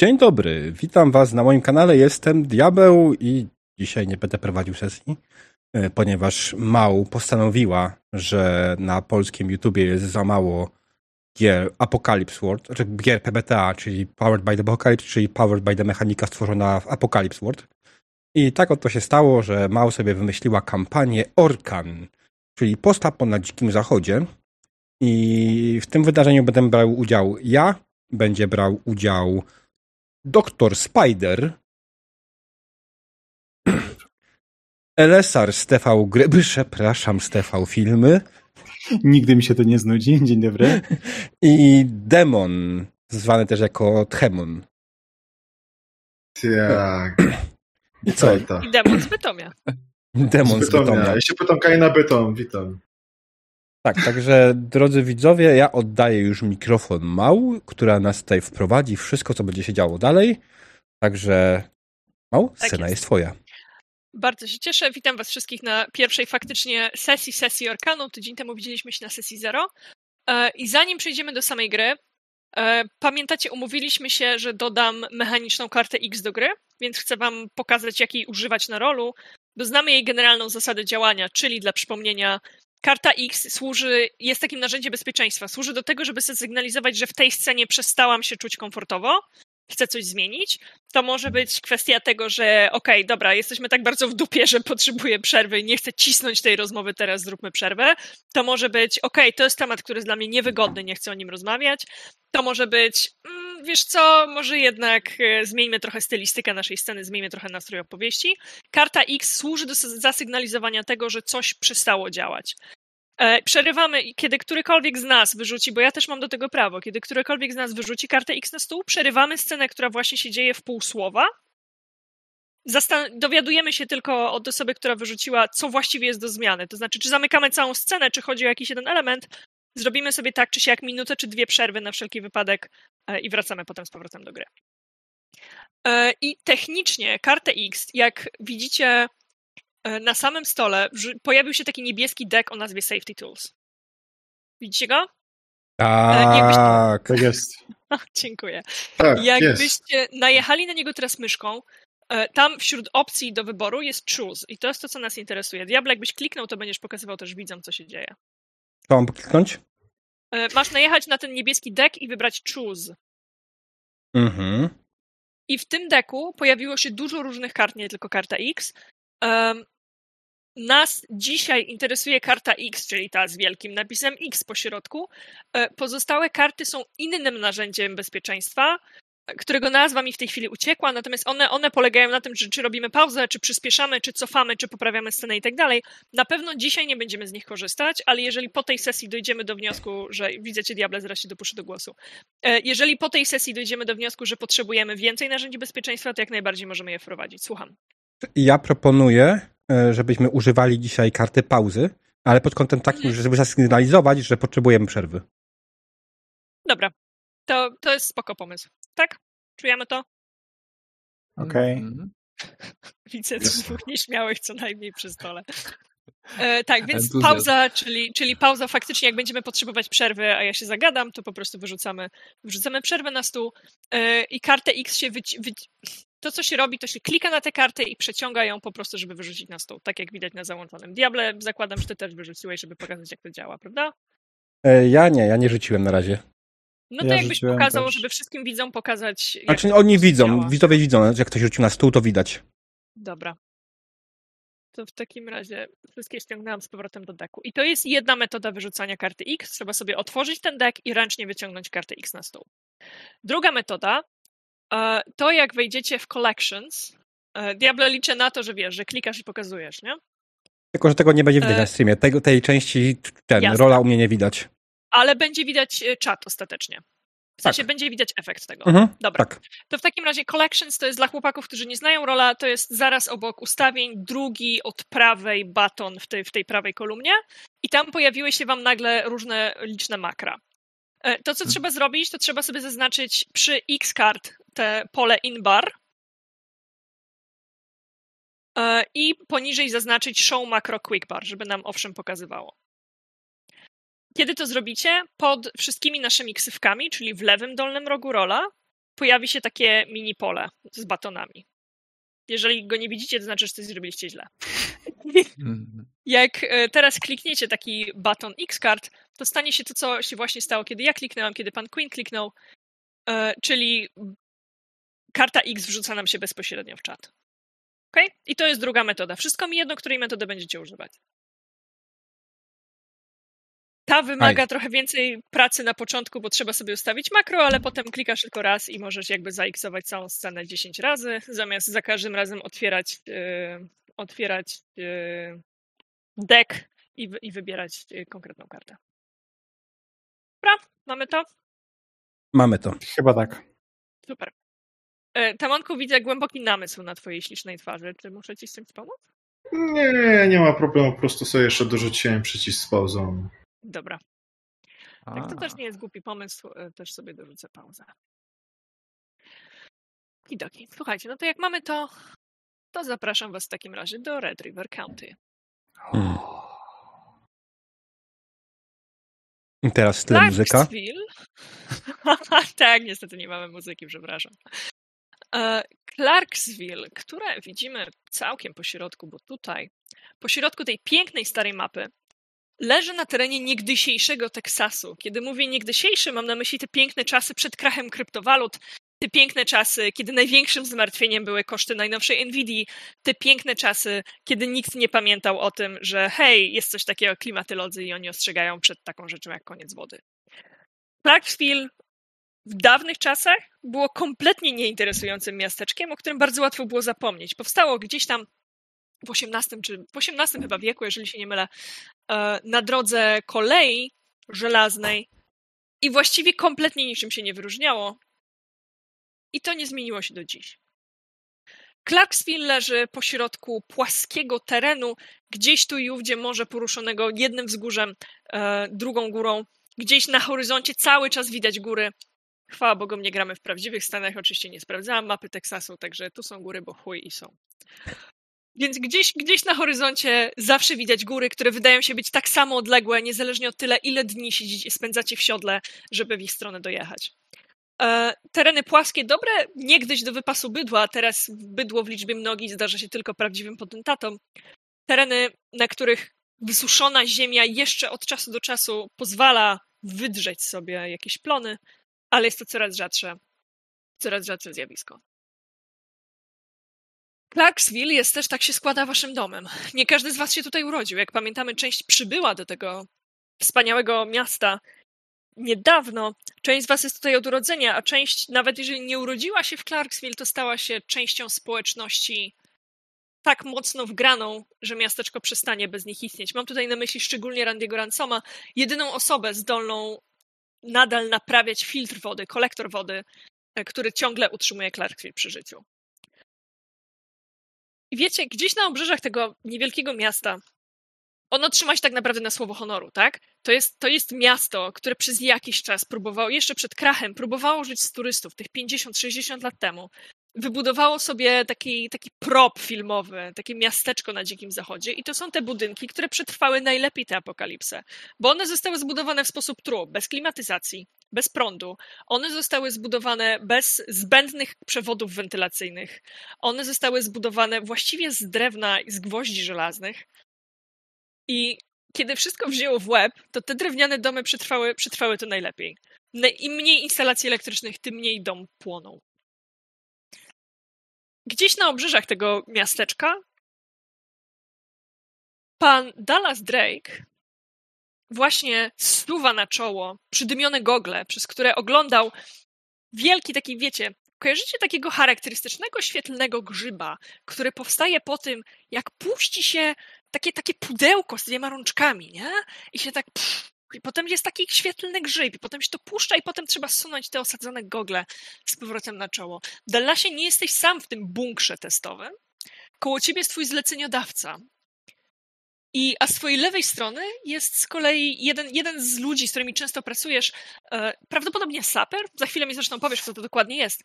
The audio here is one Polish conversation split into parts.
Dzień dobry, witam Was na moim kanale. Jestem Diabeł i dzisiaj nie będę prowadził sesji, e, ponieważ Mał postanowiła, że na polskim YouTubie jest za mało gier Apocalypse World, znaczy gier PBTA, czyli Powered by the Apocalypse, czyli Powered by the Mechanika stworzona w Apocalypse World. I tak oto się stało, że Mał sobie wymyśliła kampanię Orkan, czyli postap na Dzikim Zachodzie. I w tym wydarzeniu będę brał udział ja, będzie brał udział Doktor Spider, Elesar z TV Gry, przepraszam, z TV Filmy Nigdy mi się to nie znudzi. Dzień dobry. i Demon, zwany też jako Tremon. Tak. I co? to. I demon z Bytomia. Demon z Bytomia. Bytomia. Jeszcze pytam Kaina Bytom, witam. Tak, także drodzy widzowie, ja oddaję już mikrofon Mał, która nas tutaj wprowadzi wszystko, co będzie się działo dalej. Także Mał, Tak scena jest. jest twoja. Bardzo się cieszę. Witam Was wszystkich na pierwszej faktycznie sesji sesji Orkanu. Tydzień temu widzieliśmy się na sesji zero. E, I zanim przejdziemy do samej gry, e, pamiętacie, umówiliśmy się, że dodam mechaniczną kartę X do gry, więc chcę Wam pokazać, jak jej używać na rolu, bo znamy jej generalną zasadę działania, czyli dla przypomnienia, karta X służy, jest takim narzędziem bezpieczeństwa. Służy do tego, żeby sygnalizować, że w tej scenie przestałam się czuć komfortowo, chcę coś zmienić. To może być kwestia tego, że okej, dobra, jesteśmy tak bardzo w dupie, że potrzebuję przerwy i nie chcę cisnąć tej rozmowy, teraz zróbmy przerwę. To może być, okej, to jest temat, który jest dla mnie niewygodny, nie chcę o nim rozmawiać. To może być, mm, wiesz co, może jednak e, zmieńmy trochę stylistykę naszej sceny, zmieńmy trochę nastrój opowieści. Karta X służy do zasygnalizowania tego, że coś przestało działać. E, Przerywamy, kiedy którykolwiek z nas wyrzuci, bo ja też mam do tego prawo, kiedy którykolwiek z nas wyrzuci kartę X na stół, przerywamy scenę, która właśnie się dzieje w pół słowa. Zastan- dowiadujemy się tylko od osoby, która wyrzuciła, co właściwie jest do zmiany. To znaczy, czy zamykamy całą scenę, czy chodzi o jakiś jeden element. Zrobimy sobie tak, czy siak minutę, czy dwie przerwy na wszelki wypadek i wracamy potem z powrotem do gry. E, I technicznie kartę X, jak widzicie e, na samym stole, pojawił się taki niebieski deck o nazwie Safety Tools. Widzicie go? Tak. Tak jest. Dziękuję. Tak. Jakbyście najechali na niego teraz myszką, e, tam wśród opcji do wyboru jest choose i to jest to, co nas interesuje. Diable, jakbyś kliknął, to będziesz pokazywał też widzom, co się dzieje. Co mam kliknąć? E, Masz najechać na ten niebieski deck i wybrać choose. Mhm. I w tym deku pojawiło się dużo różnych kart, nie tylko karta X. Em, Nas dzisiaj interesuje karta X, czyli ta z wielkim napisem X po środku. E, Pozostałe karty są innym narzędziem bezpieczeństwa, którego nazwa mi w tej chwili uciekła, natomiast one, one polegają na tym, czy, czy robimy pauzę, czy przyspieszamy, czy cofamy, czy poprawiamy scenę i tak dalej. Na pewno dzisiaj nie będziemy z nich korzystać, ale jeżeli po tej sesji dojdziemy do wniosku, że widzę cię, Diable, zaraz się dopuszczę do głosu. E, Jeżeli po tej sesji dojdziemy do wniosku, że potrzebujemy więcej narzędzi bezpieczeństwa, to jak najbardziej możemy je wprowadzić. Słucham. Ja proponuję, e, żebyśmy używali dzisiaj karty pauzy, ale pod kątem takim, żeby zasygnalizować, że potrzebujemy przerwy. Dobra. To, to jest spoko pomysł. Tak? Czujemy to? Okej. Mhm. Widzę Jasne. dwóch nieśmiałych co najmniej przy stole. E, tak, więc Entuzjazm. pauza, czyli, czyli pauza faktycznie, jak będziemy potrzebować przerwy, a ja się zagadam, to po prostu wyrzucamy, wyrzucamy przerwę na stół e, i kartę X się wyci- wy- to, co się robi, to się klika na tę kartę i przeciąga ją po prostu, żeby wyrzucić na stół, tak jak widać na załączonym. Diable, zakładam, że ty też wyrzuciłeś, żeby pokazać, jak to działa, prawda? E, Ja nie, ja nie rzuciłem na razie. No to Ja jakbyś pokazał, też. żeby wszystkim widzom pokazać, jak Znaczy oni widzą, działa. widzowie widzą, jak ktoś rzucił na stół, to widać. Dobra. To w takim razie wszystkie ściągnęłam z powrotem do deku. I to jest jedna metoda wyrzucania karty X. Trzeba sobie otworzyć ten deck i ręcznie wyciągnąć kartę X na stół. Druga metoda e, to jak wejdziecie w Collections. e, Diable liczę na to, że wiesz, że klikasz i pokazujesz, nie? Tylko, że tego nie będzie widać E, na streamie. Tego, tej części, ten, Jasne. rola u mnie nie widać. Ale będzie widać e, czat ostatecznie. W sensie Tak. będzie widać efekt tego. Mhm, Dobra. tak. To w takim razie Collections to jest dla chłopaków, którzy nie znają rola, to jest zaraz obok ustawień, drugi od prawej baton w tej, w tej prawej kolumnie i tam pojawiły się wam nagle różne liczne makra. E, To, co trzeba zrobić, to trzeba sobie zaznaczyć przy X card te pole in bar e, i poniżej zaznaczyć show macro quick bar, żeby nam owszem pokazywało. Kiedy to zrobicie, pod wszystkimi naszymi ksywkami, czyli w lewym dolnym rogu rola, pojawi się takie mini pole z batonami. Jeżeli go nie widzicie, to znaczy, że coś zrobiliście źle. Jak e, teraz klikniecie taki baton X-Card, to stanie się to, co się właśnie stało, kiedy ja kliknęłam, kiedy pan Queen kliknął, e, czyli karta X wrzuca nam się bezpośrednio w czat. Ok? I to jest druga metoda. Wszystko mi jedno, której metody będziecie używać. Ta wymaga Aj. trochę więcej pracy na początku, bo trzeba sobie ustawić makro, ale potem klikasz tylko raz i możesz jakby zaiksować całą scenę 10 razy, zamiast za każdym razem otwierać, yy, otwierać yy, deck i, wy- i wybierać yy, konkretną kartę. Dobra, mamy to? Mamy to. Chyba tak. Super. Tamonku, widzę głęboki namysł na twojej ślicznej twarzy. Czy muszę ci z tym pomóc? Nie, nie ma problemu, po prostu sobie jeszcze dorzuciłem przycisk z pauzą. Dobra. Tak, to A. też nie jest głupi pomysł, e, też sobie dorzucę pauzę. Kidoki. Słuchajcie, no to jak mamy to, to zapraszam was w takim razie do Red River County. Hmm. I teraz tyle muzyka. Clarksville. tak, niestety nie mamy muzyki, przepraszam. E, Clarksville, które widzimy całkiem po środku, bo tutaj, po środku tej pięknej starej mapy, leży na terenie niegdysiejszego Teksasu. Kiedy mówię niegdysiejszy, mam na myśli te piękne czasy przed krachem kryptowalut, te piękne czasy, kiedy największym zmartwieniem były koszty najnowszej Nvidia, te piękne czasy, kiedy nikt nie pamiętał o tym, że hej, jest coś takiego jak klimatylodzy i oni ostrzegają przed taką rzeczą jak koniec wody. Clarksville w dawnych czasach było kompletnie nieinteresującym miasteczkiem, o którym bardzo łatwo było zapomnieć. Powstało gdzieś tam w XVIII czy w XVIII chyba wieku, jeżeli się nie mylę, e, na drodze kolei żelaznej i właściwie kompletnie niczym się nie wyróżniało. I to nie zmieniło się do dziś. Clarksville leży pośrodku płaskiego terenu, gdzieś tu i ówdzie morze poruszonego jednym wzgórzem, e, drugą górą. Gdzieś na horyzoncie cały czas widać góry. Chwała Bogom, nie gramy w prawdziwych Stanach. Oczywiście nie sprawdzałam mapy Teksasu, także tu są góry, bo chuj i są. Więc gdzieś, gdzieś na horyzoncie zawsze widać góry, które wydają się być tak samo odległe, niezależnie od tyle, ile dni siedzicie, spędzacie w siodle, żeby w ich stronę dojechać. E, tereny płaskie, dobre niegdyś do wypasu bydła, teraz bydło w liczbie mnogi zdarza się tylko prawdziwym potentatom. Tereny, na których wysuszona ziemia jeszcze od czasu do czasu pozwala wydrzeć sobie jakieś plony, ale jest to coraz rzadsze, coraz rzadsze zjawisko. Clarksville jest też, tak się składa, waszym domem. Nie każdy z was się tutaj urodził. Jak pamiętamy, część przybyła do tego wspaniałego miasta niedawno. Część z was jest tutaj od urodzenia, a część, nawet jeżeli nie urodziła się w Clarksville, to stała się częścią społeczności tak mocno wgraną, że miasteczko przestanie bez nich istnieć. Mam tutaj na myśli szczególnie Randiego Ransoma, jedyną osobę zdolną nadal naprawiać filtr wody, kolektor wody, e, który ciągle utrzymuje Clarksville przy życiu. I wiecie, gdzieś na obrzeżach tego niewielkiego miasta, ono trzyma się tak naprawdę na słowo honoru, tak? To jest, to jest miasto, które przez jakiś czas próbowało, jeszcze przed krachem, próbowało żyć z turystów, tych 50-60 lat temu. Wybudowało sobie taki, taki prop filmowy, takie miasteczko na Dzikim Zachodzie i to są te budynki, które przetrwały najlepiej tę apokalipsę, bo one zostały zbudowane w sposób true, bez klimatyzacji, bez prądu. One zostały zbudowane bez zbędnych przewodów wentylacyjnych. One zostały zbudowane właściwie z drewna i z gwoździ żelaznych. I kiedy wszystko wzięło w łeb, to te drewniane domy przetrwały, przetrwały to najlepiej. Na- Im mniej instalacji elektrycznych, tym mniej dom płoną. Gdzieś na obrzeżach tego miasteczka pan Dallas Drake właśnie stuwa na czoło przydymione gogle, przez które oglądał wielki taki, wiecie, kojarzycie takiego charakterystycznego świetlnego grzyba, który powstaje po tym, jak puści się takie, takie pudełko z dwiema rączkami, nie? I się tak pff, i potem jest taki świetlny grzyb, i potem się to puszcza i potem trzeba zsunąć te osadzone gogle z powrotem na czoło. Dallasie, nie jesteś sam w tym bunkrze testowym. Koło ciebie jest twój zleceniodawca, i, a z twojej lewej strony jest z kolei jeden, jeden z ludzi, z którymi często pracujesz, e, prawdopodobnie saper, za chwilę mi zresztą powiesz, kto to dokładnie jest,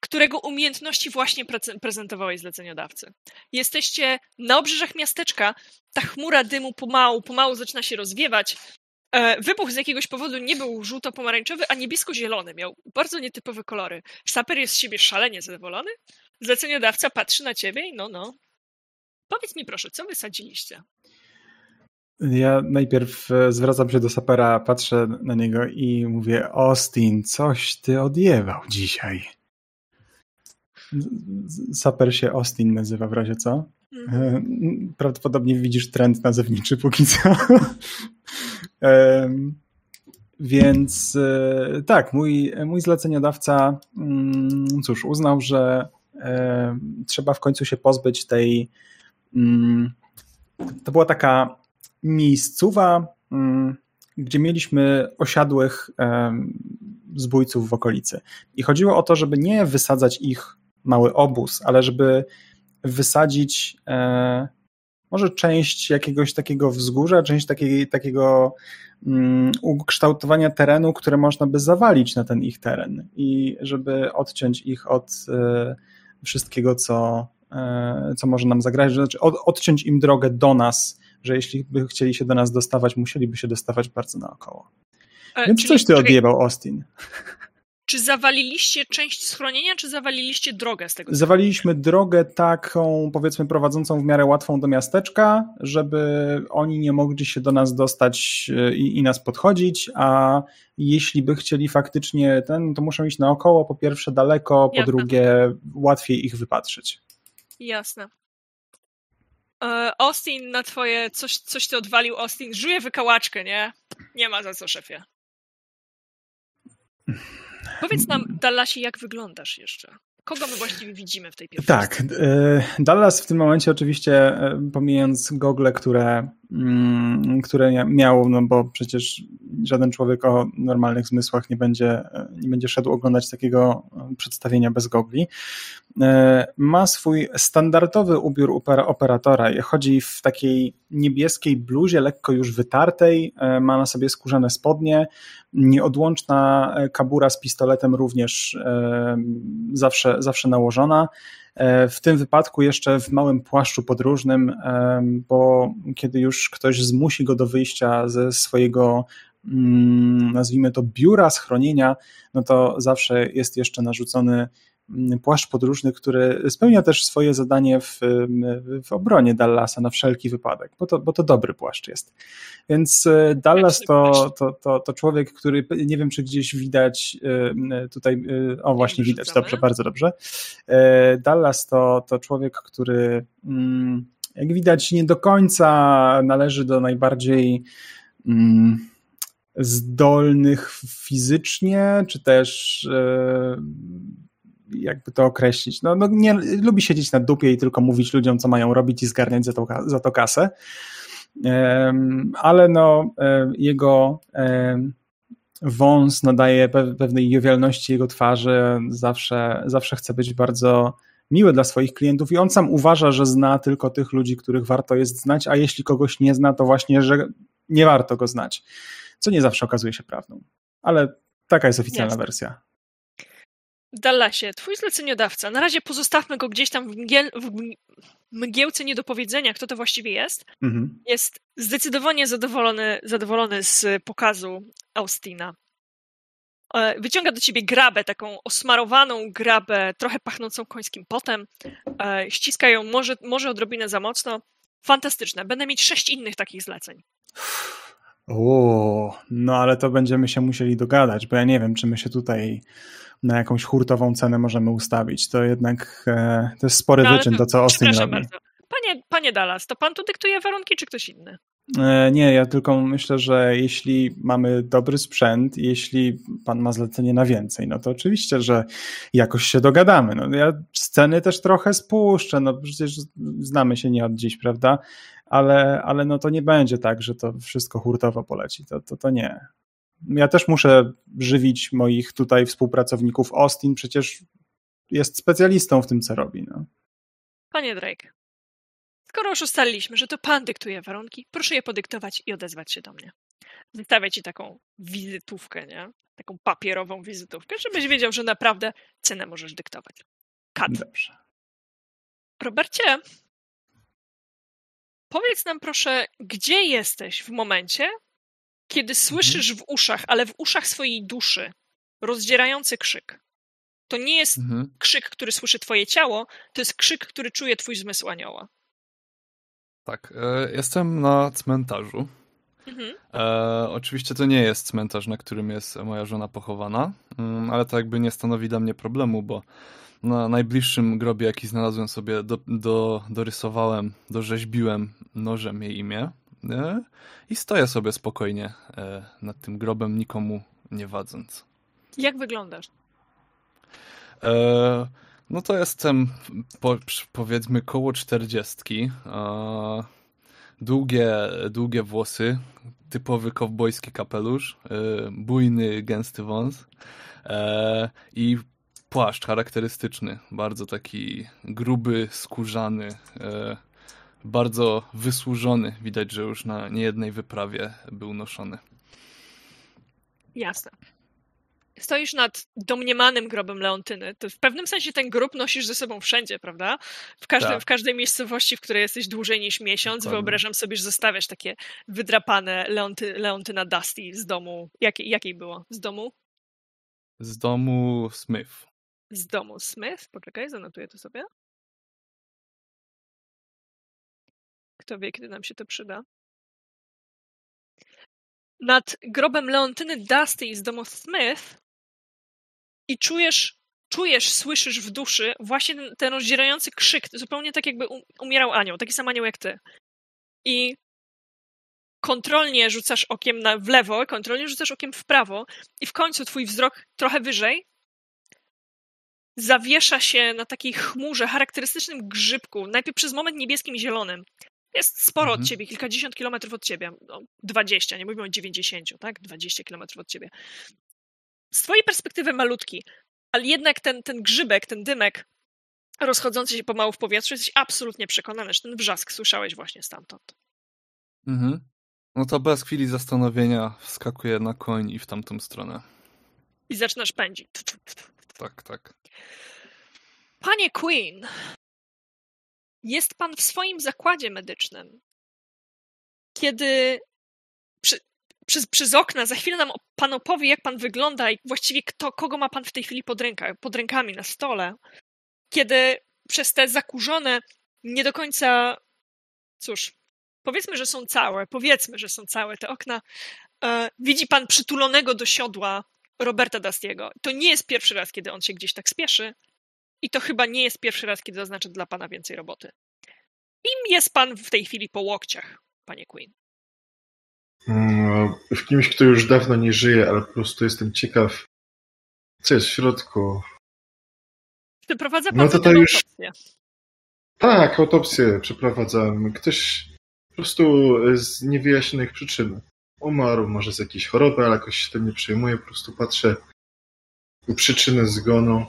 którego umiejętności właśnie pre- prezentowałeś zleceniodawcy. Jesteście na obrzeżach miasteczka, ta chmura dymu pomału, pomału zaczyna się rozwiewać wybuch z jakiegoś powodu nie był żółto-pomarańczowy, a niebiesko-zielony. Miał bardzo nietypowe kolory. Saper jest z siebie szalenie zadowolony. Zleceniodawca patrzy na ciebie i no, no. Powiedz mi proszę, co wysadziliście? Ja najpierw e, zwracam się do sapera, patrzę na niego i mówię: Austin, coś ty odjewał dzisiaj. Saper się Austin nazywa w razie co. Mhm. E, Prawdopodobnie widzisz trend nazewniczy póki co. Więc e, tak, mój, mój zleceniodawca, mm, cóż, uznał, że e, trzeba w końcu się pozbyć tej. mm, To była taka miejscowa, mm, gdzie mieliśmy osiadłych zbójców w okolicy. I chodziło o to, żeby nie wysadzać ich mały obóz, ale żeby wysadzić e, może część jakiegoś takiego wzgórza, część takiej, takiego mm, ukształtowania terenu, które można by zawalić na ten ich teren i żeby odciąć ich od e, wszystkiego, co, e, co może nam zagrać, znaczy od, odciąć im drogę do nas, że jeśli by chcieli się do nas dostawać, musieliby się dostawać bardzo naokoło. E, Więc coś ty odjebał, Austin. Czy zawaliliście część schronienia, czy zawaliliście drogę z tego? Zawaliliśmy drogę taką, powiedzmy, prowadzącą w miarę łatwą do miasteczka, żeby oni nie mogli się do nas dostać e, i, i nas podchodzić, a jeśli by chcieli faktycznie ten, to muszą iść naokoło, po pierwsze daleko, po Jasne. drugie łatwiej ich wypatrzyć. Jasne. E, Austin na twoje, coś, coś ty odwalił, Austin, żuje wykałaczkę, nie? Nie ma za co, szefie. Powiedz nam, Dallasie, jak wyglądasz jeszcze? Kogo my właściwie widzimy w tej pierwszej Tak, e, Dallas w tym momencie oczywiście, e, pomijając gogle, które, które mia- miał, no bo przecież żaden człowiek o normalnych zmysłach nie będzie, e, nie będzie szedł oglądać takiego e, przedstawienia bez gogli, e, ma swój standardowy ubiór opera- operatora. Chodzi w takiej niebieskiej bluzie, lekko już wytartej, ma na sobie skórzane spodnie, nieodłączna kabura z pistoletem również zawsze, zawsze nałożona. E, W tym wypadku jeszcze w małym płaszczu podróżnym, bo kiedy już ktoś zmusi go do wyjścia ze swojego, mm, nazwijmy to, biura schronienia, no to zawsze jest jeszcze narzucony płaszcz podróżny, który spełnia też swoje zadanie w, w obronie Dallasa na wszelki wypadek, bo to, bo to dobry płaszcz jest. Więc e, Dallas to, to, to, to człowiek, który nie wiem, czy gdzieś widać e, tutaj, e, o właśnie widać, dobrze, bardzo dobrze. Dallas to, to człowiek, który mm, jak widać nie do końca należy do najbardziej mm, zdolnych fizycznie, czy też jakby to określić. No, no nie, lubi siedzieć na dupie i tylko mówić ludziom, co mają robić i zgarniać za to, za to kasę. Ale no, jego wąs nadaje pe- pewnej jowialności jego twarzy, zawsze, zawsze chce być bardzo miły dla swoich klientów i on sam uważa, że zna tylko tych ludzi, których warto jest znać, a jeśli kogoś nie zna, to właśnie, że nie warto go znać, co nie zawsze okazuje się prawdą. Ale taka jest oficjalna Jasne. wersja. Dallasie, twój zleceniodawca, na razie pozostawmy go gdzieś tam w, mgiel, w mg- mgiełce niedopowiedzenia, kto to właściwie jest. Mhm. Jest zdecydowanie zadowolony, zadowolony z pokazu Austina. E, Wyciąga do ciebie grabę, taką osmarowaną grabę, trochę pachnącą końskim potem. E, Ściska ją może, może odrobinę za mocno. Fantastyczne. Będę mieć sześć innych takich zleceń. O, no ale to będziemy się musieli dogadać, bo ja nie wiem, czy my się tutaj na jakąś hurtową cenę możemy ustawić. To jednak e, to jest spory No, wyczyn, to- to co Austin robi. bardzo. Panie, panie Dallas, to pan tu dyktuje warunki, czy ktoś inny? E, Nie, ja tylko myślę, że jeśli mamy dobry sprzęt, jeśli pan ma zlecenie na więcej, no to oczywiście, że jakoś się dogadamy. No, ja sceny też trochę spuszczę, no przecież znamy się nie od dziś, prawda? Ale, ale no to nie będzie tak, że to wszystko hurtowo poleci, to, to, to nie. Ja też muszę żywić moich tutaj współpracowników. Austin przecież jest specjalistą w tym, co robi. No. Panie Drake, skoro już ustaliliśmy, że to pan dyktuje warunki, proszę je podyktować i odezwać się do mnie. Wystawię ci taką wizytówkę, nie? Taką papierową wizytówkę, żebyś wiedział, że naprawdę cenę możesz dyktować. Kat. Dobrze. Robercie, powiedz nam proszę, gdzie jesteś w momencie, kiedy słyszysz w uszach, ale w uszach swojej duszy, rozdzierający krzyk. To nie jest Mhm. krzyk, który słyszy twoje ciało, to jest krzyk, który czuje twój zmysł anioła. Tak, e, jestem na cmentarzu. Mhm. E, oczywiście to nie jest cmentarz, na którym jest moja żona pochowana, mm, ale to jakby nie stanowi dla mnie problemu, bo na najbliższym grobie, jaki znalazłem sobie, do, do, dorysowałem, dorzeźbiłem nożem jej imię i stoję sobie spokojnie e, nad tym grobem, nikomu nie wadząc. Jak wyglądasz? E, no to jestem po, powiedzmy koło czterdziestki. E, długie, długie włosy, typowy kowbojski kapelusz, e, bujny, gęsty wąs e, i płaszcz charakterystyczny, bardzo taki gruby, skórzany, e, bardzo wysłużony. Widać, że już na niejednej wyprawie był noszony. Jasne. Stoisz nad domniemanym grobem Leontyny. To w pewnym sensie ten grób nosisz ze sobą wszędzie, prawda? W, każdym, Tak. w każdej miejscowości, w której jesteś dłużej niż miesiąc, Dokładnie. wyobrażam sobie, że zostawiasz takie wydrapane Leonty, Leontyna Dusty z domu. Jakiej, jakiej było? Z domu? Z domu Smith. Z domu Smith? Poczekaj, zanotuję to sobie. Kto wie, kiedy nam się to przyda. Nad grobem Leontyny Dusty z domu Smith i czujesz, czujesz, słyszysz w duszy właśnie ten, ten rozdzierający krzyk, zupełnie tak jakby um- umierał anioł, taki sam anioł jak ty. I kontrolnie rzucasz okiem na, w lewo, kontrolnie rzucasz okiem w prawo i w końcu twój wzrok trochę wyżej zawiesza się na takiej chmurze, charakterystycznym grzybku, najpierw przez moment niebieskim i zielonym. Jest sporo Mhm. od ciebie, kilkadziesiąt kilometrów od ciebie. No, 20, nie mówimy o 90, tak? 20 kilometrów od ciebie. Z twojej perspektywy malutki, ale jednak ten, ten grzybek, ten dymek rozchodzący się pomału w powietrzu, jesteś absolutnie przekonany, że ten wrzask słyszałeś właśnie stamtąd. Mhm. No to bez chwili zastanowienia wskakuję na koń i w tamtą stronę. I zaczynasz pędzić. Tak, tak. Panie Queen, jest pan w swoim zakładzie medycznym. Kiedy przy, przez, przez okna za chwilę nam pan opowie, jak pan wygląda i właściwie kto, kogo ma pan w tej chwili pod, ręka, pod rękami na stole. Kiedy przez te zakurzone, nie do końca, cóż, powiedzmy, że są całe, powiedzmy, że są całe te okna, e, widzi pan przytulonego do siodła Roberta Dastiego. To nie jest pierwszy raz, kiedy on się gdzieś tak spieszy. I to chyba nie jest pierwszy raz, kiedy oznacza dla pana więcej roboty. Im jest pan w tej chwili po łokciach, panie Queen. Mm, W kimś, kto już dawno nie żyje, ale po prostu jestem ciekaw, co jest w środku. Przeprowadza pan No to to już- autopsję. Tak, autopsję przeprowadzam. Ktoś po prostu z niewyjaśnionych przyczyn umarł, może z jakiejś choroby, ale jakoś się tym nie przejmuję, po prostu patrzę przyczyny zgonu.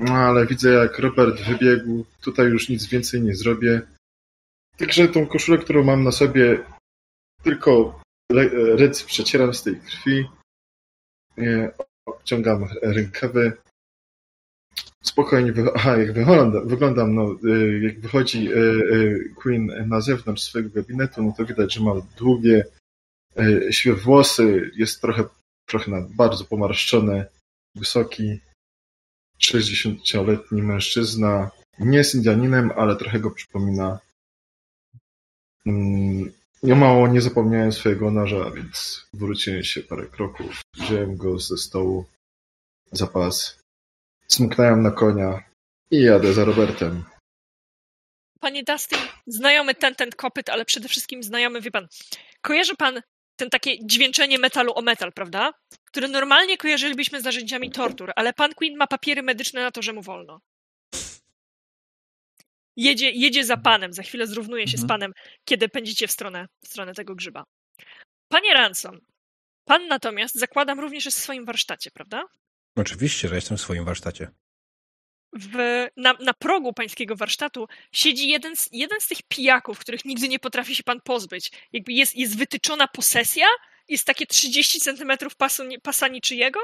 No ale widzę, jak Robert wybiegł, tutaj już nic więcej nie zrobię. Także tą koszulę, którą mam na sobie, tylko ręce przecieram z tej krwi, obciągam rękawy, spokojnie, aha, jak wyglądam, wyglądam no, y, jak wychodzi y, y, Queen na zewnątrz swojego gabinetu, no to widać, że ma długie, siwe włosy, jest trochę, trochę bardzo pomarszczony, wysoki, 60-letni mężczyzna, nie jest Indianinem, ale trochę go przypomina. Mm, Ja mało nie zapomniałem swojego noża, więc wróciłem się parę kroków, wziąłem go ze stołu za pas, na konia i jadę za Robertem. Panie Dusty, znajomy ten, ten kopyt, ale przede wszystkim znajomy, wie pan, kojarzy pan ten takie dźwięczenie metalu o metal, prawda? Które normalnie kojarzylibyśmy z narzędziami tortur, ale pan Queen ma papiery medyczne na to, że mu wolno. Jedzie, jedzie za panem, za chwilę zrównuje się z Mhm. panem, kiedy pędzicie w stronę, w stronę tego grzyba. Panie Ransom, pan natomiast, zakładam, również jest w swoim warsztacie, prawda? Oczywiście, że jestem w swoim warsztacie. w, na, na progu pańskiego warsztatu siedzi jeden z, jeden z tych pijaków, których nigdy nie potrafi się pan pozbyć. Jakby jest, jest wytyczona posesja, jest takie 30 centymetrów pasa niczyjego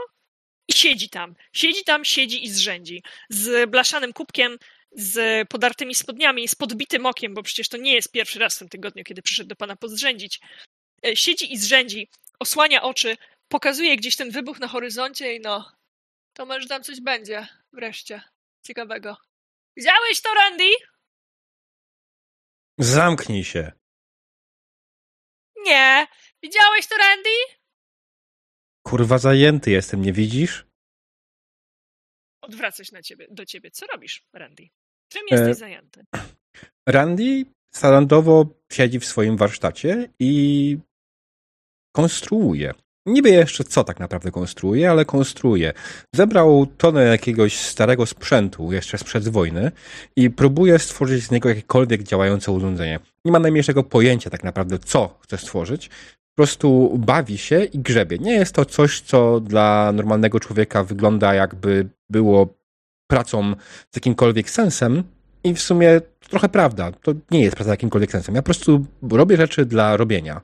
i siedzi tam. Siedzi tam, siedzi i zrzędzi. Z blaszanym kubkiem, z podartymi spodniami, z podbitym okiem, bo przecież to nie jest pierwszy raz w tym tygodniu, kiedy przyszedł do pana podzrzędzić. e, siedzi i zrzędzi, osłania oczy, pokazuje gdzieś ten wybuch na horyzoncie i no, to może tam coś będzie wreszcie ciekawego. Widziałeś to, Randy? Zamknij się. Nie. Widziałeś to, Randy? Kurwa, zajęty jestem, nie widzisz? Odwracać na ciebie, do ciebie. Co robisz, Randy? Czym jesteś E, zajęty? Randy standardowo siedzi w swoim warsztacie i konstruuje. Nie wie jeszcze, co tak naprawdę konstruuje, ale konstruuje. Zebrał tonę jakiegoś starego sprzętu, jeszcze sprzed wojny, i próbuje stworzyć z niego jakiekolwiek działające urządzenie. Nie ma najmniejszego pojęcia tak naprawdę, co chce stworzyć. Po prostu bawi się i grzebie. Nie jest to coś, co dla normalnego człowieka wygląda jakby było pracą z jakimkolwiek sensem, i w sumie to trochę prawda. To nie jest praca z jakimkolwiek sensem. Ja po prostu robię rzeczy dla robienia.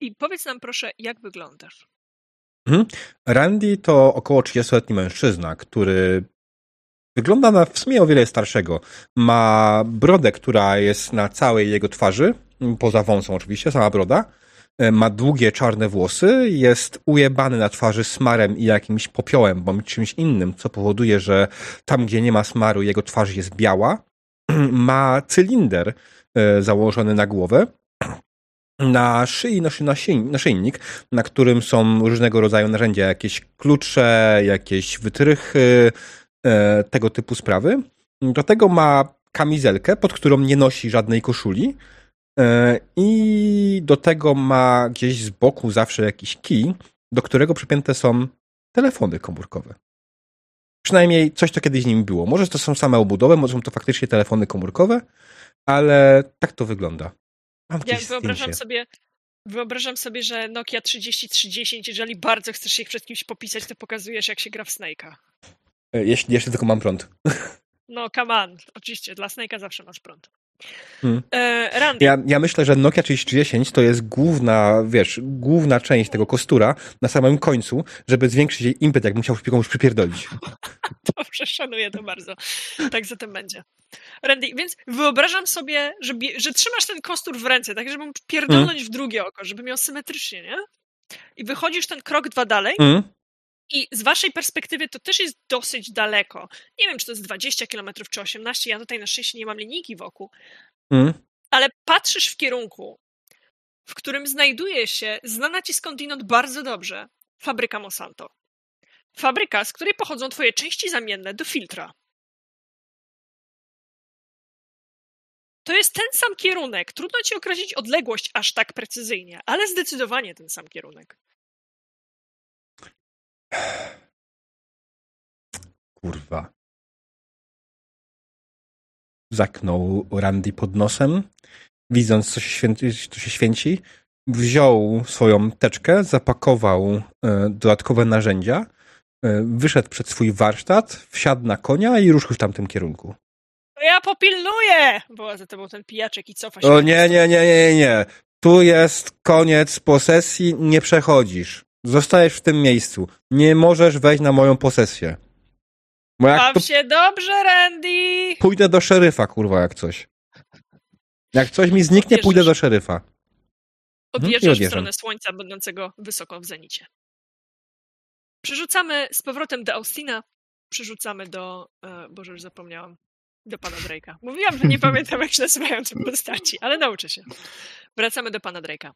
I powiedz nam proszę, jak wyglądasz? Randy to około 30-letni mężczyzna, który wygląda na w sumie o wiele starszego. Ma brodę, która jest na całej jego twarzy, poza wąsą oczywiście, sama broda. E, Ma długie czarne włosy, jest ujebany na twarzy smarem i jakimś popiołem, bądź czymś innym, co powoduje, że tam, gdzie nie ma smaru, jego twarz jest biała. Ma cylinder e, założony na głowę. Na szyi nosi naszyj- naszyjnik, na którym są różnego rodzaju narzędzia, jakieś klucze, jakieś wytrychy, e, tego typu sprawy. Do tego ma kamizelkę, pod którą nie nosi żadnej koszuli. E, I do tego ma gdzieś z boku zawsze jakiś kij, do którego przypięte są telefony komórkowe. Przynajmniej coś, co kiedyś z nimi było. Może to są same obudowy, może są to faktycznie telefony komórkowe, ale tak to wygląda. Mam Ja wyobrażam zdjęcie. sobie, wyobrażam sobie, że Nokia 3030, jeżeli bardzo chcesz się przed kimś popisać, to pokazujesz, jak się gra w Snake'a. E, Jeśli jeszcze tylko mam prąd. No, come on. Oczywiście, dla Snake'a zawsze masz prąd. Hmm. E, Ja, ja myślę, że Nokia 3010 to jest główna, wiesz, główna część tego kostura na samym końcu, żeby zwiększyć jej impet, jak musiał komuś przypierdolić. dobrze, szanuję to bardzo. Tak zatem będzie. Randy, więc wyobrażam sobie, że, że trzymasz ten kostur w ręce, tak żeby mu pierdolnąć w drugie oko, żeby miał symetrycznie, nie? I wychodzisz ten krok dwa dalej Mm? I z waszej perspektywy to też jest dosyć daleko. Nie wiem, czy to jest 20 km czy 18, ja tutaj na szczęście nie mam linijki wokół, Mm? ale patrzysz w kierunku, w którym znajduje się znana ci skądinąd bardzo dobrze fabryka Monsanto. Fabryka, z której pochodzą twoje części zamienne do filtra. To jest ten sam kierunek. Trudno ci określić odległość aż tak precyzyjnie, ale zdecydowanie ten sam kierunek. Kurwa. Zaknął Randy pod nosem, widząc, co się, święci, co się święci. Wziął swoją teczkę, zapakował e, dodatkowe narzędzia, e, wyszedł przed swój warsztat, wsiadł na konia i ruszył w tamtym kierunku. To ja popilnuję! Woła za tobą ten pijaczek i cofa się. O nie, nie, nie, nie, nie. Tu jest koniec posesji, nie przechodzisz. Zostajesz w tym miejscu. Nie możesz wejść na moją posesję. Bo jak to się dobrze, Randy! pójdę do szeryfa, kurwa, jak coś. Jak coś mi zniknie, pójdę do szeryfa. Odjeżdżasz w stronę słońca, będącego wysoko w zenicie. Przerzucamy z powrotem do Austina. Przerzucamy do. E, Boże, już zapomniałam. Do pana Drake'a. Mówiłam, że nie pamiętam, jak się nazywają te postaci, ale nauczę się. Wracamy do pana Drake'a.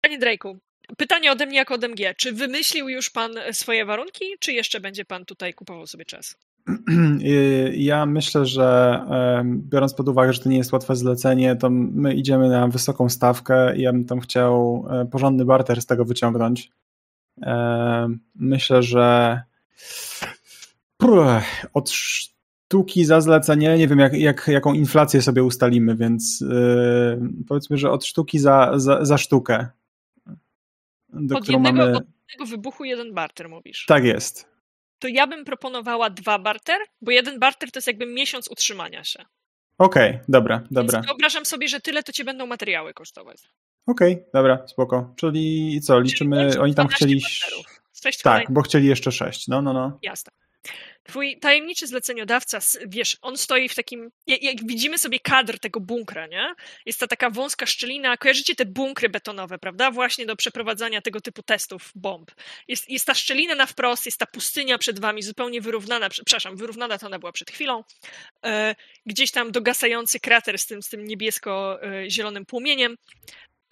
Panie Drake'u, pytanie ode mnie jako od MG. Czy wymyślił już pan swoje warunki, czy jeszcze będzie pan tutaj kupował sobie czas? Y, Ja myślę, że biorąc pod uwagę, że to nie jest łatwe zlecenie, to my idziemy na wysoką stawkę i ja bym tam chciał e, porządny barter z tego wyciągnąć. Em, Myślę, że od sztuki za zlecenie, nie wiem jak, jak, jaką inflację sobie ustalimy, więc y, powiedzmy, że od sztuki za, za, za sztukę. Do Od jednego, mamy... od tego wybuchu jeden barter mówisz. Tak jest. To ja bym proponowała dwa barter, bo jeden barter to jest jakby miesiąc utrzymania się. Okej, dobra, dobra. Więc wyobrażam sobie, że tyle to cię będą materiały kosztować. Okej, dobra, spoko. Czyli co, liczymy, łącznie oni tam 12 chcieli... barterów. Sześć Tak, kolejnych. bo chcieli jeszcze sześć, no, no, no. Jasne. Twój tajemniczy zleceniodawca, wiesz, on stoi w takim, jak, widzimy sobie kadr tego bunkra, nie? Jest ta taka wąska szczelina, kojarzycie te bunkry betonowe, prawda? Właśnie do przeprowadzania tego typu testów bomb. Jest, jest ta szczelina na wprost, jest ta pustynia przed wami, zupełnie wyrównana, przepraszam, wyrównana to ona była przed chwilą. E, gdzieś tam dogasający krater z tym, z tym niebiesko-zielonym płomieniem.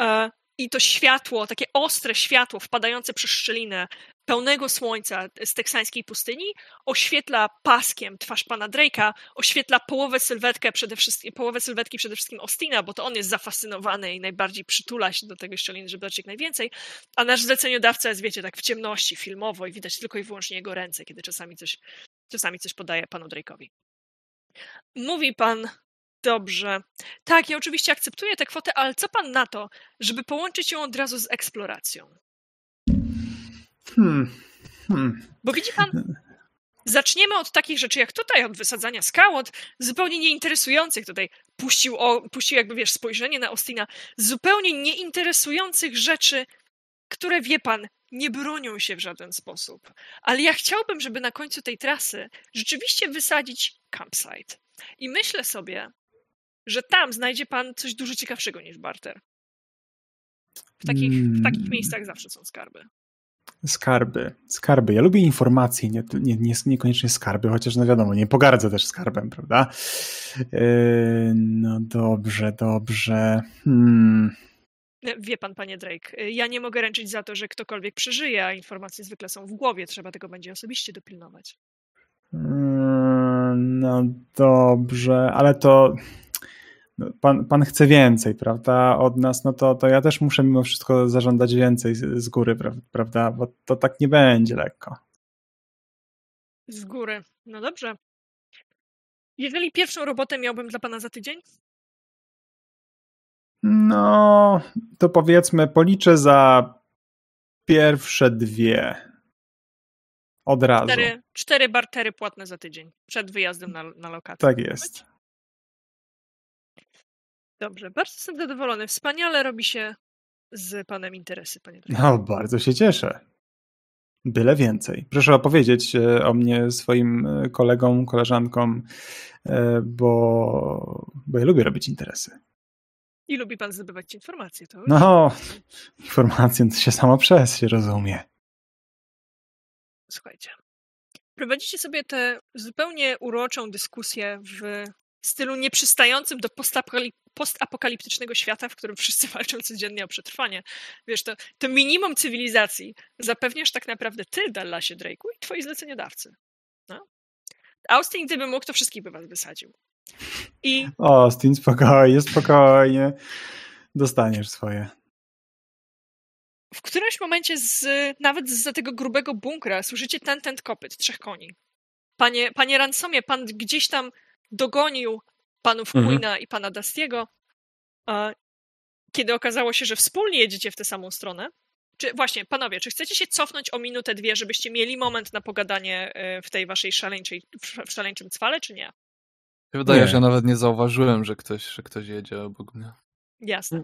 E, i to światło, takie ostre światło wpadające przez szczelinę pełnego słońca z teksańskiej pustyni oświetla paskiem twarz pana Drake'a, oświetla połowę sylwetkę przede wszystkim, połowę sylwetki przede wszystkim Ostina, bo to on jest zafascynowany i najbardziej przytula się do tego szczeliny, żeby dać jak najwięcej, a nasz zleceniodawca jest, wiecie, tak w ciemności, filmowo i widać tylko i wyłącznie jego ręce, kiedy czasami coś, czasami coś podaje panu Drake'owi. Mówi pan Dobrze. Tak, ja oczywiście akceptuję tę kwotę, ale co pan na to, żeby połączyć ją od razu z eksploracją? Hmm. Hmm. Bo widzi pan, zaczniemy od takich rzeczy jak tutaj, od wysadzania skał, od zupełnie nieinteresujących tutaj. Puścił, o, puścił jakby, wiesz, spojrzenie na Ostina. Zupełnie nieinteresujących rzeczy, które, wie pan, nie bronią się w żaden sposób. Ale ja chciałbym, żeby na końcu tej trasy rzeczywiście wysadzić campsite. I myślę sobie, że tam znajdzie pan coś dużo ciekawszego niż barter. W takich, w takich hmm. miejscach zawsze są skarby. Skarby, skarby. Ja lubię informacje, nie, nie, nie, niekoniecznie skarby, chociaż no wiadomo, nie pogardzę też skarbem, prawda? Yy, no dobrze, dobrze. Hmm. Wie pan, panie Drake, ja nie mogę ręczyć za to, że ktokolwiek przeżyje, a informacje zwykle są w głowie, trzeba tego będzie osobiście dopilnować. Yy, no dobrze, ale to pan, pan chce więcej, prawda, od nas, no to, to ja też muszę mimo wszystko zażądać więcej z, z góry, prawda, bo to tak nie będzie lekko. Z góry. No dobrze. Jeżeli pierwszą robotę miałbym dla pana za tydzień? No, to powiedzmy, policzę za pierwsze dwie. Od razu. Cztery, cztery bartery płatne za tydzień przed wyjazdem na, na lokację. Tak jest. Dobrze, bardzo jestem zadowolony. Wspaniale robi się z panem interesy, panie No, bardzo się cieszę. Byle więcej. Proszę opowiedzieć e, o mnie swoim e, kolegom, koleżankom, e, bo, bo ja lubię robić interesy. I lubi pan zdobywać informacje, to? No, informacje to się samo przez się rozumie. Słuchajcie. Prowadzicie sobie tę zupełnie uroczą dyskusję w stylu nieprzystającym do postapokaliptycznego świata, w którym wszyscy walczą codziennie o przetrwanie. Wiesz, to, to minimum cywilizacji zapewniasz tak naprawdę ty, Dallasie Drake'u i twoi zleceniodawcy. No? Austin, gdyby mógł, to wszystkich by was wysadził. I... Austin, spokojnie, spokojnie. Dostaniesz swoje. W którymś momencie z, nawet za tego grubego bunkra słyszycie ten, ten kopyt, trzech koni. Panie, panie Ransomie, pan gdzieś tam dogonił panów mhm. Queena i pana Dustiego, kiedy okazało się, że wspólnie jedziecie w tę samą stronę. Czy właśnie, panowie, czy chcecie się cofnąć o minutę, dwie, żebyście mieli moment na pogadanie e, w tej waszej szaleńczej, w szaleńczym cwale, czy nie? Wydaje się, że ja nawet nie zauważyłem, że ktoś, że ktoś jedzie obok mnie. Jasne.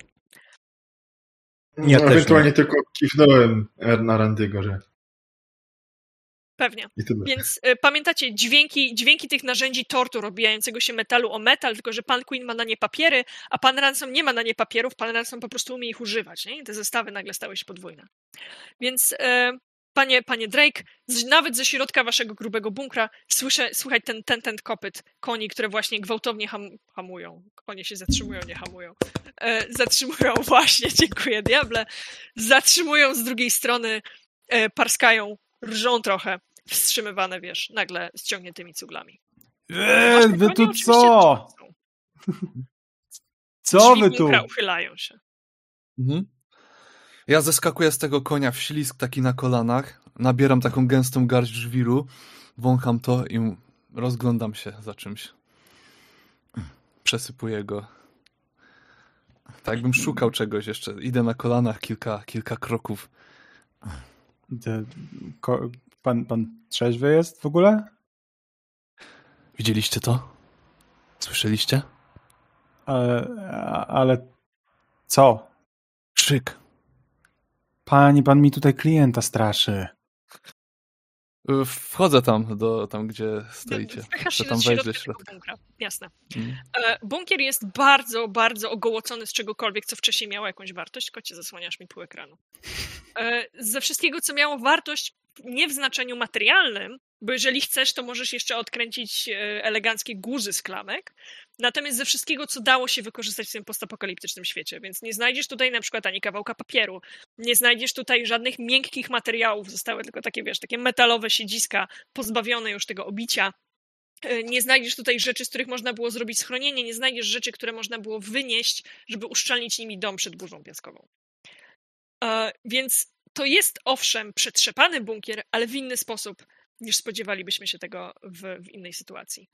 Ja no, ewentualnie tylko kiwnąłem na Randygo, że Pewnie. Więc y, pamiętacie dźwięki, dźwięki tych narzędzi tortur obijającego się metalu o metal, tylko że pan Queen ma na nie papiery, a pan Ransom nie ma na nie papierów, pan Ransom po prostu umie ich używać. Nie? I te zestawy nagle stały się podwójne. Więc y, panie, panie Drake, z, nawet ze środka waszego grubego bunkra słyszę, słuchaj ten, ten, ten kopyt koni, które właśnie gwałtownie ham, hamują. Konie się zatrzymują, nie hamują. E, zatrzymują właśnie, dziękuję diable. Zatrzymują z drugiej strony, e, parskają, rżą trochę wstrzymywane, wiesz, nagle ściągniętymi cuglami. Eee, wy tu co? Co wy tu? uchylają się. Mhm. Ja zeskakuję z tego konia w ślisk taki na kolanach, nabieram taką gęstą garść żwiru, wącham to i rozglądam się za czymś. Przesypuję go. Tak jakbym szukał czegoś jeszcze. Idę na kolanach kilka, kilka kroków. Pan, pan trzeźwy jest w ogóle? Widzieliście to? Słyszeliście? Ale, ale co? Krzyk. Pani, pan mi tutaj klienta straszy. Y, Wchodzę tam, do, tam gdzie stoicie. Chcę się tam wejść do środka. bunkra. Jasne. Mm. E, Bunkier jest bardzo, bardzo ogołocony z czegokolwiek, co wcześniej miało jakąś wartość. Kocie, zasłaniasz mi pół ekranu. E, Ze wszystkiego, co miało wartość nie w znaczeniu materialnym, bo jeżeli chcesz, to możesz jeszcze odkręcić e, eleganckie guzy z klamek. Natomiast ze wszystkiego, co dało się wykorzystać w tym postapokaliptycznym świecie. Więc nie znajdziesz tutaj na przykład ani kawałka papieru, nie znajdziesz tutaj żadnych miękkich materiałów, zostały tylko takie, wiesz, takie metalowe siedziska, pozbawione już tego obicia. E, Nie znajdziesz tutaj rzeczy, z których można było zrobić schronienie, nie znajdziesz rzeczy, które można było wynieść, żeby uszczelnić nimi dom przed burzą piaskową. E, Więc to jest owszem przetrzepany bunkier, ale w inny sposób niż spodziewalibyśmy się tego w, w innej sytuacji.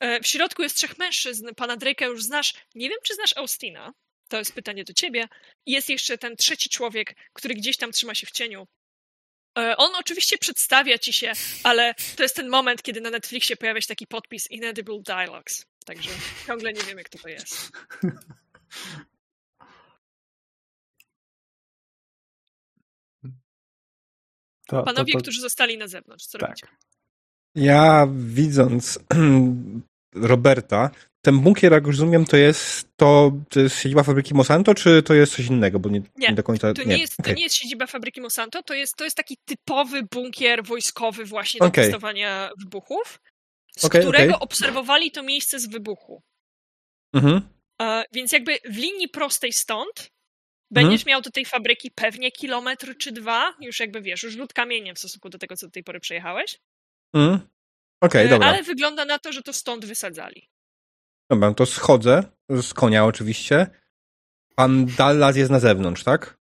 E, W środku jest trzech mężczyzn. Pana Drake'a już znasz. Nie wiem, czy znasz Austina. To jest pytanie do ciebie. Jest jeszcze ten trzeci człowiek, który gdzieś tam trzyma się w cieniu. E, On oczywiście przedstawia ci się, ale to jest ten moment, kiedy na Netflixie pojawia się taki podpis Inedible Dialogues. Także ciągle nie wiemy, kto to jest. To, Panowie, to, to, którzy zostali na zewnątrz, co tak. robicie? Ja widząc Roberta, ten bunkier, jak już rozumiem, to jest to, to jest siedziba fabryki Monsanto, czy to jest coś innego? Bo nie, nie, Nie, do końca. To nie, jest, to okej. nie jest siedziba fabryki Monsanto, to jest, to jest taki typowy bunkier wojskowy właśnie do Okej. testowania wybuchów, z Okej, którego obserwowali to miejsce z wybuchu. Mhm. E, więc jakby w linii prostej stąd. Będziesz miał do tej fabryki pewnie kilometr czy dwa, już jakby wiesz, już rzut kamieniem w stosunku do tego, co do tej pory przejechałeś. Mhm. Okej, E, dobra. Ale wygląda na to, że to stąd wysadzali. Dobra, to schodzę z konia oczywiście. Pan Dallas jest na zewnątrz, tak?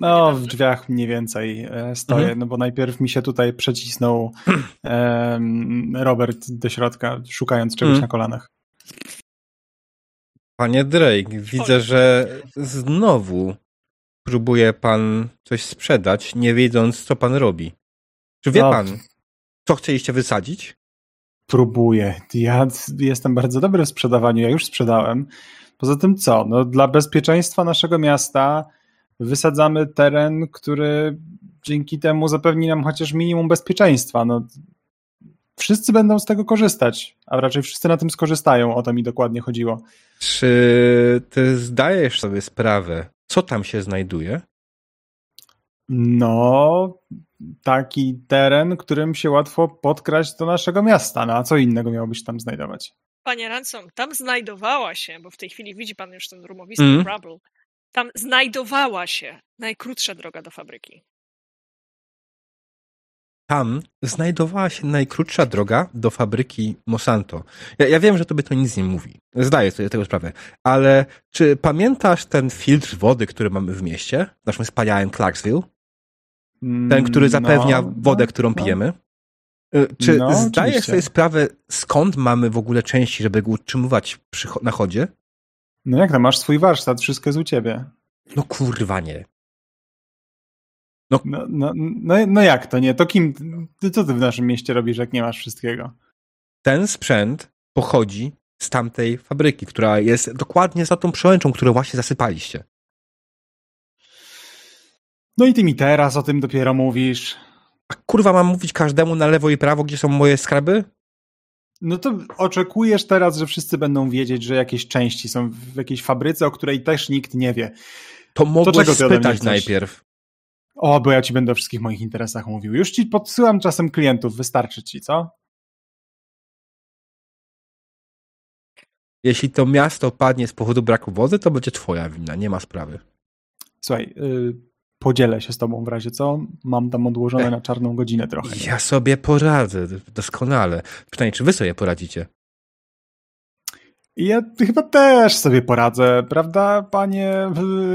No, w drzwiach mniej więcej e, stoję, Mhm. no bo najpierw mi się tutaj przecisnął em, Robert do środka, szukając czegoś Mhm. na kolanach. Panie Drake, widzę, że znowu próbuje pan coś sprzedać, nie wiedząc, co pan robi. Czy wie No. pan, co chcieliście wysadzić? Próbuję. Ja jestem bardzo dobry w sprzedawaniu, ja już sprzedałem. Poza tym co? No, dla bezpieczeństwa naszego miasta wysadzamy teren, który dzięki temu zapewni nam chociaż minimum bezpieczeństwa. No, wszyscy będą z tego korzystać, a raczej wszyscy na tym skorzystają. O to mi dokładnie chodziło. Czy ty zdajesz sobie sprawę, co tam się znajduje? No, taki teren, którym się łatwo podkraść do naszego miasta. No a co innego miałoby się tam znajdować? Panie Ransom, tam znajdowała się, bo w tej chwili widzi pan już ten rumowisty Mhm. Rubble, tam znajdowała się najkrótsza droga do fabryki. Tam znajdowała się najkrótsza droga do fabryki Monsanto. Ja, ja wiem, że tobie to nic nie mówi. Zdaję sobie tego sprawę. Ale czy pamiętasz ten filtr wody, który mamy w mieście? W naszym wspaniałym Clarksville? Ten, który zapewnia No, wodę, no, którą no. pijemy? Y, Czy No, zdajesz oczywiście. sobie sprawę, skąd mamy w ogóle części, żeby go utrzymywać przy, na chodzie? No jak to, masz swój warsztat, wszystko jest u ciebie. No kurwa nie. No, no, no, no jak to nie? To kim, ty, co ty w naszym mieście robisz, jak nie masz wszystkiego? Ten sprzęt pochodzi z tamtej fabryki, która jest dokładnie za tą przełęczą, którą właśnie zasypaliście. No i ty mi teraz o tym dopiero mówisz. A kurwa mam mówić każdemu na lewo i prawo, gdzie są moje skarby? No to oczekujesz teraz, że wszyscy będą wiedzieć, że jakieś części są w jakiejś fabryce, o której też nikt nie wie. To mogłeś mnie spytać najpierw. O, bo ja ci będę o wszystkich moich interesach mówił. Już ci podsyłam czasem klientów, wystarczy ci, co? Jeśli to miasto padnie z powodu braku wody, to będzie twoja wina, nie ma sprawy. Słuchaj, y, podzielę się z tobą w razie co. Mam tam odłożone Ech. na czarną godzinę trochę. Ja sobie poradzę doskonale. Przynajmniej czy wy sobie poradzicie? I ja chyba też sobie poradzę, prawda, panie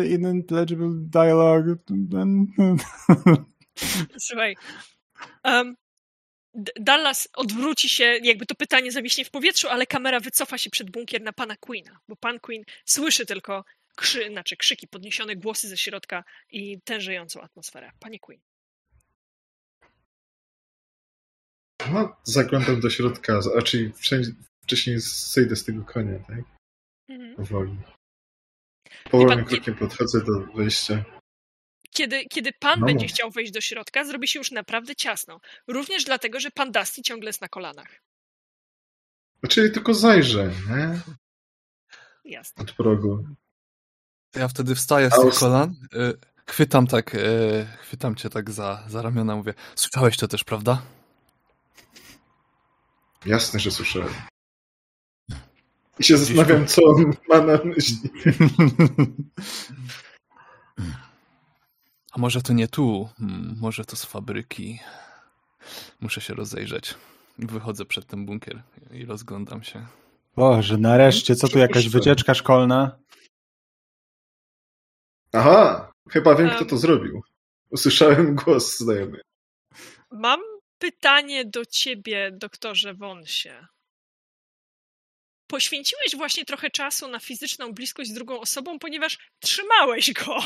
Intelligible Dialogue? Słuchaj. Um, Dallas odwróci się, jakby to pytanie zawiśnie w powietrzu, ale kamera wycofa się przed bunkier na pana Queena, bo pan Queen słyszy tylko krzy, znaczy krzyki, podniesione głosy ze środka i tężejącą atmosferę. Panie Queen. No, zaglądam do środka, czyli wszędzie, wcześniej zejdę z tego konia, tak? Mhm. Powoli. Powolnym pan- krokiem podchodzę do wejścia. kiedy, kiedy pan No będzie chciał wejść do środka, zrobi się już naprawdę ciasno. Również dlatego, że pan Dusty ciągle jest na kolanach. Czyli tylko zajrzę, nie? Jasne. Od progu. Ja wtedy wstaję z tych kolan, y, chwytam tak, y, chwytam cię tak za, za ramiona, mówię, słyszałeś to też, prawda? Jasne, że słyszałem. I się zastanawiam, co on ma na myśli. A może to nie tu, Hmm, może to z fabryki. Muszę się rozejrzeć. Wychodzę przed ten bunkier i rozglądam się. Boże, nareszcie, co tu jakaś wycieczka szkolna? Aha, chyba wiem, Em. kto to zrobił. Usłyszałem głos znajomy. Mam pytanie do ciebie, doktorze Wonsie. Poświęciłeś właśnie trochę czasu na fizyczną bliskość z drugą osobą, ponieważ trzymałeś go.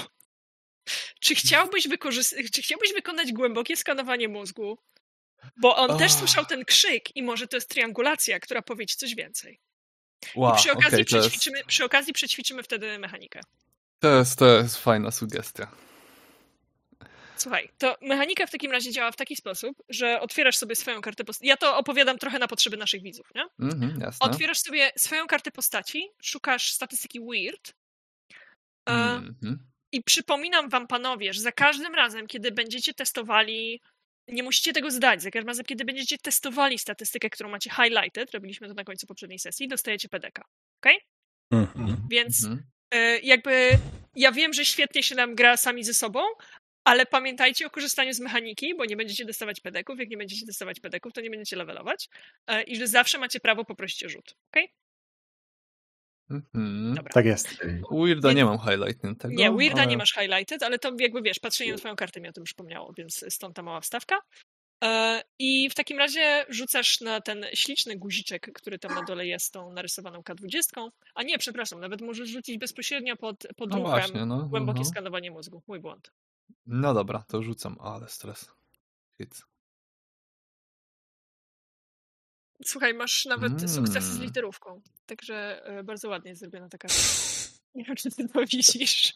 Czy chciałbyś, wykorzys- czy chciałbyś wykonać głębokie skanowanie mózgu? Bo on też Ah. słyszał ten krzyk i może to jest triangulacja, która powie ci coś więcej. Wow, I przy okazji, okej, to, jest, przećwiczymy, przy okazji przećwiczymy wtedy mechanikę. to, jest, to jest fajna sugestia. Słuchaj, to mechanika w takim razie działa w taki sposób, że otwierasz sobie swoją kartę postaci. Ja to opowiadam trochę na potrzeby naszych widzów, nie? Mhm, jasne. Otwierasz sobie swoją kartę postaci, szukasz statystyki Weird e, Mhm. i przypominam wam, panowie, że za każdym razem, kiedy będziecie testowali, nie musicie tego zdać, za każdym razem, kiedy będziecie testowali statystykę, którą macie highlighted, robiliśmy to na końcu poprzedniej sesji, dostajecie PDK. Mhm. Więc Mhm. e, jakby ja wiem, że świetnie się nam gra sami ze sobą, ale pamiętajcie o korzystaniu z mechaniki, bo nie będziecie dostawać pedeków. Jak nie będziecie dostawać pedeków, to nie będziecie levelować. E, I że zawsze macie prawo poprosić o rzut. Okay? Mhm. Dobra. Tak jest. Weirda nie mam highlightniętego. Nie, Weirda ale- nie masz highlighted, ale to jakby wiesz, patrzenie na twoją kartę mi o tym przypomniało, więc stąd ta mała wstawka. E, I w takim razie rzucasz na ten śliczny guziczek, który tam na dole jest, tą narysowaną K20. A nie, przepraszam, nawet możesz rzucić bezpośrednio pod, pod No ruchem właśnie, no. głębokie no. skanowanie mózgu. Mój błąd. No dobra, to rzucam, ale stres. Hit. Słuchaj, masz nawet Mm. sukcesy z literówką. Także e, bardzo ładnie jest zrobiona ta karta. Nie wiem, czy ty to widzisz.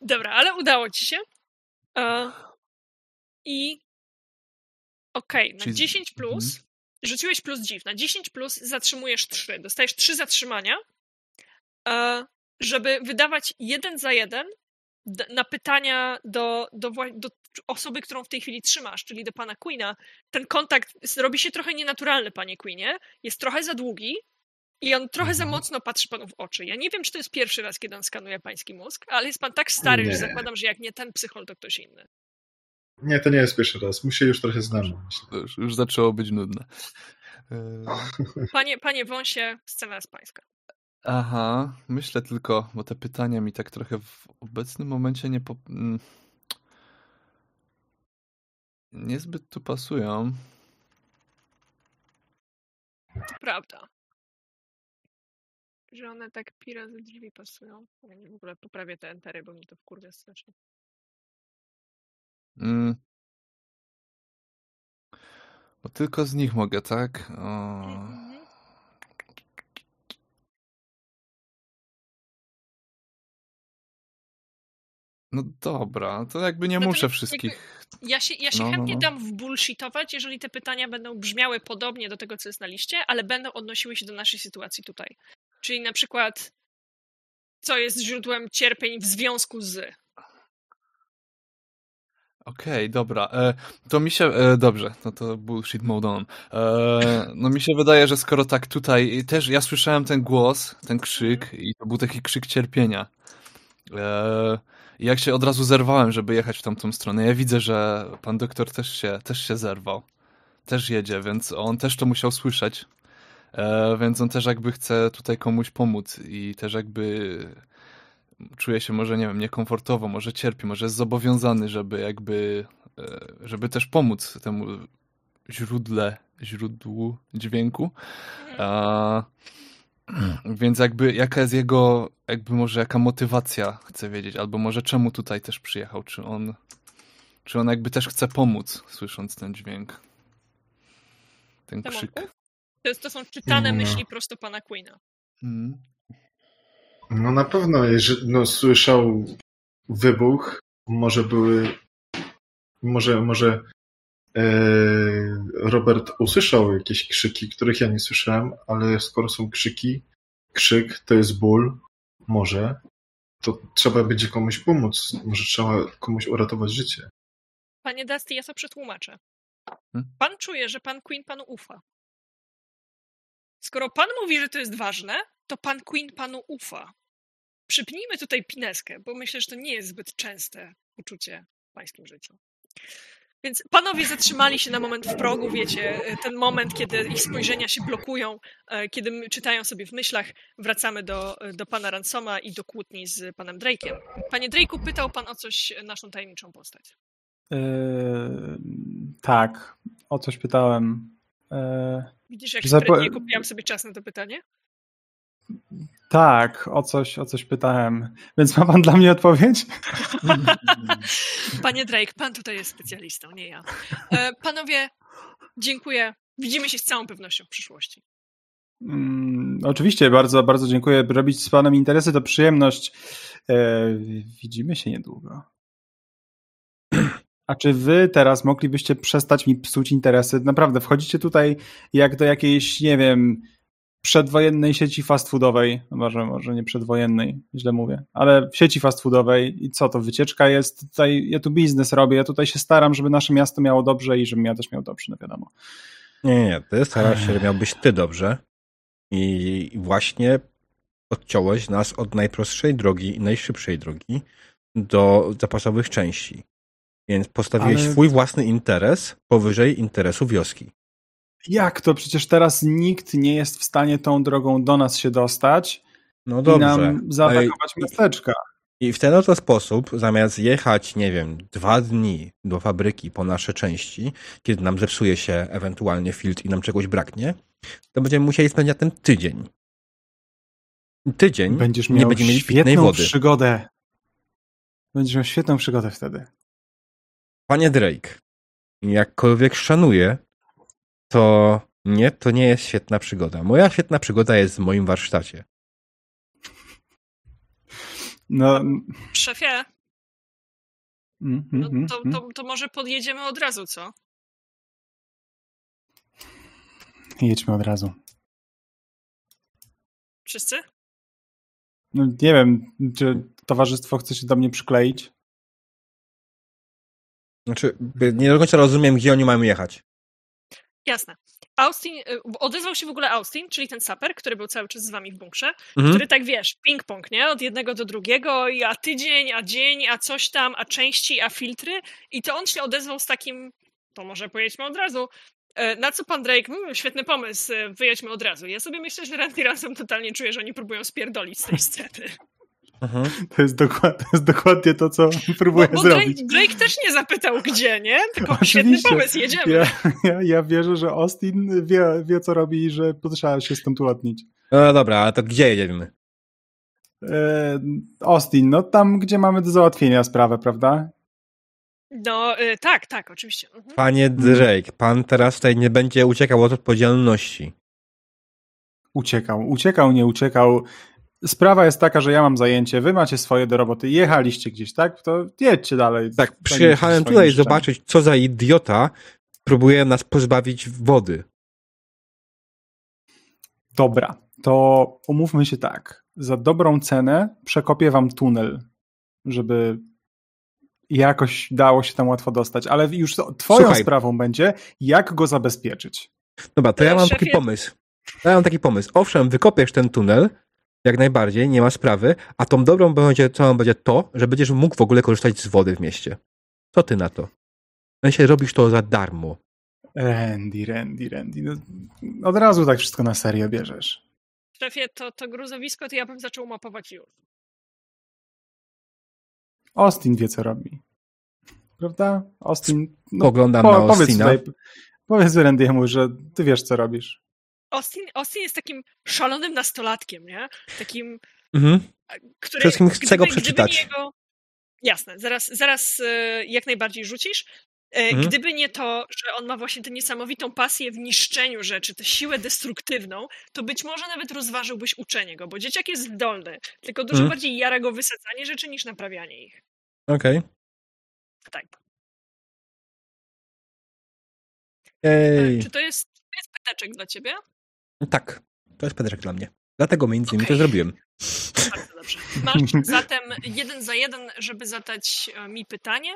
Dobra, ale udało ci się. E, I okej, na Czyli- 10 plus mhm. rzuciłeś plus dziw. Na 10 plus zatrzymujesz 3. Dostajesz 3 zatrzymania, e, żeby wydawać jeden za jeden na pytania do, do, do osoby, którą w tej chwili trzymasz, czyli do pana Queena. Ten kontakt robi się trochę nienaturalny, panie Queenie. Jest trochę za długi i on trochę za Mhm. mocno patrzy panu w oczy. Ja nie wiem, czy to jest pierwszy raz, kiedy on skanuje pański mózg, ale jest pan tak stary, że Nie. zakładam, że jak nie ten psychol, to ktoś inny. Nie, to nie jest pierwszy raz. My się już trochę znamy. Już, już zaczęło być nudne. E, Panie, panie Wąsie, scena jest pańska. Aha, myślę tylko, bo te pytania mi tak trochę w obecnym momencie nie po... mm, niezbyt tu pasują. To prawda. Że one tak pi razy drzwi pasują. Ja nie w ogóle poprawię te entery, bo mi to wkurwia strasznie. Mm. Bo tylko z nich mogę, tak? O... No dobra, to jakby nie No muszę wszystkich. Ja się, ja się No, no, chętnie no. dam w bullshitować, jeżeli te pytania będą brzmiały podobnie do tego, co jest na liście, ale będą odnosiły się do naszej sytuacji tutaj. Czyli na przykład, co jest źródłem cierpień w związku z. Okej, dobra. E, to mi się. E, dobrze, no to bullshit mode on. E, no mi się wydaje, że skoro tak tutaj też ja słyszałem ten głos, ten krzyk i to był taki krzyk cierpienia. E, i jak się od razu zerwałem, żeby jechać w tamtą stronę. Ja widzę, że pan doktor też się, też się zerwał. Też jedzie, więc on też to musiał słyszeć. E, więc on też jakby chce tutaj komuś pomóc i też jakby czuje się może, nie wiem, niekomfortowo, może cierpi, może jest zobowiązany, żeby jakby, e, żeby też pomóc temu źródle, źródłu dźwięku. A, więc jakby jaka jest jego, jakby może jaka motywacja chce wiedzieć, albo może czemu tutaj też przyjechał, czy on, czy on jakby też chce pomóc, słysząc ten dźwięk, ten krzyk. To, jest, to są czytane No. myśli prosto pana Queena. Mhm. No na pewno, jeżeli, no, słyszał wybuch, może były, może, może Robert usłyszał jakieś krzyki, których ja nie słyszałem, ale skoro są krzyki, krzyk to jest ból, może, to trzeba będzie komuś pomóc, może trzeba komuś uratować życie. Panie Dusty, ja to przetłumaczę. Hmm? Pan czuje, że pan Queen panu ufa. Skoro pan mówi, że to jest ważne, to pan Queen panu ufa. Przypnijmy tutaj pineskę, bo myślę, że to nie jest zbyt częste uczucie w pańskim życiu. Więc panowie zatrzymali się na moment w progu, wiecie, ten moment, kiedy ich spojrzenia się blokują, e, kiedy czytają sobie w myślach. Wracamy do, do pana Ransoma i do kłótni z panem Drake'iem. Panie Drake'u, pytał pan o coś naszą tajemniczą postać. Yy, tak, o coś pytałem. Yy, Widzisz, jak Zapo- sprytnie kupiłam sobie czas na to pytanie? Tak, o coś, o coś pytałem. Więc ma pan dla mnie odpowiedź? Panie Drake, pan tutaj jest specjalistą, nie ja. E, panowie, dziękuję. Widzimy się z całą pewnością w przyszłości. Mm, oczywiście, bardzo, bardzo dziękuję. Robić z panem interesy to przyjemność. E, widzimy się niedługo. A czy wy teraz moglibyście przestać mi psuć interesy? Naprawdę, wchodzicie tutaj jak do jakiejś, nie wiem, przedwojennej sieci fast foodowej, no może, może nie przedwojennej, źle mówię, ale w sieci fast foodowej i co to, wycieczka jest, tutaj ja tu biznes robię, ja tutaj się staram, żeby nasze miasto miało dobrze i żebym ja też miał dobrze, no wiadomo. Nie, nie, nie. Ty starasz się, że miałbyś ty dobrze i właśnie odciąłeś nas od najprostszej drogi i najszybszej drogi do zapasowych części. Więc postawiłeś Ale- swój własny interes powyżej interesu wioski. Jak to? Przecież teraz nikt nie jest w stanie tą drogą do nas się dostać No i dobrze. nam zaatakować Ale- miasteczka. I w ten oto sposób, zamiast jechać, nie wiem, dwa dni do fabryki po nasze części, kiedy nam zepsuje się ewentualnie filtr i nam czegoś braknie, to będziemy musieli spędzić na tym tydzień. Tydzień Będziesz nie będziemy mieli pitnej wody. przygodę. Będziesz miał świetną przygodę wtedy. Panie Drake, jakkolwiek szanuję, to nie, to nie jest świetna przygoda. Moja świetna przygoda jest w moim warsztacie. No, Szefie, mm, no mm, to, mm. to, to może podjedziemy od razu, co? Jedźmy od razu. Wszyscy? No, nie wiem, czy towarzystwo chce się do mnie przykleić. Znaczy, nie do końca rozumiem, gdzie oni mają jechać. Jasne. Austin, y, odezwał się w ogóle Austin, czyli ten saper, który był cały czas z wami w bunkrze, Mhm. który tak wiesz, ping-pong, nie? Od jednego do drugiego, i a tydzień, a dzień, a coś tam, a części, a filtry. I to on się odezwał z takim, to może pojedźmy od razu. E, Na co pan Drake, mm, świetny pomysł, wyjedźmy od razu. Ja sobie myślę, że Randy Ransom totalnie czuje, że oni próbują spierdolić z tej sceny. Mhm. To jest, dokład, to jest dokładnie to, co próbuję Bo, bo Drake, zrobić. Drake też nie zapytał gdzie, nie? Tylko świetny Oczywiście. pomysł, jedziemy. Ja, ja, ja wierzę, że Austin wie, wie, co robi i że trzeba się stąd ułatnić. No dobra, ale to gdzie jedziemy? E, Austin, no tam, gdzie mamy do załatwienia sprawę, prawda? No, y, tak, tak, oczywiście. Mhm. Panie Drake, pan teraz tutaj nie będzie uciekał od odpowiedzialności. Uciekał, uciekał, nie uciekał. Sprawa jest taka, że ja mam zajęcie, wy macie swoje do roboty, jechaliście gdzieś, tak? To jedźcie dalej. Tak, przyjechałem tutaj życiem. zobaczyć, co za idiota próbuje nas pozbawić wody. Dobra, to umówmy się tak. Za dobrą cenę przekopię wam tunel, żeby jakoś dało się tam łatwo dostać, ale już twoją Słuchaj. sprawą będzie, jak go zabezpieczyć. Dobra, to ja mam taki pomysł. Ja mam taki pomysł. Owszem, wykopiesz ten tunel, jak najbardziej, nie ma sprawy, a tą dobrą będzie, co będzie to, że będziesz mógł w ogóle korzystać z wody w mieście. Co ty na to? No się robisz to za darmo. Randy, Randy, Randy. No, od razu tak wszystko na serio bierzesz. Szefie, to, to gruzowisko to ja bym zaczął mapować już. Austin wie, co robi. Prawda? Austin, no, Oglądam na powiedz Austina. tutaj, powiedz Randy'emu, że ty wiesz, co robisz. Austin, Austin jest takim szalonym nastolatkiem, nie? Takim, Mhm. który... Wszystkim chcę go przeczytać. Jego... Jasne, zaraz, zaraz e, jak najbardziej rzucisz. E, Mhm. Gdyby nie to, że on ma właśnie tę niesamowitą pasję w niszczeniu rzeczy, tę siłę destruktywną, to być może nawet rozważyłbyś uczenie go, bo dzieciak jest zdolny, tylko dużo Mhm. bardziej jara go wysadzanie rzeczy niż naprawianie ich. Okej. Tak. Ej. Czy to jest, to jest pyteczek dla ciebie? Tak, to jest pedrek dla mnie. Dlatego między innymi Okej. to zrobiłem. Bardzo dobrze. Masz zatem jeden za jeden, żeby zadać e, mi pytanie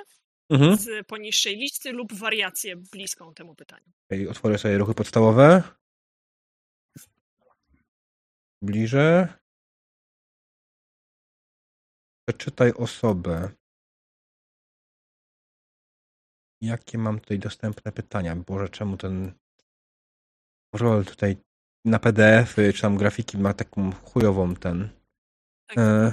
Mhm. z poniższej listy lub wariację bliską temu pytaniu. Okej, otworzę sobie ruchy podstawowe. Bliżej. Przeczytaj osobę. Jakie mam tutaj dostępne pytania? Boże, czemu ten rol tutaj na PDF-y czy tam grafiki ma taką chujową ten. Tak. E,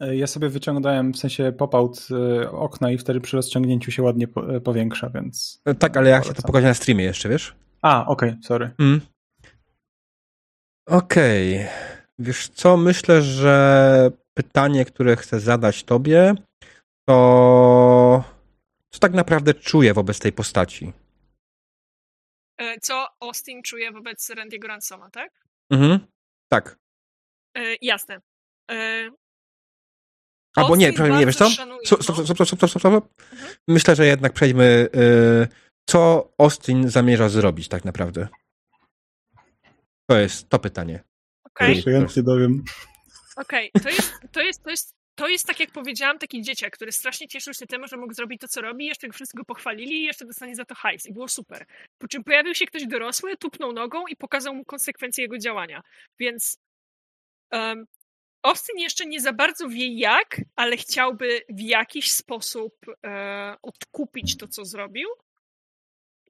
E, Ja sobie wyciągnąłem w sensie pop-out e, okna i wtedy przy rozciągnięciu się ładnie po- powiększa, więc... tak, ale ja chcę to pokazać na streamie jeszcze, wiesz? A, okej, sorry. Mm. Okej. Wiesz co, myślę, że pytanie, które chcę zadać tobie, to co tak naprawdę czuję wobec tej postaci? E, Co Austin czuje wobec Randy'ego Ransoma, tak? Mhm. Tak. E, jasne. E, Albo nie, przepraszam, nie, wiesz co? Stop, stop, stop, stop, stop, stop. Mhm. Myślę, że jednak przejdźmy, y, co Austin zamierza zrobić tak naprawdę? To jest to pytanie. Okej, Okej. Chętnie dowiem. okej. To, jest, to, jest, to, jest, to jest, tak jak powiedziałam, taki dzieciak, który strasznie cieszył się tym, że mógł zrobić to, co robi, jeszcze wszyscy go pochwalili i jeszcze dostanie za to hajs. I było super. Po czym pojawił się ktoś dorosły, tupnął nogą i pokazał mu konsekwencje jego działania. Więc um, Austin jeszcze nie za bardzo wie jak, ale chciałby w jakiś sposób e, odkupić to, co zrobił.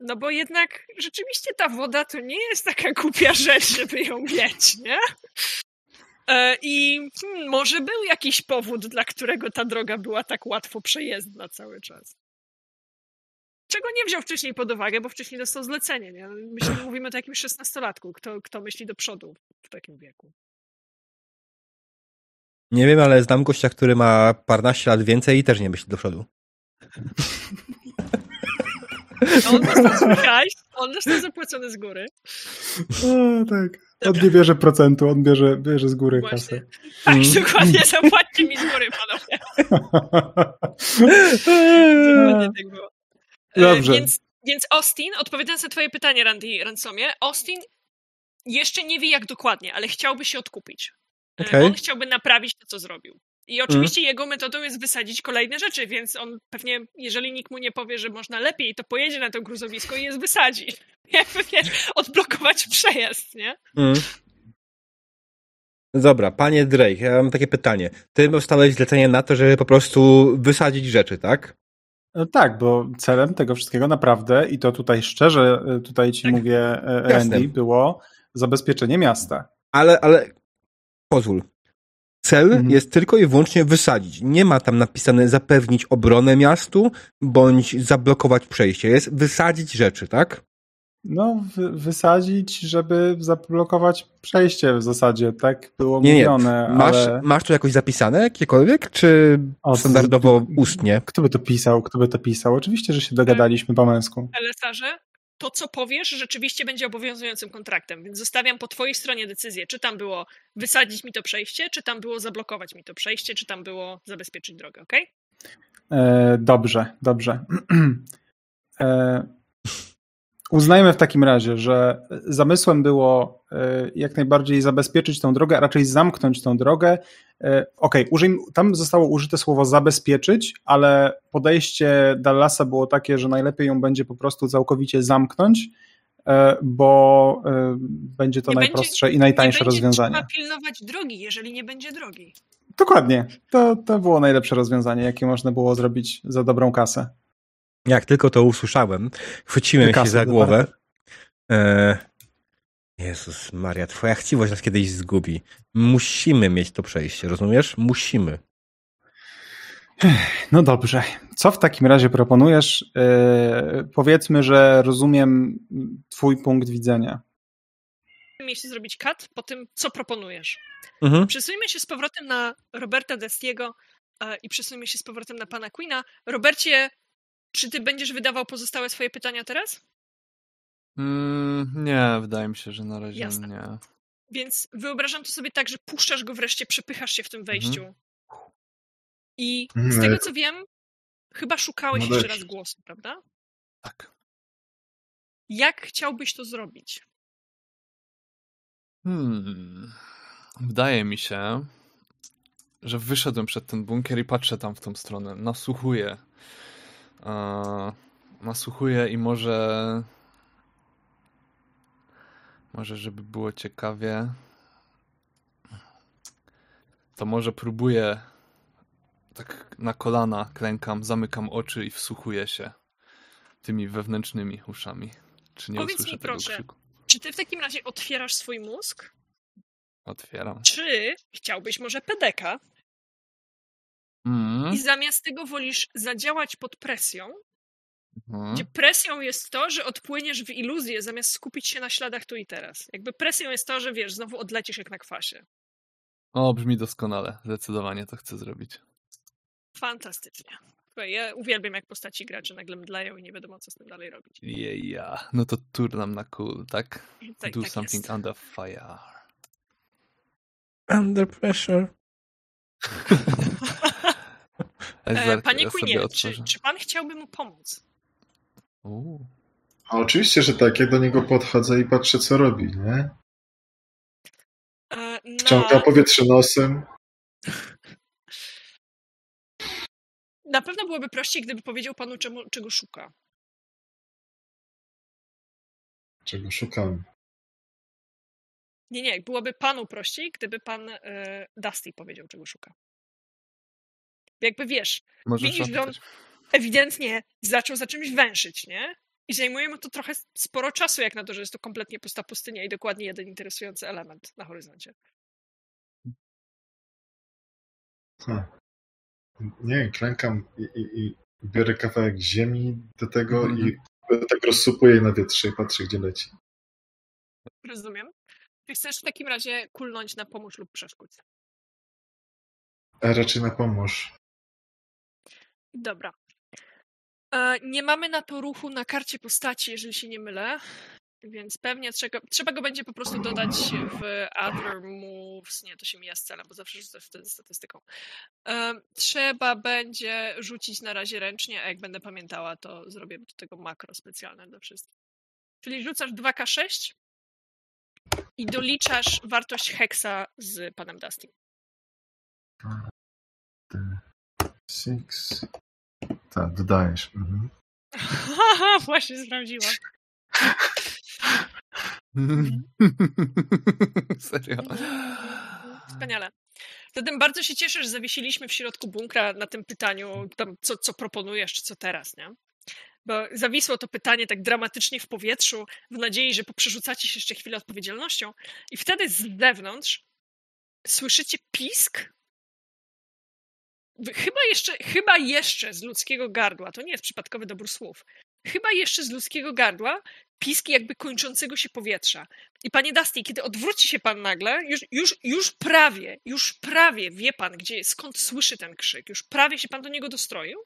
No bo jednak rzeczywiście ta woda to nie jest taka głupia rzecz, żeby ją mieć, nie? E, I hmm, może był jakiś powód, dla którego ta droga była tak łatwo przejezdna cały czas. Czego nie wziął wcześniej pod uwagę, bo wcześniej dostał zlecenie, nie? Myślę, mówimy o jakimś szesnastolatku, kto, kto myśli do przodu w takim wieku. Nie wiem, ale znam gościa, który ma parnaście lat więcej i też nie myśli do przodu. On dostał hajs, on dostał zapłacony z góry. O, tak. On nie bierze procentu, on bierze, bierze z góry Właśnie. kasę. Tak, Mm. dokładnie, zapłaćcie mi z góry, panowie. Dokładnie tak było. E, Dobrze. Więc, więc Austin, odpowiadając na twoje pytanie, Randy Ransomie, Austin jeszcze nie wie jak dokładnie, ale chciałby się odkupić. E, Okej. On chciałby naprawić to, co zrobił. I oczywiście jego metodą jest wysadzić kolejne rzeczy, więc on pewnie, jeżeli nikt mu nie powie, że można lepiej, to pojedzie na to gruzowisko i je wysadzi. Jakby, wiesz, odblokować przejazd, nie? Mm. Dobra, panie Drake, ja mam takie pytanie. Ty dostałeś zlecenie na to, żeby po prostu wysadzić rzeczy, tak? No Tak, bo celem tego wszystkiego naprawdę, i to tutaj szczerze e, tutaj ci Tak. mówię, e, Randy, było zabezpieczenie miasta. Ale, ale pozwól. Cel Mhm. jest tylko i wyłącznie wysadzić. Nie ma tam napisane zapewnić obronę miastu, bądź zablokować przejście. Jest wysadzić rzeczy, tak? No, wy, wysadzić, żeby zablokować przejście w zasadzie, tak było Nie, nie. mówione, Masz, ale... masz tu jakoś zapisane jakiekolwiek, czy O, standardowo ustnie? Kto by to pisał? Kto by to pisał? Oczywiście, że się dogadaliśmy po męsku. Elesarze, to co powiesz rzeczywiście będzie obowiązującym kontraktem, więc zostawiam po twojej stronie decyzję, czy tam było wysadzić mi to przejście, czy tam było zablokować mi to przejście, czy tam było zabezpieczyć drogę, ok? E, dobrze, dobrze. E, uznajmy w takim razie, że zamysłem było e, jak najbardziej zabezpieczyć tą drogę, a raczej zamknąć tą drogę. E, Okej, użyj- tam zostało użyte słowo zabezpieczyć, ale podejście Dallasa było takie, że najlepiej ją będzie po prostu całkowicie zamknąć, e, bo będzie to Nie będzie- najprostsze i najtańsze nie będzie rozwiązanie. trzeba pilnować drogi, jeżeli nie będzie drogi. Dokładnie. To, to było najlepsze rozwiązanie, jakie można było zrobić za dobrą kasę. Jak tylko to usłyszałem, chwyciłem się za do głowę. barter. E, Jezus Maria, twoja chciwość nas kiedyś zgubi. Musimy mieć to przejście, rozumiesz? Musimy. No dobrze. Co w takim razie proponujesz? Yy, powiedzmy, że rozumiem Twój punkt widzenia. Mieliście zrobić cut po tym, co proponujesz. Mhm. Przesuńmy się z powrotem na Roberta Destiego e, i przesuńmy się z powrotem na pana Queena. Robercie, czy ty będziesz wydawał pozostałe swoje pytania teraz? Mm, nie, wydaje mi się, że na razie Jasne. nie. Więc wyobrażam to sobie tak, że puszczasz go wreszcie, przepychasz się w tym wejściu. I z tego co wiem, chyba szukałeś No jeszcze raz głosu, prawda? Tak. Jak chciałbyś to zrobić? Hmm. Wydaje mi się, że wyszedłem przed ten bunkier i patrzę tam w tą stronę. Nasłuchuję. E, nasłuchuję i może. Może, żeby było ciekawie. To może próbuję. Tak na kolana klękam, zamykam oczy i wsłuchuję się tymi wewnętrznymi uszami. Czy nie Powiedz mi tego proszę. krzyku? Czy ty w takim razie otwierasz swój mózg? Otwieram. Czy chciałbyś może pedeka Mm. i zamiast tego wolisz zadziałać pod presją, Mhm. gdzie presją jest to, że odpłyniesz w iluzję zamiast skupić się na śladach tu i teraz. Jakby presją jest to, że wiesz, znowu odlecisz jak na kwasie. O, brzmi doskonale. Zdecydowanie to chcę zrobić. Fantastycznie. Ja uwielbiam jak postaci graczy nagle mdleją i nie wiadomo co z tym dalej robić. Yeah. No to turnam na cool, tak? Tak, Do tak something jest. under fire. Under pressure. E, Panie Queenie, czy, czy pan chciałby mu pomóc? Uuu. A oczywiście, że tak. Ja do niego podchodzę i patrzę, co robi, nie? E, Wciąga Na, powietrze nosem. na pewno byłoby prościej, gdyby powiedział panu, czemu, czego szuka. Czego szukam? Nie, nie, byłoby panu prościej, gdyby pan e, Dusty powiedział, czego szuka. Jakby wiesz, Możesz Widzisz, że on- ewidentnie zaczął za czymś węszyć, nie? I zajmuje mu to trochę sporo czasu, jak na to, że jest to kompletnie pusta pustynia i dokładnie jeden interesujący element na horyzoncie. Ha. Nie klękam i, i, i biorę kawałek ziemi do tego Mhm. i tak rozsypuję na wietrze i patrzę, gdzie leci. Rozumiem. Czy chcesz w takim razie kulnąć na pomóż lub przeszkódź? A raczej na pomóż. Dobra. E, Nie mamy na to ruchu na karcie postaci, jeżeli się nie mylę, więc pewnie trzeba, trzeba go będzie po prostu dodać w other moves. Nie, to się mija z celem, bo zawsze rzucę wtedy statystyką. E, Trzeba będzie rzucić na razie ręcznie, a jak będę pamiętała, to zrobię do tego makro specjalne dla wszystkich. Czyli rzucasz 2K6 i doliczasz wartość heksa z panem Dusty. Six. Tak, dodajesz. Mhm. Haha, właśnie sprawdziła. Serio. Wspaniale. Zatem bardzo się cieszę, że zawiesiliśmy w środku bunkra na tym pytaniu, tam, co, co proponujesz, czy co teraz, nie? Bo zawisło to pytanie tak dramatycznie w powietrzu, w nadziei, że poprzerzucacie się jeszcze chwilę odpowiedzialnością. I wtedy z zewnątrz słyszycie pisk. Chyba jeszcze, chyba jeszcze z ludzkiego gardła, to nie jest przypadkowy dobór słów, chyba jeszcze z ludzkiego gardła pisk jakby kończącego się powietrza. I panie Dusty, kiedy odwróci się pan nagle, już, już, już prawie, już prawie wie pan, gdzie, skąd słyszy ten krzyk, już prawie się pan do niego dostroił,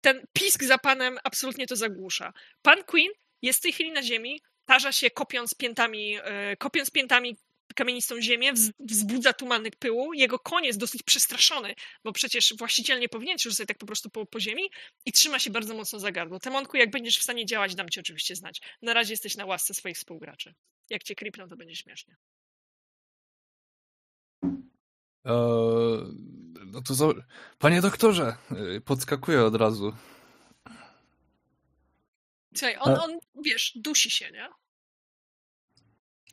ten pisk za panem absolutnie to zagłusza. Pan Queen jest w tej chwili na ziemi, tarza się kopiąc piętami, e, kopiąc piętami kamienistą ziemię, wz- wzbudza tumanek pyłu, jego koń jest dosyć przestraszony, bo przecież właściciel nie powinien się rzucać tak po prostu po, po ziemi i trzyma się bardzo mocno za gardło. Temonku, jak będziesz w stanie działać, dam ci oczywiście znać. Na razie jesteś na łasce swoich współgraczy. Jak cię kripną, to będzie śmiesznie. Eee, no to za... Panie doktorze, yy, podskakuję od razu. Słuchaj, on, on wiesz, dusi się, nie?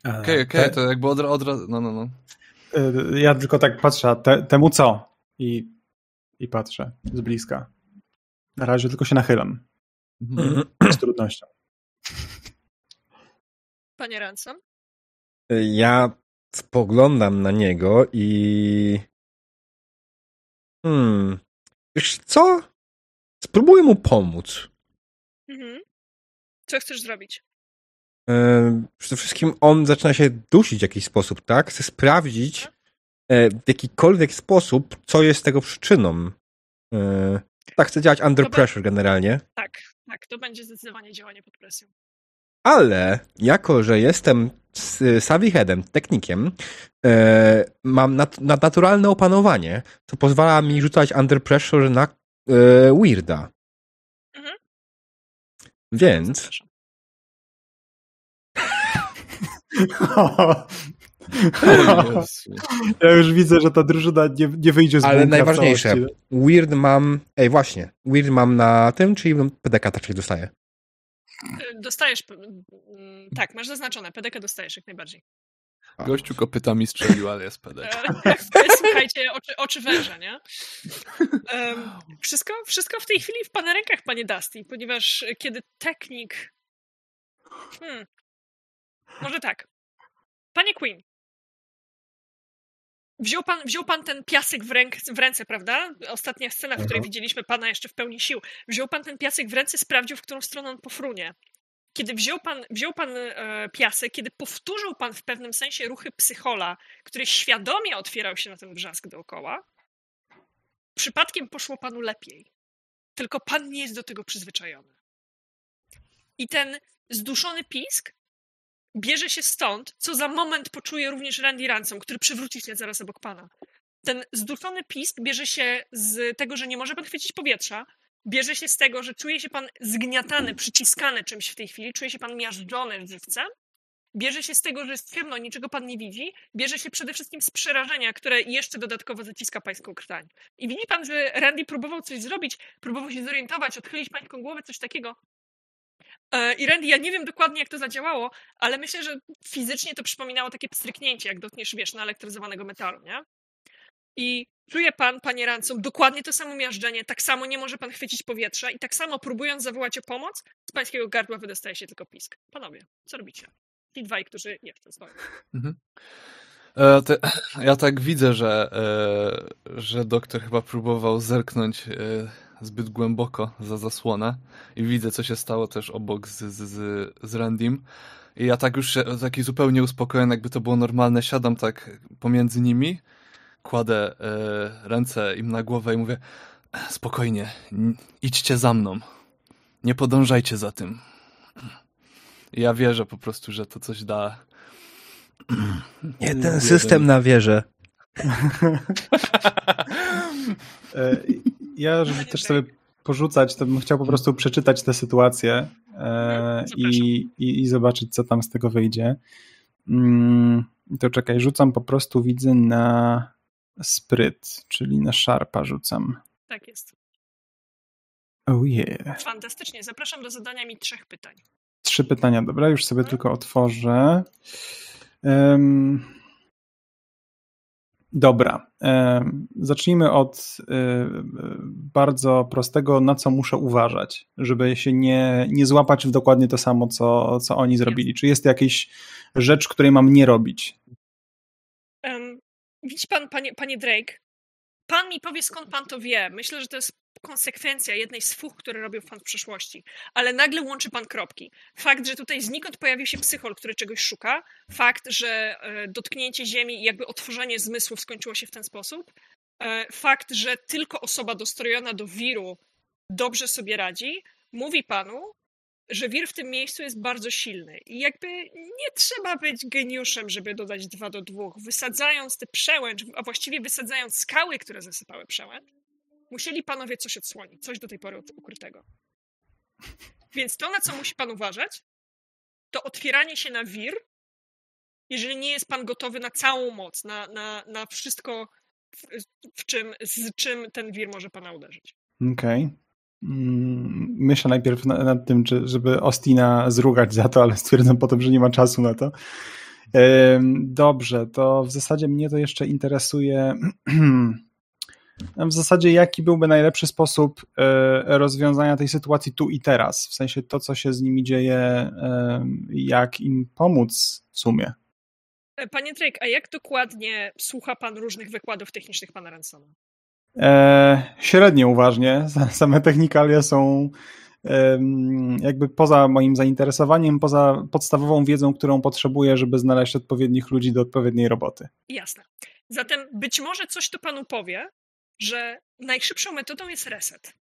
E, Okej, okej, te- to jakby od, od razu... No, no, no. e, Ja tylko tak patrzę, te, temu co? I, I patrzę z bliska. Na razie tylko się nachylam. Mhm. Z trudnością. Panie Ransom? Ja spoglądam na niego i. Hmm. Wiesz co? Spróbuję mu pomóc. Mhm. Co chcesz zrobić? E, przede wszystkim on zaczyna się dusić w jakiś sposób, tak? Chcę sprawdzić e, w jakikolwiek sposób, co jest tego przyczyną. E, tak, chcę działać under Dobra. pressure generalnie. Tak, tak, to będzie zdecydowanie działanie pod presją. Ale jako, że jestem Savvy Headem, technikiem, e, mam nat naturalne opanowanie, co pozwala mi rzucać under pressure na e, Weirda. Mhm. Więc... Zapraszam. Ja już widzę, że ta drużyna nie, nie wyjdzie z Ale najważniejsze, Weird mam, ej właśnie, Weird mam na tym, czyli PDK tak się dostaje. Dostajesz, tak, masz zaznaczone, PDK dostajesz jak najbardziej. Gościu kopytami strzelił, ale jest PD. Słuchajcie, oczy, oczy węża, nie? Um, wszystko, wszystko w tej chwili w pana rękach, panie Dusty, ponieważ kiedy technik... Hmm, może tak. Panie Queen, Wziął pan, wziął pan ten piasek w, ręk, w ręce, prawda? Ostatnia scena, w której mhm. widzieliśmy pana jeszcze w pełni sił. Wziął pan ten piasek w ręce, sprawdził, w którą stronę on pofrunie. Kiedy wziął pan, wziął pan e, piasek, kiedy powtórzył pan w pewnym sensie ruchy psychola, który świadomie otwierał się na ten wrzask dookoła, przypadkiem poszło panu lepiej. Tylko pan nie jest do tego przyzwyczajony. I ten zduszony pisk bierze się stąd, co za moment poczuje również Randy Ransom, który przywróci się zaraz obok pana. Ten zduszony pisk bierze się z tego, że nie może pan chwycić powietrza, bierze się z tego, że czuje się pan zgniatany, przyciskany czymś w tej chwili, czuje się pan miażdżony w żywce, bierze się z tego, że jest ciemno, niczego pan nie widzi, bierze się przede wszystkim z przerażenia, które jeszcze dodatkowo zaciska pańską krtań. I widzi pan, że Randy próbował coś zrobić, próbował się zorientować, odchylić pańską głowę, coś takiego, I Randy, ja nie wiem dokładnie, jak to zadziałało, ale myślę, że fizycznie to przypominało takie pstryknięcie, jak dotkniesz, wiesz, naelektryzowanego metalu, nie? I czuje pan, panie Ransom, dokładnie to samo miażdżenie, tak samo nie może pan chwycić powietrza i tak samo próbując zawołać o pomoc, z pańskiego gardła wydostaje się tylko pisk. Panowie, co robicie? Ci dwaj, którzy jeszcze stoją. Mhm. E, ja tak widzę, że, e, że doktor chyba próbował zerknąć e, zbyt głęboko za zasłonę i widzę, co się stało też obok z, z, z Randym. I ja tak już się, taki zupełnie uspokojony, jakby to było normalne, siadam tak pomiędzy nimi, kładę e, ręce im na głowę i mówię spokojnie, idźcie za mną. Nie podążajcie za tym. I ja wierzę po prostu, że to coś da. Nie ten system na wieżę. Ja, żeby też sobie porzucać, to bym chciał po prostu przeczytać tę sytuację e, i, i, i, zobaczyć, co tam z tego wyjdzie. Mm, to czekaj, rzucam po prostu, widzę na spryt, czyli na szarpa rzucam. Tak jest. Oh yeah. Fantastycznie. Zapraszam do zadania mi trzech pytań. Trzy pytania, dobra, już sobie hmm. tylko otworzę. Um, Dobra. Zacznijmy od e, bardzo prostego, na co muszę uważać, żeby się nie, nie złapać w dokładnie to samo, co, co oni zrobili. Czy jest jakaś rzecz, której mam nie robić? Um, widzi pan, panie, panie Drake, pan mi powie, skąd pan to wie. Myślę, że to jest konsekwencja jednej z fuch, które robił pan w przeszłości, ale nagle łączy pan kropki. Fakt, że tutaj znikąd pojawił się psychol, który czegoś szuka, fakt, że e, dotknięcie ziemi i jakby otworzenie zmysłów skończyło się w ten sposób, e, fakt, że tylko osoba dostrojona do wiru dobrze sobie radzi, mówi panu, że wir w tym miejscu jest bardzo silny. I jakby nie trzeba być geniuszem, żeby dodać dwa do dwóch. Wysadzając te przełęcz, a właściwie wysadzając skały, które zasypały przełęcz, musieli panowie coś odsłonić, coś do tej pory ukrytego. Więc to, na co musi pan uważać, to otwieranie się na wir, jeżeli nie jest pan gotowy na całą moc, na, na, na wszystko, w, w czym, z czym ten wir może pana uderzyć. Okej. Okay. Mm, myślę najpierw nad tym, żeby Ostina zrugać za to, ale stwierdzam potem, że nie ma czasu na to. Dobrze, to w zasadzie mnie to jeszcze interesuje w zasadzie jaki byłby najlepszy sposób e, rozwiązania tej sytuacji tu i teraz, w sensie to, co się z nimi dzieje, jak im pomóc w sumie. E, panie Drake, a jak dokładnie słucha pan różnych wykładów technicznych pana Ransoma? E, średnio uważnie. Same technikalia są e, jakby poza moim zainteresowaniem, poza podstawową wiedzą, którą potrzebuję, żeby znaleźć odpowiednich ludzi do odpowiedniej roboty. Jasne. Zatem być może coś to panu powie, że najszybszą metodą jest reset.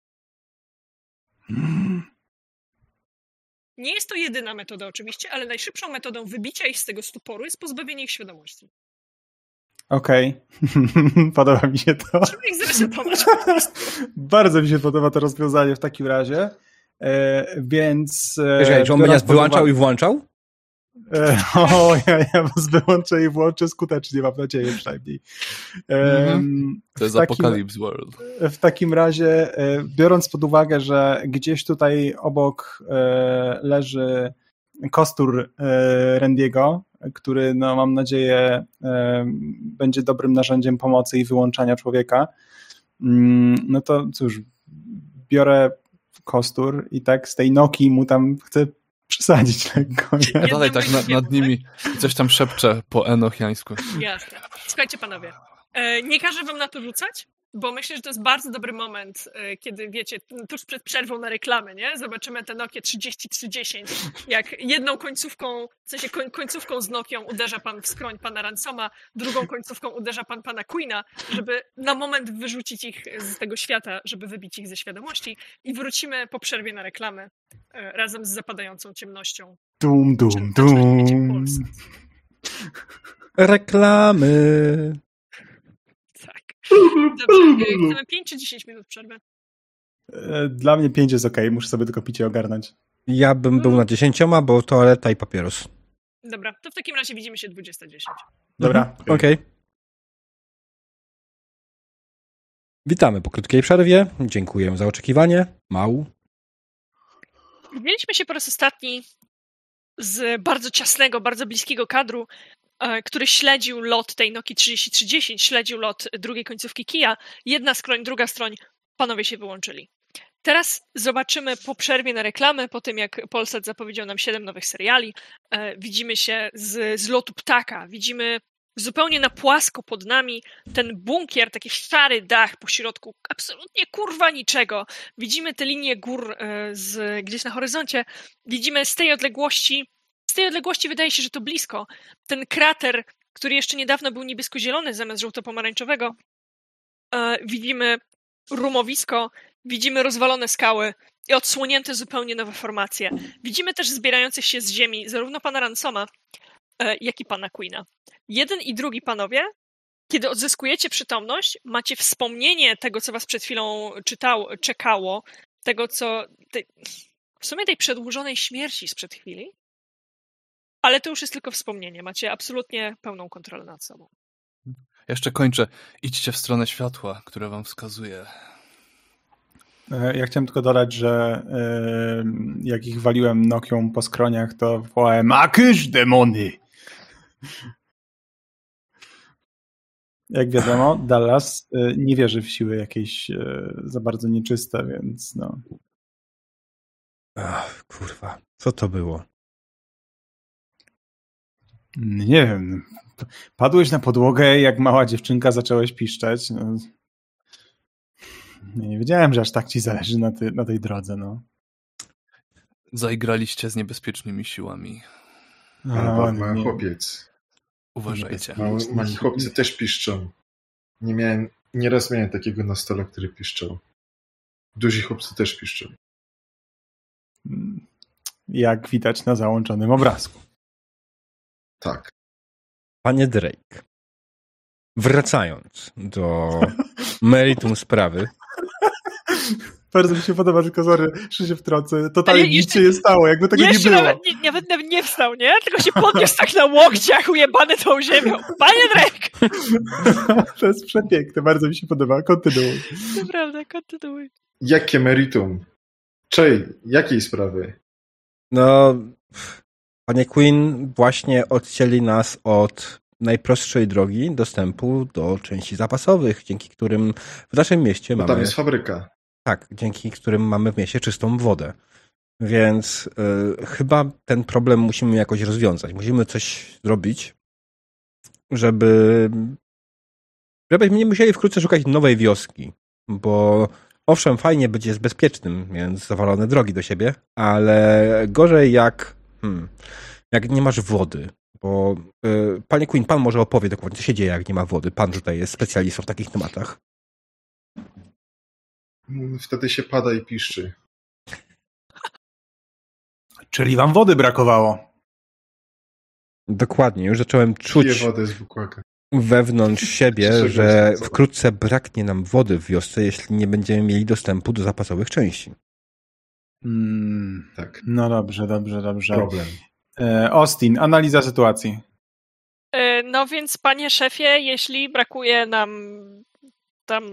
Nie jest to jedyna metoda oczywiście, ale najszybszą metodą wybicia ich z tego stuporu jest pozbawienie ich świadomości. Okej, okay. podoba mi się to. Bardzo mi się podoba to rozwiązanie w takim razie. E, więc. E, Wiesz, że on będzie nas wyłączał i włączał? E, o, ja, ja was wyłączę i włączę skutecznie, mam nadzieję przynajmniej. Mm-hmm. To jest takim, Apocalypse World. W takim razie, e, biorąc pod uwagę, że gdzieś tutaj obok e, leży kostur Randiego, który no, mam nadzieję będzie dobrym narzędziem pomocy i wyłączania człowieka, mm, no to cóż, biorę kostur i tak z tej noki mu tam chcę przesadzić lekko. Nie? Dalej tak nad, nad nimi coś tam szepcze po enochiańsku. Jasne. Słuchajcie panowie, e, nie każę wam na to rzucać, bo myślę, że to jest bardzo dobry moment, e, kiedy wiecie, tuż przed przerwą na reklamę, nie? Zobaczymy te Nokia 3030, jak jedną końcówką, w sensie końcówką z Nokią uderza pan w skroń pana Ransoma, drugą końcówką uderza pan pana Queena, żeby na moment wyrzucić ich z tego świata, żeby wybić ich ze świadomości i wrócimy po przerwie na reklamę e, razem z zapadającą ciemnością. Dum, dum, dum. Reklamy. Dobrze, chcemy 5 czy 10 minut przerwy? E, dla mnie 5 jest ok, muszę sobie tylko picie ogarnąć. Ja bym był na 10, bo toaleta i papieros. Dobra, to w takim razie widzimy się 20.10. Dobra. Mhm. Okej. Okay. Witamy po krótkiej przerwie. Dziękuję za oczekiwanie. Mał. Widzieliśmy się po raz ostatni z bardzo ciasnego, bardzo bliskiego kadru który śledził lot tej Noki 3310, śledził lot drugiej końcówki kija. Jedna skroń, druga stroń, panowie się wyłączyli. Teraz zobaczymy po przerwie na reklamę, po tym jak Polsat zapowiedział nam 7 nowych seriali, e, widzimy się z, z lotu ptaka, widzimy zupełnie na płasko pod nami ten bunkier, taki szary dach po środku, absolutnie kurwa niczego. Widzimy te linie gór e, z, gdzieś na horyzoncie, widzimy z tej odległości tej odległości wydaje się, że to blisko. Ten krater, który jeszcze niedawno był niebiesko-zielony zamiast żółto-pomarańczowego, e, widzimy rumowisko, widzimy rozwalone skały i odsłonięte zupełnie nowe formacje. Widzimy też zbierających się z ziemi zarówno pana Ransoma, e, jak i pana Queena. Jeden i drugi panowie, kiedy odzyskujecie przytomność, macie wspomnienie tego, co was przed chwilą czekało, tego, co. W sumie tej przedłużonej śmierci sprzed chwili, ale to już jest tylko wspomnienie. Macie absolutnie pełną kontrolę nad sobą. Jeszcze kończę. Idźcie w stronę światła, które wam wskazuje. E, ja chciałem tylko dodać, że yy, jak ich waliłem Nokią po skroniach, to wołałem Akysz demony! Jak wiadomo, Dallas yy, nie wierzy w siły jakieś yy, za bardzo nieczyste, więc no. Ach, kurwa, co to było? Nie wiem. Padłeś na podłogę, jak mała dziewczynka zaczęłaś piszczeć. No. Nie wiedziałem, że aż tak ci zależy na, ty, na tej drodze. No. Zaigraliście z niebezpiecznymi siłami. No, mały chłopiec. Uważajcie. Mały, mali chłopcy też piszczą. Nie miałem, nieraz miałem takiego na stole, który piszczał. Duzi chłopcy też piszczą. Jak widać na załączonym obrazku. Tak. Panie Drake, wracając do meritum sprawy. Bardzo mi się podoba, tylko sorry, że się wtrącę. Totalnie nic się nie stało, jakby tego nie było. Nawet, nie, nawet, nawet nie wstał, nie? Tylko się podniósł tak na łokciach, ujebany tą ziemią. Panie Drake! to jest przepiękne, bardzo mi się podoba. Kontynuuj. Naprawdę, kontynuuj. Jakie meritum? Czej, jakiej sprawy? No, Panie Queen, właśnie odcięli nas od najprostszej drogi dostępu do części zapasowych, dzięki którym w naszym mieście mamy. Tam jest fabryka. Tak, dzięki którym mamy w mieście czystą wodę. Więc y, chyba ten problem musimy jakoś rozwiązać. Musimy coś zrobić, żeby. żebyśmy nie musieli wkrótce szukać nowej wioski. Bo owszem, fajnie być jest bezpiecznym, więc zawalone drogi do siebie, ale gorzej jak Hmm. Jak nie masz wody, bo y, panie Queen, pan może opowie dokładnie, co się dzieje, jak nie ma wody. Pan tutaj jest specjalistą w takich tematach. Wtedy się pada i piszczy. Czyli wam wody brakowało. Dokładnie, już zacząłem czuć wewnątrz siebie, że wkrótce braknie nam wody w wiosce, jeśli nie będziemy mieli dostępu do zapasowych części. Mm, Tak, no dobrze, dobrze, dobrze. problem. E, Austin, analiza sytuacji. E, No więc, panie szefie, jeśli brakuje nam tam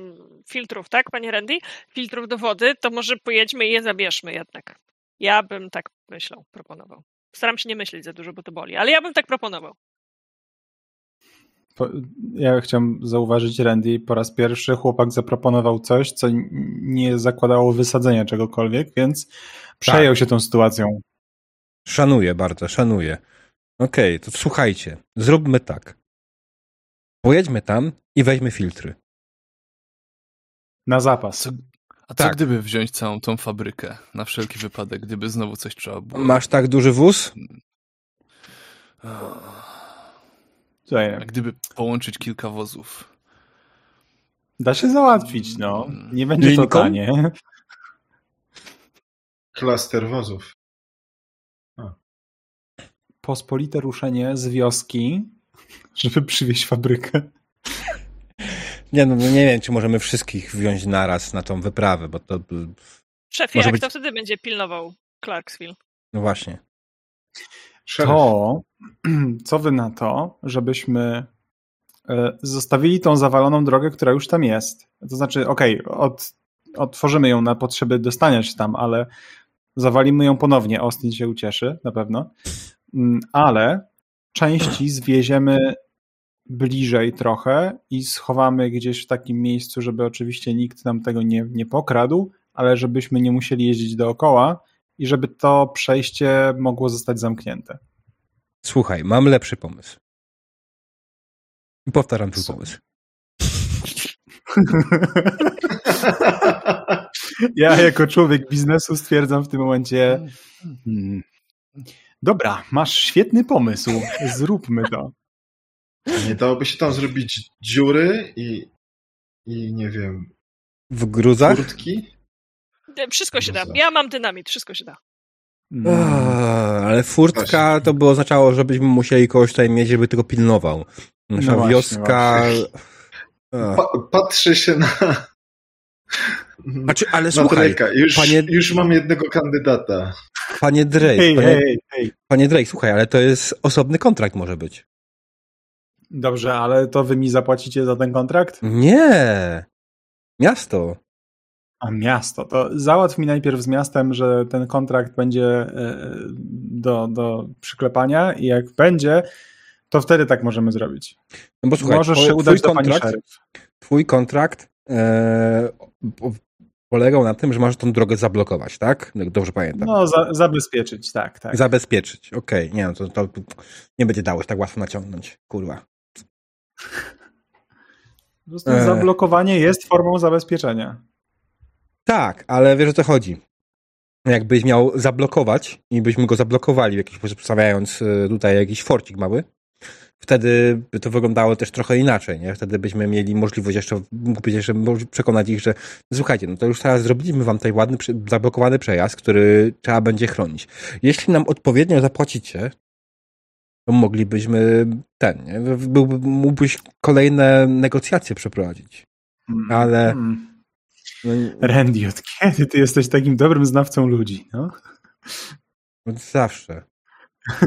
filtrów, tak, panie Randy? Filtrów do wody, to może pojedźmy i je zabierzmy jednak. Ja bym tak myślał, proponował. Staram się nie myśleć za dużo, bo to boli, ale ja bym tak proponował. Ja chciałem zauważyć, Randy, po raz pierwszy chłopak zaproponował coś, co nie zakładało wysadzenia czegokolwiek, więc przejął się tą sytuacją. Szanuję bardzo, szanuję. Okej, to słuchajcie, zróbmy tak. Pojedźmy tam i weźmy filtry. Na zapas. A co Tak. gdyby wziąć całą tą fabrykę na wszelki wypadek, gdyby znowu coś trzeba było? Masz tak duży wóz? A gdyby połączyć kilka wozów? da się załatwić, no. Nie będzie to tanie. Klaster wozów. Pospolite ruszenie z wioski, żeby przywieźć fabrykę. Nie, no nie wiem, czy możemy wszystkich wziąć naraz na tą wyprawę, bo to... Szefie, jak być- to wtedy będzie pilnował Clarksville? No właśnie. Szeryf. To, co wy na to, żebyśmy e, zostawili tą zawaloną drogę, która już tam jest. To znaczy, okej, od, otworzymy ją na potrzeby dostania się tam, ale zawalimy ją ponownie. Austin się ucieszy, na pewno. Mm, Ale części zwieziemy bliżej trochę i schowamy gdzieś w takim miejscu, żeby oczywiście nikt nam tego nie, nie pokradł, ale żebyśmy nie musieli jeździć dookoła i żeby to przejście mogło zostać zamknięte. Słuchaj, mam lepszy pomysł. Powtarzam twój pomysł. Ja jako człowiek biznesu stwierdzam w tym momencie. Hmm. Dobra, masz świetny pomysł. Zróbmy to. Nie dałoby się tam zrobić dziury i, i nie wiem, W gruzach? kurtki? Wszystko się da. Ja mam dynamit, wszystko się da. Ah, ale furtka to by oznaczało, żebyśmy musieli kogoś tutaj mieć, żeby tego pilnował. Nasza No właśnie, wioska... Ah. Pa, patrzę się na, Znaczy, ale na słuchaj. Już, panie- już mam jednego kandydata. panie Drake, Hej, panie, hej, hej. panie Drake, słuchaj, ale to jest osobny kontrakt może być. Dobrze, ale to wy mi zapłacicie za ten kontrakt? Nie! Miasto. A miasto. To załatw mi najpierw z miastem, że ten kontrakt będzie e, do, do przyklepania i jak będzie, to wtedy tak możemy zrobić. No bo słuchaj, Możesz się udać do pani kontrakt, szeryf. twój kontrakt e, po- polegał na tym, że masz tą drogę zablokować, tak? Dobrze pamiętam. No, za, zabezpieczyć, tak, tak. Zabezpieczyć, okej. Nie no, to, to nie będzie dało się tak łatwo naciągnąć, kurwa. Po prostu E. zablokowanie jest formą zabezpieczenia. Tak, ale wiesz o co chodzi. Jakbyś miał zablokować i byśmy go zablokowali jakiś sposób, stawiając y, tutaj jakiś forcik mały, wtedy by to wyglądało też trochę inaczej, nie? Wtedy byśmy mieli możliwość jeszcze, mógłbyś jeszcze przekonać ich, że słuchajcie, no to już teraz zrobiliśmy wam tutaj ładny, zablokowany przejazd, który trzeba będzie chronić. Jeśli nam odpowiednio zapłacicie, to moglibyśmy ten, nie? Byłby, mógłbyś kolejne negocjacje przeprowadzić. Mm. Ale- Mm. No, Randy, od kiedy ty jesteś takim dobrym znawcą ludzi? No? zawsze.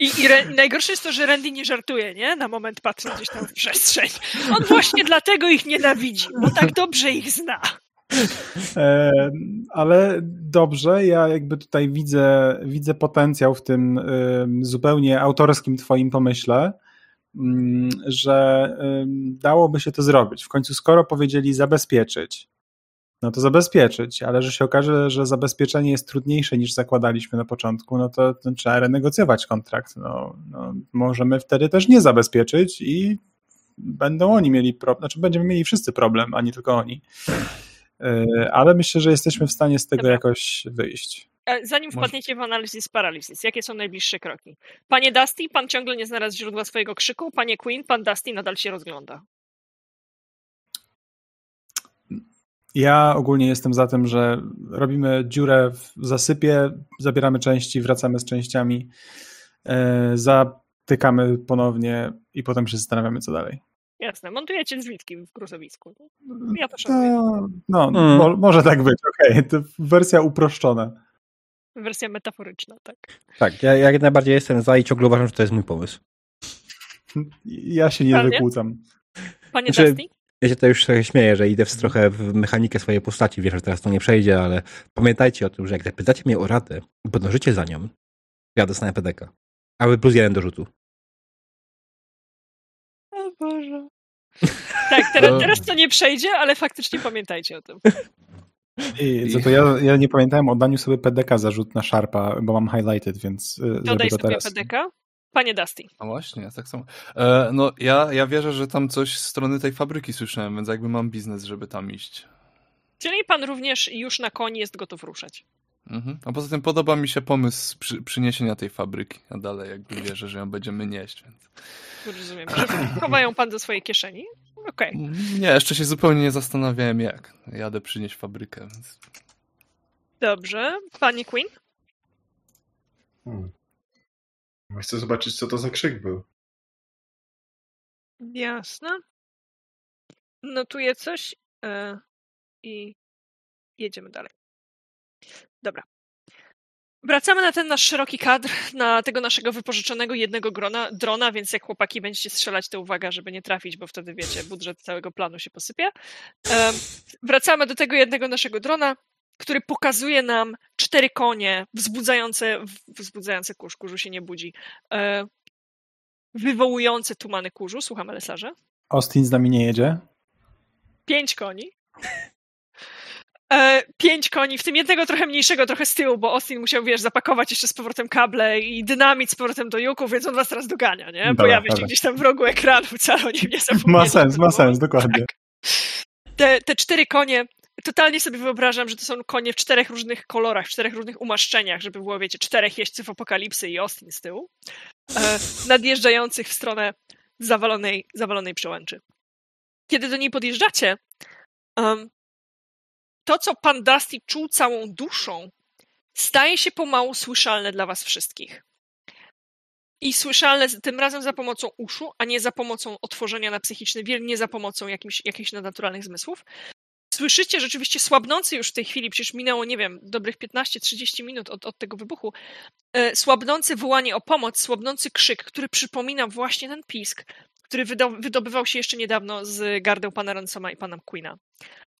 I, i, Re- i najgorsze jest to, że Randy nie żartuje, nie? Na moment patrzy gdzieś tam w przestrzeń. On właśnie dlatego ich nienawidzi, bo tak dobrze ich zna. E, ale dobrze, ja jakby tutaj widzę, widzę potencjał w tym ym, zupełnie autorskim twoim pomyśle, że ym, dałoby się to zrobić. W końcu skoro powiedzieli zabezpieczyć, no to zabezpieczyć, ale że się okaże, że zabezpieczenie jest trudniejsze niż zakładaliśmy na początku, no to, to trzeba renegocjować kontrakt. No, no, możemy wtedy też nie zabezpieczyć i będą oni mieli problem, znaczy będziemy mieli wszyscy problem, a nie tylko oni. Yy, Ale myślę, że jesteśmy w stanie z tego jakoś wyjść. E, Zanim Może- wpadniecie w analizis paralysis, jakie są najbliższe kroki? Panie Dusty, pan ciągle nie znalazł źródła swojego krzyku. Panie Queen, pan Dusty nadal się rozgląda. Ja ogólnie jestem za tym, że robimy dziurę w zasypie, zabieramy części, wracamy z częściami, e, zatykamy ponownie i potem się zastanawiamy, co dalej. Jasne, montujecie drzwitki w gruzowisku. Ja to szanuję. No, no Mm. mo, może tak być, okej. To wersja uproszczona. Wersja metaforyczna, tak. Tak, ja, ja jak najbardziej jestem za i ciągle uważam, że to jest mój pomysł. Ja się nie Panie? wykłócam. Panie Znaczy- Dusty? Ja się to już trochę śmieję, że idę w, trochę w mechanikę swojej postaci. Wiem, że teraz to nie przejdzie, ale pamiętajcie o tym, że jak zapytacie mnie o radę i podążycie za nią, ja dostanę PDK. A wy plus jeden do rzutu. O Boże. Tak, teraz, No. teraz to nie przejdzie, ale faktycznie pamiętajcie o tym. I za to ja, ja nie pamiętałem o daniu sobie PDK za rzut na Sharpa, bo mam highlighted, więc y, To sobie teraz. PDK. Panie Dusty. A właśnie, tak samo. E, no, ja, ja wierzę, że tam coś z strony tej fabryki słyszałem, więc jakby mam biznes, żeby tam iść. Czyli pan również już na koni jest gotów ruszać. Mhm. A poza tym podoba mi się pomysł przy, przyniesienia tej fabryki, a dalej jakby wierzę, że ją będziemy nieść, więc... Rozumiem, że chowają pan do swojej kieszeni. Okej. Nie, jeszcze się zupełnie nie zastanawiałem jak. Jadę przynieść fabrykę, więc... Dobrze. Pani Queen? Hmm. Chcę zobaczyć, co to za krzyk był. Jasne. Notuję coś e, i jedziemy dalej. Dobra. Wracamy na ten nasz szeroki kadr, na tego naszego wypożyczonego jednego grona, drona, więc jak chłopaki będziecie strzelać, to uwaga, żeby nie trafić, bo wtedy wiecie, budżet całego planu się posypie. Wracamy do tego jednego naszego drona, który pokazuje nam cztery konie wzbudzające, wzbudzające kurz, kurzu się nie budzi, e, wywołujące tumany kurzu. Słuchamy lesarze. Austin z nami nie jedzie. Pięć koni. E, pięć koni, w tym jednego trochę mniejszego, trochę z tyłu, bo Austin musiał, wiesz, zapakować jeszcze z powrotem kable i dynamit z powrotem do juku, więc on was teraz dogania, nie? Pojawia się gdzieś tam w rogu ekranu, wcale o nim nie zapomnieli. Ma sens, ma sens, dokładnie. te, te cztery konie, totalnie sobie wyobrażam, że to są konie w czterech różnych kolorach, w czterech różnych umaszczeniach, żeby było, wiecie, czterech jeźdźców apokalipsy i Austin z tyłu, e, nadjeżdżających w stronę zawalonej, zawalonej przełęczy. Kiedy do niej podjeżdżacie, em, to, co pan Dusty czuł całą duszą, staje się pomału słyszalne dla was wszystkich. I słyszalne tym razem za pomocą uszu, a nie za pomocą otworzenia na psychiczny wir, nie za pomocą jakimś, jakichś nadnaturalnych zmysłów. Słyszycie rzeczywiście słabnący już w tej chwili, przecież minęło, nie wiem, dobrych 15-30 minut od, od tego wybuchu, e, słabnący wołanie o pomoc, słabnący krzyk, który przypomina właśnie ten pisk, który wydo- wydobywał się jeszcze niedawno z gardeł pana Ransoma i pana Queena.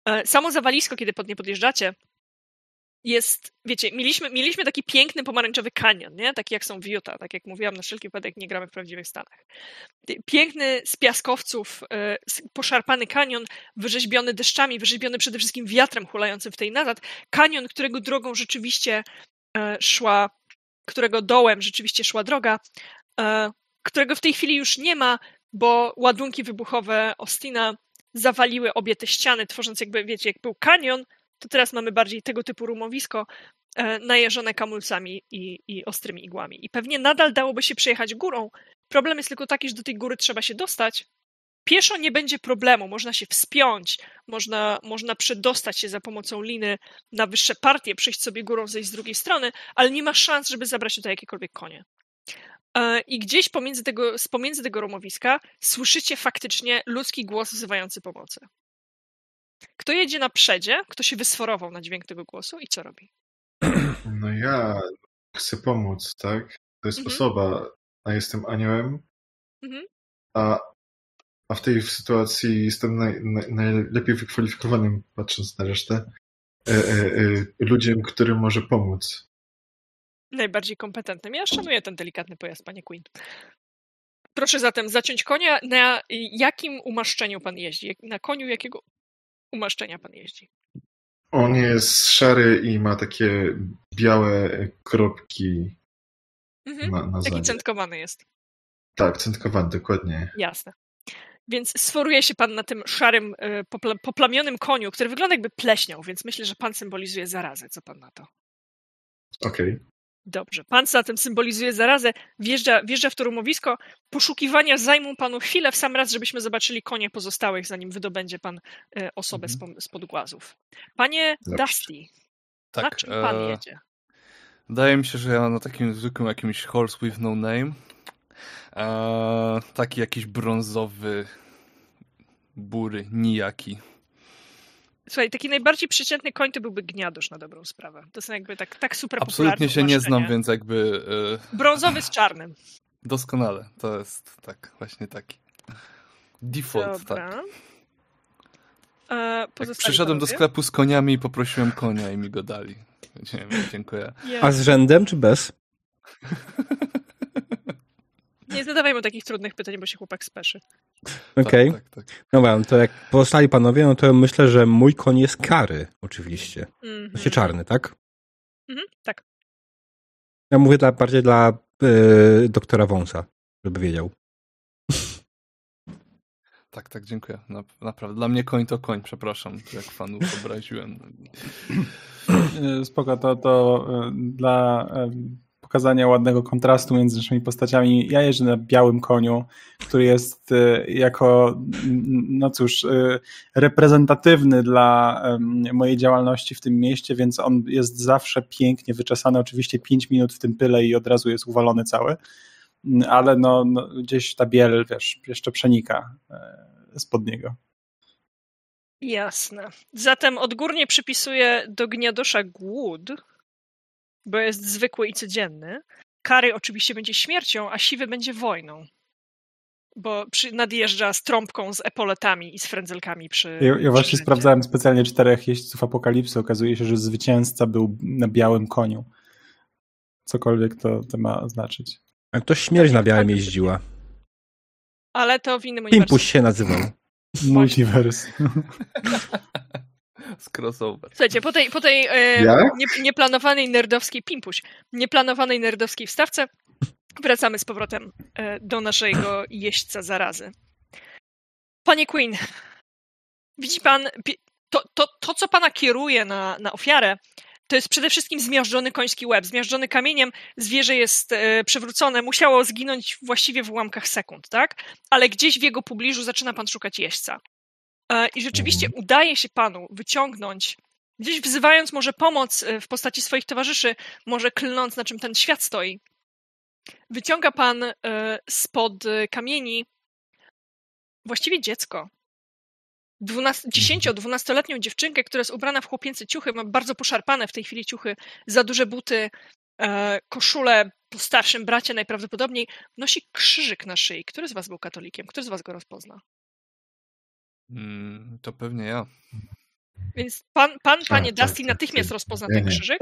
E, Samo zawalisko, kiedy pod nie podjeżdżacie, jest, wiecie, mieliśmy, mieliśmy taki piękny pomarańczowy kanion, nie? Taki jak są w Utah, tak jak mówiłam, na wszelki wypadek nie gramy w prawdziwych Stanach. Piękny z piaskowców, e, poszarpany kanion, wyrzeźbiony deszczami, wyrzeźbiony przede wszystkim wiatrem hulającym w tej nazad. Kanion, którego drogą rzeczywiście e, szła, którego dołem rzeczywiście szła droga, którego w tej chwili już nie ma, bo ładunki wybuchowe Austina zawaliły obie te ściany, tworząc jakby, wiecie, jak był kanion, to teraz mamy bardziej tego typu rumowisko, e, najeżone kamulcami i, i ostrymi igłami. I pewnie nadal dałoby się przejechać górą. Problem jest tylko taki, że do tej góry trzeba się dostać. Pieszo nie będzie problemu, można się wspiąć, można, można przedostać się za pomocą liny na wyższe partie, przejść sobie górą, zejść z drugiej strony, ale nie ma szans, żeby zabrać tutaj jakiekolwiek konie. E, I gdzieś pomiędzy tego, z pomiędzy tego rumowiska słyszycie faktycznie ludzki głos wzywający pomocy. Kto jedzie na przedzie, kto się wysforował na dźwięk tego głosu i co robi? No ja chcę pomóc, tak? To jest Mhm. osoba, a jestem aniołem, Mhm. a, a w tej sytuacji jestem naj, naj, najlepiej wykwalifikowanym, patrząc na resztę, e, e, e, ludziem, który może pomóc. Najbardziej kompetentnym. Ja szanuję ten delikatny pojazd, panie Queen. Proszę zatem zaciąć konia. Na jakim umaszczeniu pan jeździ? Na koniu jakiego umaszczenia pan jeździ? On jest szary i ma takie białe kropki Mhm. na, na Taki centkowany jest. Tak, centkowany, dokładnie. Jasne. Więc sforuje się pan na tym szarym, e, popla- poplamionym koniu, który wygląda jakby pleśniał, więc myślę, że pan symbolizuje zarazę. Co pan na to? Okej. Dobrze. Pan zatem symbolizuje zarazę, wjeżdża, wjeżdża w to rumowisko. Poszukiwania zajmą panu chwilę w sam raz, żebyśmy zobaczyli konie pozostałych, zanim wydobędzie pan e, osobę Mhm. spod, głazów. Panie Dobrze. Dusty, na Tak, czym pan e, jedzie? Wydaje mi się, że ja na takim zwykłym jakimś horse with no name. E, taki jakiś brązowy, bury, nijaki. Słuchaj, taki najbardziej przeciętny koń to byłby gniadosz na dobrą sprawę. To są jakby tak, tak super Absolutnie popularne się nie znam, więc jakby e, Brązowy z czarnym. doskonale. To jest tak, właśnie taki. Default, Dobra. tak. E, Jak przyszedłem do sklepu z koniami i poprosiłem konia i mi go dali. Nie wiem, dziękuję. Nie, A z rzędem czy bez? nie zadawajmy takich trudnych pytań, bo się chłopak speszy. Okej. Tak, tak, tak. Dobra, no to jak pozostali panowie, no to myślę, że mój koń jest kary, oczywiście. Mhm. Znaczy czarny, tak? Mhm, tak. Ja mówię dla, bardziej dla y, doktora Wąsa, żeby wiedział. Tak, tak, dziękuję. Na, naprawdę. Dla mnie koń to koń, przepraszam, jak fanów obraziłem. Spoko, to, to e, dla pokazania ładnego kontrastu między naszymi postaciami. Ja jeżdżę na białym koniu, który jest e, jako, no cóż, e, reprezentatywny dla mojej działalności w tym mieście, więc on jest zawsze pięknie wyczesany. Oczywiście 5 minut w tym pyle i od razu jest uwalony cały. Mm, Ale no, no, gdzieś ta biel, wiesz, jeszcze przenika e, spod niego. Jasne. Zatem odgórnie przypisuję do gniadosza głód, bo jest zwykły i codzienny. Kary oczywiście będzie śmiercią, a siwy będzie wojną. Bo przy, nadjeżdża z trąbką, z epoletami i z frędzelkami przy. Ja, ja przy właśnie rzędzie. sprawdzałem specjalnie czterech jeźdźców apokalipsy. Okazuje się, że zwycięzca był na białym koniu. Cokolwiek to, to ma znaczyć. A to śmierć na białym jeździła. Ale to w innym uniwersum. Pimpus się nazywał. Multiverse. Z crossover. Słuchajcie, po tej, po tej e, nie, nieplanowanej nerdowskiej pimpuś, nieplanowanej nerdowskiej wstawce, wracamy z powrotem e, do naszego jeźdźca zarazy. Panie Queen, widzi pan, to, to, to co pana kieruje na, na ofiarę, to jest przede wszystkim zmiażdżony koński łeb, zmiażdżony kamieniem, zwierzę jest e, przewrócone, musiało zginąć właściwie w ułamkach sekund, tak? Ale gdzieś w jego pobliżu zaczyna pan szukać jeźdźca. E, I rzeczywiście udaje się panu wyciągnąć, gdzieś wzywając może pomoc e, w postaci swoich towarzyszy, może klnąc na czym ten świat stoi, wyciąga pan e, spod kamieni właściwie dziecko. 10-12-letnią dziewczynkę, która jest ubrana w chłopięce ciuchy, ma bardzo poszarpane w tej chwili ciuchy, za duże buty, koszulę po starszym bracie najprawdopodobniej, nosi krzyżyk na szyi. Który z was był katolikiem? Który z was go rozpozna? Mm, to pewnie ja. Więc pan, pan panie tak, Dusty, tak, natychmiast tak. rozpozna ten krzyżyk.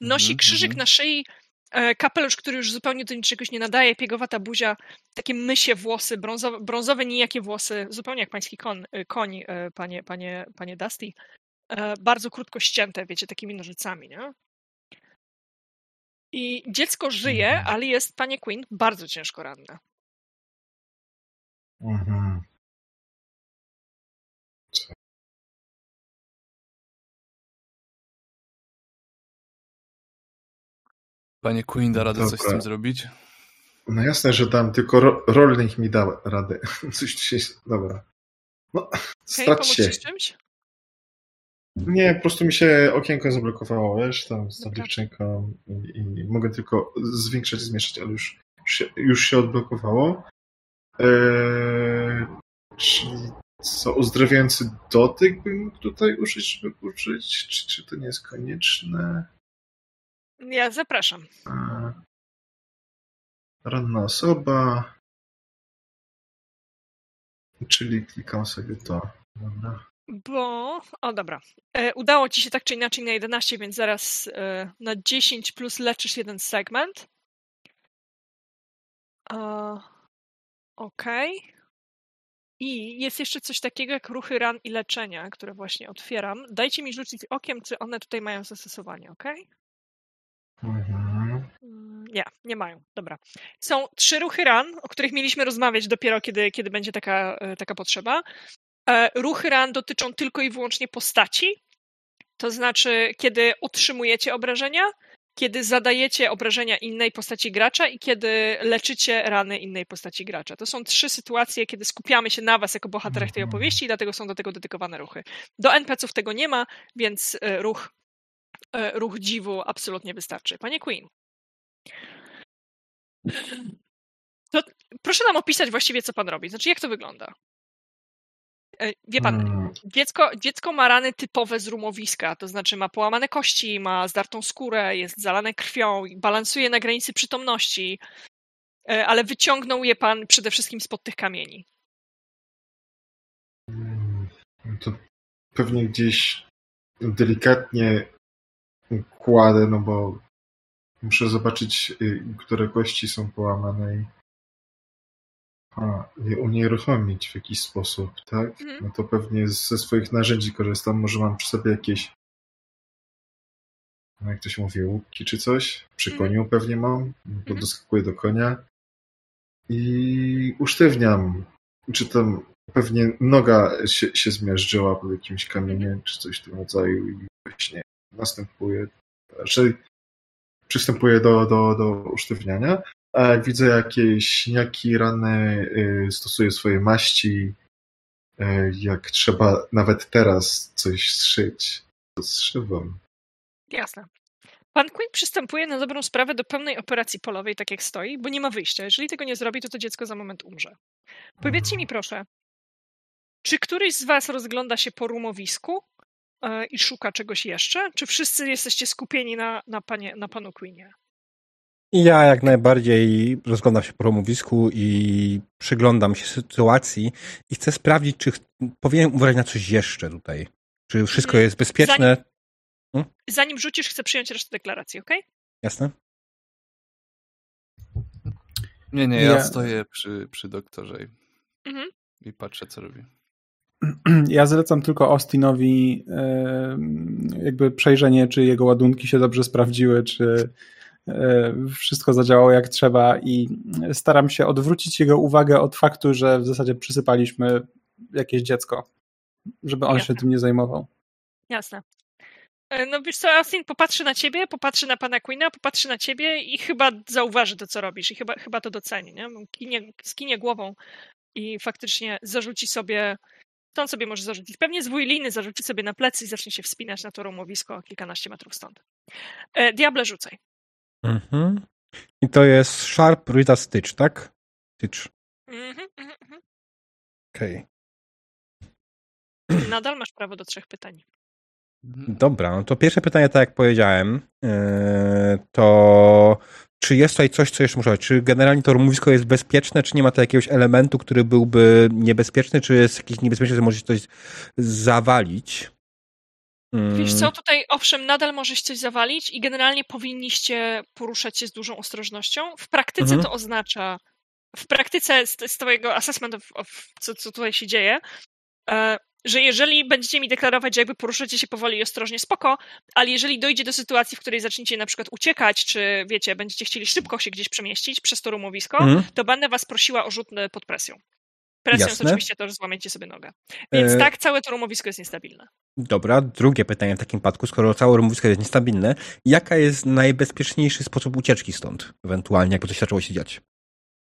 Nosi Mhm, krzyżyk mhm. na szyi, e, kapelusz, który już zupełnie do niczego się nie nadaje, piegowata buzia, takie mysie włosy, brązowe, brązowe nijakie włosy, zupełnie jak pański kon, e, koń, e, panie, panie, panie Dusty. Bardzo krótko ścięte, wiecie, takimi nożycami, nie? I dziecko żyje, ale jest, panie Queen, bardzo ciężko ranne. Mhm. Panie Queen da radę coś z Dobra. tym zrobić? No jasne, że dam, tylko ro rolnik mi da radę. Coś tu się... Dobra. No, Okej, stać się. czymś? Nie, po prostu mi się okienko zablokowało, wiesz, tam z tą Dobra. dziewczynką i, i mogę tylko zwiększać i zmniejszać, ale już, już, się, już się odblokowało. Eee, czyli co, uzdrawiający dotyk bym mógł tutaj użyć, żeby użyć? Czy, czy to nie jest konieczne? Ja zapraszam. Ranna osoba. Czyli klikam sobie to. Dobra. Bo, o dobra, e, udało ci się tak czy inaczej na 11, więc zaraz e, na 10 plus leczysz jeden segment. Okej. I jest jeszcze coś takiego jak ruchy ran i leczenia, które właśnie otwieram. Dajcie mi rzucić okiem, czy one tutaj mają zastosowanie, ok? Mhm. Mm, Nie, nie mają. Dobra. Są trzy ruchy ran, o których mieliśmy rozmawiać dopiero, kiedy, kiedy będzie taka, e, taka potrzeba. E, Ruchy ran dotyczą tylko i wyłącznie postaci, to znaczy, kiedy otrzymujecie obrażenia, kiedy zadajecie obrażenia innej postaci gracza i kiedy leczycie rany innej postaci gracza. To są trzy sytuacje, kiedy skupiamy się na was jako bohaterach tej opowieści i dlatego są do tego dedykowane ruchy. Do NPC-ów tego nie ma, więc e, ruch, ruch dziwu absolutnie wystarczy. Panie Queen. To proszę nam opisać właściwie, co pan robi. Znaczy, jak to wygląda? E, wie pan, Hmm. dziecko, dziecko ma rany typowe z rumowiska, to znaczy ma połamane kości, ma zdartą skórę, jest zalane krwią, i balansuje na granicy przytomności, e, ale wyciągnął je pan przede wszystkim spod tych kamieni. Mm, To pewnie gdzieś delikatnie kładę, no bo muszę zobaczyć, y, które kości są połamane i a, je unieruchomić w jakiś sposób, tak? Mhm. No to pewnie ze swoich narzędzi korzystam. Może mam przy sobie jakieś, no jak to się mówi, łupki czy coś. Przy Mhm. koniu pewnie mam. To doskakuję do konia i usztywniam. Czy tam pewnie noga się, się zmiażdżyła pod jakimś kamieniem, czy coś w tym rodzaju i właśnie następuje, raczej przystępuję do, do, do usztywniania, a jak widzę jakieś śniaki, rany, y, stosuję swoje maści, y, jak trzeba nawet teraz coś zszyć, to zszywam. Jasne. Pan Queen przystępuje na dobrą sprawę do pełnej operacji polowej, tak jak stoi, bo nie ma wyjścia. Jeżeli tego nie zrobi, to to dziecko za moment umrze. Powiedzcie mi proszę, czy któryś z was rozgląda się po rumowisku i szuka czegoś jeszcze? Czy wszyscy jesteście skupieni na, na, panie, na panu Queenie? I ja jak najbardziej rozglądam się po rumowisku i przyglądam się sytuacji i chcę sprawdzić, czy ch- powinienem uważać na coś jeszcze tutaj. Czy wszystko Mm, jest bezpieczne? Zanim rzucisz, chcę przyjąć resztę deklaracji, ok? Jasne? Nie, nie, ja Ja- stoję przy, przy doktorze Mhm. i patrzę, co robi. Ja zlecam tylko Austinowi jakby przejrzenie, czy jego ładunki się dobrze sprawdziły, czy e, wszystko zadziałało jak trzeba i staram się odwrócić jego uwagę od faktu, że w zasadzie przysypaliśmy jakieś dziecko, żeby on się Jasne. tym nie zajmował. Jasne. E, No wiesz co, Austin popatrzy na ciebie, popatrzy na pana Queena, popatrzy na ciebie i chyba zauważy to, co robisz i chyba, chyba to doceni, nie? Kinie, skinie głową i faktycznie zarzuci sobie, co on sobie może zarzucić? Pewnie zwój liny zarzuci sobie na plecy i zacznie się wspinać na to rumowisko kilkanaście metrów stąd. E, Diable, rzucaj. Mhm. I to jest Sharp Rita Stitch, tak? Stitch. Mhm, mhm, mhm. Okej. Nadal masz prawo do trzech pytań. Mhm. Dobra, no to pierwsze pytanie, tak jak powiedziałem, yy, to czy jest tutaj coś, co jeszcze muszę powiedzieć? Czy generalnie to rumowisko jest bezpieczne, czy nie ma to jakiegoś elementu, który byłby niebezpieczny, czy jest jakiś niebezpieczny, że może coś zawalić? Mm, Wiesz co, tutaj owszem, nadal możesz coś zawalić i generalnie powinniście poruszać się z dużą ostrożnością. W praktyce Mhm. to oznacza, w praktyce z, z twojego assessment of, of co, co tutaj się dzieje, e, że jeżeli będziecie mi deklarować, że jakby poruszacie się powoli i ostrożnie, spoko, ale jeżeli dojdzie do sytuacji, w której zaczniecie na przykład uciekać, czy wiecie, będziecie chcieli szybko się gdzieś przemieścić przez to rumowisko, Mhm. to będę was prosiła o rzut e, pod presją. Presją jest Jasne. oczywiście to, że złamiecie sobie nogę. Więc E, tak, całe to rumowisko jest niestabilne. Dobra, drugie pytanie w takim przypadku, skoro całe rumowisko jest niestabilne, jaka jest najbezpieczniejszy sposób ucieczki stąd, ewentualnie jakby coś zaczęło się dziać?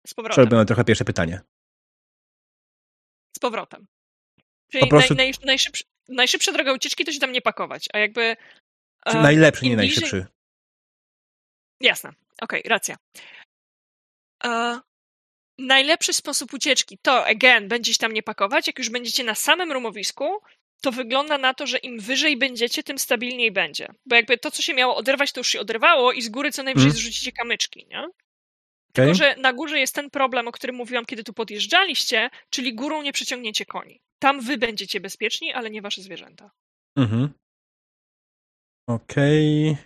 Z powrotem. Przerobiłem trochę pierwsze pytanie. z powrotem. Czyli prostu- naj, naj, najszybsza, najszybsza droga ucieczki to się tam nie pakować, a jakby... E, najlepszy, nie bliżej- najszybszy. Jasne, okej, racja. E, najlepszy sposób ucieczki to, again, będzie się tam nie pakować. Jak już będziecie na samym rumowisku, to wygląda na to, że im wyżej będziecie, tym stabilniej będzie. Bo jakby to, co się miało oderwać, to już się oderwało i z góry co najwyżej Mm. zrzucicie kamyczki, nie? Okej? Tylko, że na górze jest ten problem, o którym mówiłam, kiedy tu podjeżdżaliście, czyli górą nie przeciągniecie koni. Tam wy będziecie bezpieczni, ale nie wasze zwierzęta. Mhm. Okej.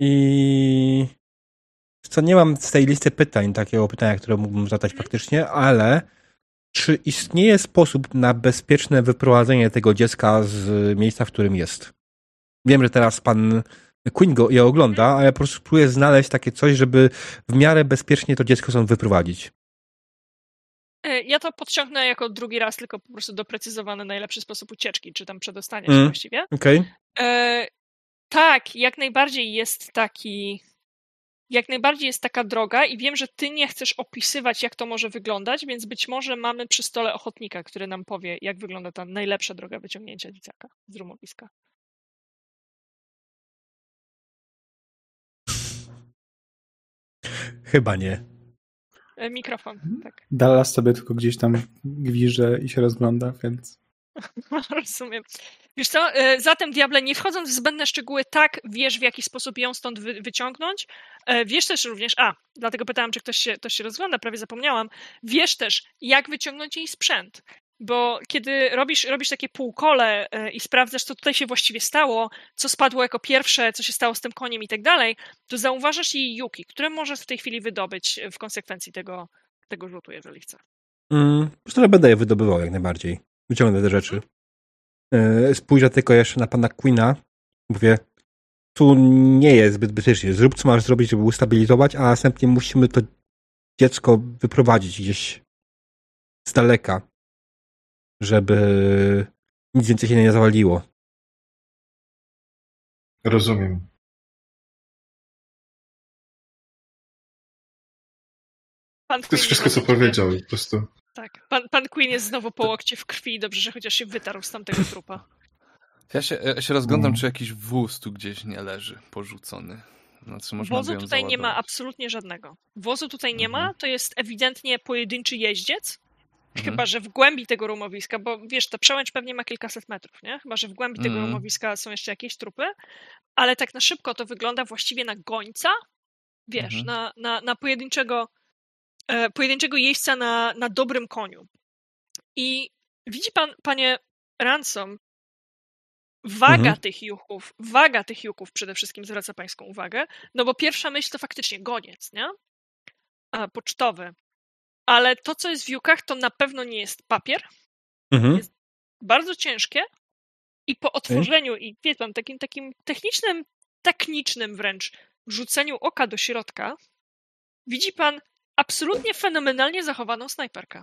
I co nie mam z tej listy pytań, takiego pytania, które mógłbym zadać Mhm. faktycznie, ale czy istnieje sposób na bezpieczne wyprowadzenie tego dziecka z miejsca, w którym jest? Wiem, że teraz pan Queen go je ogląda, ale ja po prostu próbuję znaleźć takie coś, żeby w miarę bezpiecznie to dziecko stąd wyprowadzić. E, Ja to podciągnę jako drugi raz, tylko po prostu doprecyzowany najlepszy sposób ucieczki, czy tam przedostania się Mm. właściwie. Okej? E, tak, jak najbardziej jest taki. Jak najbardziej jest taka droga, i wiem, że ty nie chcesz opisywać, jak to może wyglądać, więc być może mamy przy stole ochotnika, który nam powie, jak wygląda ta najlepsza droga wyciągnięcia dzieciaka z rumowiska. Chyba nie. E, Mikrofon, tak. Dallas sobie tylko gdzieś tam gwiże i się rozgląda, więc... Rozumiem. Wiesz co, e, zatem Diable, nie wchodząc w zbędne szczegóły, tak wiesz w jaki sposób ją stąd wy, wyciągnąć. E, wiesz też również, a, dlatego pytałam, czy ktoś się, ktoś się rozgląda, prawie zapomniałam. Wiesz też, jak wyciągnąć jej sprzęt. Bo kiedy robisz, robisz takie półkole e, i sprawdzasz, co tutaj się właściwie stało, co spadło jako pierwsze, co się stało z tym koniem i tak dalej, to zauważasz jej Yuki, które możesz w tej chwili wydobyć w konsekwencji tego, tego rzutu, jeżeli chce. Mm, będę je wydobywał jak najbardziej. Wyciągnę te rzeczy. Yy, spojrzę tylko jeszcze na pana Queena. Mówię, tu nie jest zbyt bezpiecznie. Zrób co masz zrobić, żeby ustabilizować, a następnie musimy to dziecko wyprowadzić gdzieś z daleka, żeby nic więcej się nie zawaliło. Rozumiem. Pan To Queen jest wszystko, co powiedział. Po prostu. Tak. Pan, pan Queen jest znowu po łokcie w krwi. Dobrze, że chociaż się wytarł z tamtego trupa. Ja się, ja się rozglądam, Mm. czy jakiś wóz tu gdzieś nie leży porzucony. Znaczy, można Wozu tutaj nie ma załadować. absolutnie żadnego. Wozu tutaj nie ma, Mhm. to jest ewidentnie pojedynczy jeździec. Mhm. Chyba, że w głębi tego rumowiska, bo wiesz, ta przełęcz pewnie ma kilkaset metrów, nie? Chyba, że w głębi tego Mhm. rumowiska są jeszcze jakieś trupy, ale tak na szybko to wygląda właściwie na gońca, wiesz, Mhm. na, na, na pojedynczego, e, pojedynczego jeźdźca na, na dobrym koniu. I widzi pan, panie Ransom, waga Mhm. tych juchów, waga tych juchów przede wszystkim zwraca pańską uwagę, no bo pierwsza myśl to faktycznie goniec, nie? A, pocztowy. Ale to, co jest w jukach, to na pewno nie jest papier, Mhm. Jest- bardzo ciężkie i po otworzeniu i wie pan, takim, takim technicznym, technicznym wręcz rzuceniu oka do środka widzi pan absolutnie fenomenalnie zachowaną snajperkę.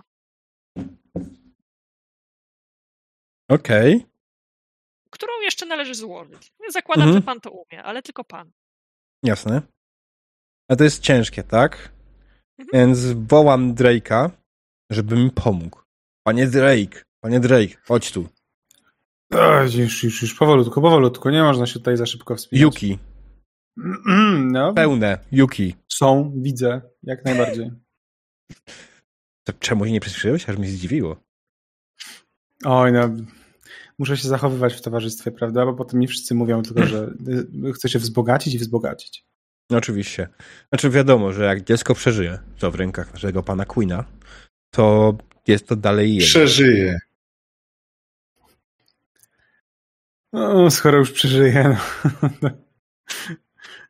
Okej. którą jeszcze należy złożyć. Zakładam, Mhm. że pan to umie, ale tylko pan. Jasne. A to jest ciężkie, tak? Mhm. Więc wołam Drake'a, żeby mi pomógł. Panie Drake, panie Drake, chodź tu. Ech, już, już, już powolutku, powolutku. Nie można się tutaj za szybko wspinać. Yuki, No, pełne, Yuki. są, widzę, jak najbardziej. To czemu się nie przyspieszyłeś? Aż mnie zdziwiło. Oj, no. Muszę się zachowywać w towarzystwie, prawda? Bo potem mi wszyscy mówią tylko, że y, chcę się wzbogacić i wzbogacić. No oczywiście. Znaczy wiadomo, że jak dziecko przeżyje, co w rękach naszego pana Queena, to jest to dalej jego. Przeżyje. No, skoro już przeżyję, no,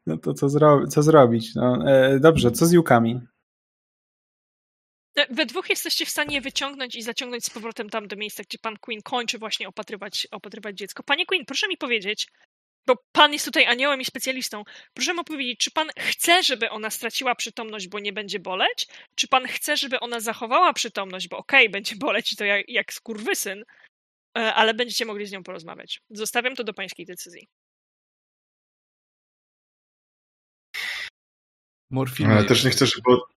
no to co, zro co zrobić? No, e, dobrze, co z Jukami? E, We dwóch jesteście w stanie je wyciągnąć i zaciągnąć z powrotem tam do miejsca, gdzie pan Queen kończy właśnie opatrywać, opatrywać dziecko. Panie Queen, proszę mi powiedzieć, bo pan jest tutaj aniołem i specjalistą, proszę mi powiedzieć, czy pan chce, żeby ona straciła przytomność, bo nie będzie boleć? Czy pan chce, żeby ona zachowała przytomność, bo okej, będzie boleć i to jak, jak skurwysyn, e, ale będziecie mogli z nią porozmawiać. Zostawiam to do pańskiej decyzji. Morfina. Ale też nie chcę, żeby, od-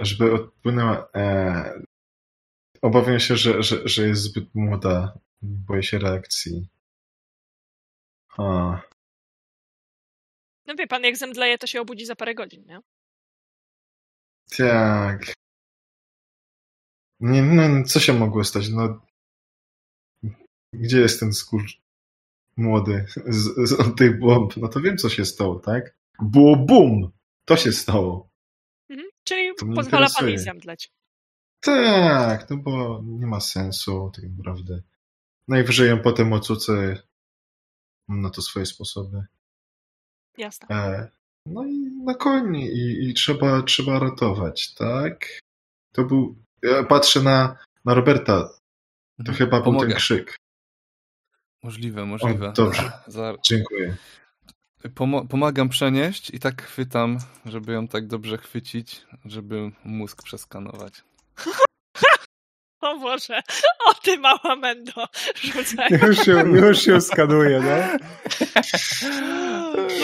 żeby odpłynęła. E, obawiam się, że, że, że jest zbyt młoda. Boję się reakcji. A, No wie pan, jak zemdleje, to się obudzi za parę godzin, nie? tak. Nie, no, co się mogło stać? No, gdzie jest ten skór młody z, z od tych bomb? No to wiem, co się stało, tak? Było bum! To się stało. Mhm. Czyli pozwala pan jej zemdleć. Tak, no bo nie ma sensu tak naprawdę. Najwyżej ją potem ocucę. Mam na to swoje sposoby. Jasne. E, no i na koni i, i trzeba, trzeba ratować, tak? To był. Ja patrzę na, na Roberta. To Mhm. chyba był Pomogę. ten krzyk. Możliwe, możliwe. O, dobrze. Dziękuję. Pomagam przenieść i tak chwytam, żeby ją tak dobrze chwycić, żeby mózg przeskanować. Boże, o ty mała mendo, rzucaj. Już się, już się skanuje, no.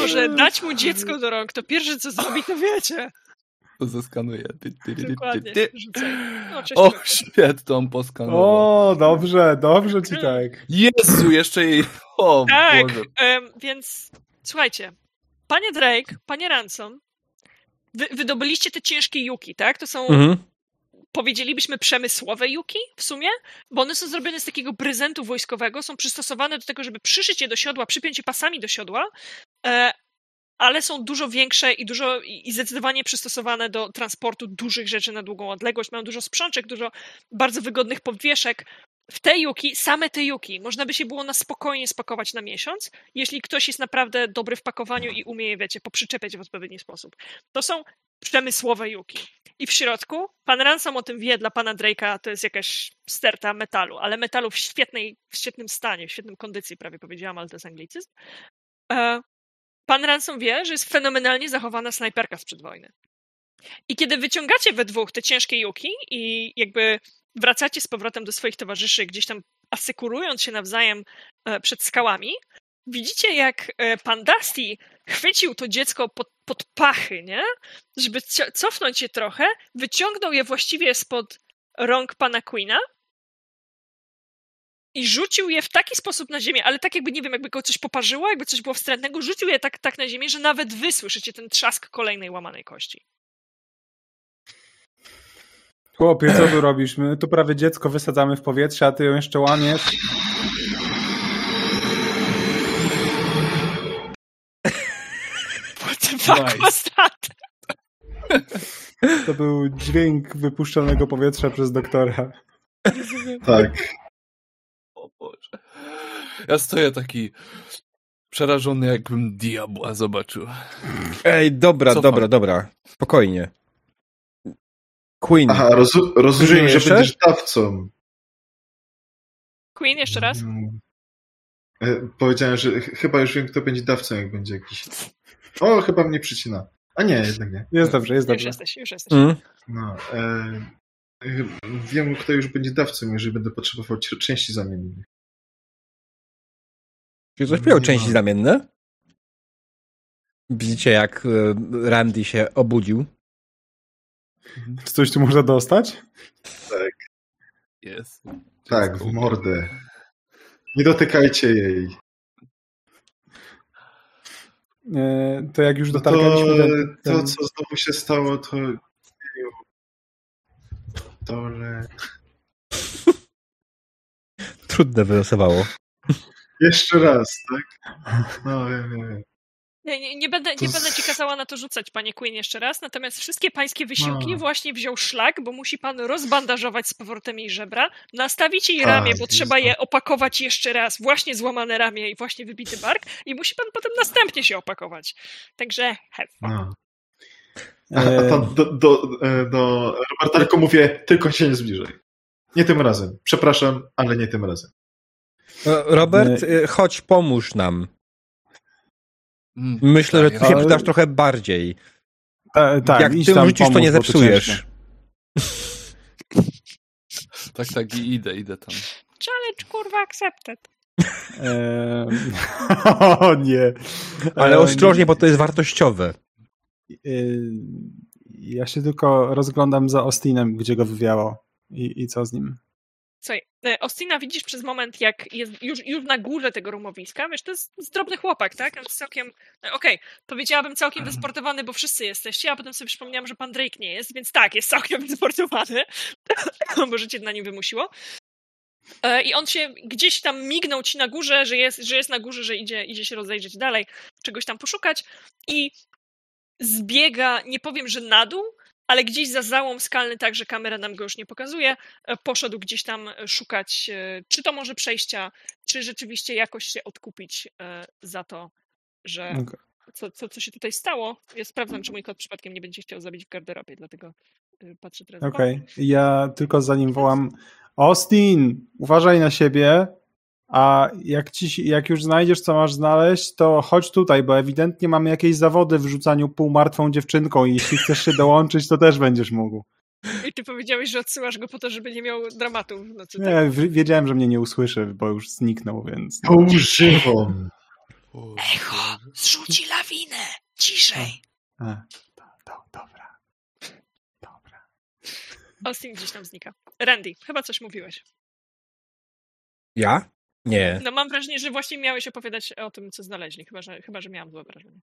Może dać mu dziecko do rąk, to pierwsze co zrobi, to wiecie. To zeskanuję. Ty, ty, ty, Dokładnie, ty. No, O, świetną on poskanował. O, dobrze, dobrze ci tak. Jezu, jeszcze jej... O Tak, więc słuchajcie, panie Drake, panie Ransom, wy, wydobyliście te ciężkie juki, tak? To są, Mhm. Powiedzielibyśmy, przemysłowe juki w sumie, bo one są zrobione z takiego prezentu wojskowego, są przystosowane do tego, żeby przyszyć je do siodła, przypiąć je pasami do siodła, e, ale są dużo większe i dużo i zdecydowanie przystosowane do transportu dużych rzeczy na długą odległość. Mają dużo sprzączek, dużo bardzo wygodnych podwieszek. W te juki, same te juki, można by się było na spokojnie spakować na miesiąc, jeśli ktoś jest naprawdę dobry w pakowaniu i umie je, wiecie, poprzyczepiać w odpowiedni sposób. To są przemysłowe juki. I w środku, pan Ransom o tym wie, dla pana Drake'a to jest jakaś sterta metalu, ale metalu w, świetnej, w świetnym stanie, w świetnym kondycji, prawie powiedziałam, ale to jest anglicyzm. E, pan Ransom wie, że jest fenomenalnie zachowana snajperka sprzed wojny. I kiedy wyciągacie we dwóch te ciężkie juki i jakby wracacie z powrotem do swoich towarzyszy, gdzieś tam asekurując się nawzajem e, przed skałami, widzicie jak e, pan Dusty chwycił to dziecko pod, pod pachy, nie? Żeby cofnąć je trochę, wyciągnął je właściwie spod rąk pana Queena i rzucił je w taki sposób na ziemię, ale tak jakby, nie wiem, jakby go coś poparzyło, jakby coś było wstrętnego, rzucił je tak, tak na ziemię, że nawet wy słyszycie ten trzask kolejnej łamanej kości. Chłopie, co tu robisz? My tu prawie dziecko wysadzamy w powietrze, a ty ją jeszcze łamiesz. What the fuck was that? To był dźwięk wypuszczonego powietrza przez doktora. Tak. O Boże. Ja stoję taki przerażony, jakbym diabła zobaczył. Ej, dobra, Co dobra, pan? dobra. Spokojnie. Queen. Aha, rozu- rozumiem, że Jeszcze? będziesz dawcą. Queen, jeszcze raz? Mm. E, Powiedziałem, że ch- chyba już wiem, kto będzie dawcą, jak będzie jakiś... O, chyba mnie przycina. A nie, jednak nie. Jest dobrze, jest Już dobrze. jesteś, już jesteś. Mm. No, e, wiem, kto już będzie dawcą, jeżeli będę potrzebował ci- części zamiennych. Czy coś miał części zamienne? Widzicie, jak e, Randy się obudził. Czy coś tu można dostać? Jest. Tak, w mordę. Nie dotykajcie jej. E, To jak już No to, dotargaliśmy ten, to, co znowu się stało, to... To, że... Trudne wylosowało. Jeszcze raz, tak? No, wiem, wiem. Nie, nie, nie, będę, nie z- będę ci kazała na to rzucać, panie Queen, jeszcze raz. Natomiast wszystkie pańskie wysiłki No. właśnie wziął szlak, bo musi pan rozbandażować z powrotem jej żebra, nastawić jej ramię, bo trzeba je opakować jeszcze raz, właśnie złamane ramię i właśnie wybity bark, i musi pan potem następnie się opakować. Także have. No. A, a E, tam do, do, e, do Roberta tylko mówię, tylko się nie zbliżaj. Nie tym razem. Przepraszam, ale nie tym razem. E, Robert, e, chodź, pomóż nam. Mm, Myślę, że tak, ty się ale- przydasz trochę bardziej. ta, tak, Jak idź ty tam rzucisz, to nie zepsujesz. Tak, tak, i idę, idę tam. Challenge, kurwa, accepted. E, o nie. Ale E, ostrożnie, bo to jest wartościowe. e, Ja się tylko rozglądam za Austinem, gdzie go wywiało i, i co z nim. Słuchaj, e, Ostina widzisz przez moment, jak jest już, już na górze tego rumowiska. Wiesz, to jest zdrobny chłopak, tak? Całkiem. e, Okej, powiedziałabym całkiem wysportowany, bo wszyscy jesteście, a potem sobie przypomniałam, że pan Drake nie jest, więc tak, jest całkiem wysportowany, bo życie na nim wymusiło. E, I on się gdzieś tam mignął ci na górze, że jest, że jest na górze, że idzie, idzie się rozejrzeć dalej, czegoś tam poszukać i zbiega, nie powiem, że na dół, ale gdzieś za załom skalny, tak, że kamera nam go już nie pokazuje, e, poszedł gdzieś tam e, szukać, e, czy to może przejścia, czy rzeczywiście jakoś się odkupić za to, że co, co, co się tutaj stało. Ja sprawdzam, czy mój kot przypadkiem nie będzie chciał zabić w garderobie, dlatego patrzę teraz. Okej, ja tylko zanim wołam Austin, uważaj na siebie, a jak, ci, jak już znajdziesz, co masz znaleźć, to chodź tutaj, bo ewidentnie mamy jakieś zawody w rzucaniu półmartwą dziewczynką i jeśli chcesz się dołączyć, to też będziesz mógł. I ty powiedziałeś, że odsyłasz go po to, żeby nie miał dramatu w nocy. tak? Nie, w- wiedziałem, że mnie nie usłyszy, bo już zniknął, więc... O, Echo, zrzuci lawinę! Ciszej! A, to, to, dobra. Dobra. Austin gdzieś tam znika. Randy, chyba coś mówiłeś. Ja? Nie. No mam wrażenie, że właśnie miałeś opowiadać o tym, co znaleźli, chyba, że, chyba, że miałam złe wrażenie.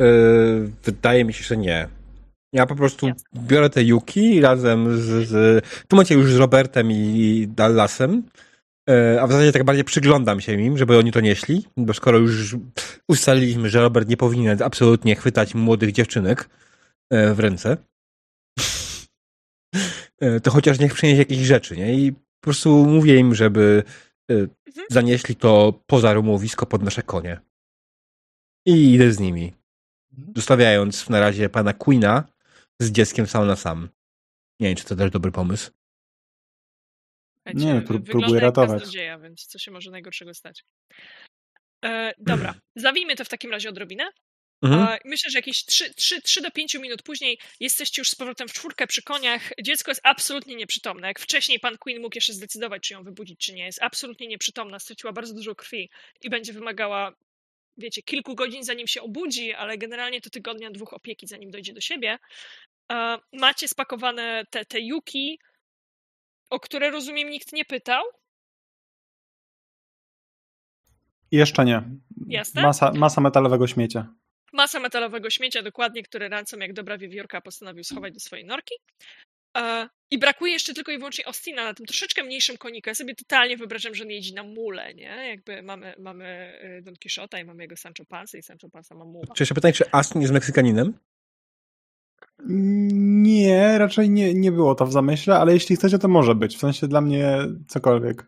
Yy, wydaje mi się, że nie. Ja po prostu Jasne. biorę te Yuki razem z, z w tym momencie już z Robertem i Dallasem, yy, a w zasadzie tak bardziej przyglądam się im, żeby oni to nieśli, bo skoro już ustaliliśmy, że Robert nie powinien absolutnie chwytać młodych dziewczynek yy, w ręce, to chociaż niech przyniesie jakieś rzeczy, nie? I po prostu mówię im, żeby Mhm. zanieśli to poza rumowisko pod nasze konie. I idę z nimi zostawiając na razie pana Queena z dzieckiem sam na sam. Nie wiem, czy to też dobry pomysł. Słuchajcie, Nie, pró- próbuję ratować. kaznodzieja, więc co się może najgorszego stać? E, dobra, zawijmy to w takim razie odrobinę. Mhm. Myślę, że jakieś 3, 3, 3 do 5 minut później jesteście już z powrotem w czwórkę przy koniach. Dziecko jest absolutnie nieprzytomne. Jak wcześniej pan Queen mógł jeszcze zdecydować, czy ją wybudzić, czy nie. Jest absolutnie nieprzytomna, straciła bardzo dużo krwi i będzie wymagała, wiecie, kilku godzin zanim się obudzi, ale generalnie to tygodnia, dwóch opieki, zanim dojdzie do siebie. Macie spakowane te, te Yuki, o które rozumiem nikt nie pytał. Jeszcze nie. Jasne. Masa, masa metalowego śmiecia. Masa metalowego śmiecia, dokładnie, które Ransom, jak dobra wiewiórka, postanowił schować do swojej norki. I brakuje jeszcze tylko i wyłącznie Ostina na tym troszeczkę mniejszym koniku. Ja sobie totalnie wyobrażam, że on jeździ na mule, nie? Jakby mamy, mamy y, Don Quixota i mamy jego Sancho Panza i Sancho Panza ma muła. Czy jeszcze pytanie, czy Aston jest Meksykaninem? Nie, raczej nie, nie było to w zamyśle, ale jeśli chcecie, to może być. W sensie dla mnie cokolwiek.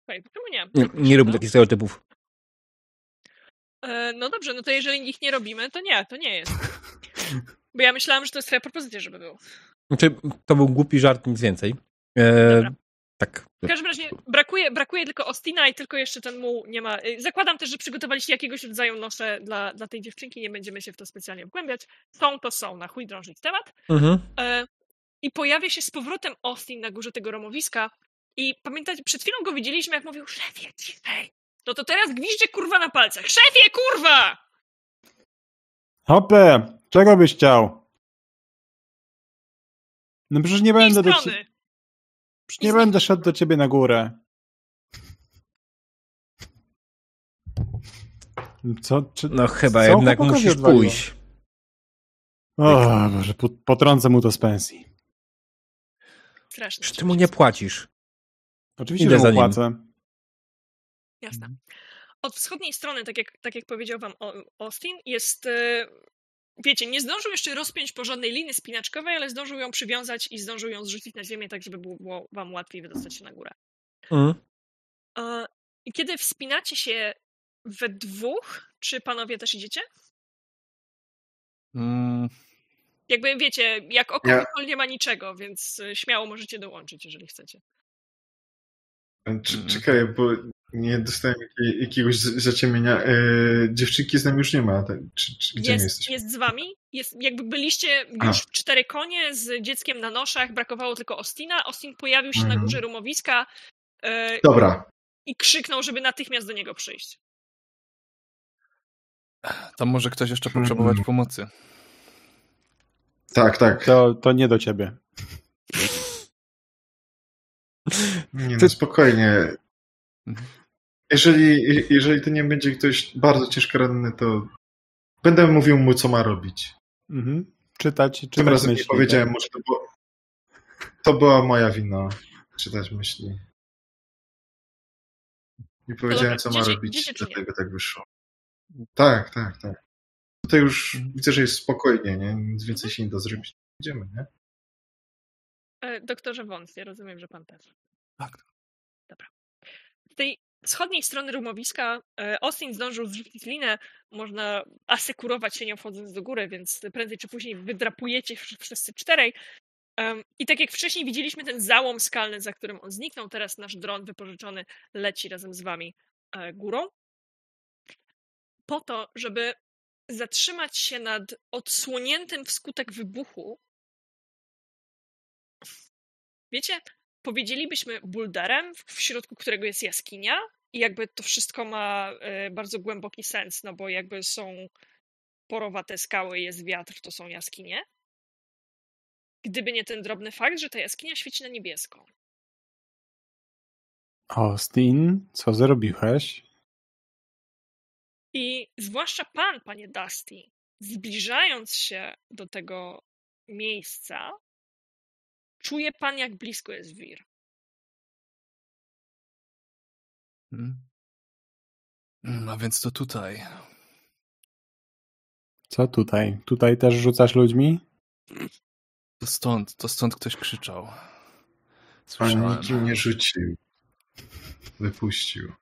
Słuchaj, czemu nie? Nie, nie No. takich stereotypów. E, No dobrze, no to jeżeli ich nie robimy, to nie, to nie jest. Bo ja myślałam, że to jest twoja propozycja, żeby był. Znaczy, to był głupi żart, nic więcej. E, tak. W każdym razie brakuje, brakuje tylko Ostina i tylko jeszcze ten muł nie ma. y, Zakładam też, że przygotowaliście jakiegoś rodzaju nosze dla, dla tej dziewczynki, nie będziemy się w to specjalnie wgłębiać. Są to są, na chuj drążyć temat. Mhm. E, I pojawia się z powrotem Austin na górze tego romowiska i pamiętacie, przed chwilą go widzieliśmy, jak mówił, szefie, ciszej. No to teraz gwizdże kurwa na palcach. Szefie, kurwa! Hopę, czego byś chciał? No przecież nie będę do strony. ci... przecież nie będę szedł do ciebie na górę. Co? Czy... No chyba Co jednak musisz odwaliło? pójść. O Boże, po- potrącę mu to z pensji. Straszne. Czy ty mu nie płacisz? Oczywiście, Idę że za mu nim. Jasne. Od wschodniej strony, tak jak, tak jak powiedział wam Austin, jest. e, Wiecie, nie zdążył jeszcze rozpiąć porządnej liny spinaczkowej, ale zdążył ją przywiązać i zdążył ją zrzucić na ziemię, tak żeby było wam łatwiej wydostać się na górę. Mhm. E, I kiedy wspinacie się we dwóch, czy panowie też idziecie? Mm, Jakby wiecie, jak oko Ja- nie ma niczego, więc e, śmiało możecie dołączyć, jeżeli chcecie. Cz- Mhm. Czekaj, bo nie dostałem jakiegoś zaciemienia. E, dziewczynki z nami już nie ma. Tak? Czy, czy, gdzie Jest, jest z wami. Jest, jakby byliście A. już cztery konie z dzieckiem na noszach, brakowało tylko Ostina. Austin pojawił się na Mhm. górze rumowiska e, Dobra. i krzyknął, żeby natychmiast do niego przyjść. tam może ktoś jeszcze Mhm. potrzebować pomocy. Tak, tak. To, to nie do ciebie. Nie Ty- no, spokojnie. Jeżeli, jeżeli to nie będzie ktoś bardzo ciężko ranny, to będę mówił mu, co ma robić. Mhm. Czytać, Tym czytać razem myśli. nie powiedziałem tak? mu, że to, było, to była moja wina. Czytać myśli. Nie powiedziałem, co ma robić, dlatego tak wyszło. Tak, tak, tak. Tutaj już Mhm. widzę, że jest spokojnie, nie? Nic więcej się nie da zrobić. Idziemy, nie? E, doktorze Wąs, ja rozumiem, że pan też. Tak. Dobra. Z tej wschodniej strony rumowiska e, Austin zdążył zrzucić linę. Można asekurować się nią wchodząc do góry, więc prędzej czy później wydrapujecie wsz- wszyscy czterej. I tak jak wcześniej widzieliśmy ten załom skalny, za którym on zniknął, teraz nasz dron wypożyczony leci razem z wami e, górą. Po to, żeby zatrzymać się nad odsłoniętym wskutek wybuchu wiecie, powiedzielibyśmy bulderem, w środku którego jest jaskinia i jakby to wszystko ma e, bardzo głęboki sens, no bo jakby są porowate skały, jest wiatr, to są jaskinie. Gdyby nie ten drobny fakt, że ta jaskinia świeci na niebiesko. Austin, co zrobiłeś? I zwłaszcza pan, panie Dusty, zbliżając się do tego miejsca, czuje pan, jak blisko jest wir. Hmm. Mm, A więc to tutaj. Co tutaj? Tutaj też rzucasz ludźmi? To stąd, to stąd ktoś krzyczał. Pan Słyszałem. nikim nie rzucił. Wypuścił.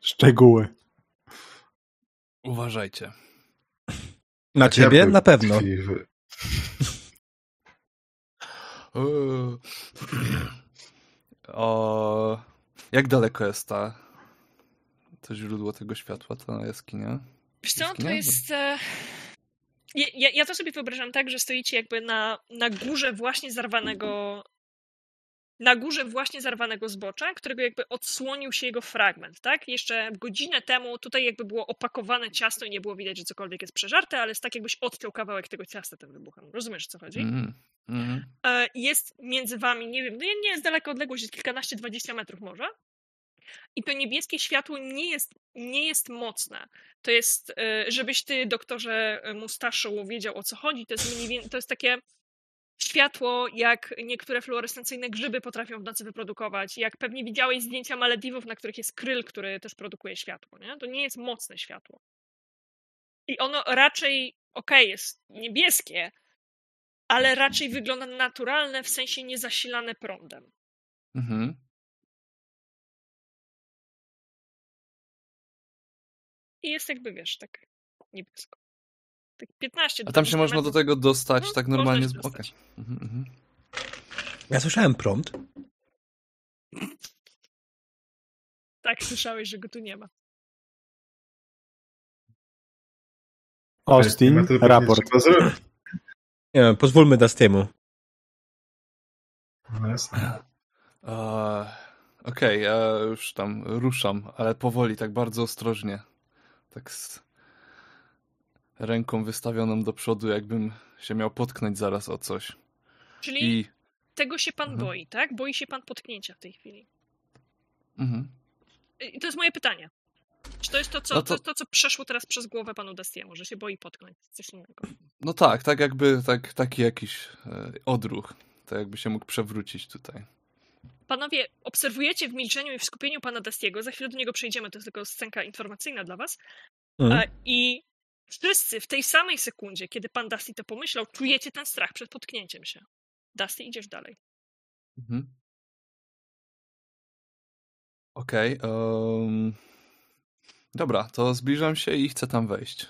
Szczegóły. Uważajcie. Na ciebie? Na pewno. tkliwy. Eee. O, jak daleko jest ta to źródło tego światła, ta jaskinia? Wiesz co, to Jaskinia? jest... E... Ja, ja, ja to sobie wyobrażam tak, że stoicie jakby na, na górze właśnie zarwanego na górze właśnie zarwanego zbocza, którego jakby odsłonił się jego fragment, tak? Jeszcze godzinę temu tutaj jakby było opakowane ciasto i nie było widać, że cokolwiek jest przeżarte, ale jest tak jakbyś odciął kawałek tego ciasta tym wybuchem. Rozumiesz, o co chodzi? Mm, Jest między wami, nie wiem, no nie jest daleka odległość, jest kilkanaście, dwadzieścia metrów może. I to niebieskie światło nie jest, nie jest mocne. To jest, e, żebyś ty, doktorze Mustaszu, wiedział o co chodzi. To jest, mniej, to jest takie światło, jak niektóre fluorescencyjne grzyby potrafią w nocy wyprodukować. Jak pewnie widziałeś zdjęcia Malediwów, na których jest kryl, który też produkuje światło. Nie? To nie jest mocne światło. I ono raczej, okej, jest niebieskie, ale raczej wygląda naturalne, w sensie niezasilane prądem. Mhm. I jest jakby, wiesz, tak niebiesko. Tak 15 A tam się 20 można do tego dostać No, tak normalnie? Z... Mhm, mhm. Ja słyszałem prąd. Tak, słyszałeś, że go tu nie ma. Austin, raport. Nie wiem, pozwólmy Dustiemu. No jasne. Okej, ja już tam ruszam, ale powoli, tak bardzo ostrożnie. Tak z ręką wystawioną do przodu, jakbym się miał potknąć zaraz o coś. Czyli I. tego się pan Mhm. boi, tak? Boi się pan potknięcia w tej chwili. Mhm. I to jest moje pytanie. Czy to jest to, co, No to... to- to, co przeszło teraz przez głowę panu Dastiemu, że się boi potknąć coś innego? No tak, tak jakby tak, taki jakiś e, odruch. Tak jakby się mógł przewrócić tutaj. Panowie, obserwujecie w milczeniu i w skupieniu pana Dastiego, za chwilę do niego przejdziemy, to jest tylko scenka informacyjna dla was. Mhm. E, I wszyscy w tej samej sekundzie, kiedy pan Dusty to pomyślał, czujecie ten strach przed potknięciem się. Dusty, idziesz dalej. Mhm. Okej. em, Dobra, to zbliżam się i chcę tam wejść.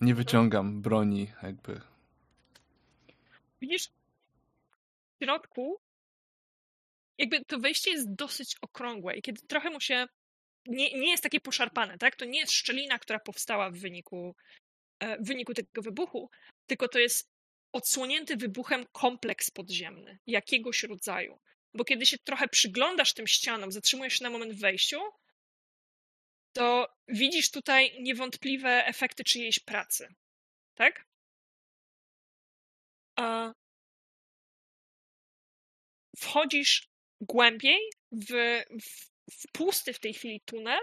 Nie wyciągam broni, jakby. Widzisz, w środku jakby to wejście jest dosyć okrągłe i kiedy trochę mu się nie, nie jest takie poszarpane, tak? To nie jest szczelina, która powstała w wyniku, e, w wyniku tego wybuchu, tylko to jest odsłonięty wybuchem kompleks podziemny, jakiegoś rodzaju. Bo kiedy się trochę przyglądasz tym ścianom, zatrzymujesz się na moment w wejściu, to widzisz tutaj niewątpliwe efekty czyjejś pracy. Tak? A wchodzisz głębiej w, w, w pusty w tej chwili tunel,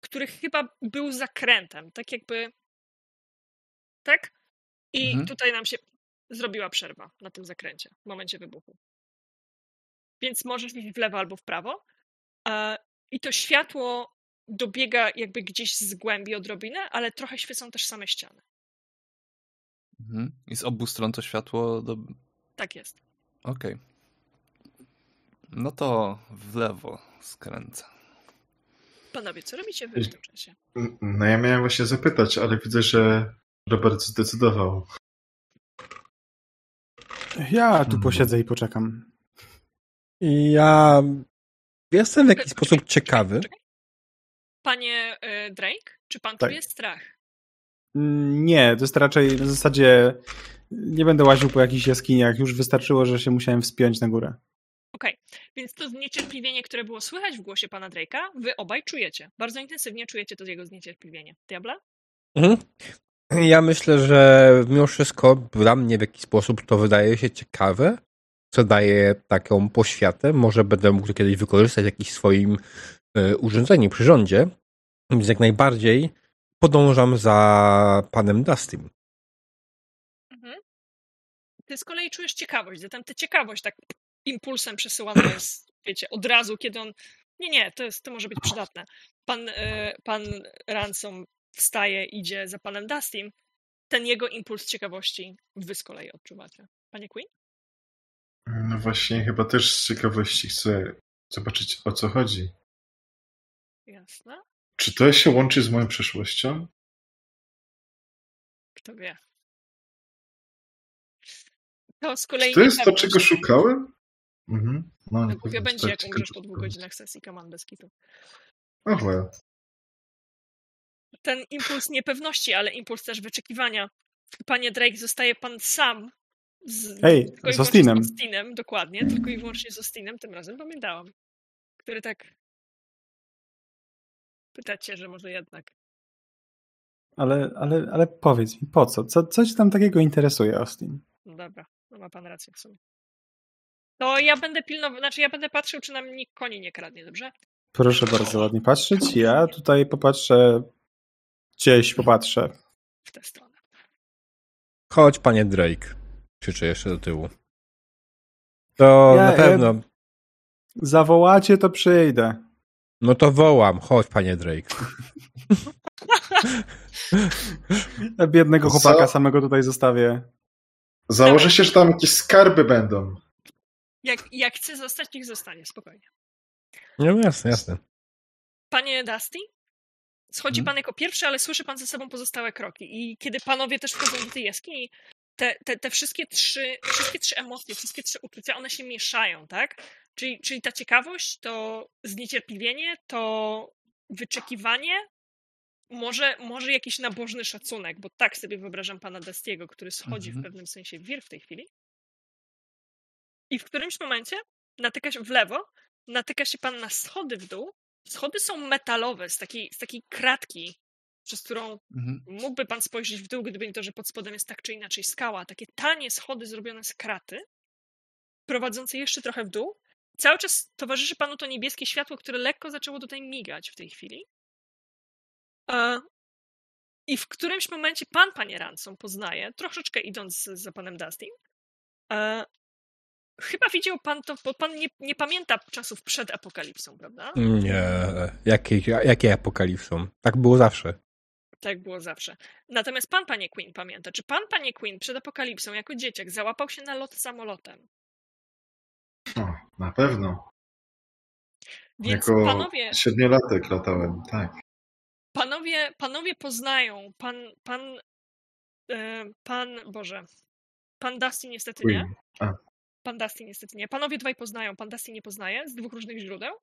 który chyba był zakrętem, tak jakby. Tak? I Mhm. tutaj nam się zrobiła przerwa na tym zakręcie w momencie wybuchu. Więc możesz iść w lewo albo w prawo. I to światło dobiega jakby gdzieś z głębi odrobinę, ale trochę świecą też same ściany. Mhm. I z obu stron to światło. Do... Tak jest. Okej. No to w lewo skręcę. Panowie, co robicie wy w tym czasie? No ja miałem właśnie zapytać, ale widzę, że Robert zdecydował. Ja tu Hmm. posiedzę i poczekam. Ja jestem w jakiś sposób ciekawy. Panie e, Drake, czy pan Tak. czuje strach? Mm, Nie, to jest raczej w zasadzie nie będę łaził po jakichś jaskiniach. Już wystarczyło, że się musiałem wspiąć na górę. Okej, okay. więc to zniecierpliwienie, które było słychać w głosie pana Drake'a, wy obaj czujecie. Bardzo intensywnie czujecie to jego zniecierpliwienie. Diabla? Mhm. Ja myślę, że mimo wszystko dla mnie w jakiś sposób to wydaje się ciekawe, co daje taką poświatę. Może będę mógł to kiedyś wykorzystać w jakimś swoim y, urządzeniu, przyrządzie. Więc jak najbardziej podążam za panem Dustym. Mhm. Ty z kolei czujesz ciekawość, zatem tę ciekawość tak impulsem przesyłana jest, wiecie, od razu, kiedy on. Nie, nie, to, jest, to może być przydatne. Pan, y, pan Ransom wstaje, idzie za panem Dustym. Ten jego impuls ciekawości wy z kolei odczuwacie. Panie Queen? No właśnie, chyba też z ciekawości chcę zobaczyć, o co chodzi. Jasne. Czy to się łączy z moją przeszłością? Kto wie. To z kolei. Czy to jest to, czego szukałem? Mhm. No, no głupio będzie, jak umrzesz po dwóch godzinach sesji Kaman bez kitu. Oh well. Ten impuls niepewności, ale impuls też wyczekiwania. Panie Drake, zostaje pan sam z, Hej, z Austinem. Z Austinem, dokładnie, tylko i wyłącznie z Austinem, tym razem pamiętałam. Który tak pytacie, że może jednak. Ale, ale, ale powiedz mi, po co? co? Co ci tam takiego interesuje, Austin? No dobra, no ma pan rację w sumie. To ja będę pilnował, znaczy ja będę patrzył, czy nam nikt koni nie kradnie, dobrze? Proszę bardzo ładnie patrzeć. Ja tutaj popatrzę, gdzieś popatrzę. W tę stronę. Chodź, panie Drake. Krzyczę jeszcze do tyłu. To ja, na pewno. Ja... Zawołacie, to przyjdę. No to wołam. Chodź, panie Drake. Biednego chłopaka samego tutaj zostawię. Założę się, że tam jakieś skarby będą. Jak, jak chce zostać, niech zostanie, spokojnie. No jasne, jasne. Panie Dusty? Schodzi hmm. pan jako pierwszy, ale słyszy pan ze sobą pozostałe kroki. I kiedy panowie też wchodzą do tej jaskini, te, te, te wszystkie, trzy, wszystkie trzy emocje, wszystkie trzy uczucia, one się mieszają, tak? Czyli, czyli ta ciekawość, to zniecierpliwienie, to wyczekiwanie, może, może jakiś nabożny szacunek, bo tak sobie wyobrażam pana Destiego, który schodzi mhm. w pewnym sensie wir w tej chwili. I w którymś momencie natyka się w lewo, natyka się pan na schody w dół. Schody są metalowe, z takiej, z takiej kratki, przez którą mhm. mógłby pan spojrzeć w dół, gdyby nie to, że pod spodem jest tak czy inaczej skała. Takie tanie schody zrobione z kraty, prowadzące jeszcze trochę w dół. Cały czas towarzyszy panu to niebieskie światło, które lekko zaczęło tutaj migać w tej chwili. I w którymś momencie pan, panie Ransom, poznaje, troszeczkę idąc za panem Dustin, Chyba widział pan to, bo pan nie, nie pamięta czasów przed apokalipsą, prawda? Nie. Jakiej, jakie apokalipsą? Tak było zawsze. Tak było zawsze. Natomiast pan, panie Queen, pamięta, czy pan, panie Queen, przed apokalipsą jako dzieciak załapał się na lot samolotem? O, na pewno. Więc jako panowie. Siedmiolatek latałem, tak. Panowie, panowie poznają. Pan, pan, e, pan, Boże. Pan Dusty niestety Queen. nie. A. Pan Dusty niestety nie. Panowie dwaj poznają, pan Dusty nie poznaje z dwóch różnych źródeł,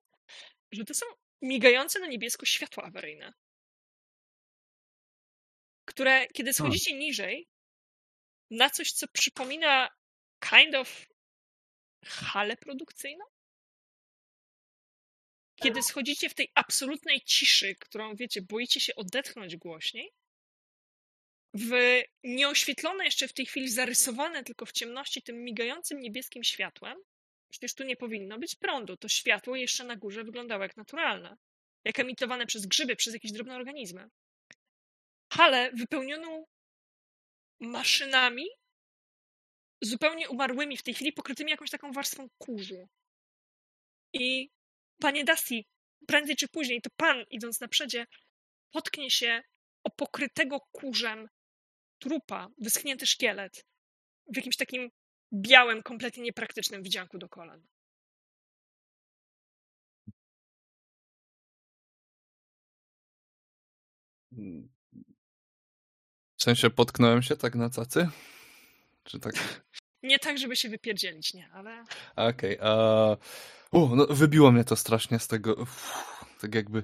że to są migające na niebiesko światła awaryjne które kiedy hmm. schodzicie hmm. niżej na coś, co przypomina kind of halę produkcyjną, kiedy schodzicie w tej absolutnej ciszy, którą wiecie, boicie się odetchnąć głośniej, w nieoświetlone jeszcze w tej chwili, zarysowane tylko w ciemności tym migającym niebieskim światłem, przecież tu nie powinno być prądu, to światło jeszcze na górze wyglądało jak naturalne, jak emitowane przez grzyby, przez jakieś drobne organizmy halę wypełnioną maszynami zupełnie umarłymi w tej chwili, pokrytymi jakąś taką warstwą kurzu. I panie Dusty, prędzej czy później, to pan, idąc na przedzie, potknie się o pokrytego kurzem trupa, wyschnięty szkielet w jakimś takim białym, kompletnie niepraktycznym wdzianku do kolan. Hmm. W sensie potknąłem się tak na cacy? Czy tak? Nie tak, żeby się wypierdzielić, nie, ale... Okej, okay, uh, no wybiło mnie to strasznie z tego, Uff, tak jakby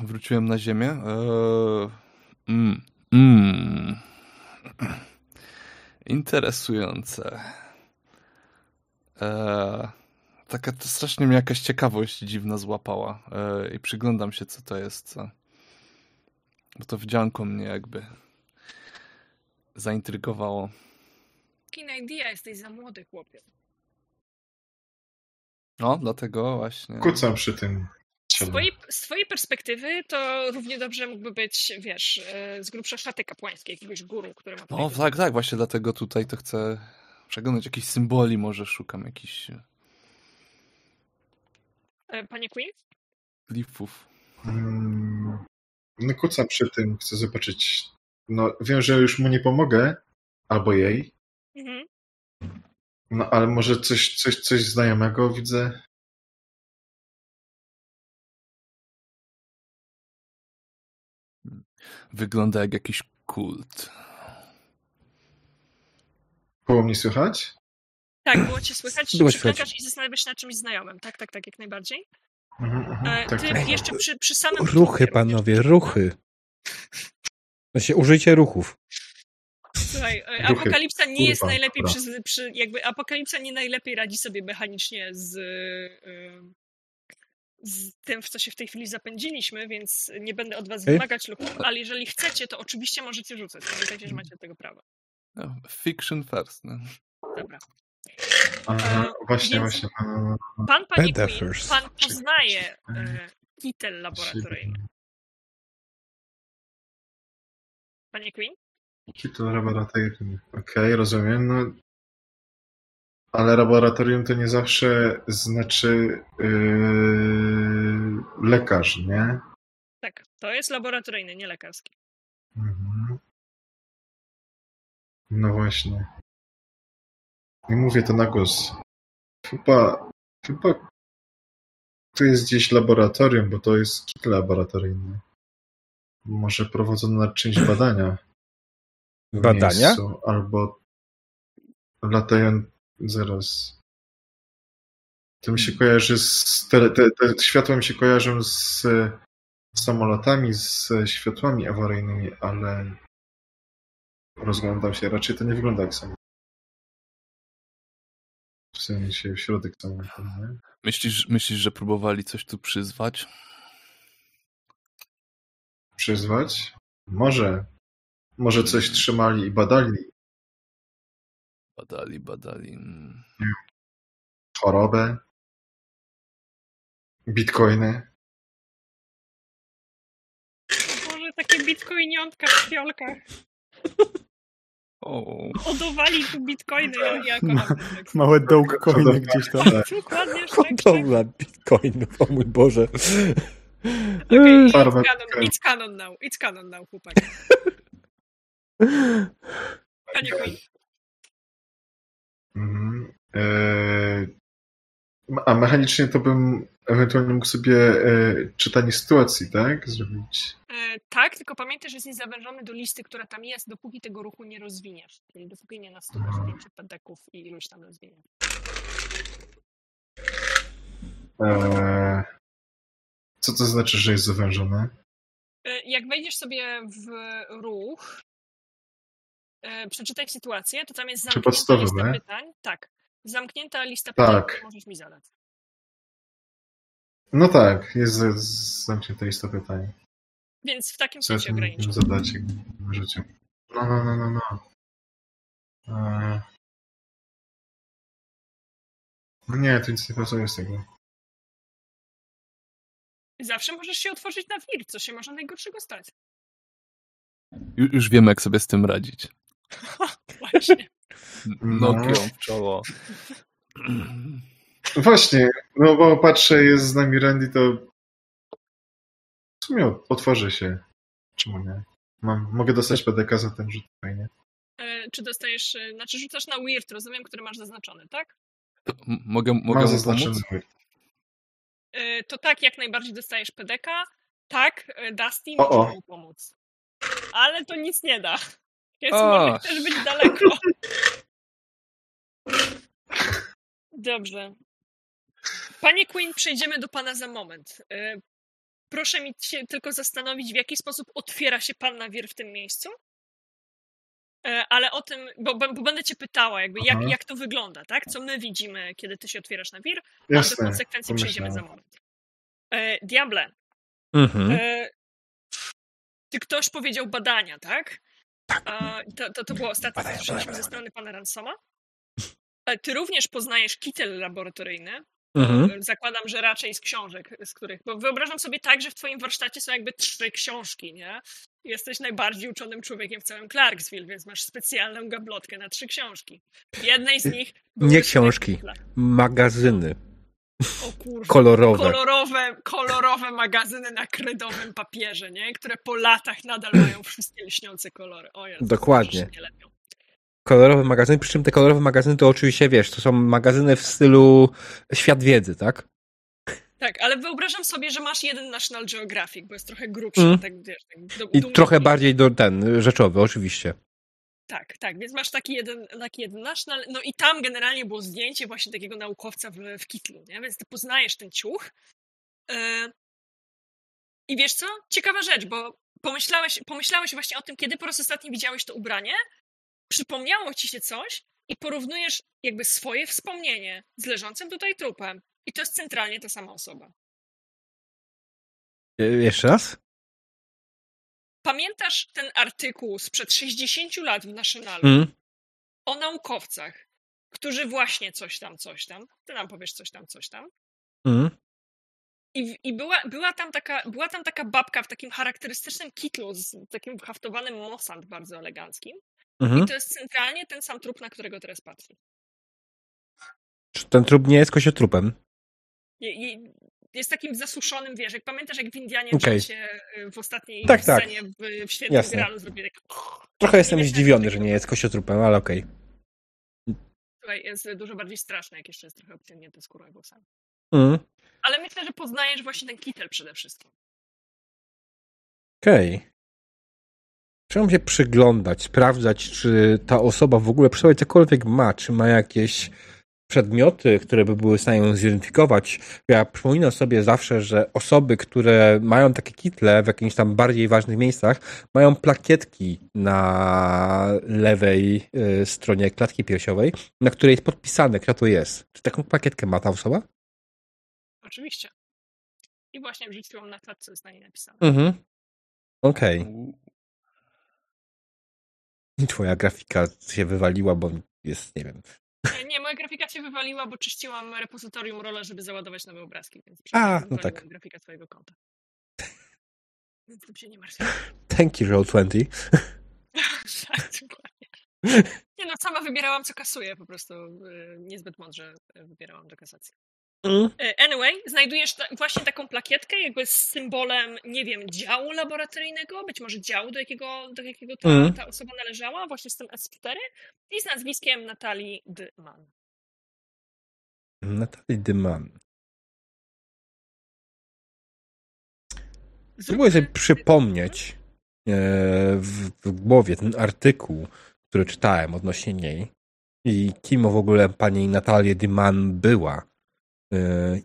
wróciłem na ziemię. Uh, mm, mm. Interesujące. Eee, taka to strasznie mnie jakaś ciekawość dziwna złapała eee, i przyglądam się, co to jest. Co... Bo to wdzianko mnie jakby zaintrygowało. Kina idea, jesteś za młody chłopiec. No, dlatego właśnie. Kucam przy tym. Z twojej, z twojej perspektywy to równie dobrze mógłby być, wiesz, e, z grubsza szaty kapłańskiej, jakiegoś guru, który ma... No tak, tak, właśnie dlatego tutaj to chcę przeglądać jakieś symboli, może szukam jakichś E, Panie Queen? glifów. Mm, No kucam przy tym, chcę zobaczyć. No wiem, że już mu nie pomogę, albo jej, Mhm. no ale może coś, coś, coś znajomego widzę. Wygląda jak jakiś kult. Było mnie słychać? Tak, było cię słychać, Było słychać. i zastanawiasz się nad czymś znajomym. Tak, tak, tak, jak najbardziej. Mhm, mhm, E, tak, Ty tak. jeszcze przy, przy samym... Ruchy, panowie, ruchy. Znaczy, użyjcie ruchów. Słuchaj, e, Ruchy. Apokalipsa nie jest Kurwa, najlepiej dobra. przy, przy, jakby Apokalipsa nie najlepiej radzi sobie mechanicznie z, e, z tym, w co się w tej chwili zapędziliśmy, więc nie będę od was wymagać ruchów, ale jeżeli chcecie, to oczywiście możecie rzucać. Pamiętajcie, że macie do tego prawo. No, fiction first. No. Dobra. Aha, E, właśnie, więc- właśnie. no, no, no. Pan, pan poznaje e, kitel laboratoryjny. Panie Queen? Kitu laboratorium. Okej, rozumiem. No, ale laboratorium to nie zawsze znaczy yy, lekarz, nie? Tak, to jest laboratoryjny, nie lekarski. Mhm. No właśnie. Nie mówię to na głos. Chyba, chyba tu jest gdzieś laboratorium, bo to jest kit laboratoryjny. Może prowadzono nad czymś badania. w Badania? miejscu, albo latają zaraz. To mi się kojarzy z. Te, te, te światła mi się kojarzą z samolotami, z światłami awaryjnymi, ale rozglądam się. Raczej to nie wygląda jak samolot. W sensie w środek samolotu, nie? Myślisz, myślisz, że próbowali coś tu przyzwać? Przyzwać? Może. Może coś trzymali i badali. Badali, badali. mm. Chorobę. Bitcoiny. Boże, takie bitcoiniątka w fiolkach. O, Hodowali tu bitcoiny ja- Apex. Małe dogecoiny gdzieś tam. Dokładnie. Dobra, bitcoinów, o mój Boże. Okej, Farmę it's canon, it's canon now, it's canon now, chłopaki. Panie Queen. Mhm. Eee, a mechanicznie to bym ewentualnie mógł sobie e, czytanie sytuacji, tak? Zrobić. E, tak, tylko pamiętaj, że jest niezawężony do listy, która tam jest, dopóki tego ruchu nie rozwiniesz. Czyli dopóki nie nastukasz zdjęcie pedeków i iluś tam rozwiniesz. Eee, co to znaczy, że jest zawężone? E, Jak wejdziesz sobie w ruch, e, przeczytaj sytuację, to tam jest zamknięta podstawowe? lista pytań. Tak. Zamknięta lista pytań, Tak. które możesz mi zadać. No tak, jest zamknięta lista pytań. Więc w takim Co ja sensie ograniczę. zadać w życiu? No, no, no, no, no. Eee. No nie, to nic nie pasuje z tego. Zawsze możesz się otworzyć na wir, co się może najgorszego stać. Ju- już wiemy, jak sobie z tym radzić. Właśnie. No. Nogią w czoło. Właśnie, no bo patrzę, jest z nami Randy, to w sumie otworzy się. Czemu nie? Mam, mogę dostać PDK za ten rzut, fajnie. E, czy dostajesz, e, znaczy rzucasz na weird, rozumiem, który masz zaznaczony, tak? To m- mogę mogę Mam zaznaczony weird. E, to tak, jak najbardziej dostajesz PDK. Tak, Dusty może mu pomóc. Ale to nic nie da. Więc O. może chcesz być daleko. Dobrze. Panie Queen, przejdziemy do pana za moment. E, Proszę mi się tylko zastanowić, w jaki sposób otwiera się panna wir w tym miejscu. E, ale o tym, bo, bo będę cię pytała, jakby jak, Aha. jak to wygląda, tak? Co my widzimy, kiedy ty się otwierasz na wir, a do Jasne. konsekwencji przejdziemy za pomyślałem. moment. E, Diable, Mhm. ty ktoś powiedział badania, tak? A, to, to, to było ostatnie, co słyszeliśmy ze strony pana Ransoma. E, Ty również poznajesz kitel laboratoryjny. Mhm. E, Zakładam, że raczej z książek, z których. Bo wyobrażam sobie tak, że w twoim warsztacie są jakby trzy książki, nie? Jesteś najbardziej uczonym człowiekiem w całym Clarksville, więc masz specjalną gablotkę na trzy książki. W jednej z nich. były Nie książki. Magazyny O kurwa. kolorowe. Kolorowe, kolorowe magazyny na kredowym papierze, nie? Które po latach nadal mają wszystkie lśniące kolory. O Jezu, Dokładnie. Kolorowe magazyny, przy czym te kolorowe magazyny to oczywiście, wiesz, to są magazyny w stylu świat wiedzy, tak? Tak, ale wyobrażam sobie, że masz jeden National Geographic, bo jest trochę grubszy, Mm. tak wiesz. Tak, do, I trochę bardziej do ten, rzeczowy, oczywiście. Tak, tak, więc masz taki jeden, taki jeden National, no i tam generalnie było zdjęcie właśnie takiego naukowca w, w kitlu, nie? Więc ty poznajesz ten ciuch. E, I wiesz co? Ciekawa rzecz, bo pomyślałeś, pomyślałeś właśnie o tym, kiedy po raz ostatni widziałeś to ubranie, przypomniało ci się coś i porównujesz jakby swoje wspomnienie z leżącym tutaj trupem. I to jest centralnie ta sama osoba. E, Jeszcze raz? Pamiętasz ten artykuł sprzed 60 lat w Nationalu Mm. o naukowcach, którzy właśnie coś tam, coś tam, ty nam powiesz coś tam, coś tam. Mm. I, i była, była, tam taka, była tam taka babka w takim charakterystycznym kitlu z takim haftowanym Mossad bardzo eleganckim. Mhm. I to jest centralnie ten sam trup, na którego teraz patrzy. Czy ten trup nie jest kościotrupem? I, i jest takim zasuszonym, wiesz, jak pamiętasz, jak w Indianie Okej. Jonesie y, w ostatniej Tak, tak. scenie w, w Świętym Jasne. Gralu tak... Trochę jestem zdziwiony, że nie jest kościotrupem, ale okej. Słuchaj, jest dużo bardziej straszne, jak jeszcze jest trochę obciągnięty skórą i włosami. Mm. Ale myślę, że poznajesz właśnie ten kitel przede wszystkim. Okej. Trzeba się przyglądać, sprawdzać, czy ta osoba w ogóle przy sobie cokolwiek ma, czy ma jakieś przedmioty, które by były w stanie ją zidentyfikować. Ja przypominam sobie zawsze, że osoby, które mają takie kitle w jakimś tam bardziej ważnych miejscach, mają plakietki na lewej y, stronie klatki piersiowej, na której jest podpisane, kto to jest. Czy taką plakietkę ma ta osoba? Oczywiście. I właśnie wrzuciłam na klatce, jest na niej napisane. Mhm. Okej. I Twoja grafika się wywaliła, bo jest, nie wiem. Nie, moja grafika się wywaliła, bo czyściłam repozytorium rola, żeby załadować nowe obrazki, więc A, no tak. grafika twojego konta. Więc tym się nie martw. Thank you, Roll20. tak, dokładnie. Nie no, sama wybierałam, co kasuję, po prostu y, niezbyt mądrze y, wybierałam do kasacji. Mm. E, Anyway, znajdujesz ta, właśnie taką plakietkę, jakby z symbolem, nie wiem, działu laboratoryjnego, być może działu, do jakiego, do jakiego ta, Mhm. ta osoba należała, właśnie z tym S4 i z nazwiskiem Natalii Dyman. Natalie Dyman. Spróbuję sobie przypomnieć e, w, w głowie ten artykuł, który czytałem odnośnie niej i kim w ogóle pani Natalia Dyman była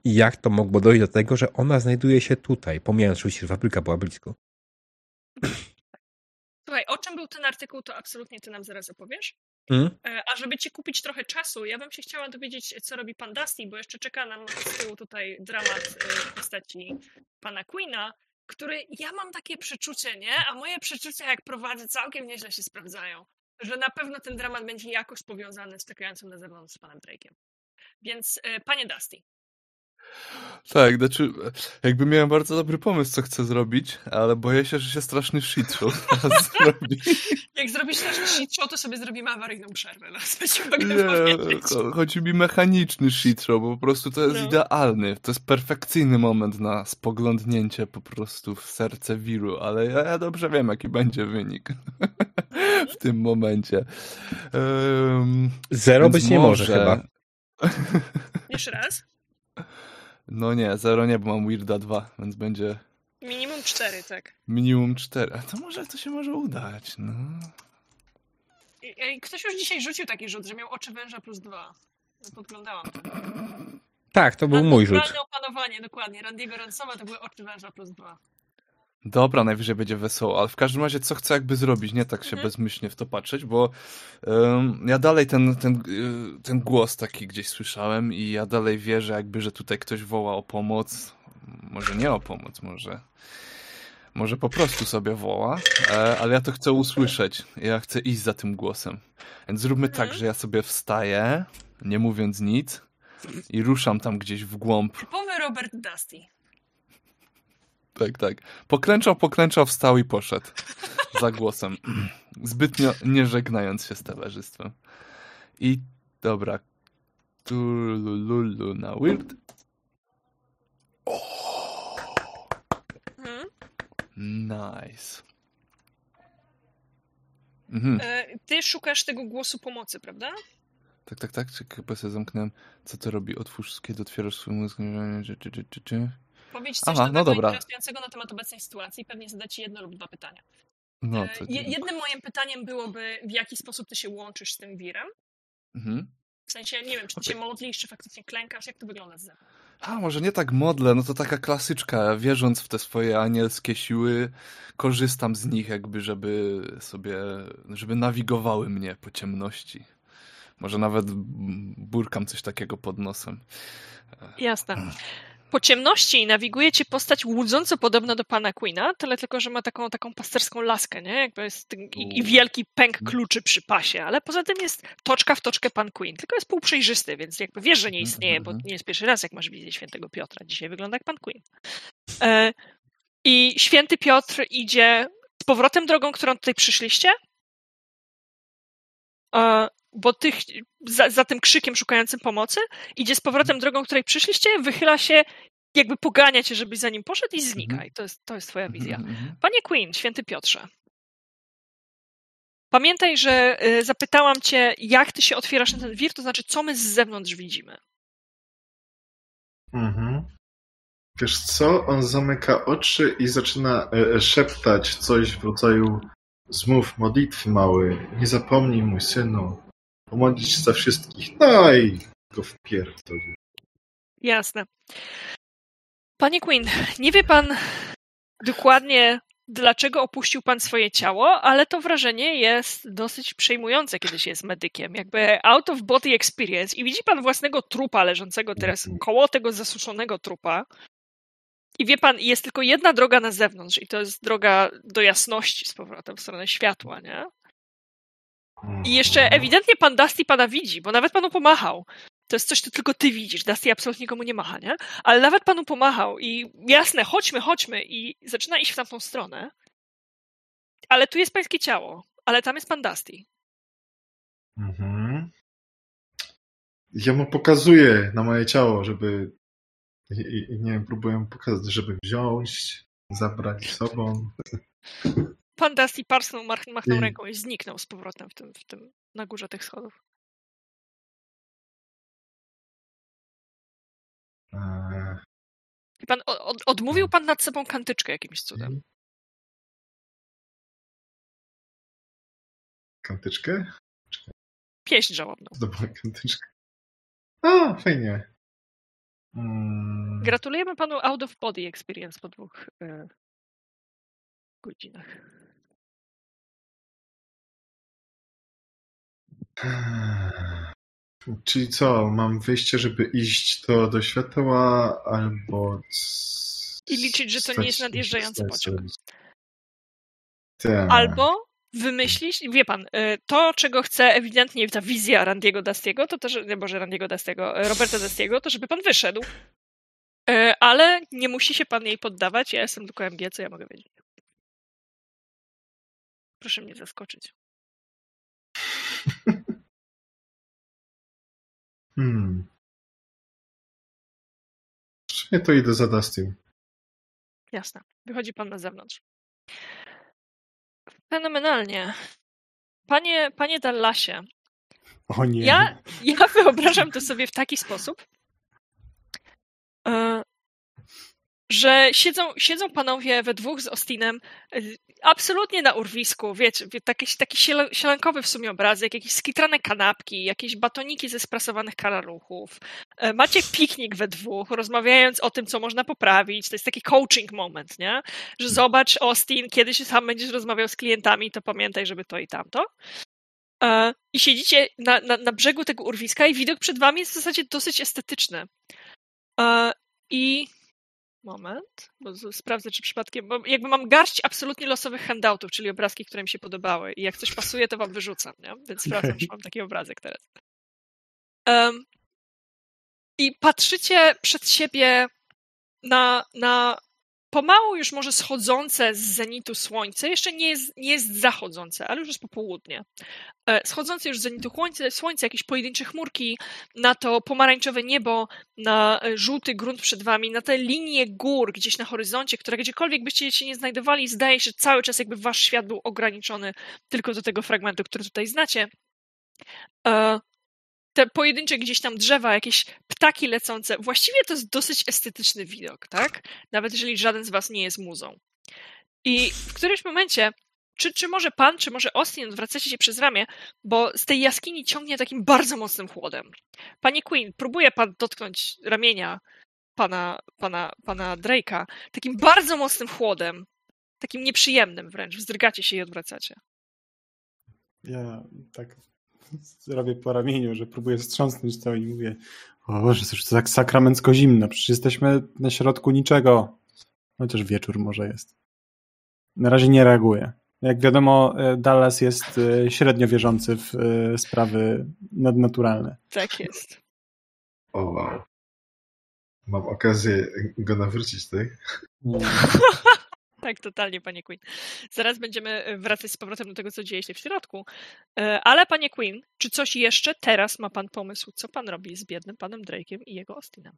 i jak to mogło dojść do tego, że ona znajduje się tutaj, pomijając oczywiście, że fabryka była blisko. Słuchaj, o czym był ten artykuł, to absolutnie ty nam zaraz opowiesz. Mm? E, A żeby ci kupić trochę czasu, ja bym się chciała dowiedzieć, co robi pan Dusty, bo jeszcze czeka nam z tyłu tutaj dramat e, w postaci pana Queena, który ja mam takie przeczucie, nie? A moje przeczucia, jak prowadzę, całkiem nieźle się sprawdzają. Że na pewno ten dramat będzie jakoś powiązany z czekającym na zewnątrz z panem Drake'iem. Więc, e, panie Dusty, Tak, znaczy, jakby miałem bardzo dobry pomysł, co chcę zrobić, ale boję się, że się straszny shit show teraz zrobi. jak zrobisz nasz shit show, to sobie zrobimy awaryjną przerwę. No, Nie, chodzi mi mechaniczny shit show, bo po prostu to jest No. idealny, to jest perfekcyjny moment na spoglądnięcie po prostu w serce wiru, ale ja, ja dobrze wiem, jaki będzie wynik w tym momencie. Um, Zero być nie może chyba. Jeszcze raz. No nie, zero nie, bo mam Weirda 2, więc będzie Minimum cztery, tak. minimum 4. A to może to się może udać, no. Ktoś już dzisiaj rzucił taki rzut, że miał oczy węża plus dwa. No, Podglądałam. to. Tak, to był mój rzut. Opanowanie, dokładnie. Randiego Ransoma to były oczy węża plus dwa. Dobra, najwyżej będzie wesoło, ale w każdym razie co chcę jakby zrobić, nie tak się Mhm. bezmyślnie w to patrzeć, bo em, ja dalej ten, ten, y, ten głos taki gdzieś słyszałem i ja dalej wierzę jakby, że tutaj ktoś woła o pomoc. Może nie o pomoc, może, może po prostu sobie woła, e, ale ja to chcę usłyszeć. Ja chcę iść za tym głosem. Więc zróbmy tak, Mhm. że ja sobie wstaję, nie mówiąc nic i ruszam tam gdzieś w głąb Typowy Robert Dusty. Tak, tak. Poklęczał, poklęczał, wstał i poszedł. Za głosem. Zbytnio nie żegnając się z towarzystwem. I dobra. Tulululu na weird. Mhm. Nice. Mhm. E, Ty szukasz tego głosu pomocy, prawda? Tak, tak, tak. Czy chyba sobie zamknąłem. Co to robi? Otwórz, kiedy otwierasz swój mózg. Czy, czy, czy, czy, czy. Powiedz coś Aha, no dobra. interesującego na temat obecnej sytuacji i pewnie zadać jedno lub dwa pytania. No E, to. je- Jednym moim pytaniem byłoby, w jaki sposób ty się łączysz z tym wirem? Mhm. W sensie, nie wiem, czy ty się modlisz, czy faktycznie klękasz, jak to wygląda z zewnątrz? A, może nie tak modlę, no to taka klasyczka. Wierząc w te swoje anielskie siły, korzystam z nich jakby, żeby sobie, żeby nawigowały mnie po ciemności. Może nawet burkam coś takiego pod nosem. Jasne. Po ciemności nawiguje cię postać łudząco podobna do pana Queena, tyle tylko, że ma taką, taką pasterską laskę, nie? Jakby jest i, i wielki pęk kluczy przy pasie, ale poza tym jest toczka w toczkę pan Queen, tylko jest półprzejrzysty, więc jakby wiesz, że nie istnieje, bo nie jest pierwszy raz, jak masz widzieć świętego Piotra. Dzisiaj wygląda jak pan Queen. E, I święty Piotr idzie z powrotem drogą, którą tutaj przyszliście, e, bo tych, za, za tym krzykiem szukającym pomocy, idzie z powrotem drogą, której przyszliście, wychyla się, jakby pogania cię, żebyś za nim poszedł i znika. Mhm. I to jest, to jest twoja wizja. Mhm, mhm. Panie Queen, święty Piotrze. Pamiętaj, że y, zapytałam cię, jak ty się otwierasz na ten wir, to znaczy, co my z zewnątrz widzimy. Mhm. Wiesz co? On zamyka oczy i zaczyna e, e, szeptać coś w rodzaju zmów modlitwy mały. Nie zapomnij, mój synu. Się za wszystkich. No i go wpierdolił. Jasne. Panie Queen, nie wie pan dokładnie, dlaczego opuścił pan swoje ciało, ale to wrażenie jest dosyć przejmujące, kiedy się jest medykiem. Jakby out of body experience i widzi pan własnego trupa leżącego teraz koło tego zasuszonego trupa. I wie pan, jest tylko jedna droga na zewnątrz i to jest droga do jasności z powrotem w stronę światła, nie? I jeszcze ewidentnie pan Dusty pana widzi, bo nawet panu pomachał. To jest coś, co tylko ty widzisz. Dusty absolutnie nikomu nie macha, nie? Ale nawet panu pomachał i jasne, chodźmy, chodźmy i zaczyna iść w tamtą stronę. Ale tu jest pańskie ciało, ale tam jest pan Dusty. Mhm. Ja mu pokazuję na moje ciało, żeby. I, i, nie wiem, próbuję pokazać, żeby wziąć, zabrać sobą. Pan Dusty parsnął, mach- machnął I- ręką i zniknął z powrotem w tym, w tym, na górze tych schodów. I pan od, odmówił pan nad sobą kantyczkę jakimś cudem. Kantyczkę? Pieśń żałobną. Zdobyłem kantyczkę. A, fajnie. Mm, Gratulujemy panu out of body experience po dwóch e, godzinach. Czyli co, mam wyjście, żeby iść to do światła, albo... I liczyć, że to nie jest nadjeżdżający pociąg. Tak. Albo wymyślić, wie pan, y, to czego chce ewidentnie ta wizja Randiego Dastiego, to też, nie Boże Randiego Dastiego, y, Roberta Dastiego, to żeby pan wyszedł. Y, Ale nie musi się pan jej poddawać, ja jestem tylko MG, co ja mogę wiedzieć. Proszę mnie zaskoczyć. Hmm. W sumie to idę za Dustym. Jasne. Wychodzi pan na zewnątrz. Fenomenalnie. Panie, panie Dallasie, O nie. Ja, ja wyobrażam to sobie w taki sposób, e, że siedzą, siedzą panowie we dwóch z Ostinem y, absolutnie na urwisku, wiecie, taki, taki sielankowy w sumie obrazek, jakieś skitrane kanapki, jakieś batoniki ze sprasowanych karaluchów. E, macie piknik we dwóch, rozmawiając o tym, co można poprawić. To jest taki coaching moment, nie? Że zobacz, Austin, kiedy się sam będziesz rozmawiał z klientami, to pamiętaj, żeby to i tamto. E, I siedzicie na, na, na brzegu tego urwiska i widok przed wami jest w zasadzie dosyć estetyczny. E, I moment, bo sprawdzę, czy przypadkiem, bo jakby mam garść absolutnie losowych handoutów, czyli obrazki, które mi się podobały i jak coś pasuje, to wam wyrzucam, nie? Więc sprawdzam, czy mam taki obrazek teraz. Um, I patrzycie przed siebie na, na pomału już może schodzące z zenitu słońce, jeszcze nie jest, nie jest zachodzące, ale już jest popołudnie. E, schodzące już z zenitu słońce, słońce, jakieś pojedyncze chmurki, na to pomarańczowe niebo, na e, żółty grunt przed wami, na te linie gór gdzieś na horyzoncie, które gdziekolwiek byście się nie znajdowali, zdaje się, cały czas jakby wasz świat był ograniczony tylko do tego fragmentu, który tutaj znacie. Te pojedyncze gdzieś tam drzewa, jakieś ptaki lecące. Właściwie to jest dosyć estetyczny widok, tak? Nawet jeżeli żaden z was nie jest muzą. I w którymś momencie, czy, czy może pan, czy może Austin odwracacie się przez ramię, bo z tej jaskini ciągnie takim bardzo mocnym chłodem. Panie Queen, próbuje pan dotknąć ramienia pana, pana, pana Drake'a takim bardzo mocnym chłodem, takim nieprzyjemnym wręcz. Wzdrygacie się i odwracacie. Ja tak robię po ramieniu, że próbuję wstrząsnąć to i mówię o Boże, to tak sakramencko zimno, przecież jesteśmy na środku niczego. Chociaż wieczór może jest. Na razie nie reaguję. Jak wiadomo, e, Dallas jest e, średnio wierzący w e, sprawy nadnaturalne. Tak jest. O wow. Mam okazję go nawrócić, tak? Tak, totalnie, panie Queen. Zaraz będziemy e, wracać z powrotem do tego, co dzieje się w środku. E, ale, panie Queen, czy coś jeszcze teraz ma pan pomysł, co pan robi z biednym panem Drake'iem i jego Austinem?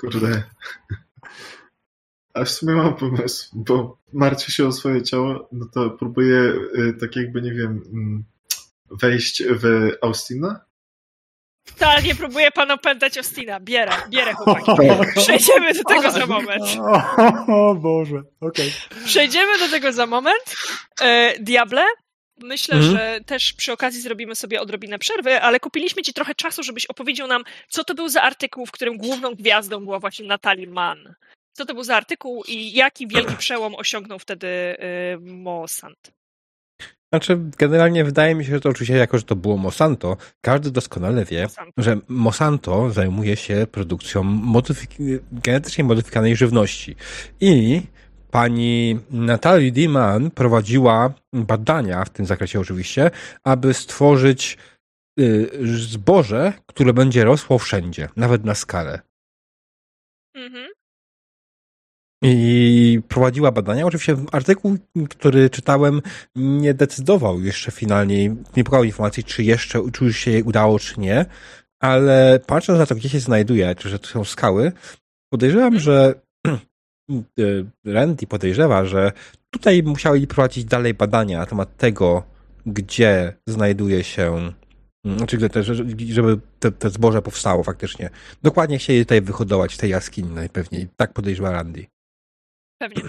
Kurde. A w sumie mam pomysł, bo martwię się o swoje ciało, no to próbuję e, tak jakby, nie wiem, mm, wejść w Austina Totalnie próbuje pan opętać Ostina. Bierę, bierę chłopaki. Przejdziemy do tego za moment. O Boże, okej. Okay. Przejdziemy do tego za moment. E, Diable, myślę, mhm. że też przy okazji zrobimy sobie odrobinę przerwy, ale kupiliśmy ci trochę czasu, żebyś opowiedział nam, co to był za artykuł, w którym główną gwiazdą była właśnie Natalie Mann. Co to był za artykuł i jaki wielki przełom osiągnął wtedy y, Mosant? Znaczy, generalnie wydaje mi się, że to oczywiście, jako że to było Monsanto, każdy doskonale wie, Monsanto. że Monsanto zajmuje się produkcją modyfik- genetycznie modyfikowanej żywności. I pani Natalie Diman prowadziła badania w tym zakresie oczywiście, aby stworzyć y, zboże, które będzie rosło wszędzie, nawet na skalę. Mhm. I prowadziła badania. Oczywiście artykuł, który czytałem, nie decydował jeszcze finalnie, nie pokazał informacji, czy jeszcze, czy się jej udało, czy nie, ale patrząc na to, gdzie się znajduje, czy że to są skały, podejrzewam, że Randy podejrzewa, że tutaj musieli prowadzić dalej badania na temat tego, gdzie znajduje się znaczy, żeby te zboże powstało faktycznie. Dokładnie chcieli tutaj wyhodować w tej jaskini najpewniej. Tak podejrzewa Randy. Pewnie.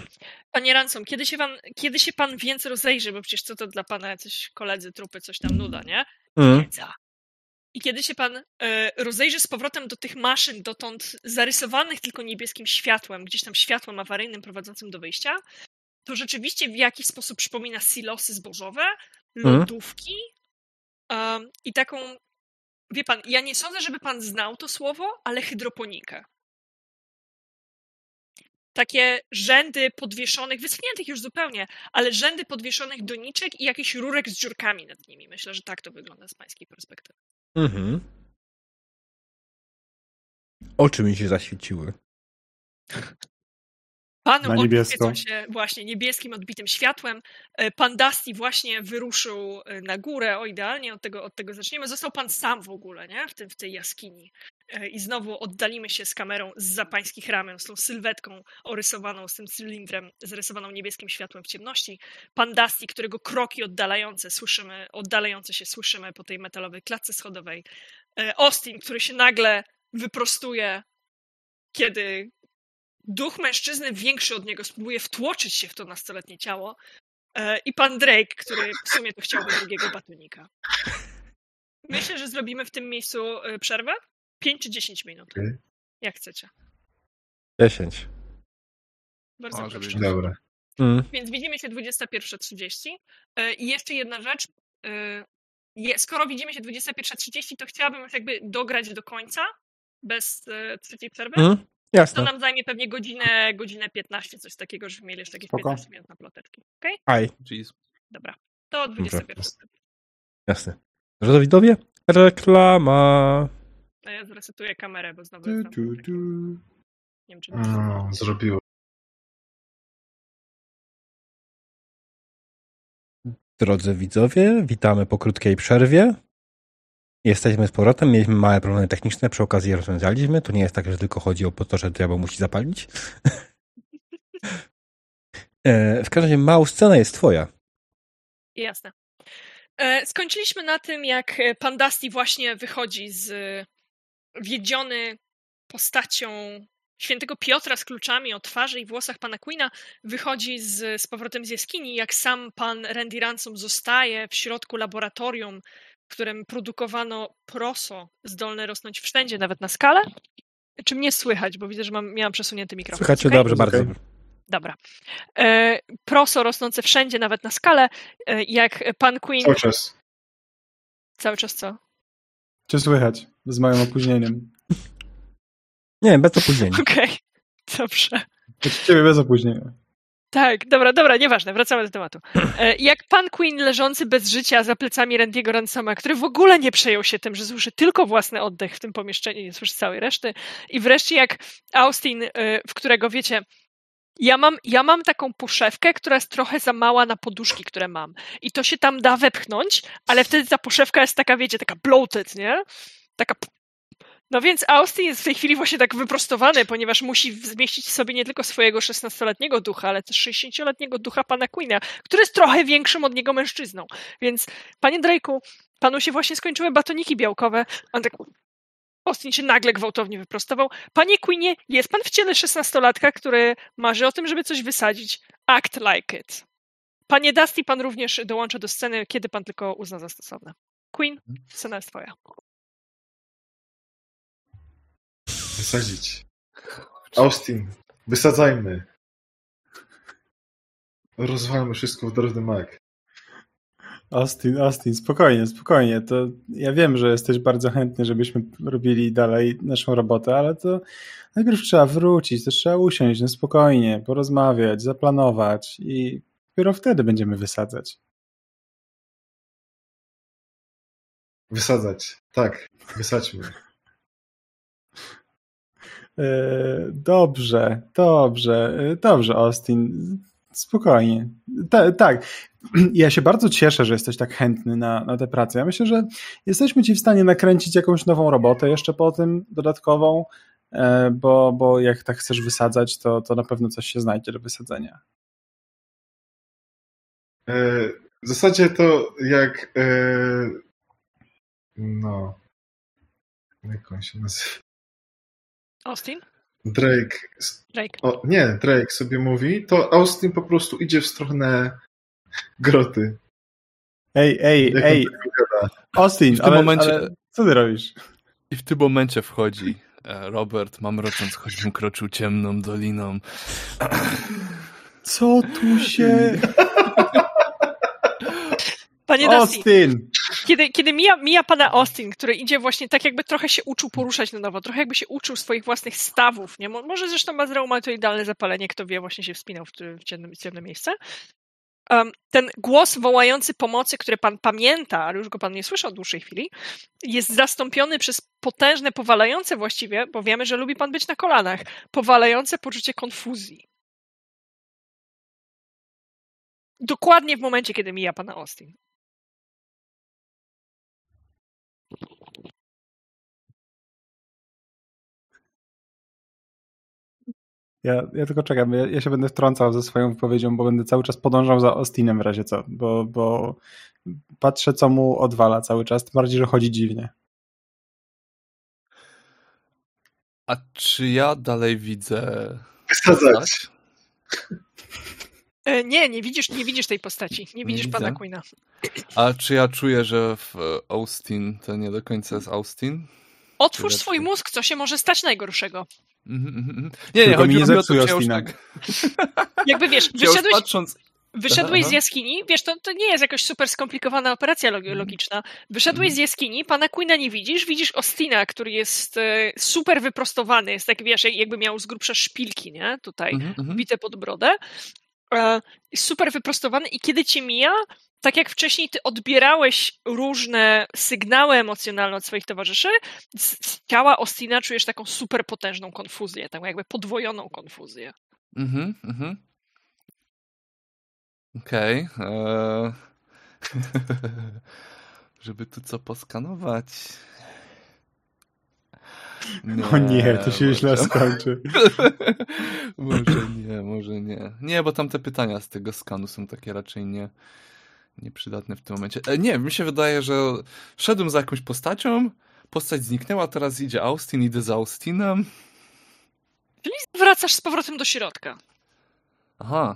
Panie Ransom, kiedy się, pan, kiedy się pan więcej rozejrzy, bo przecież co to dla pana jacyś koledzy, trupy, coś tam nuda, nie? Mm. Wiedza. I kiedy się pan e, rozejrzy z powrotem do tych maszyn, dotąd zarysowanych tylko niebieskim światłem, gdzieś tam światłem awaryjnym prowadzącym do wyjścia, to rzeczywiście w jakiś sposób przypomina silosy zbożowe, mhm. lodówki um, i taką. Wie pan, ja nie sądzę, żeby pan znał to słowo, ale hydroponikę takie rzędy podwieszonych, wyschniętych już zupełnie, ale rzędy podwieszonych doniczek i jakiś rurek z dziurkami nad nimi. Myślę, że tak to wygląda z pańskiej perspektywy. Mhm. Oczy mi się zaświeciły. Panom odbiecą się właśnie niebieskim odbitym światłem. E, pan Dusty właśnie wyruszył e, na górę, o idealnie od tego, od tego zaczniemy. Został pan sam w ogóle, nie? W, tym, w tej jaskini. E, I znowu oddalimy się z kamerą z pańskich ramion, z tą sylwetką orysowaną, z tym cylindrem zarysowaną niebieskim światłem w ciemności. Pan Dusty, którego kroki oddalające słyszymy, oddalające się słyszymy po tej metalowej klatce schodowej. Austin, który się nagle wyprostuje, kiedy duch mężczyzny większy od niego spróbuje wtłoczyć się w to nastoletnie ciało e, i pan Drake, który w sumie to chciałby drugiego batonika. Myślę, że zrobimy w tym miejscu e, przerwę. 5 czy 10 minut. Jak chcecie. 10. Bardzo O, żeby proszę. Dobra. Mm. Więc widzimy się 21.30. E, I jeszcze jedna rzecz. E, je- Skoro widzimy się 21.30, to chciałabym już jakby dograć do końca, bez e, trzeciej przerwy. Mm. To Jasne. nam zajmie pewnie godzinę, godzinę 15, coś takiego, żebyśmy mieli jeszcze jakieś Spoko. 15 minut na ploteczki. Okej? Aj, Jeez. Dobra. To 21. jasne. Drodzy widzowie, reklama. A ja zresetuję kamerę, bo znowu tu, konflikt. tu. Nie wiem, czy O, zrobiło. Drodzy widzowie, witamy po krótkiej przerwie. Jesteśmy z powrotem, mieliśmy małe problemy techniczne, przy okazji je rozwiązaliśmy. To nie jest tak, że tylko chodzi o to, że diabeł musi zapalić. E, w każdym razie mała scena jest twoja. Jasne. E, Skończyliśmy na tym, jak e, pan Dusty właśnie wychodzi z wiedziony postacią świętego Piotra z kluczami o twarzy i włosach pana Queena, wychodzi z, z powrotem z jaskini, jak sam pan Randy Ransom zostaje w środku laboratorium, którym produkowano proso zdolne rosnąć wszędzie, nawet na skalę. Czy mnie słychać, bo widzę, że mam, miałam przesunięty mikrofon. Słuchajcie, Okej? dobrze, bardzo dobrze. Dobra. E, proso rosnące wszędzie, nawet na skalę, e, jak pan Queen... Cały czas. Cały czas co? Cię słychać z małym opóźnieniem. Nie, bez opóźnienia. Okej, dobrze. Od ciebie bez opóźnienia. Tak, dobra, dobra, nieważne, wracamy do tematu. E, Jak pan Queen leżący bez życia za plecami Randy'ego Ransoma, który w ogóle nie przejął się tym, że słyszy tylko własny oddech w tym pomieszczeniu, nie słyszy całej reszty. I wreszcie jak Austin, e, w którego wiecie, ja mam, ja mam taką poszewkę, która jest trochę za mała na poduszki, które mam. I to się tam da wepchnąć, ale wtedy ta poszewka jest taka, wiecie, taka bloated, nie? Taka no więc Austin jest w tej chwili właśnie tak wyprostowany, ponieważ musi zmieścić w sobie nie tylko swojego 16-letniego ducha, ale też 60-letniego ducha pana Queena, który jest trochę większym od niego mężczyzną. Więc, panie Drake'u, panu się właśnie skończyły batoniki białkowe. On tak... Austin się nagle gwałtownie wyprostował. Panie Queenie, jest pan w ciele 16-latka, który marzy o tym, żeby coś wysadzić. Act like it. Panie Dusty, pan również dołącza do sceny, kiedy pan tylko uzna za stosowne. Queen, scena jest twoja. Wysadzić. Austin, wysadzajmy. Rozwalmy wszystko w drobny mak. Austin, Austin, spokojnie, spokojnie. To ja wiem, że jesteś bardzo chętny, żebyśmy robili dalej naszą robotę, ale to najpierw trzeba wrócić, to trzeba usiąść, no spokojnie, porozmawiać, zaplanować i dopiero wtedy będziemy wysadzać. Wysadzać. Tak, wysadźmy. E, Dobrze, dobrze, e, dobrze, Austin. Spokojnie. Ta, tak. Ja się bardzo cieszę, że jesteś tak chętny na, na tę pracę. Ja myślę, że jesteśmy ci w stanie nakręcić jakąś nową robotę jeszcze po tym, dodatkową, e, bo, bo jak tak chcesz wysadzać, to, to na pewno coś się znajdzie do wysadzenia. W zasadzie to jak. No. Jak on się nazywa? Austin? Drake. Drake. O, nie, Drake sobie mówi, to Austin po prostu idzie w stronę groty. Ej, ej, Jak ej, tak. Austin, W tym ale, momencie- ale co ty robisz? I w tym momencie wchodzi e, Robert, mamrocząc, choćbym kroczył ciemną doliną. Co tu się... Panie Dusty, Austin! kiedy, kiedy mija, mija pana Austin, który idzie właśnie tak jakby trochę się uczył poruszać na nowo, trochę jakby się uczył swoich własnych stawów, nie? Mo- Może zresztą ma z reumatoidalne zapalenie, kto wie, właśnie się wspinał w, w ciemne, w ciemne miejsce. Um, ten głos wołający pomocy, który pan pamięta, ale już go pan nie słyszy od dłuższej chwili, jest zastąpiony przez potężne, powalające właściwie, bo wiemy, że lubi pan być na kolanach, powalające poczucie konfuzji. Dokładnie w momencie, kiedy mija pana Austin. Ja, ja tylko czekam, ja, ja się będę wtrącał ze swoją wypowiedzią, bo będę cały czas podążał za Austinem w razie co, bo, bo patrzę co mu odwala cały czas, tym bardziej, że chodzi dziwnie. A czy ja dalej widzę postać? E, Nie, nie widzisz, nie widzisz tej postaci. Nie widzisz widzę. pana Queena. A czy ja czuję, że w Austin to nie do końca jest Austin? Otwórz swój mózg, co się może stać najgorszego. Mhm, mhm, mhm. Nie, nie, Tylko nie mi o to, zepsuj czy ja tak, Jakby wiesz, wyszedłeś, patrząc... wyszedłeś z jaskini, wiesz, to, to nie jest jakoś super skomplikowana operacja log- logiczna. Wyszedłeś z jaskini, pana Queena nie widzisz, widzisz Ostina, który jest e, super wyprostowany, jest tak, wiesz, jakby miał z grubsza szpilki, nie? Tutaj. Bite pod brodę. E, super wyprostowany i kiedy cię mija, tak jak wcześniej ty odbierałeś różne sygnały emocjonalne od swoich towarzyszy, z, ciała Ostina czujesz taką super potężną konfuzję, taką jakby podwojoną konfuzję. Mhm, mhm. Okej. eee. Żeby tu co poskanować. O nie, to się może- źle skończy. może nie, może nie. Nie, bo tam te pytania z tego skanu są takie raczej nie, nieprzydatne w tym momencie. E, nie, mi się wydaje, że szedłem za jakąś postacią, postać zniknęła, teraz idzie Austin, idę za Austinem. Czyli wracasz z powrotem do środka. Aha,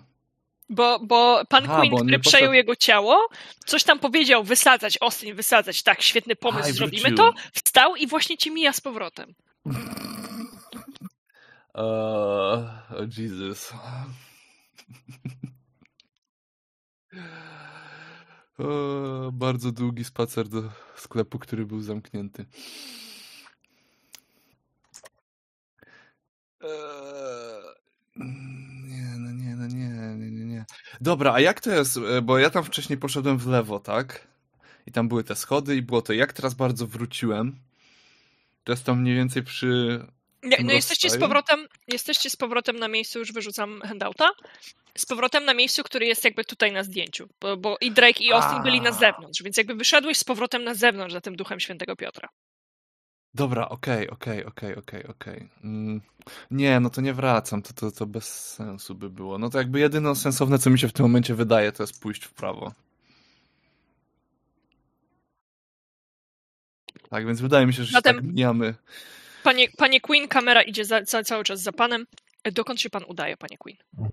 Bo, bo pan Aha, Queen, bo który nie przejął poszedł- jego ciało, coś tam powiedział, wysadzać, Austin, wysadzać, tak, świetny pomysł, zrobimy wrócił. to, wstał i właśnie cię mija z powrotem. Eee, oh Jesus. O, bardzo długi spacer do sklepu, który był zamknięty. Eee, Dobra, a jak to jest? E, Bo ja tam wcześniej poszedłem w lewo, tak? I tam były te schody i było to. Jak teraz bardzo wróciłem? To jest tam mniej więcej przy Nie, no jesteście z powrotem, jesteście z powrotem na miejscu, już wyrzucam handouta, z powrotem na miejscu, który jest jakby tutaj na zdjęciu, bo, bo i Drake i Austin byli na A. zewnątrz, więc jakby wyszedłeś z powrotem na zewnątrz za tym duchem świętego Piotra. Dobra, okej, okej, okej, okej, okej. Mm, Nie, no to nie wracam, to, to, to bez sensu by było. No to jakby jedyne sensowne, co mi się w tym momencie wydaje, to jest pójść w prawo. Tak, więc wydaje mi się, że się Zatem- tak mijamy. Panie, panie Queen, kamera idzie za, za, cały czas za panem. Dokąd się pan udaje, panie Queen? E,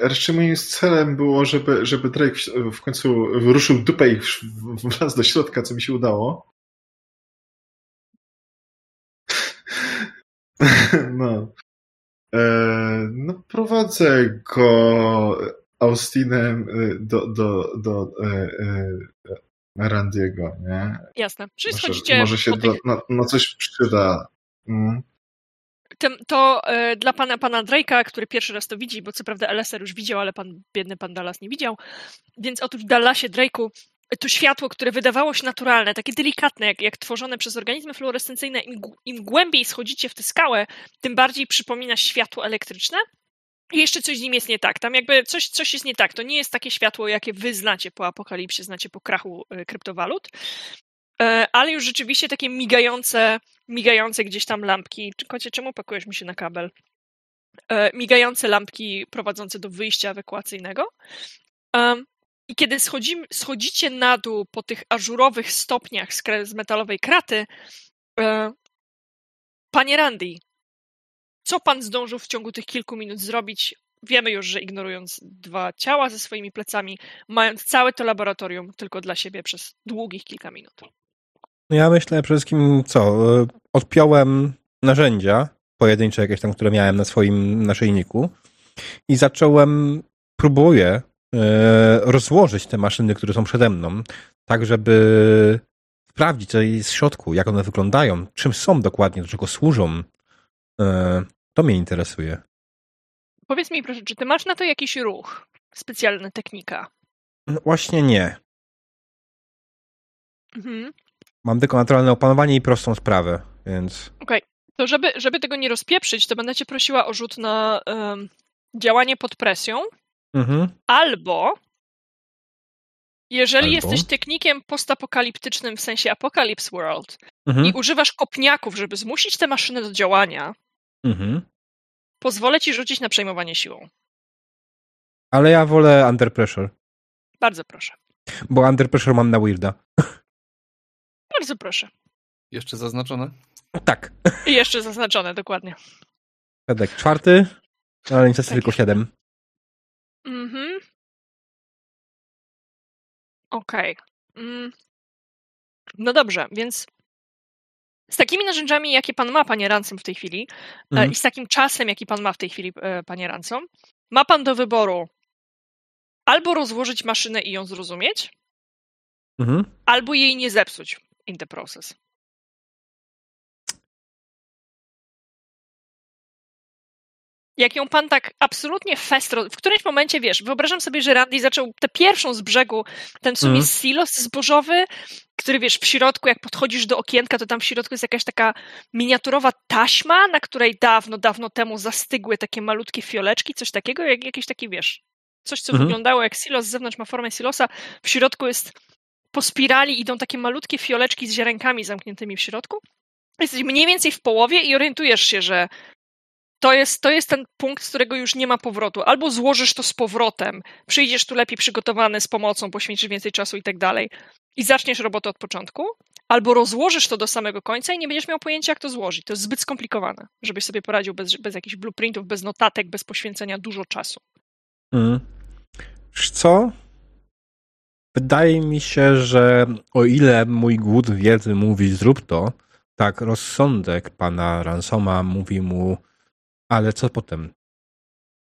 raczej moim celem było, żeby, żeby Drake w, końcu ruszył dupę i wlazł do środka, co mi się udało. No. E, no prowadzę go Austinem e, do, do, do e, e, Randiego, nie? Jasne. Czyli Może, może się do, na, na coś przyda. Mm. To e, dla pana, pana Drake'a, który pierwszy raz to widzi, bo co prawda Eleser już widział, ale pan, biedny pan Dallas nie widział, więc otóż w Dallasie, Drake'u, to światło, które wydawało się naturalne, takie delikatne, jak, jak tworzone przez organizmy fluorescencyjne, im, im głębiej schodzicie w tę skałę, tym bardziej przypomina światło elektryczne. I jeszcze coś z nim jest nie tak. Tam jakby coś, coś jest nie tak. To nie jest takie światło, jakie wy znacie po apokalipsie, znacie po krachu e, kryptowalut, ale już rzeczywiście takie migające, migające gdzieś tam lampki. Kocie, czemu pakujesz mi się na kabel? E, Migające lampki prowadzące do wyjścia ewakuacyjnego. I kiedy schodzimy, schodzicie na dół po tych ażurowych stopniach z, z metalowej kraty, e, panie Randy, co pan zdążył w ciągu tych kilku minut zrobić? Wiemy już, że ignorując dwa ciała ze swoimi plecami, mając całe to laboratorium tylko dla siebie przez długich kilka minut. No ja myślę przede wszystkim, co, e, odpiąłem narzędzia pojedyncze jakieś tam, które miałem na swoim naszyjniku i zacząłem, próbuję e, rozłożyć te maszyny, które są przede mną, tak żeby sprawdzić, co jest w środku, jak one wyglądają, czym są dokładnie, do czego służą. E, to mnie interesuje. Powiedz mi proszę, czy ty masz na to jakiś ruch? Specjalna technika? No właśnie nie. Mhm. Mam tylko naturalne opanowanie i prostą sprawę, więc To żeby, żeby tego nie rozpieprzyć, to będę cię prosiła o rzut na em, działanie pod presją, mhm. albo jeżeli Albo? jesteś technikiem postapokaliptycznym w sensie Apocalypse World Mhm. i używasz kopniaków, żeby zmusić te maszyny do działania, Mhm. pozwolę ci rzucić na przejmowanie siłą. Ale ja wolę Under Pressure, Bardzo proszę. bo Under Pressure mam na Weirda. Bardzo proszę. Jeszcze zaznaczone? Tak. I jeszcze zaznaczone, dokładnie. Fedek czwarty, ale niestety Tak tylko siedem. Mhm. Okej. Mm. No dobrze, więc z takimi narzędziami, jakie pan ma, panie Ransom, w tej chwili, e, Mhm. i z takim czasem, jaki pan ma w tej chwili, e, panie Ransom, ma pan do wyboru albo rozłożyć maszynę i ją zrozumieć, Mhm. albo jej nie zepsuć in the process. Jak ją pan tak absolutnie festro, w którymś momencie, wiesz, wyobrażam sobie, że Randy zaczął tę pierwszą z brzegu, ten w sumie Mhm. silos zbożowy, który wiesz, w środku, jak podchodzisz do okienka, to tam w środku jest jakaś taka miniaturowa taśma, na której dawno, dawno temu zastygły takie malutkie fioleczki, coś takiego, jak jakieś takie, wiesz, coś, co Mhm. wyglądało jak silos, z zewnątrz ma formę silosa, w środku jest po spirali idą takie malutkie fioleczki z ziarenkami zamkniętymi w środku. Jesteś mniej więcej w połowie i orientujesz się, że to jest, to jest ten punkt, z którego już nie ma powrotu. Albo złożysz to z powrotem, przyjdziesz tu lepiej przygotowany z pomocą, poświęcisz więcej czasu i tak dalej i zaczniesz robotę od początku, albo rozłożysz to do samego końca i nie będziesz miał pojęcia, jak to złożyć. To jest zbyt skomplikowane, żebyś sobie poradził bez, bez jakichś blueprintów, bez notatek, bez poświęcenia dużo czasu. Wiesz co? Wydaje mi się, że o ile mój głód wiedzy mówi zrób to, tak rozsądek pana Ransoma mówi mu, ale co potem?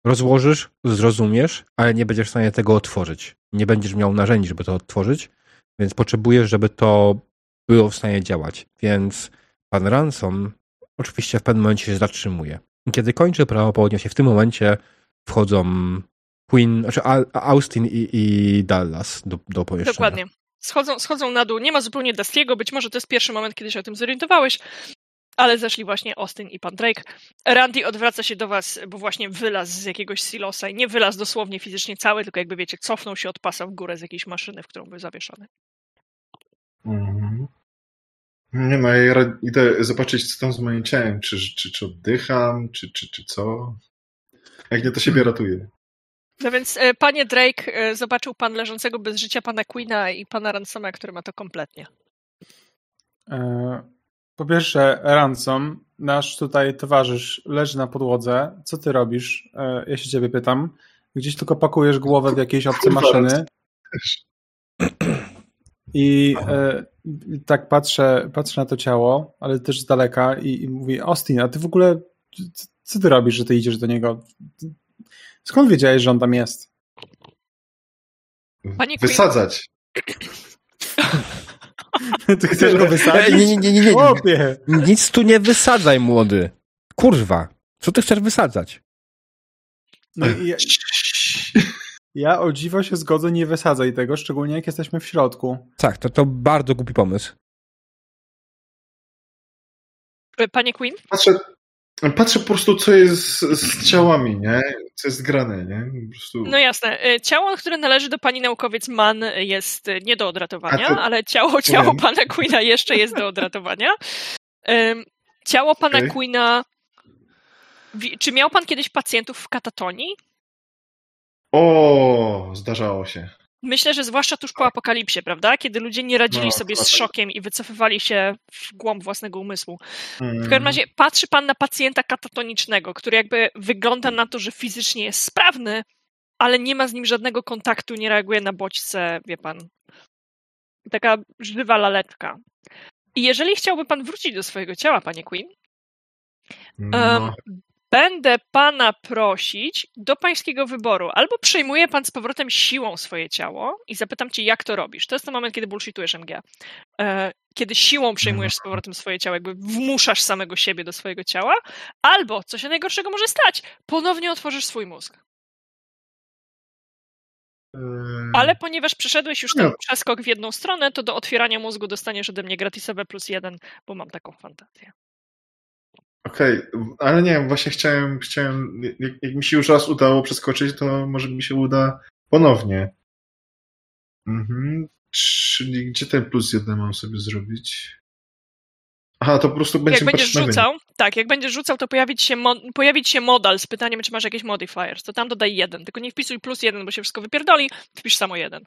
Rozłożysz, zrozumiesz, ale nie będziesz w stanie tego otworzyć. Nie będziesz miał narzędzi, żeby to otworzyć, więc potrzebujesz, żeby to było w stanie działać. Więc pan Ransom oczywiście w pewnym momencie się zatrzymuje. Kiedy kończy prawo południa się, w tym momencie wchodzą Queen, znaczy Austin i, i Dallas do, do pomieszczenia. Dokładnie. Schodzą, schodzą na dół. Nie ma zupełnie Dustiego. Być może to jest pierwszy moment, kiedy się o tym zorientowałeś, ale zeszli właśnie Austin i pan Drake. Randy odwraca się do was, bo właśnie wylazł z jakiegoś silosa i nie wylazł dosłownie fizycznie cały, tylko jakby wiecie, cofnął się od pasa w górę z jakiejś maszyny, w którą był zawieszony. Mhm. Nie no, ja idę zobaczyć, co tam z moim ciałem. Czy, czy, czy oddycham, czy, czy, czy co? Jak nie, to siebie ratuję. No więc, e, panie Drake, e, zobaczył pan leżącego bez życia pana Queena i pana Ransoma, który ma to kompletnie. E, Po pierwsze, Ransom, nasz tutaj towarzysz, leży na podłodze. Co ty robisz? Ja się ciebie pytam. Gdzieś tylko pakujesz głowę w jakiejś obce maszyny. I e, tak patrzę, patrzę na to ciało, ale też z daleka i, i mówię, Austin, a ty w ogóle, co ty robisz, że ty idziesz do niego? Skąd wiedziałeś, że on tam jest? Wysadzać. Ty chcesz go wysadzić? Nie, nie, nie, nie, nie. Chłopie! Nic tu nie wysadzaj, młody. Kurwa. Co ty chcesz wysadzać? No i ja, ja o dziwo się zgodzę, nie wysadzaj tego, szczególnie jak jesteśmy w środku. Tak, to, to bardzo głupi pomysł. E, Panie Queen? Patrzę, patrzę po prostu, co jest z, ciałami, nie? Co jest grane, nie? Prostu... No jasne. E, Ciało, które należy do pani naukowiec Mann jest e, nie do odratowania, to- ale ciało, ciało pana Queena jeszcze jest do odratowania. Ciało pana Okej. Queena... Czy miał pan kiedyś pacjentów w katatonii? O, zdarzało się. Myślę, że zwłaszcza tuż po apokalipsie, prawda? Kiedy ludzie nie radzili No, sobie z tak. szokiem i wycofywali się w głąb własnego umysłu. W każdym razie patrzy pan na pacjenta katatonicznego, który jakby wygląda na to, że fizycznie jest sprawny, ale nie ma z nim żadnego kontaktu, nie reaguje na bodźce, wie pan. Taka żywa laleczka. I jeżeli chciałby pan wrócić do swojego ciała, panie Queen, No. Będę pana prosić do pańskiego wyboru. Albo przejmuje pan z powrotem siłą swoje ciało i zapytam cię, jak to robisz. To jest ten moment, kiedy bullshitujesz MG. E, Kiedy siłą przejmujesz z powrotem swoje ciało, jakby wmuszasz samego siebie do swojego ciała, albo, co się najgorszego może stać, ponownie otworzysz swój mózg. Em, Ale ponieważ przeszedłeś już ten No. przeskok w jedną stronę, to do otwierania mózgu dostaniesz ode mnie gratisowe plus jeden, bo mam taką fantazję. Okej, ale nie wiem, właśnie chciałem, chciałem jak, jak mi się już raz udało przeskoczyć, to może mi się uda ponownie. Mhm. Czyli gdzie ten plus jeden mam sobie zrobić? Aha, to po prostu będzie jak będziesz rzucał, tak, jak będziesz rzucał, to pojawić się, mo- pojawić się modal z pytaniem, czy masz jakieś modifiers. To tam dodaj jeden, tylko nie wpisuj plus jeden, bo się wszystko wypierdoli, wpisz samo jeden.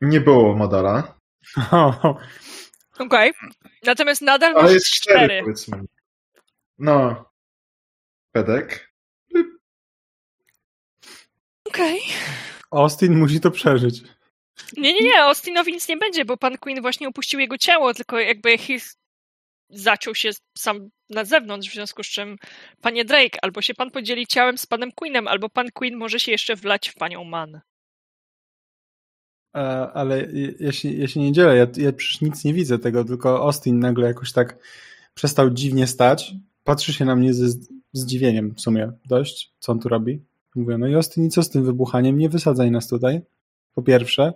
Nie było modala. Okej. Natomiast nadal Ale masz jest cztery, cztery. powiedzmy. No. Pedek. Okej. Austin musi to przeżyć. Nie, nie, nie, Austinowi nic nie będzie, bo pan Queen właśnie opuścił jego ciało, tylko jakby His zaciął się sam na zewnątrz, w związku z czym panie Drake, albo się pan podzieli ciałem z panem Queenem, albo pan Queen może się jeszcze wlać w panią Mann. E, Ale ja- ja się, ja się nie dzielę, ja, ja przecież nic nie widzę tego, tylko Austin nagle jakoś tak przestał dziwnie stać, patrzy się na mnie ze zdziwieniem w sumie dość, co on tu robi. Mówię, no i co z tym wybuchaniem? Nie wysadzaj nas tutaj, po pierwsze.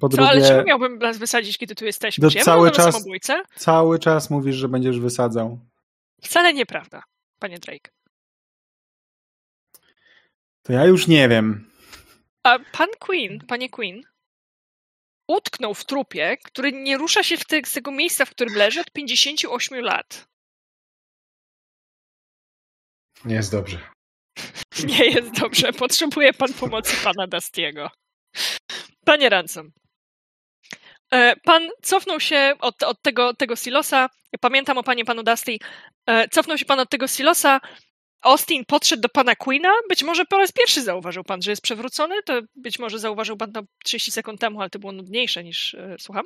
Po Co, ale drugie, czemu miałbym nas wysadzić, kiedy tu jesteśmy? Czy ja cały czas... czas- samobójcę? cały czas mówisz, że będziesz wysadzał. Wcale nieprawda, panie Drake. To ja już nie wiem. A pan Queen, panie Queen, utknął w trupie, który nie rusza się w te, z tego miejsca, w którym leży od 58 lat. Nie jest dobrze. Nie jest dobrze. Potrzebuje pan pomocy pana Dustiego. Panie Ransom. e, Pan cofnął się od, od tego, tego silosa. Pamiętam o panie panu Dusty. E, Cofnął się pan od tego silosa. Austin podszedł do pana Queena. Być może po raz pierwszy zauważył pan, że jest przewrócony. To być może zauważył pan to 30 sekund temu, ale to było nudniejsze niż e, słucham.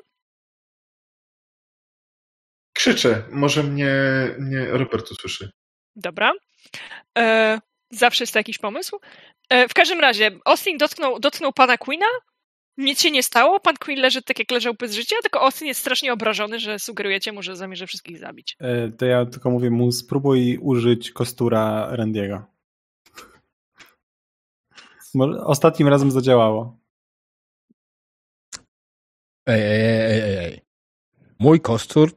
Krzyczę. Może mnie, mnie Robert usłyszy. Dobra. E, zawsze jest to jakiś pomysł. E, w każdym razie, Austin dotknął, dotknął pana Queena. Nic się nie stało. Pan Queen leży tak, jak leżał bez życia, tylko Austin jest strasznie obrażony, że sugerujecie mu, że zamierza wszystkich zabić. E, To ja tylko mówię mu, spróbuj użyć kostura Randiego. Ostatnim razem zadziałało. Ej, ej, ej, ej, ej. Mój kostur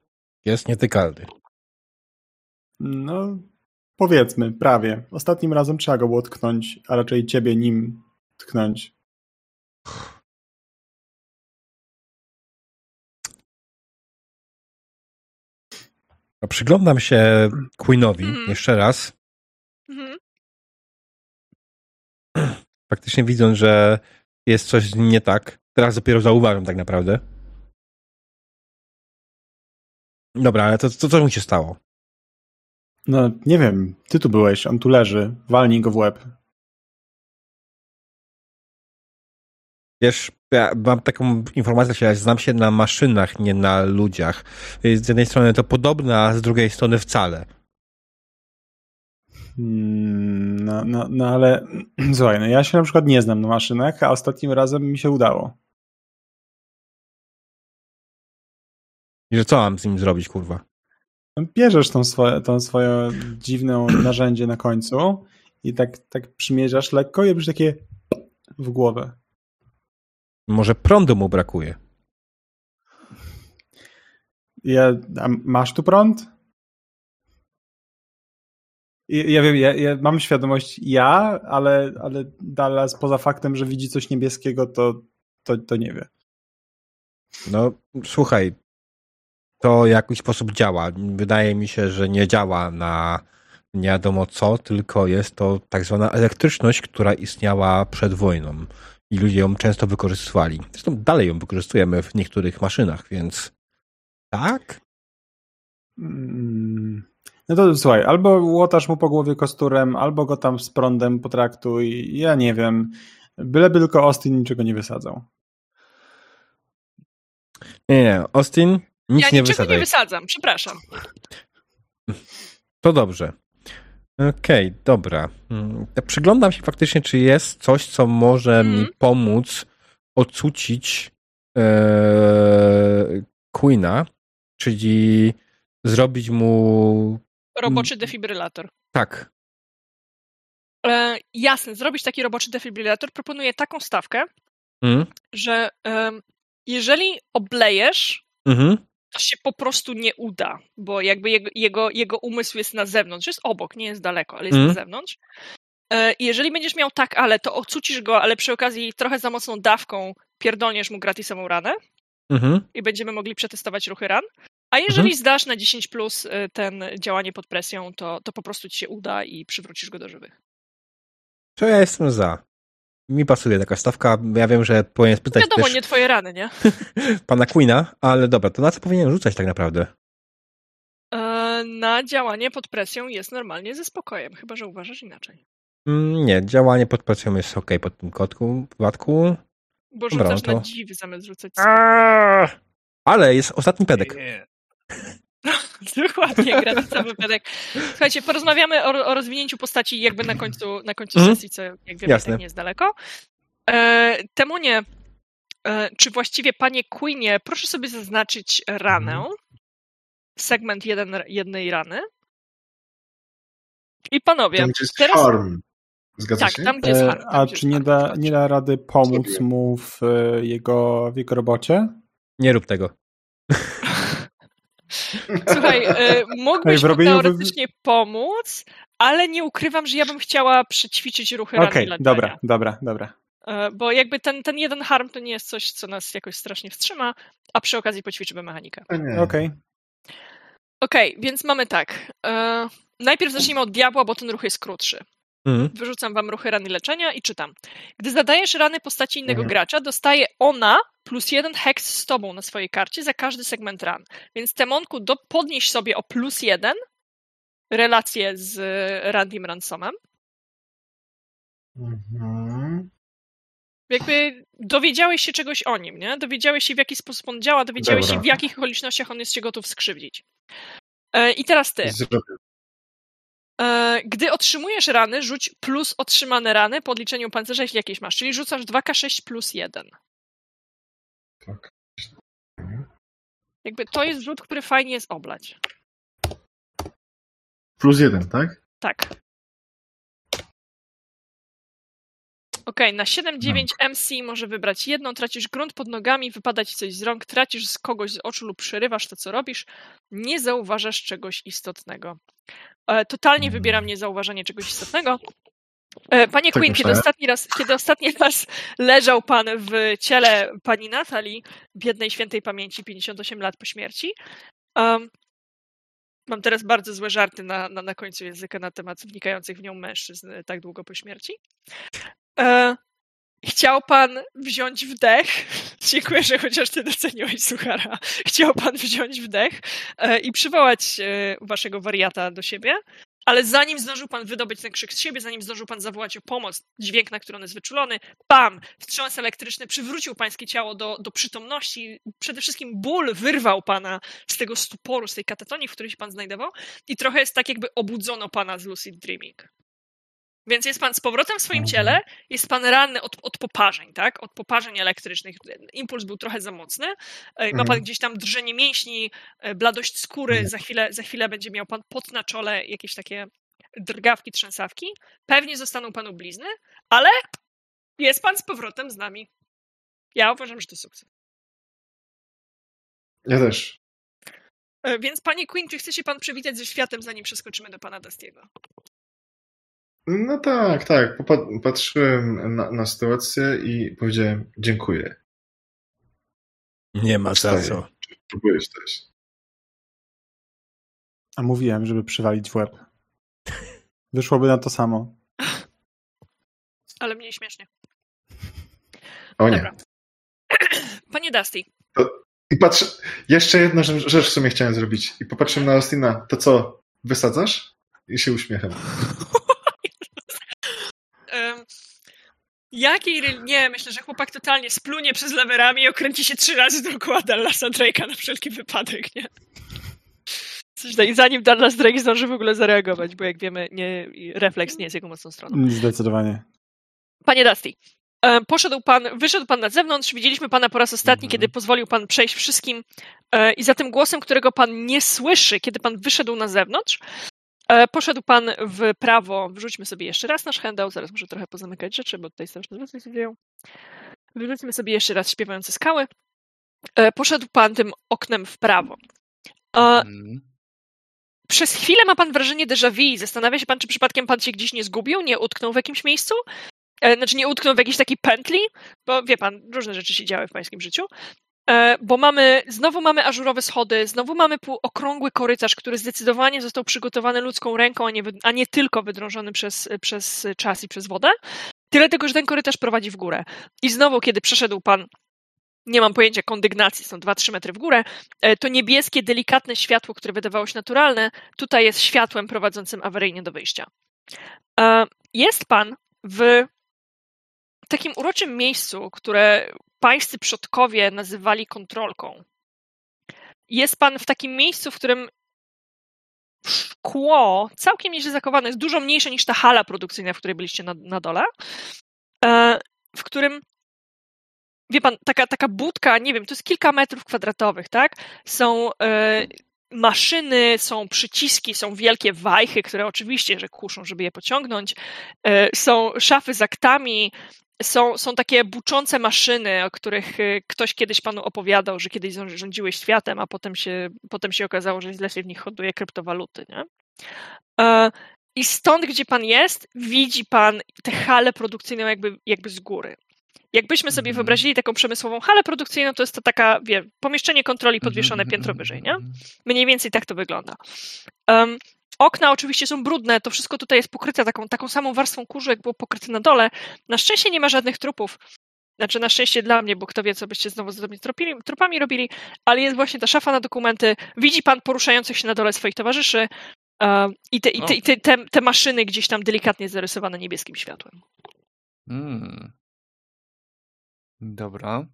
jest nietykalny. No, powiedzmy, prawie. Ostatnim razem trzeba go było tknąć, a raczej ciebie nim tknąć. No, Przyglądam się Queenowi Mhm. jeszcze raz, Mhm. faktycznie widząc, że jest coś nie tak. Teraz dopiero zauważam tak naprawdę. Dobra, ale to, to co mu się stało? No, nie wiem, ty tu byłeś, on tu leży, walnij go w łeb. Wiesz, ja mam taką informację, że ja znam się na maszynach, nie na ludziach. Z jednej strony to podobne, a z drugiej strony wcale. Hmm, No, no, no ale słuchaj, no ja się na przykład nie znam na maszynach, a ostatnim razem mi się udało. I że co mam z nim zrobić, kurwa? Bierzesz tą swoje, tą swoje dziwne narzędzie na końcu i tak, tak przymierzasz lekko i robisz takie w głowę. Może prądu mu brakuje. Ja, a masz tu prąd? I- Ja wiem, ja, ja mam świadomość ja, ale, ale Dallas poza faktem, że widzi coś niebieskiego, to, to, to nie wie. No, słuchaj, to w jakiś sposób działa. Wydaje mi się, że nie działa na nie wiadomo co, tylko jest to tak zwana elektryczność, która istniała przed wojną i ludzie ją często wykorzystywali. Zresztą dalej ją wykorzystujemy w niektórych maszynach, więc tak? Mm. No to słuchaj, albo łotasz mu po głowie kosturem, albo go tam z prądem potraktuj, ja nie wiem. Byleby tylko Austin niczego nie wysadzał. Nie, nie, Austin, nic ja nie niczego wysadzaj. nie wysadzam, przepraszam. To dobrze. Okej, dobra. Mm, Przyglądam się faktycznie, czy jest coś, co może Mhm. mi pomóc ocucić e, Queena, czyli zrobić mu Roboczy defibrylator. tak. E, jasne, zrobić taki roboczy defibrylator proponuję taką stawkę, Mm, że em, jeżeli oblejesz, mhm, to się po prostu nie uda, bo jakby jego, jego, jego umysł jest na zewnątrz, jest obok, nie jest daleko, ale jest Mhm. na zewnątrz. E, jeżeli będziesz miał tak, ale to ocucisz go, ale przy okazji trochę za mocną dawką pierdolniesz mu gratisową ranę mhm. i będziemy mogli przetestować ruchy ran. A jeżeli zdasz na 10 plus y, ten działanie pod presją, to, to po prostu ci się uda i przywrócisz go do żywych. To ja jestem za. Mi pasuje taka stawka. Ja wiem, że powinien spytać Wiadomo, też nie twoje rany, nie? pana Queena, ale dobra, to na co powinien rzucać tak naprawdę? E, na działanie pod presją jest normalnie ze spokojem, chyba że uważasz inaczej. Mm, Nie, działanie pod presją jest ok pod tym kotku, przypadku. Bo Dobra, rzucasz no na to- dziwy zamiast rzucać Ale jest ostatni pedek. Dokładnie, granica wypadek. Słuchajcie, porozmawiamy o, o rozwinięciu postaci jakby na końcu, na końcu Mhm. sesji, co jak wiemy Jasne. tak nie jest daleko. E, Temunie, e, czy właściwie panie Queenie, proszę sobie zaznaczyć ranę, Mhm. segment jeden, jednej rany. I panowie, Tam, gdzie jest teraz- harm. Zgadza tak, się? tam gdzie jest E, harm. tam, A czy nie harm, da, nie da rady pomóc mu w e, jego, w jego robocie? Nie rób tego. Słuchaj, e, mógłbyś wy- teoretycznie pomóc, ale nie ukrywam, że ja bym chciała przećwiczyć ruchy Okej, rany leczenia. dobra, dobra, dobra. E, Bo jakby ten, ten jeden harm to nie jest coś, co nas jakoś strasznie wstrzyma, a przy okazji poćwiczymy mechanikę. A nie. Okej. Okej, więc mamy tak. E, najpierw zacznijmy od diabła, bo ten ruch jest krótszy. Mhm. Wyrzucam wam ruchy rany leczenia i czytam. Gdy zadajesz rany postaci innego Mhm. gracza, dostaje ona plus jeden heks z tobą na swojej karcie za każdy segment ran. Więc Temonku, do, podnieś sobie o plus jeden relację z Randym Ransomem. Mhm. Jakby dowiedziałeś się czegoś o nim, nie? Dowiedziałeś się, w jaki sposób on działa, dowiedziałeś Dobra. się, w jakich okolicznościach on jest cię gotów skrzywdzić. E, I teraz ty. Zrobię. E, Gdy otrzymujesz rany, rzuć plus otrzymane rany po odliczeniu pancerza, jeśli jakieś masz. Czyli rzucasz 2k6 plus 1. Tak. Jakby to jest rzut, który fajnie jest oblać. Plus jeden, tak? Tak. Okej, na 7-9 MC może wybrać jedną, tracisz grunt pod nogami, wypada ci coś z rąk, tracisz z kogoś z oczu lub przerywasz to, co robisz, nie zauważasz czegoś istotnego. E, totalnie Mhm. wybieram niezauważanie czegoś istotnego. E, Panie Tak Queen, kiedy ostatni, raz, kiedy ostatni raz leżał pan w ciele pani Natalii, biednej świętej pamięci, 58 lat po śmierci, um, mam teraz bardzo złe żarty na, na, na końcu języka na temat wnikających w nią mężczyzn e, tak długo po śmierci. E, chciał pan wziąć wdech. Dziękuję, że chociaż ty doceniłeś suchara. Chciał pan wziąć wdech e, i przywołać e, waszego wariata do siebie. Ale zanim zdążył pan wydobyć ten krzyk z siebie, zanim zdążył pan zawołać o pomoc, dźwięk, na który on jest wyczulony, bam! Wstrząs elektryczny przywrócił pańskie ciało do, do przytomności. Przede wszystkim ból wyrwał pana z tego stuporu, z tej katatonii, w której się pan znajdował. I trochę jest tak, jakby obudzono pana z lucid dreaming. Więc jest pan z powrotem w swoim ciele, jest pan ranny od, od poparzeń, tak? Od poparzeń elektrycznych. Impuls był trochę za mocny. E, Ma pan Mhm. gdzieś tam drżenie mięśni, e, bladość skóry, za chwilę, za chwilę będzie miał pan pot na czole, jakieś takie drgawki, trzęsawki. Pewnie zostaną panu blizny, ale jest pan z powrotem z nami. Ja uważam, że to sukces. Ja też. E, Więc panie Queen, czy chce się pan przywitać ze światem, zanim przeskoczymy do pana Dustiego? No tak, tak. Patrzyłem na, na sytuację i powiedziałem dziękuję. Nie ma za co. Próbujesz też. A mówiłem, żeby przywalić w łeb. Wyszłoby na to samo. Ale mniej śmiesznie. O nie. Dobra. Panie Dusty, I patrzę, jeszcze jedna rzecz, rzecz w sumie chciałem zrobić. I popatrzyłem na Austina, to co, wysadzasz? I się uśmiecham. Jakiej ry- Nie, myślę, że chłopak totalnie splunie przez lewe ramię i okręci się trzy razy dookoła Dallasa Drake'a na wszelki wypadek, nie? Coś tak, zanim Dallas Drake zdąży w ogóle zareagować, bo jak wiemy, nie, i refleks nie jest jego mocną stroną. Zdecydowanie. Panie Dusty, poszedł pan, wyszedł pan na zewnątrz, widzieliśmy pana po raz ostatni, Mhm. kiedy pozwolił pan przejść wszystkim e, i za tym głosem, którego pan nie słyszy, kiedy pan wyszedł na zewnątrz, poszedł pan w prawo, wrzućmy sobie jeszcze raz nasz handout, zaraz muszę trochę pozamykać rzeczy, bo tutaj straszne rzeczy się dzieją. Wyrzućmy sobie jeszcze raz śpiewające skały. E, Poszedł pan tym oknem w prawo. E, Mm. przez chwilę ma pan wrażenie déjà vu. Zastanawia się pan, czy przypadkiem pan się gdzieś nie zgubił, nie utknął w jakimś miejscu? E, Znaczy nie utknął w jakiejś takiej pętli, bo wie pan, różne rzeczy się działy w pańskim życiu. E, Bo mamy, znowu mamy ażurowe schody, znowu mamy półokrągły korytarz, który zdecydowanie został przygotowany ludzką ręką, a nie, a nie tylko wydrążony przez, przez czas i przez wodę. Tyle tylko, że ten korytarz prowadzi w górę. I znowu, kiedy przeszedł pan nie mam pojęcia, kondygnacji, są 2-3 metry w górę, e, to niebieskie, delikatne światło, które wydawało się naturalne, tutaj jest światłem prowadzącym awaryjnie do wyjścia. E, jest pan w takim uroczym miejscu, które pańscy przodkowie nazywali kontrolką. Jest pan w takim miejscu, w którym szkło całkiem nieźle zakowane jest dużo mniejsze niż ta hala produkcyjna, w której byliście na, na dole, e, w którym wie pan, taka, taka budka, nie wiem, to jest kilka metrów kwadratowych, tak? Są e, maszyny, są przyciski, są wielkie wajchy, które oczywiście, że kuszą, żeby je pociągnąć. E, są szafy z aktami, są, są takie buczące maszyny, o których e, ktoś kiedyś panu opowiadał, że kiedyś rządziły światem, a potem się, potem się okazało, że źle się w nich hoduje kryptowaluty, nie? E, I stąd, gdzie pan jest, widzi pan tę halę produkcyjną jakby, jakby z góry. Jakbyśmy sobie mhm. wyobrazili taką przemysłową halę produkcyjną, to jest to taka, wie, pomieszczenie kontroli podwieszone mhm, piętro mhm, wyżej, nie? Mniej więcej tak to wygląda. Um, okna oczywiście są brudne, to wszystko tutaj jest pokryte taką, taką samą warstwą kurzu, jak było pokryte na dole. Na szczęście nie ma żadnych trupów. Znaczy na szczęście dla mnie, bo kto wie, co byście znowu z trupami, robili, ale jest właśnie ta szafa na dokumenty. Widzi pan poruszających się na dole swoich towarzyszy um, i, te, i, te, i te, te, te maszyny gdzieś tam delikatnie zarysowane niebieskim światłem. Hmm. Dobra.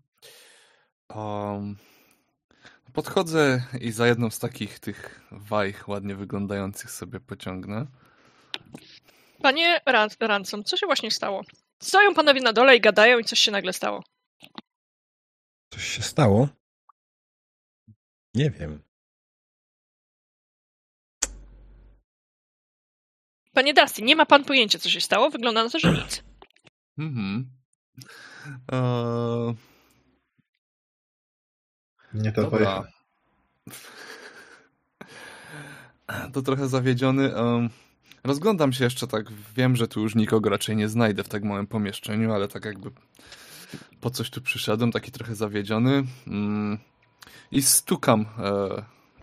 Um, podchodzę i za jedną z takich tych wajch ładnie wyglądających sobie pociągnę. Panie Ran Ransom, co się właśnie stało? Stoją panowie na dole i gadają i coś się nagle stało. Coś się stało? Nie wiem. Panie Dusty, nie ma pan pojęcia, co się stało? Wygląda na to, że nic. Mhm. Eee... Nie to Dobra. To trochę zawiedziony. Rozglądam się jeszcze tak. Wiem, że tu już nikogo raczej nie znajdę w tak małym pomieszczeniu, ale tak jakby po coś tu przyszedłem, taki trochę zawiedziony. Mm. I stukam e,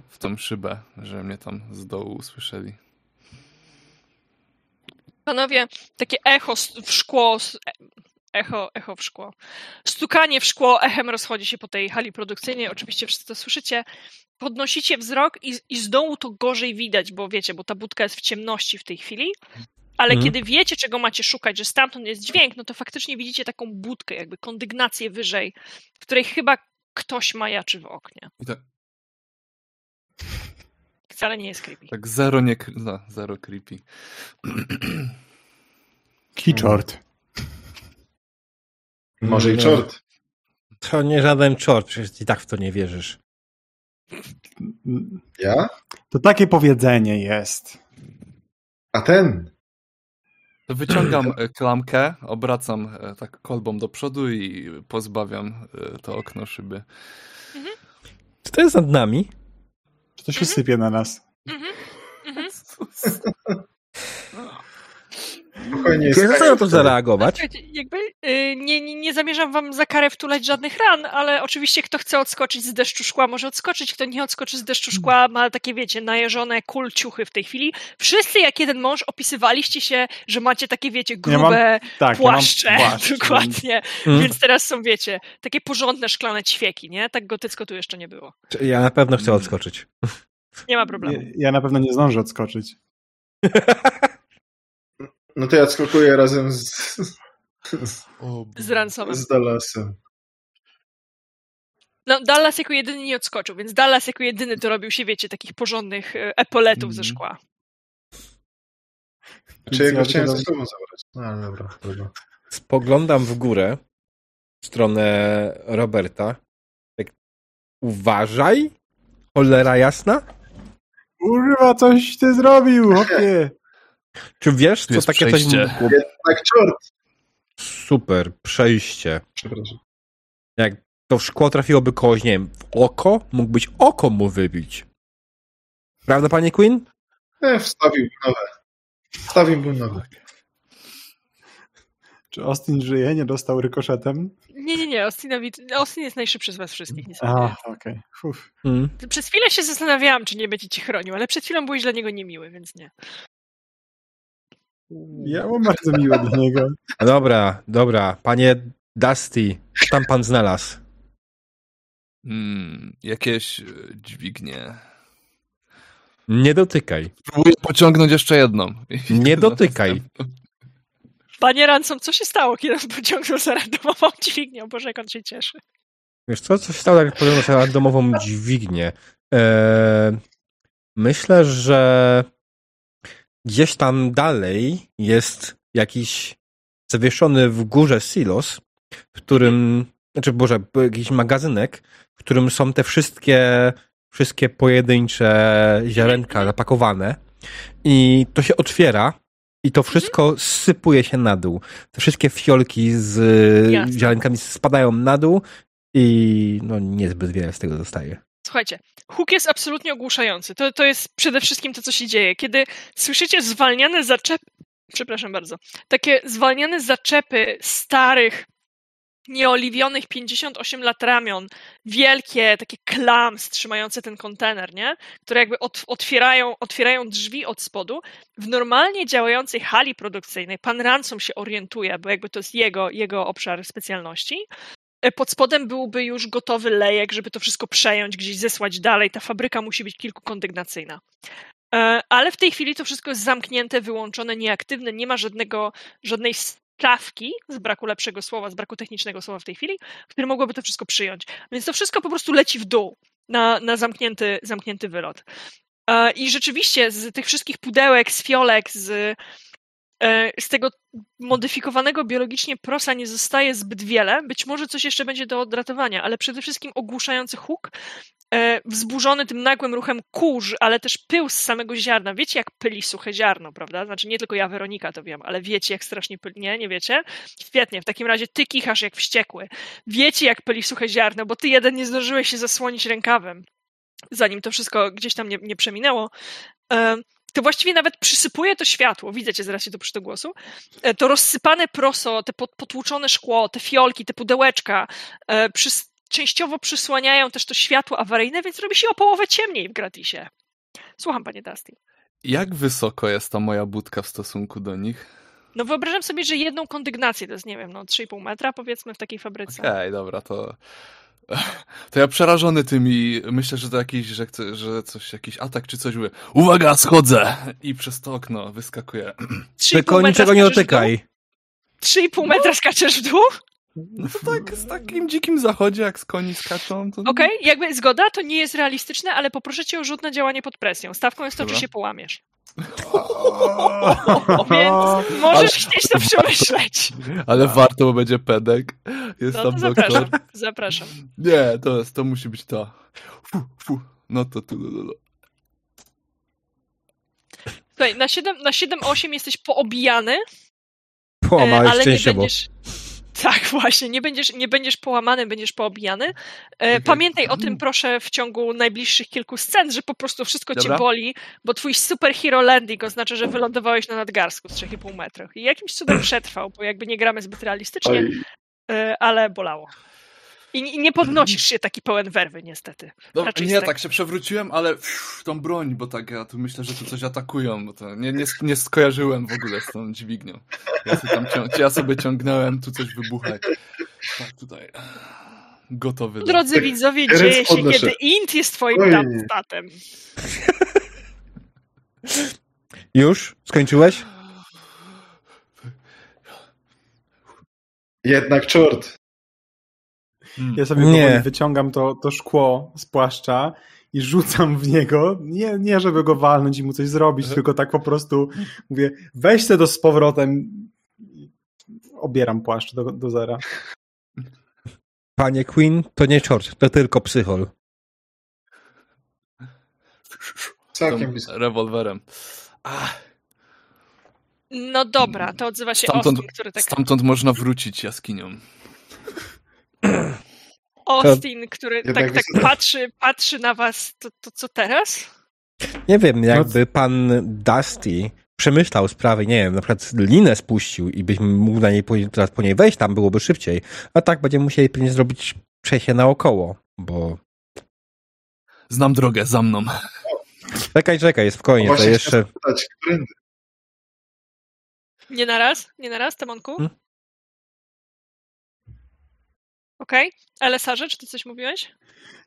w tą szybę, że mnie tam z dołu usłyszeli. Panowie, takie echo w szkło echo, echo w szkło. Stukanie w szkło echem rozchodzi się po tej hali produkcyjnej. Oczywiście wszyscy to słyszycie. Podnosicie wzrok i, i z dołu to gorzej widać, bo wiecie, bo ta budka jest w ciemności w tej chwili. Ale mhm. kiedy wiecie, czego macie szukać, że stamtąd jest dźwięk, no to faktycznie widzicie taką budkę, jakby kondygnację wyżej, w której chyba ktoś majaczy w oknie. Tak. Wcale nie jest creepy. Tak, zero nie... No, zero creepy. Kiczort. Może i czort. To nie żaden czort, przecież i tak w to nie wierzysz. Ja? To takie powiedzenie jest. A ten? To wyciągam e, klamkę, obracam e, tak kolbą do przodu i pozbawiam e, to okno szyby. Mhm. Czy to jest nad nami? Czy to się mhm. sypie na nas? Mhm. Mhm. Spokojnie. Jak na to zareagować? Jakby yy, nie, nie, nie, zamierzam wam za karę wtulać żadnych ran, ale oczywiście kto chce odskoczyć z deszczu szkła może odskoczyć, kto nie odskoczy z deszczu szkła ma takie, wiecie, najeżone kulciuchy w tej chwili. Wszyscy jak jeden mąż opisywaliście się, że macie takie, wiecie, grube ja mam, tak, płaszcze. Ja płaszcz, dokładnie. Hmm. Więc teraz są, wiecie, takie porządne szklane ćwieki, nie? Tak gotycko tu jeszcze nie było. Ja na pewno chcę odskoczyć. Nie ma problemu. Ja, ja na pewno nie zdążę odskoczyć. No to ja odskakuję razem z... Z Ransomem. Z Dallasem. No, Dallas jako jedyny nie odskoczył, więc Dallas jako jedyny to robił się, wiecie, takich porządnych e, epoletów mm. ze mhm. szkła. Czy ja go chciałem ze sobą zabrać? No, ale dobra, dobra. Spoglądam w górę, w stronę Roberta. Tak, uważaj, cholera jasna. Używa, coś ty zrobił, opie. Czy wiesz, co takie przejście. coś mogło... Tak, czort. Super, przejście. Przepraszam. Jak to szkło trafiłoby kogoś, nie wiem, w oko, mógłbyś oko mu wybić. Prawda, panie Queen? E, wstawiłbym nowe. Wstawiłbym nowe. Czy Austin żyje? Nie dostał rykoszetem? Nie, nie, nie. Austinowi, Austin jest najszybszy z was wszystkich. A, okej. Okay. Hmm. Przez chwilę się zastanawiałam, czy nie będzie ci chronił, ale przed chwilą byłeś dla niego niemiły, więc nie. Ja mam bardzo miło do niego. Dobra, dobra. Panie Dusty, co tam pan znalazł? Hmm, jakieś e, dźwignie. Nie dotykaj. Próbuję pociągnąć jeszcze jedną. Nie dotykaj. Panie Ransom, co się stało, kiedy on pociągnął za randomową dźwignią? Boże, jak on się cieszy. Wiesz co, co się stało, jak podjąłem sobie domową dźwignię? Eee, myślę, że gdzieś tam dalej jest jakiś zawieszony w górze silos, w którym, znaczy Boże, jakiś magazynek, w którym są te wszystkie, wszystkie pojedyncze ziarenka zapakowane i to się otwiera i to wszystko sypuje się na dół. Te wszystkie fiolki z Jasne. ziarenkami spadają na dół i no niezbyt wiele z tego zostaje. Słuchajcie, huk jest absolutnie ogłuszający. To, to jest przede wszystkim to, co się dzieje. Kiedy słyszycie zwalniane zaczepy, przepraszam bardzo, takie zwalniane zaczepy starych, nieoliwionych 58 lat ramion, wielkie takie klams trzymające ten kontener, nie? Które jakby ot, otwierają, otwierają drzwi od spodu. W normalnie działającej hali produkcyjnej pan Ransom się orientuje, bo jakby to jest jego, jego obszar specjalności. E, Pod spodem byłby już gotowy lejek, żeby to wszystko przejąć, gdzieś zesłać dalej. Ta fabryka musi być kilkukondygnacyjna. E, Ale w tej chwili to wszystko jest zamknięte, wyłączone, nieaktywne, nie ma żadnego, żadnej stawki, z braku lepszego słowa, z braku technicznego słowa w tej chwili, które mogłoby to wszystko przyjąć. Więc to wszystko po prostu leci w dół na, na zamknięty, zamknięty wylot. E, I rzeczywiście z tych wszystkich pudełek, z fiolek, z, z tego modyfikowanego biologicznie prosa nie zostaje zbyt wiele. Być może coś jeszcze będzie do odratowania, ale przede wszystkim ogłuszający huk, e, wzburzony tym nagłym ruchem kurz, ale też pył z samego ziarna. Wiecie, jak pyli suche ziarno, prawda? Znaczy nie tylko ja, Weronika, to wiem, ale wiecie, jak strasznie pyli. Nie, nie wiecie? Świetnie, w takim razie ty kichasz jak wściekły. Wiecie, jak pyli suche ziarno, bo ty jeden nie zdążyłeś się zasłonić rękawem, zanim to wszystko gdzieś tam nie, nie przeminęło. To właściwie nawet przysypuje to światło, widzicie, zaraz się to przy do głosu, e, to rozsypane proso, te pot- potłuczone szkło, te fiolki, te pudełeczka, e, częściowo przysłaniają też to światło awaryjne, więc robi się o połowę ciemniej w gratisie. Słucham, panie Dusty. Jak wysoko jest ta moja budka w stosunku do nich? No wyobrażam sobie, że jedną kondygnację to jest, nie wiem, no 3,5 metra powiedzmy w takiej fabryce. Okej, dobra, to... To ja przerażony tym i myślę, że to jakiś, że, chcę, że coś, jakiś atak czy coś mówię. Uwaga, schodzę! I przez to okno wyskakuję. 3,5 Tylko metra niczego nie dotykaj. 3,5 metra skaczesz w dół? No to tak z takim dzikim zachodzie, jak z koni skaczą, to... Okej, jakby zgoda, to nie jest realistyczne, ale poproszę cię o rzut na działanie pod presją. Stawką jest to, Dobra. czy się połamiesz. Więc możesz chcieć to przemyśleć. Ale warto, bo będzie pedek. Jest No tam zapraszam, doktor. zapraszam. Nie, to, jest, to musi być to. Fu, fu. No to tu, tu, tu. Słuchaj, na 7, na 7-8 jesteś poobijany, e, Połamałeś ale nie będziesz... Tak, właśnie, nie będziesz, nie będziesz połamany, będziesz poobijany. E, Pamiętaj o tym, proszę, w ciągu najbliższych kilku scen, że po prostu wszystko Dobra. cię boli, bo twój superhero landing oznacza, że wylądowałeś na nadgarstku z 3,5 metrów. I jakimś cudem przetrwał, bo jakby nie gramy zbyt realistycznie, Oj, e, ale bolało. I, I nie podnosisz się taki pełen werwy, niestety. No, Raczej nie, z tak się przewróciłem, ale pff, tą broń, bo tak ja tu myślę, że tu coś atakują, bo to nie, nie, nie skojarzyłem w ogóle z tą dźwignią. Ja sobie, tam cią- ja sobie ciągnąłem, tu coś wybucha. Tak, tutaj. Gotowy. do- Drodzy Tak, widzowie, ręce dzieje się, podnoszę. kiedy int jest twoim dubstatem. Już? Skończyłeś? jednak czort. Hmm. Ja sobie Nie. wyciągam to, to szkło z płaszcza i rzucam w niego. Nie, nie żeby go walnąć i mu coś zrobić, tylko tak po prostu mówię, weź se to z powrotem. i Obieram płaszcz do, do zera. Panie Queen, to nie czort, to tylko psychol. Całkiem rewolwerem. Ach, No dobra, to odzywa się Stamtąd- Austin, który tak... stamtąd można wrócić jaskinią. Austin, który tak, tak patrzy, patrzy na was, to, to co teraz? Nie wiem, jakby pan Dusty przemyślał sprawy, nie wiem, na przykład linę spuścił i byś mógł na niej po, teraz po niej wejść, tam byłoby szybciej. A tak będziemy musieli pewnie zrobić przejście naokoło, bo... Znam drogę, za mną. Czekaj, czekaj, spokojnie, to Właśnie jeszcze... Nie na raz? Nie na raz, Temonku? Hmm? Okej. Okay. Elesarze, czy ty coś mówiłeś?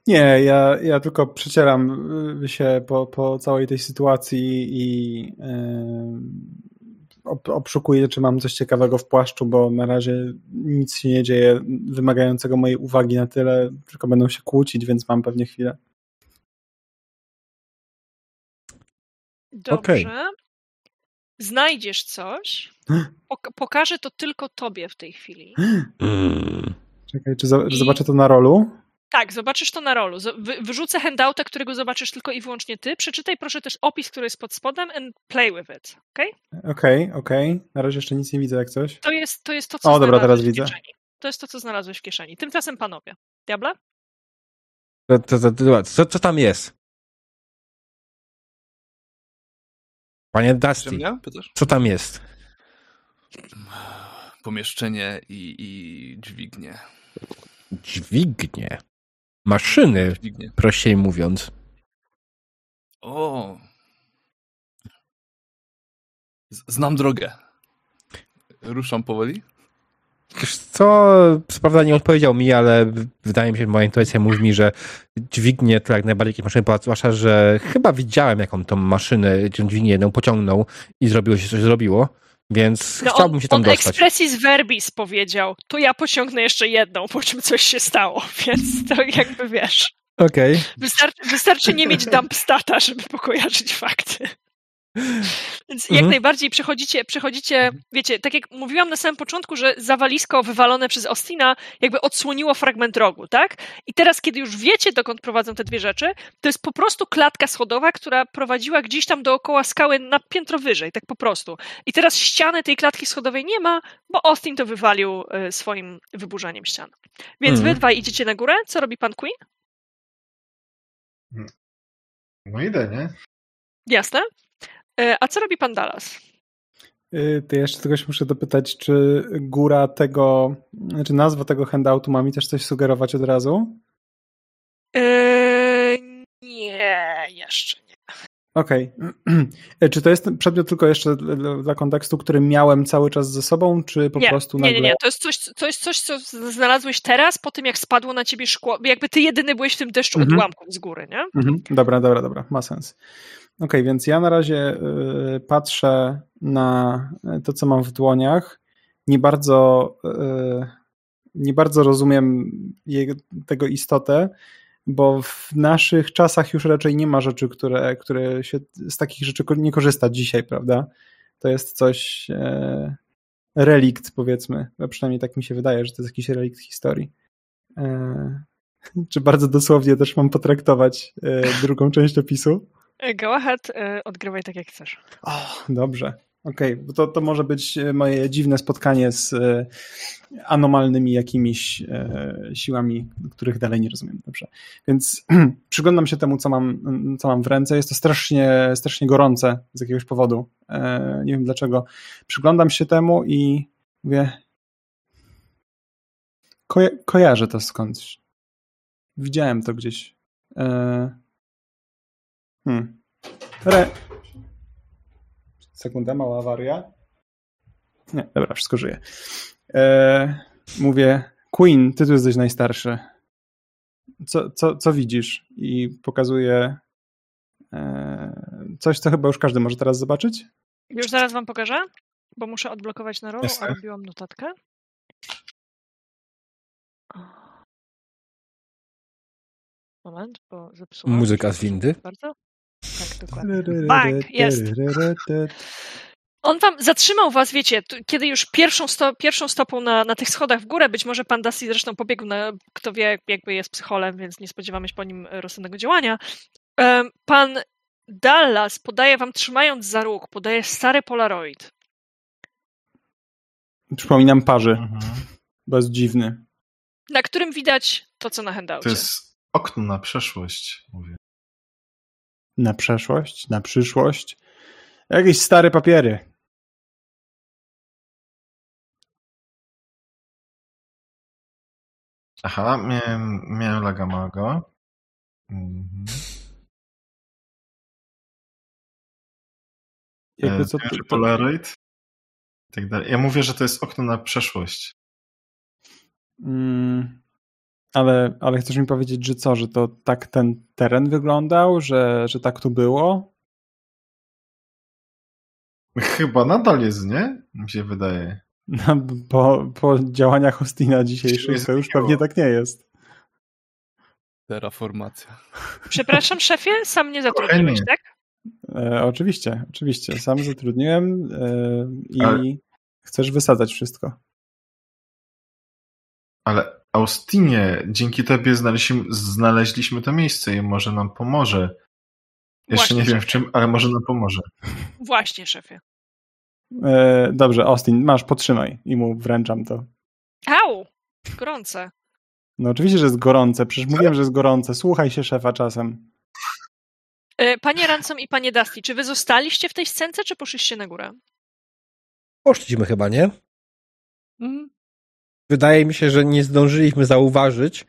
Nie, ja, ja tylko przecieram y, się po, po całej tej sytuacji i yy, obszukuję, czy mam coś ciekawego w płaszczu, bo na razie nic się nie dzieje wymagającego mojej uwagi na tyle, tylko będą się kłócić, więc mam pewnie chwilę. Dobrze. Okay. Znajdziesz coś. Pok pokażę to tylko tobie w tej chwili. Mm. Czekaj, czy, I... zobaczę to na rolu? Tak, zobaczysz to na rolu. Wy, wyrzucę handouta, którego zobaczysz tylko i wyłącznie ty. Przeczytaj proszę też opis, który jest pod spodem and play with it, okej? Okay? Okej, okay, okej. Okay. Na razie jeszcze nic nie widzę jak coś. To jest to, jest to co O, dobra, teraz widzę. Kieszeni. To jest to, co znalazłeś w kieszeni. Tymczasem panowie. Diabla? To, to, to, co, co tam jest? Panie Dusty, co tam jest? Pomieszczenie i, i dźwignie. Dźwignie? Maszyny, dźwignie. prościej mówiąc. O! Znam drogę. Ruszam powoli? Wiesz co, prawda nie odpowiedział mi, ale wydaje mi się, że moja intuicja mówi mi, że dźwignie to jak najbardziej jakieś maszyny, zwłaszcza, że chyba widziałem jaką tą maszynę, tę dźwignię jedną pociągnął i zrobiło się coś zrobiło, więc no chciałbym on, się tam on dostać. expressis verbis powiedział, to ja pociągnę jeszcze jedną, po czym coś się stało, więc to jakby wiesz. Okej. Okay. Wystarczy, wystarczy nie mieć dump stata, żeby pokojarzyć fakty. Więc jak mhm. najbardziej przechodzicie, przechodzicie, wiecie, tak jak mówiłam na samym początku, że zawalisko wywalone przez Ostina jakby odsłoniło fragment rogu, tak? I teraz, kiedy już wiecie, dokąd prowadzą te dwie rzeczy, to jest po prostu klatka schodowa, która prowadziła gdzieś tam dookoła skały na piętro wyżej, tak po prostu. I teraz ściany tej klatki schodowej nie ma, bo Austin to wywalił y, swoim wyburzaniem ścian. Więc mhm. wy dwaj idziecie na górę. Co robi pan Queen? No idę, nie? Jasne. E, a co robi pan Dallas? Y, to jeszcze czegoś muszę dopytać, czy góra tego, znaczy nazwa tego handoutu ma mi też coś sugerować od razu? Yy, nie, jeszcze nie. Okej. Okay. Czy to jest przedmiot tylko jeszcze dla kontekstu, który miałem cały czas ze sobą, czy po nie, prostu nagle... Nie, nie, nie. To jest, coś, to jest coś, co znalazłeś teraz, po tym jak spadło na ciebie szkło. Jakby ty jedyny byłeś w tym deszczu mhm. odłamków z góry, nie? Mhm. Dobra, dobra, dobra. Ma sens. Okay, więc ja na razie y, patrzę na to, co mam w dłoniach. Nie bardzo, y, nie bardzo rozumiem tego istotę, bo w naszych czasach już raczej nie ma rzeczy, które, które się z takich rzeczy nie korzysta dzisiaj, prawda? To jest coś e, relikt, powiedzmy. A przynajmniej tak mi się wydaje, że to jest jakiś relikt historii. Czy bardzo dosłownie też mam potraktować drugą część opisu? Go ahead, odgrywaj tak jak chcesz. Oh, dobrze. Okej, okay, to, to może być e, moje dziwne spotkanie z e, anomalnymi jakimiś e, siłami, których dalej nie rozumiem. Dobrze. Więc przyglądam się temu, co mam, co mam w ręce. Jest to strasznie, strasznie gorące z jakiegoś powodu. Nie wiem dlaczego. Przyglądam się temu i mówię. Koja kojarzę to skądś. Widziałem to gdzieś. Hmm. Re Sekunda, mała awaria. Nie, dobra, wszystko żyje. E, mówię, Queen, ty tu jesteś najstarszy. Co, co, co widzisz? I pokazuję e, coś, co chyba już każdy może teraz zobaczyć. Już zaraz wam pokażę, bo muszę odblokować na rolu, a robiłam notatkę. Moment, bo zepsułam. Muzyka z windy. Bardzo. Tak, dokładnie. Jest. On wam zatrzymał was, wiecie, kiedy już pierwszą, sto, pierwszą stopą na, na tych schodach w górę, być może pan Dusty zresztą pobiegł na, kto wie, jakby jest psycholem, więc nie spodziewamy się po nim rozsądnego działania. Pan Dallas podaje wam, trzymając za róg, podaje stary Polaroid. Przypominam parzy, mhm. jest dziwny. Na którym widać to, co na handoutie. To jest okno na przeszłość, mówię. Na przeszłość, na przyszłość. Jakieś stare papiery. Aha, miałem, miałem laga małego. Mhm. Jakby co, to, Polaroid. tak dalej. Ja mówię, że to jest okno na przeszłość. Mm, ale, ale chcesz mi powiedzieć, że co, że to tak ten teren wyglądał, że, że tak tu było? Chyba nadal jest, nie? Mi się wydaje. No, po, po działaniach Austina dzisiejszych to już pewnie tak nie jest. Terraformacja. Przepraszam, szefie, sam nie zatrudniłeś, tak? E, oczywiście, oczywiście. Sam zatrudniłem e, i Ale... chcesz wysadzać wszystko. Ale Austinie, dzięki tobie znaleźliśmy, znaleźliśmy to miejsce i może nam pomoże. Jeszcze Właśnie, nie wiem w czym, ale może nam pomoże. Właśnie, szefie. E, dobrze, Austin, masz, potrzymaj. I mu wręczam to. Au! Gorące. No oczywiście, że jest gorące. Przecież mówiłem, że jest gorące. Słuchaj się szefa czasem. E, panie Ransom i panie Dusty, czy wy zostaliście w tej scence, czy poszliście na górę? Poszliśmy chyba, nie? Mhm. Wydaje mi się, że nie zdążyliśmy zauważyć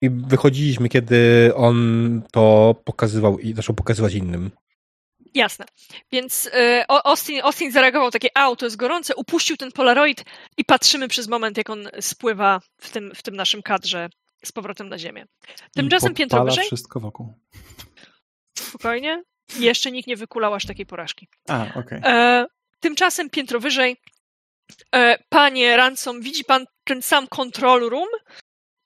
i wychodziliśmy, kiedy on to pokazywał i zaczął pokazywać innym. Jasne. Więc y, Austin, Austin zareagował takie, au, to jest gorące, upuścił ten Polaroid i patrzymy przez moment, jak on spływa w tym, w tym naszym kadrze z powrotem na ziemię. Tymczasem piętro wyżej... wszystko wokół. Spokojnie. Jeszcze nikt nie wykulał aż takiej porażki. A, okej. Okay. E, tymczasem piętro wyżej Panie Ransom, widzi pan ten sam control room,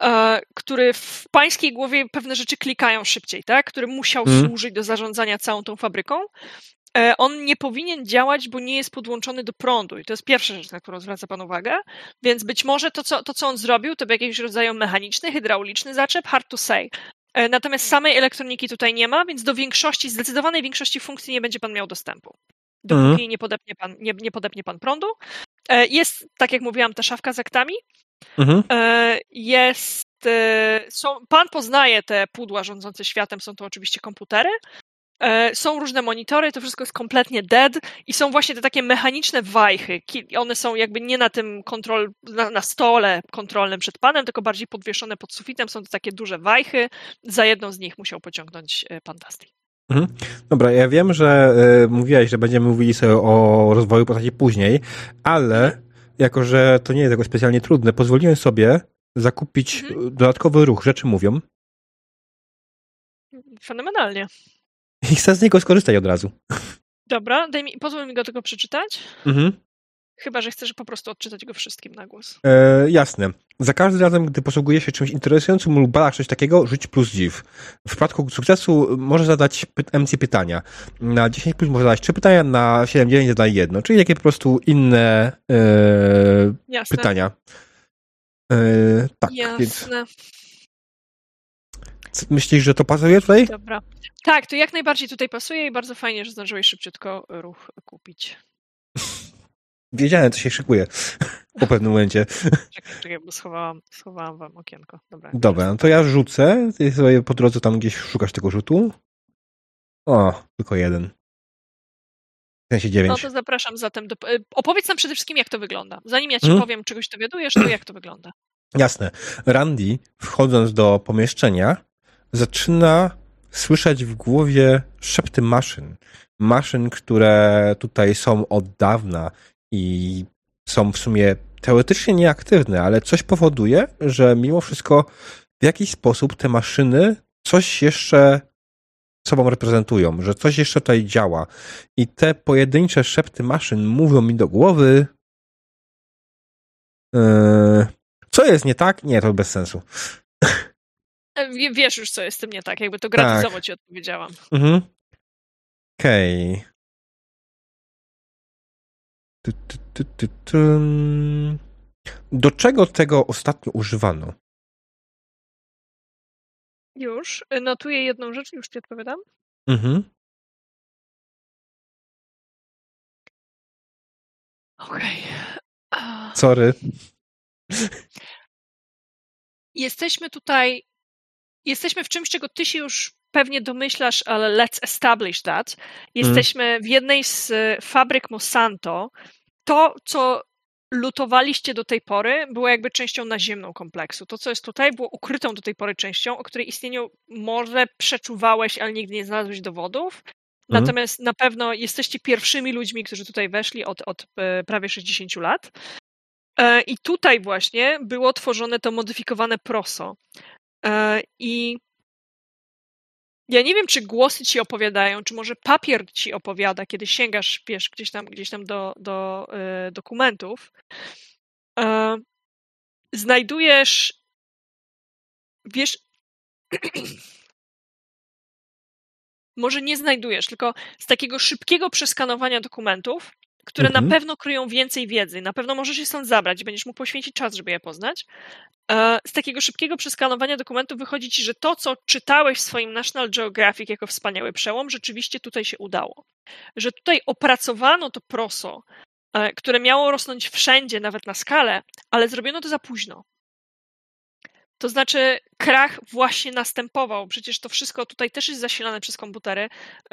E, który w pańskiej głowie pewne rzeczy klikają szybciej, tak? Który musiał hmm. służyć do zarządzania całą tą fabryką. E, on nie powinien działać, bo nie jest podłączony do prądu. I to jest pierwsza rzecz, na którą zwraca Pan uwagę. Więc być może to, co, to, co on zrobił, to był jakiś rodzaj mechaniczny, hydrauliczny zaczep, hard to say. E, natomiast samej elektroniki tutaj nie ma, więc do większości, zdecydowanej większości funkcji nie będzie Pan miał dostępu. Dopóki mhm. nie, podepnie pan, nie, nie podepnie Pan prądu. Jest, tak jak mówiłam, ta szafka z aktami. Mhm. E, jest. E, są, pan poznaje te pudła rządzące światem, są to oczywiście komputery. E, są różne monitory, to wszystko jest kompletnie dead i są właśnie te takie mechaniczne wajchy. One są jakby nie na tym kontrol, na, na stole kontrolnym przed panem, tylko bardziej podwieszone pod sufitem. Są to takie duże wajchy. Za jedną z nich musiał pociągnąć pan Dusty. Mhm. Dobra, ja wiem, że y, mówiłeś, że będziemy mówili sobie o rozwoju postaci później, ale jako że to nie jest jakoś specjalnie trudne, pozwoliłem sobie zakupić mhm. dodatkowy ruch, rzeczy mówią. Fenomenalnie. I chcę z niego skorzystać od razu. Dobra, daj mi, pozwól mi go tylko przeczytać. Mhm. Chyba, że chcesz po prostu odczytać go wszystkim na głos. E, jasne. Za każdym razem, gdy posługujesz się czymś interesującym lub badasz coś takiego, rzuć plus dziw. W przypadku sukcesu może zadać MC pytania. Na 10 plus może zadać 3 pytania, na 7, 9 zadaj jedno. Czyli jakie po prostu inne e, pytania. E, tak, Jasne. Więc... Myślisz, że to pasuje tutaj? Dobra. Tak, to jak najbardziej tutaj pasuje i bardzo fajnie, że zdążyłeś szybciutko ruch kupić. Wiedziałem, co się szykuje po pewnym momencie. Czekaj, czekaj, bo schowałam, schowałam wam okienko. Dobra, Dobra no to ja rzucę. Ty sobie po drodze tam gdzieś szukasz tego rzutu. O, tylko jeden. W sensie dziewięć. No to zapraszam zatem. Do... E, opowiedz nam przede wszystkim, jak to wygląda. Zanim ja ci hmm? powiem, czegoś dowiadujesz, to jak to wygląda. Jasne. Randy, wchodząc do pomieszczenia, zaczyna słyszeć w głowie szepty maszyn. Maszyn, które tutaj są od dawna i są w sumie teoretycznie nieaktywne, ale coś powoduje, że mimo wszystko w jakiś sposób te maszyny coś jeszcze sobą reprezentują, że coś jeszcze tutaj działa. I te pojedyncze szepty maszyn mówią mi do głowy. Yy, co jest nie tak? Nie, to bez sensu. E, wiesz już, co jest z tym nie tak, jakby to gratisowo tak. ci odpowiedziałam. Mhm. Okej. Okay. Do czego tego ostatnio używano? Już. Notuję jedną rzecz, już ci odpowiadam. Mhm. Okej. Okay. Sorry. Jesteśmy tutaj. Jesteśmy w czymś, czego ty się już pewnie domyślasz, ale let's establish that. Jesteśmy mm. w jednej z e, fabryk Monsanto. To, co lutowaliście do tej pory, było jakby częścią naziemną kompleksu. To, co jest tutaj, było ukrytą do tej pory częścią, o której istnieniu może przeczuwałeś, ale nigdy nie znalazłeś dowodów. Natomiast na pewno jesteście pierwszymi ludźmi, którzy tutaj weszli od, od e, prawie 60 lat. E, I tutaj właśnie było tworzone to modyfikowane proso. I ja nie wiem, czy głosy ci opowiadają, czy może papier ci opowiada, kiedy sięgasz, wiesz, gdzieś tam, gdzieś tam do, do y, dokumentów. Y, znajdujesz, wiesz, może nie znajdujesz, tylko z takiego szybkiego przeskanowania dokumentów, które mhm. na pewno kryją więcej wiedzy. Na pewno możesz je stąd zabrać i będziesz mógł poświęcić czas, żeby je poznać. E, z takiego szybkiego przeskanowania dokumentów wychodzi ci, że to, co czytałeś w swoim National Geographic jako wspaniały przełom, rzeczywiście tutaj się udało. Że tutaj opracowano to proso, e, które miało rosnąć wszędzie, nawet na skalę, ale zrobiono to za późno. To znaczy, krach właśnie następował. Przecież to wszystko tutaj też jest zasilane przez komputery.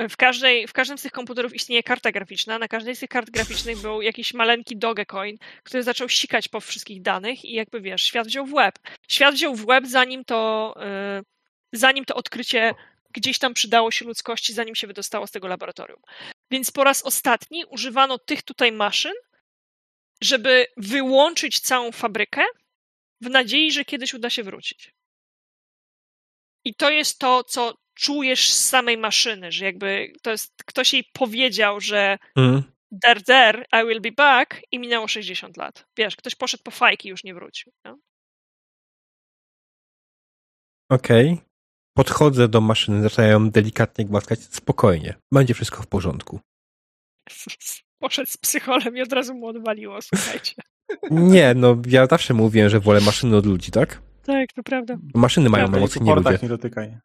W, każdej, w każdym z tych komputerów istnieje karta graficzna. Na każdej z tych kart graficznych był jakiś maleńki Dogecoin, który zaczął sikać po wszystkich danych i jakby wiesz, świat wziął w łeb. Świat wziął w łeb, zanim to, yy, zanim to odkrycie gdzieś tam przydało się ludzkości, zanim się wydostało z tego laboratorium. Więc po raz ostatni używano tych tutaj maszyn, żeby wyłączyć całą fabrykę w nadziei, że kiedyś uda się wrócić. I to jest to, co czujesz z samej maszyny, że jakby to jest, ktoś jej powiedział, że mm. der, der, I will be back i minęło 60 lat. Wiesz, ktoś poszedł po fajki i już nie wrócił. No? Okej. Okay. Podchodzę do maszyny, zaczynają ją delikatnie głaskać. Spokojnie, będzie wszystko w porządku. Poszedł z psycholem i od razu mu odwaliło, słuchajcie. Nie, no ja zawsze mówiłem, że wolę maszyny od ludzi, tak? Tak, to prawda. Maszyny mają emocje, nie ludzie. nie dotykaj.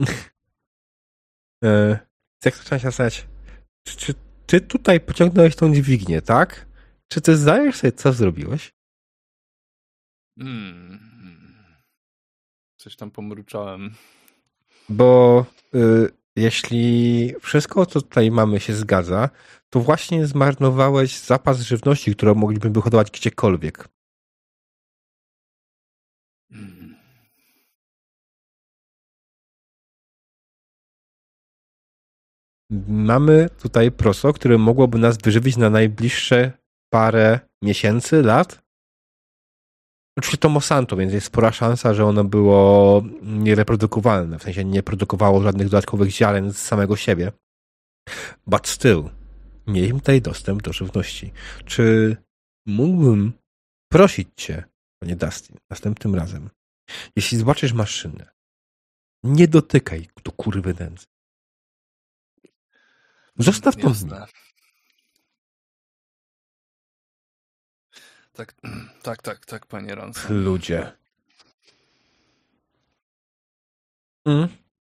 e, jak zacząłem się zastanawiać, czy, czy ty tutaj pociągnąłeś tą dźwignię, tak? Czy ty zdajesz sobie, co zrobiłeś? Hmm. Coś tam pomruczałem. Bo y, jeśli wszystko, co tutaj mamy, się zgadza, to właśnie zmarnowałeś zapas żywności, którą moglibyśmy wyhodować gdziekolwiek. Mamy tutaj proso, które mogłoby nas wyżywić na najbliższe parę miesięcy, lat. Oczywiście to Monsanto, więc jest spora szansa, że ono było niereprodukowalne, w sensie nie produkowało żadnych dodatkowych ziaren z samego siebie. But still, mieliśmy tutaj dostęp do żywności. Czy mógłbym prosić cię, panie Dustin, następnym razem, jeśli zobaczysz maszynę, nie dotykaj do kurwy nędzy. Zostaw to mnie. Tak, tak, tak, tak, panie Ransom. Ludzie. Mm.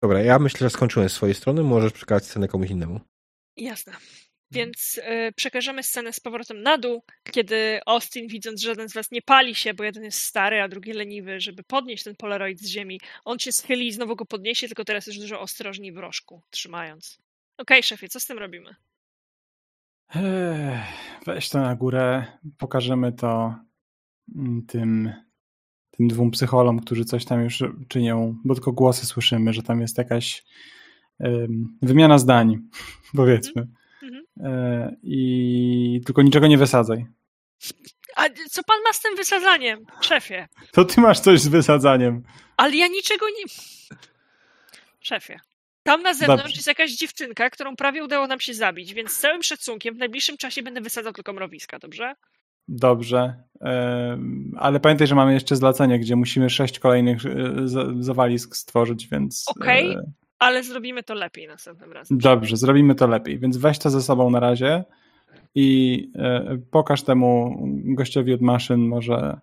Dobra, ja myślę, że skończyłem z swojej strony. Możesz przekazać scenę komuś innemu. Jasne. Więc y, przekażemy scenę z powrotem na dół, kiedy Austin, widząc, że żaden z was nie pali się, bo jeden jest stary, a drugi leniwy, żeby podnieść ten Polaroid z ziemi, on się schyli i znowu go podniesie, tylko teraz już dużo ostrożniej w rożku, trzymając. Okej, okay, szefie, co z tym robimy? Weź to na górę, pokażemy to mm, tym, tym dwóm psycholom, którzy coś tam już czynią, bo tylko głosy słyszymy, że tam jest jakaś wymiana zdań, powiedzmy. E, I tylko niczego nie wysadzaj. A co pan ma z tym wysadzaniem, szefie? To ty masz coś z wysadzaniem. Ale ja niczego nie. Szefie. Tam na zewnątrz Dobrze. jest jakaś dziewczynka, którą prawie udało nam się zabić, więc z całym szacunkiem w najbliższym czasie będę wysadzał tylko mrowiska, dobrze? Dobrze, ale pamiętaj, że mamy jeszcze zlecenie, gdzie musimy sześć kolejnych e, zawalisk stworzyć, więc... Okej, okay, ale zrobimy to lepiej następnym razem. Dobrze, zrobimy to lepiej, więc weź to ze sobą na razie i e, pokaż temu gościowi od maszyn, może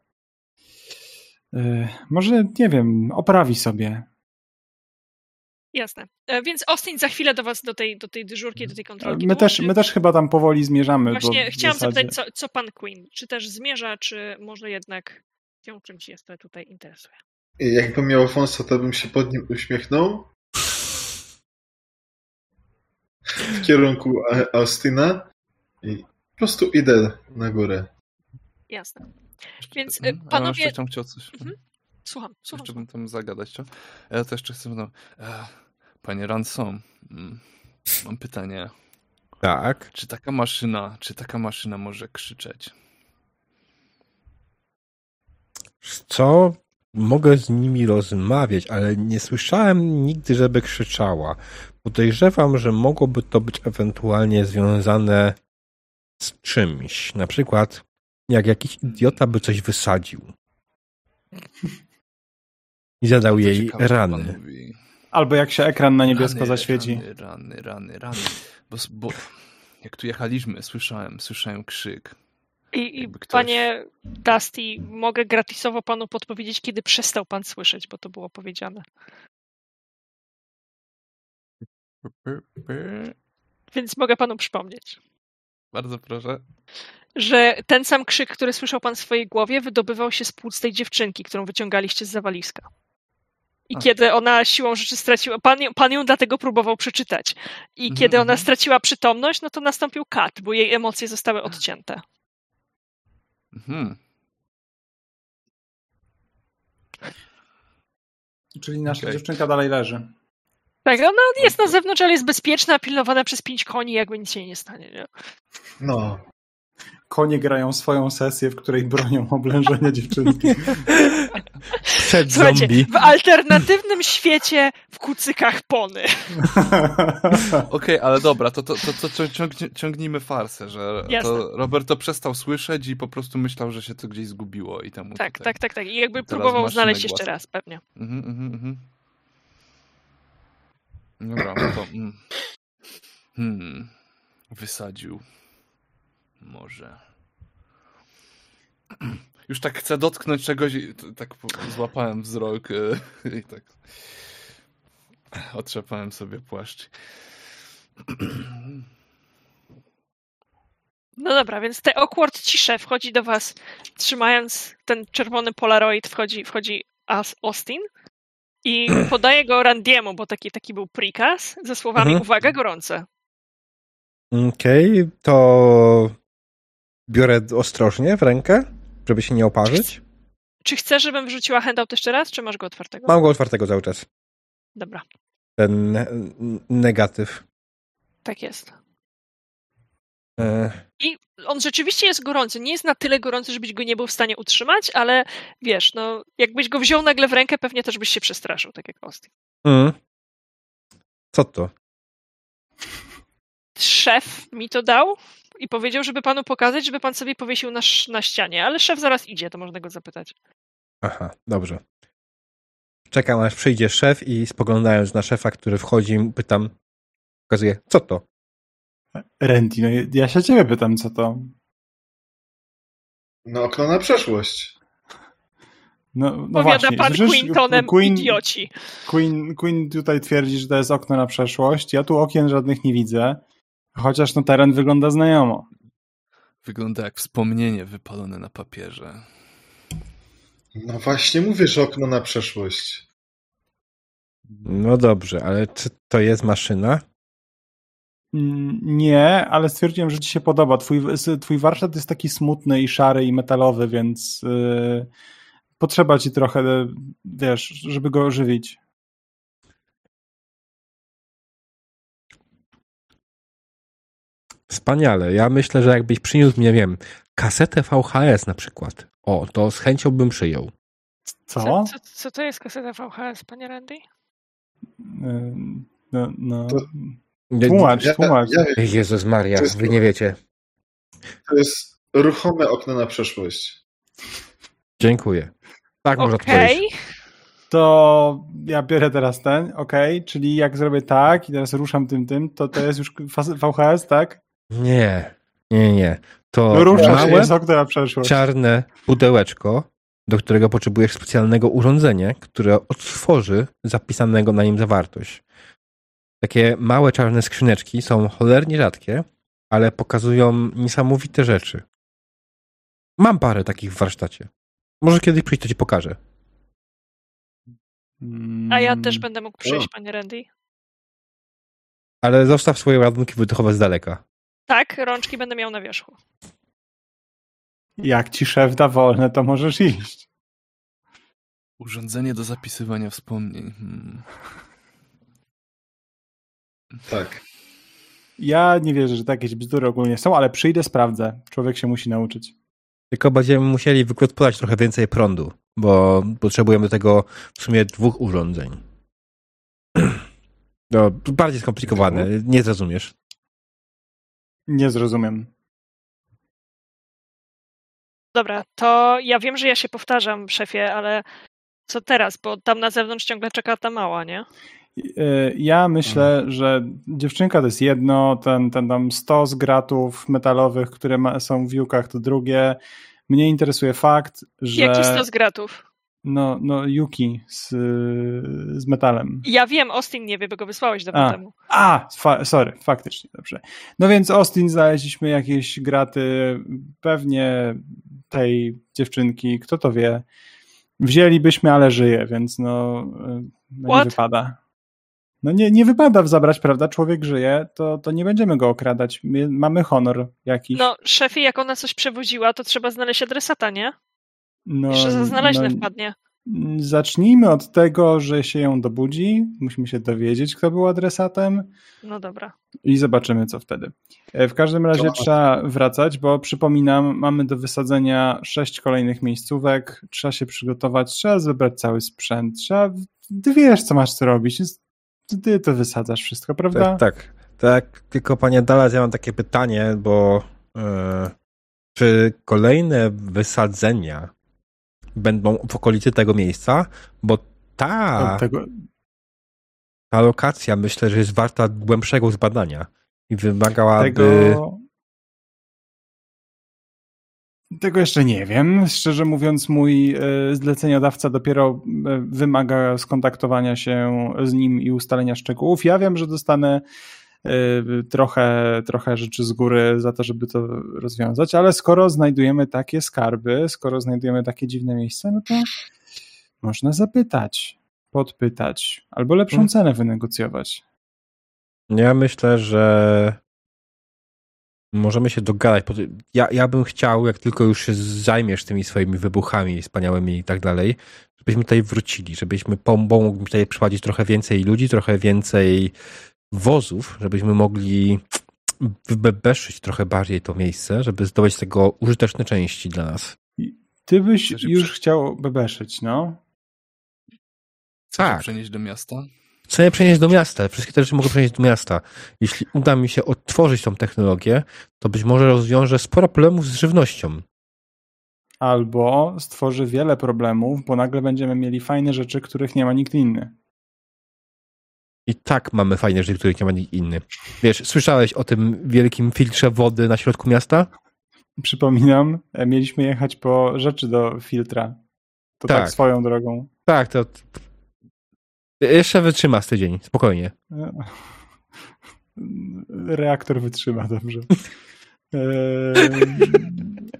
e, może, nie wiem, oprawi sobie Jasne. E, więc Austin za chwilę do was, do tej, do tej dyżurki, do tej kontrolki. My też, my też chyba tam powoli zmierzamy. Właśnie chciałam zasadzie... zapytać, co, co pan Queen? Czy też zmierza, czy może jednak się czymś jeszcze tutaj interesuje? Jakbym miał wąsa, to bym się pod nim uśmiechnął. W kierunku Austina i po prostu idę na górę. Jasne. Więc e, panowie... Ja jeszcze chciał coś. Mhm. Słucham, słucham. Jeszcze bym tam zagadać, co? Ja też jeszcze chcę... No, Panie Ransom, mm, mam pytanie. Tak. Czy taka maszyna, czy taka maszyna może krzyczeć? Co? Mogę z nimi rozmawiać, ale nie słyszałem nigdy, żeby krzyczała. Podejrzewam, że mogłoby to być ewentualnie związane z czymś. Na przykład, jak jakiś idiota by coś wysadził. I zadał jej ciekawe, rany. Albo jak się ekran na niebiesko Rany, zaświeci. Rany, rany, rany, rany. Bo, bo jak tu jechaliśmy, słyszałem, słyszałem krzyk. I, i ktoś- panie Dusty, mogę gratisowo panu podpowiedzieć, kiedy przestał pan słyszeć, bo to było powiedziane. Więc mogę panu przypomnieć, Bardzo proszę. że ten sam krzyk, który słyszał pan w swojej głowie, wydobywał się z płuc tej dziewczynki, którą wyciągaliście z zawaliska. I A. kiedy ona siłą rzeczy straciła, pan, ją- pan ją dlatego próbował przeczytać. I Mhm, kiedy ona mhm. straciła przytomność, no to nastąpił kat, bo jej emocje zostały odcięte. Mhm. Czyli nasza Okej. dziewczynka dalej leży. Tak, ona jest na zewnątrz, ale jest bezpieczna, pilnowana przez pięć koni, jakby nic się jej nie stanie. Nie? No, Konie grają swoją sesję, w której bronią oblężenia dziewczynki. Przed Słuchajcie, zombie. w alternatywnym świecie w kucykach pony. Okej, ale dobra, to, to, to, to cią- ciągnie- ciągnijmy farsę, że Jasne. to Robert to przestał słyszeć i po prostu myślał, że się to gdzieś zgubiło i temu Tak, tutaj. tak, tak, tak. I jakby Teraz próbował znaleźć głosu. jeszcze raz, pewnie. Mhm, mhm, mhm. Dobra, no to... Mm. Hmm. Wysadził. Może. Już tak chcę dotknąć czegoś i tak złapałem wzrok e, i tak otrzepałem sobie płaszcz. No dobra, więc te awkward cisze wchodzi do was, trzymając ten czerwony polaroid, wchodzi, wchodzi As Austin i podaje go Randiemu, bo taki, taki był prikaz, ze słowami Mhm. uwaga, gorące. Okej, to biorę ostrożnie w rękę, żeby się nie oparzyć. Czy chcesz, żebym wrzuciła handout jeszcze raz, czy masz go otwartego? Mam go otwartego cały czas. Dobra, Ten ne- negatyw. tak jest. E, I on rzeczywiście jest gorący. Nie jest na tyle gorący, żebyś go nie był w stanie utrzymać, ale wiesz, no, jakbyś go wziął nagle w rękę, pewnie też byś się przestraszył, tak jak Austin. mm. Co to? Szef mi to dał i powiedział, żeby panu pokazać, żeby pan sobie powiesił na, na ścianie, ale szef zaraz idzie, to można go zapytać. Aha, dobrze. Czekam aż przyjdzie szef i spoglądając na szefa, który wchodzi, pytam, pokazuję, co to? Randy, no ja się ciebie pytam, co to? no okno na przeszłość. No, no Powiada właśnie. pan słyszysz, Quintonem, Queen, idioci. Queen, Queen tutaj twierdzi, że to jest okno na przeszłość. Ja tu okien żadnych nie widzę. Chociaż no teren wygląda znajomo. Wygląda jak wspomnienie wypalone na papierze. No właśnie mówię, że okno na przeszłość. No dobrze, ale czy to jest maszyna? Mm, Nie, ale stwierdziłem, że ci się podoba. Twój, twój warsztat jest taki smutny i szary i metalowy, więc yy, potrzeba ci trochę, wiesz, żeby go ożywić. Wspaniale. Ja myślę, że jakbyś przyniósł, nie wiem, kasetę VHS na przykład. O, to z chęcią bym przyjął. Co? Co, co, co to jest kaseta VHS, panie Randy? Yy, No, no. To- Tłumacz, Ja, tłumacz. ja wiem, Jezus Maria, jest- wy nie wiecie. to jest ruchome okno na przeszłość. Dziękuję. Tak można to Okej, powiedzieć. To ja biorę teraz ten, okej, czyli jak zrobię tak i teraz ruszam tym, tym, to to jest już VHS, tak? Nie, nie, nie. To No rusza małe, przeszłość. czarne pudełeczko, do którego potrzebujesz specjalnego urządzenia, które otworzy zapisanego na nim zawartość. Takie małe czarne skrzyneczki są cholernie rzadkie, ale pokazują niesamowite rzeczy. Mam parę takich w warsztacie. Może kiedyś przyjść, to ci pokażę. a ja też będę mógł przyjść, panie Randy. Ale zostaw swoje ładunki wydechowe z daleka. Tak, rączki będę miał na wierzchu. Jak ci szef da wolne, to możesz iść. Urządzenie do zapisywania wspomnień. Hmm. Tak. Ja nie wierzę, że takie jakieś bzdury ogólnie są, ale przyjdę, sprawdzę. Człowiek się musi nauczyć. Tylko będziemy musieli wygospodarować trochę więcej prądu, bo potrzebujemy do tego w sumie dwóch urządzeń. No, bardziej skomplikowane, nie zrozumiesz. Nie zrozumiem. Dobra, to ja wiem, że ja się powtarzam, szefie, ale co teraz? Bo tam na zewnątrz ciągle czeka ta mała, nie? Y, Ja myślę, że dziewczynka to jest jedno, ten, ten tam stos gratów metalowych, które ma, są w wiłkach, to drugie. Mnie interesuje fakt, że. Jaki stos gratów? No, no Yuki z, z metalem. Ja wiem, Austin nie wie, bo go wysłałeś dawno A. temu. A, fa sorry, faktycznie, dobrze. No więc Austin znaleźliśmy jakieś graty, pewnie tej dziewczynki, kto to wie. Wzięlibyśmy, ale żyje, więc no, no nie What? wypada. No nie, nie wypada zabrać, prawda? Człowiek żyje, to, to nie będziemy go okradać. My mamy honor jakiś. No, szefie, jak ona coś przewoziła, to trzeba znaleźć adresata, nie? No, Jeszcze za znaleźne no, wpadnie. Zacznijmy od tego, że się ją dobudzi. Musimy się dowiedzieć, kto był adresatem. No dobra. i zobaczymy, co wtedy. E, W każdym razie trzeba wracać, bo przypominam, mamy do wysadzenia sześć kolejnych miejscówek, trzeba się przygotować, trzeba zebrać cały sprzęt, trzeba, ty wiesz, co masz co robić, ty to wysadzasz wszystko, prawda? Tak, tak. Tak, tylko panie Dallas, ja mam takie pytanie, bo e, czy kolejne wysadzenia będą w okolicy tego miejsca? Bo ta, Od Tego, ta lokacja myślę, że jest warta głębszego zbadania i wymagałaby... tego, tego jeszcze nie wiem. Szczerze mówiąc, mój e, zleceniodawca dopiero e, wymaga skontaktowania się z nim i ustalenia szczegółów. Ja wiem, że dostanę trochę, trochę rzeczy z góry za to, żeby to rozwiązać, ale skoro znajdujemy takie skarby, skoro znajdujemy takie dziwne miejsca, no to można zapytać, podpytać, albo lepszą Hmm. cenę wynegocjować. Ja myślę, że możemy się dogadać. Ja, ja bym chciał, jak tylko już się zajmiesz tymi swoimi wybuchami wspaniałymi i tak dalej, żebyśmy tutaj wrócili, żebyśmy pomogli tutaj przyprowadzić trochę więcej ludzi, trochę więcej wozów, żebyśmy mogli wybeszyć trochę bardziej to miejsce, żeby zdobyć z tego użyteczne części dla nas. Ty byś Chcesz się już prze- chciał bebeszyć, no? Chcesz Tak. tak. przenieść do miasta? Chcę je przenieść do miasta. Wszystkie te rzeczy mogę przenieść do miasta. Jeśli uda mi się odtworzyć tą technologię, to być może rozwiążę sporo problemów z żywnością. Albo stworzy wiele problemów, bo nagle będziemy mieli fajne rzeczy, których nie ma nikt inny. I tak mamy fajne rzeczy, których nie ma nikt inny. Wiesz, słyszałeś o tym wielkim filtrze wody na środku miasta? Przypominam, e, mieliśmy jechać po rzeczy do filtra. To tak, Tak. swoją drogą. Tak, to... Jeszcze wytrzyma z tydzień, spokojnie. E, Reaktor wytrzyma dobrze.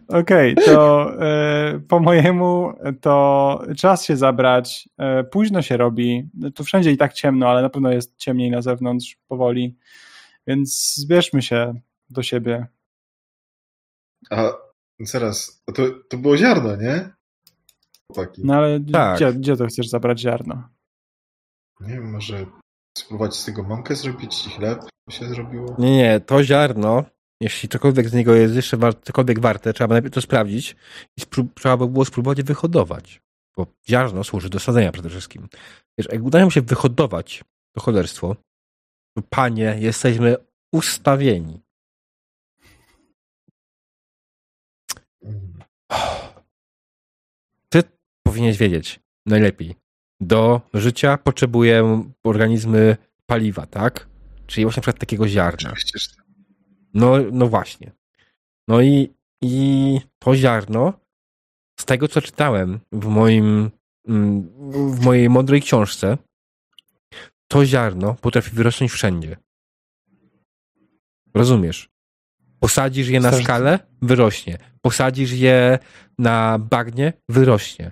Okej, to e, po mojemu to czas się zabrać. E, późno się robi. Tu wszędzie i tak ciemno, ale na pewno jest ciemniej na zewnątrz powoli. Więc zbierzmy się do siebie. A zaraz, a to, to było ziarno, nie? Chłopaki. No ale Tak. gdzie, gdzie to chcesz zabrać ziarno? Nie wiem, może spróbować z tego mąkę zrobić i chleb by się zrobiło? Nie, nie, to ziarno, jeśli cokolwiek z niego jest jeszcze war- cokolwiek warte, trzeba najpierw to sprawdzić i trzeba by było spróbować wyhodować. Bo ziarno służy do sadzenia przede wszystkim. Wiesz, jak uda nam się wyhodować to cholerstwo, to panie, jesteśmy ustawieni. Ty powinieneś wiedzieć najlepiej. Do życia potrzebują organizmy paliwa, tak? Czyli właśnie na przykład takiego ziarna. Oczywiście, że tak. No, no właśnie. No i, i to ziarno, z tego co czytałem w moim mm, w mojej mądrej książce, to ziarno potrafi wyrosnąć wszędzie. Rozumiesz? Posadzisz je na skalę, wyrośnie. Posadzisz je na bagnie, wyrośnie.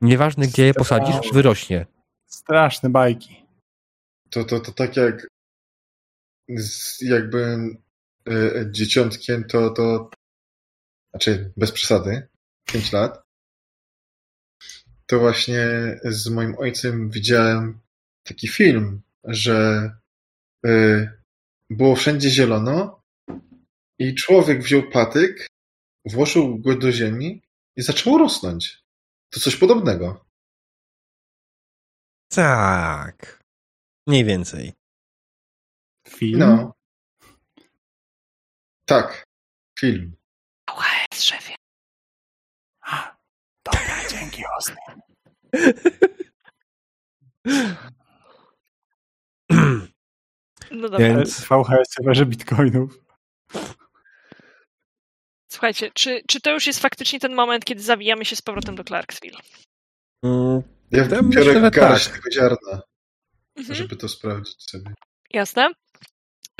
Nieważne gdzie je posadzisz, wyrośnie. Straszne bajki. To, to, to tak jak e, dzieciątkiem, to, to znaczy bez przesady, 5 lat, to właśnie z moim ojcem widziałem taki film, że e, było wszędzie zielono i człowiek wziął patyk, włożył go do ziemi i zaczęło rosnąć. To coś podobnego. Tak. Mniej więcej. Film? No. Tak. Film. Ałe, szefie. Dobra, dzięki Osny. No dobra. Więc VHS w bitcoinów. Słuchajcie, czy, czy to już jest faktycznie ten moment, kiedy zawijamy się z powrotem do Clarksville? mm, Ja Ja myślę, biorę że garść tak. tego ziarna, Mhm. żeby to sprawdzić sobie. Jasne.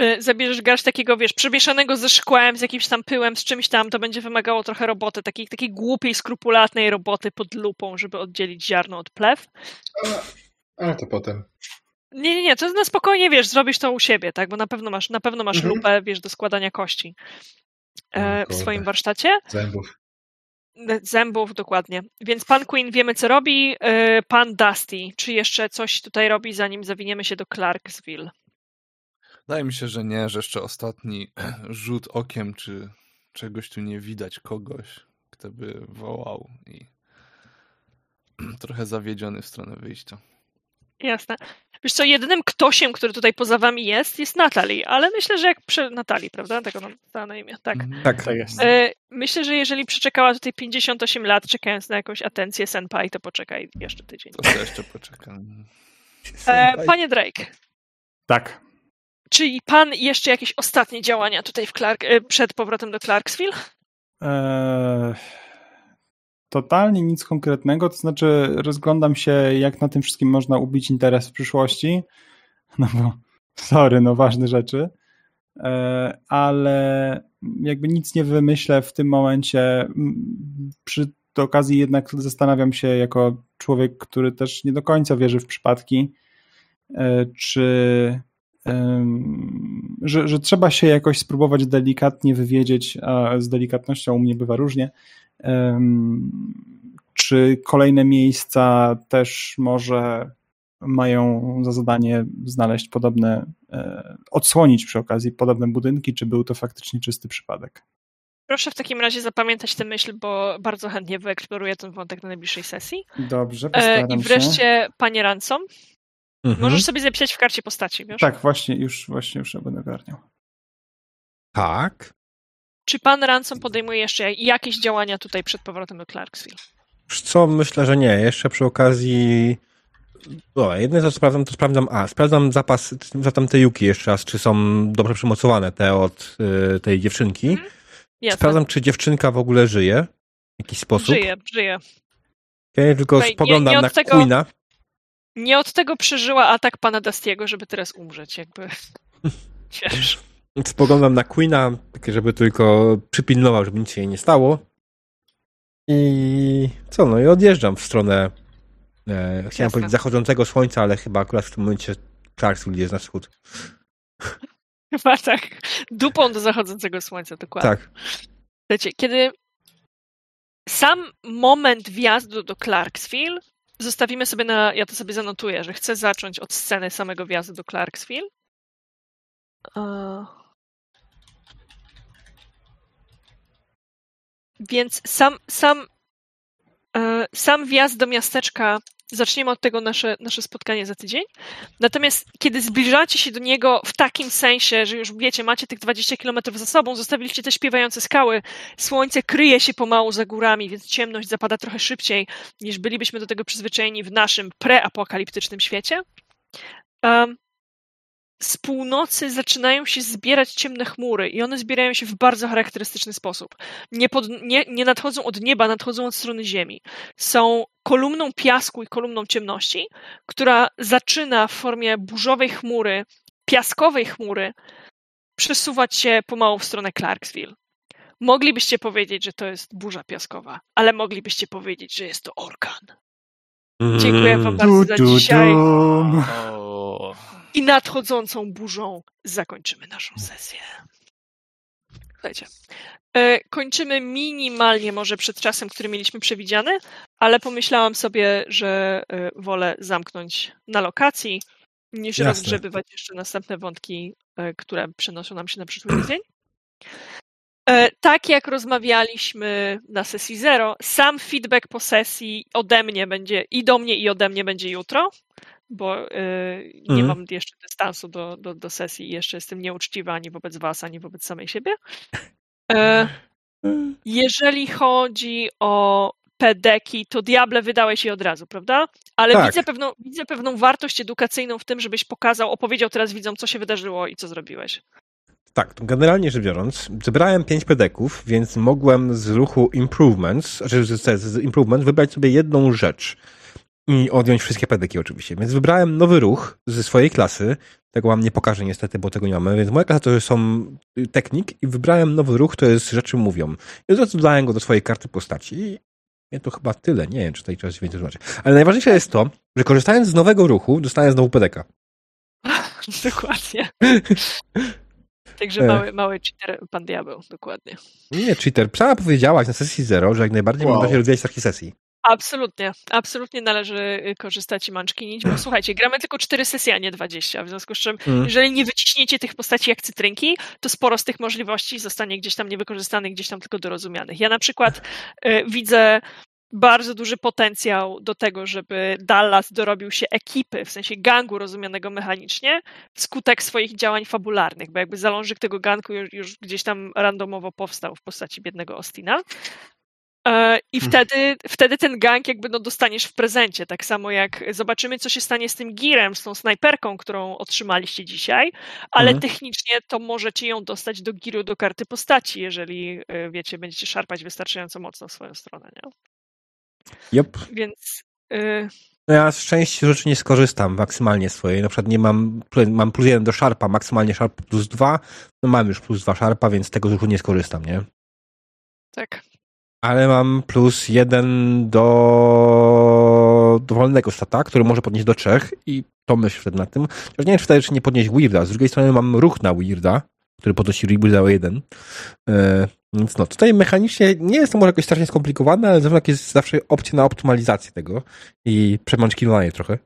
Y, Zabierzesz garść takiego, wiesz, przemieszanego ze szkłem, z jakimś tam pyłem, z czymś tam, to będzie wymagało trochę roboty, takiej, takiej głupiej, skrupulatnej roboty pod lupą, żeby oddzielić ziarno od plew. Ale, to potem. Nie, nie, nie, to na spokojnie, wiesz, zrobisz to u siebie, tak, bo na pewno masz, na pewno masz Mhm. lupę, wiesz, do składania kości e, w swoim warsztacie. Zębów. Zębów, dokładnie. Więc pan Queen wiemy, co robi. e, Pan Dusty, czy jeszcze coś tutaj robi, zanim zawiniemy się do Clarksville? Wydaje mi się, że nie, że jeszcze ostatni rzut okiem, czy czegoś tu nie widać, kogoś, kto by wołał i trochę zawiedziony w stronę wyjścia. Jasne. Wiesz co, jedynym ktośem, który tutaj poza wami jest, jest Natalie, ale myślę, że jak przy... Natalii, prawda? Tego nam dała na imię, tak. Mhm. tak. Tak jest. E, myślę, że jeżeli przeczekała tutaj 58 lat, czekając na jakąś atencję Senpai, to poczekaj jeszcze tydzień. To jeszcze poczekam. E, panie Drake, Tak. Czy pan jeszcze jakieś ostatnie działania tutaj w Clark... e, przed powrotem do Clarksville? Eee, totalnie nic konkretnego, to znaczy rozglądam się, jak na tym wszystkim można ubić interes w przyszłości. No bo, sorry, no ważne rzeczy. Eee, ale jakby nic nie wymyślę w tym momencie. Przy okazji jednak zastanawiam się jako człowiek, który też nie do końca wierzy w przypadki, e, czy że, że trzeba się jakoś spróbować delikatnie wywiedzieć, a z delikatnością u mnie bywa różnie, czy kolejne miejsca też może mają za zadanie znaleźć podobne, e, odsłonić przy okazji podobne budynki, czy był to faktycznie czysty przypadek. Proszę w takim razie zapamiętać tę myśl, bo bardzo chętnie wyeksploruję ten wątek na najbliższej sesji. Dobrze, E, postaram I się. wreszcie, panie Ransom, Mhm. możesz sobie zapisać w karcie postaci, wiesz? Tak, właśnie, już, właśnie już będę ogarniał. Tak. Czy pan Ransom podejmuje jeszcze jakieś działania tutaj przed powrotem do Clarksville? Co, myślę, że nie. Jeszcze przy okazji. O, jedne co sprawdzam, to sprawdzam. A, sprawdzam zapas, zapytam te Yuki jeszcze raz, czy są dobrze przymocowane te od y, tej dziewczynki. Mhm. Sprawdzam, czy dziewczynka w ogóle żyje w jakiś sposób. Żyje, żyje. Ja tylko Słuchaj, nie- spoglądam nie od na tego- Queena. Nie od tego przeżyła atak pana Dustiego, żeby teraz umrzeć, jakby. Wiesz. Spoglądam na Queena, żeby tylko przypilnował, żeby nic się jej nie stało. I co, no i odjeżdżam w stronę e, chciałem Jasne. powiedzieć zachodzącego słońca, ale chyba akurat w tym momencie Clarksville jest na wschód. Chyba tak. Dupą do zachodzącego słońca, dokładnie. Tak. Słuchajcie, kiedy sam moment wjazdu do Clarksville zostawimy sobie na. Ja to sobie zanotuję, że chcę zacząć od sceny samego wjazdu do Clarksville. E, Więc sam, sam, e, sam wjazd do miasteczka, zaczniemy od tego nasze, nasze spotkanie za tydzień. Natomiast kiedy zbliżacie się do niego w takim sensie, że już wiecie, macie tych 20 kilometrów za sobą, zostawiliście te śpiewające skały, słońce kryje się pomału za górami, więc ciemność zapada trochę szybciej, niż bylibyśmy do tego przyzwyczajeni w naszym preapokaliptycznym świecie. Um, z północy zaczynają się zbierać ciemne chmury i one zbierają się w bardzo charakterystyczny sposób. Nie, pod, nie, nie nadchodzą od nieba, nadchodzą od strony ziemi. Są kolumną piasku i kolumną ciemności, która zaczyna w formie burzowej chmury, piaskowej chmury, przesuwać się pomału w stronę Clarksville. Moglibyście powiedzieć, że to jest burza piaskowa, ale moglibyście powiedzieć, że jest to orkan. Dziękuję wam bardzo za dzisiaj. I nadchodzącą burzą zakończymy naszą sesję. Słuchajcie, e, kończymy minimalnie może przed czasem, który mieliśmy przewidziany, ale pomyślałam sobie, że e, wolę zamknąć na lokacji, niż Jasne. rozgrzebywać jeszcze następne wątki, e, które przenoszą nam się na przyszły tydzień. Tak jak rozmawialiśmy na sesji zero, sam feedback po sesji ode mnie będzie i do mnie i ode mnie będzie jutro, bo e, nie Mhm. mam jeszcze dystansu do, do, do sesji i jeszcze jestem nieuczciwa ani wobec was, ani wobec samej siebie. E, Jeżeli chodzi o pedeki, to Diable wydałeś je od razu, prawda? Ale Tak. widzę, pewną, widzę pewną wartość edukacyjną w tym, żebyś pokazał, opowiedział teraz widzom, co się wydarzyło i co zrobiłeś. Tak, generalnie rzecz biorąc, zebrałem pięć pedeków, więc mogłem z ruchu Improvements, znaczy z, z, z Improvement wybrać sobie jedną rzecz i odjąć wszystkie pedeki oczywiście. Więc wybrałem nowy ruch ze swojej klasy, tego wam nie pokażę niestety, bo tego nie mamy, więc moja klasa to są y, technik i wybrałem nowy ruch, to jest rzeczy mówią. I od razu dodałem go do swojej karty postaci i nie, to chyba tyle, nie wiem, czy tutaj trzeba coś więcej zobaczyć. Ale najważniejsze jest to, że korzystając z nowego ruchu, dostałem znowu pedeka. Dokładnie. Także E. mały, mały cheater, pan diabeł, dokładnie. Nie, cheater. Sama powiedziałaś na sesji zero, że jak najbardziej Wow. wow. się rozwijać w takiej sesji. Absolutnie, absolutnie należy y, korzystać i manczkinić, bo słuchajcie, gramy tylko 4 sesje, a nie 20, w związku z czym Mm. jeżeli nie wyciśniecie tych postaci jak cytrynki, to sporo z tych możliwości zostanie gdzieś tam niewykorzystanych, gdzieś tam tylko dorozumianych. Ja na przykład y, widzę bardzo duży potencjał do tego, żeby Dallas dorobił się ekipy, w sensie gangu rozumianego mechanicznie, wskutek swoich działań fabularnych, bo jakby zalążek tego gangu już, już gdzieś tam randomowo powstał w postaci biednego Ostina. E, I Hmm. wtedy, wtedy ten gang jakby no dostaniesz w prezencie. Tak samo jak zobaczymy, co się stanie z tym girem, z tą snajperką, którą otrzymaliście dzisiaj, ale Mhm. technicznie to możecie ją dostać do giru, do karty postaci, jeżeli e, wiecie, będziecie szarpać wystarczająco mocno w swoją stronę. Nie? Yep. Więc y, ja z części rzeczy nie skorzystam maksymalnie swojej. Na przykład nie mam, mam plus jeden do szarpa, maksymalnie szarp plus dwa. No mam już plus dwa szarpa, więc z tego ruchu nie skorzystam, nie? tak. Ale mam plus jeden do dowolnego stata, który może podnieść do trzech i to myślę wtedy nad tym. Chociaż nie wiem, czy wtedy czy nie podnieść Weirda. Z drugiej strony mam ruch na Weirda, który podnosi Weirda o jeden. E, więc no, tutaj mechanicznie nie jest to może jakoś strasznie skomplikowane, ale zawsze jest zawsze opcja na optymalizację tego i przemączkiwanie trochę.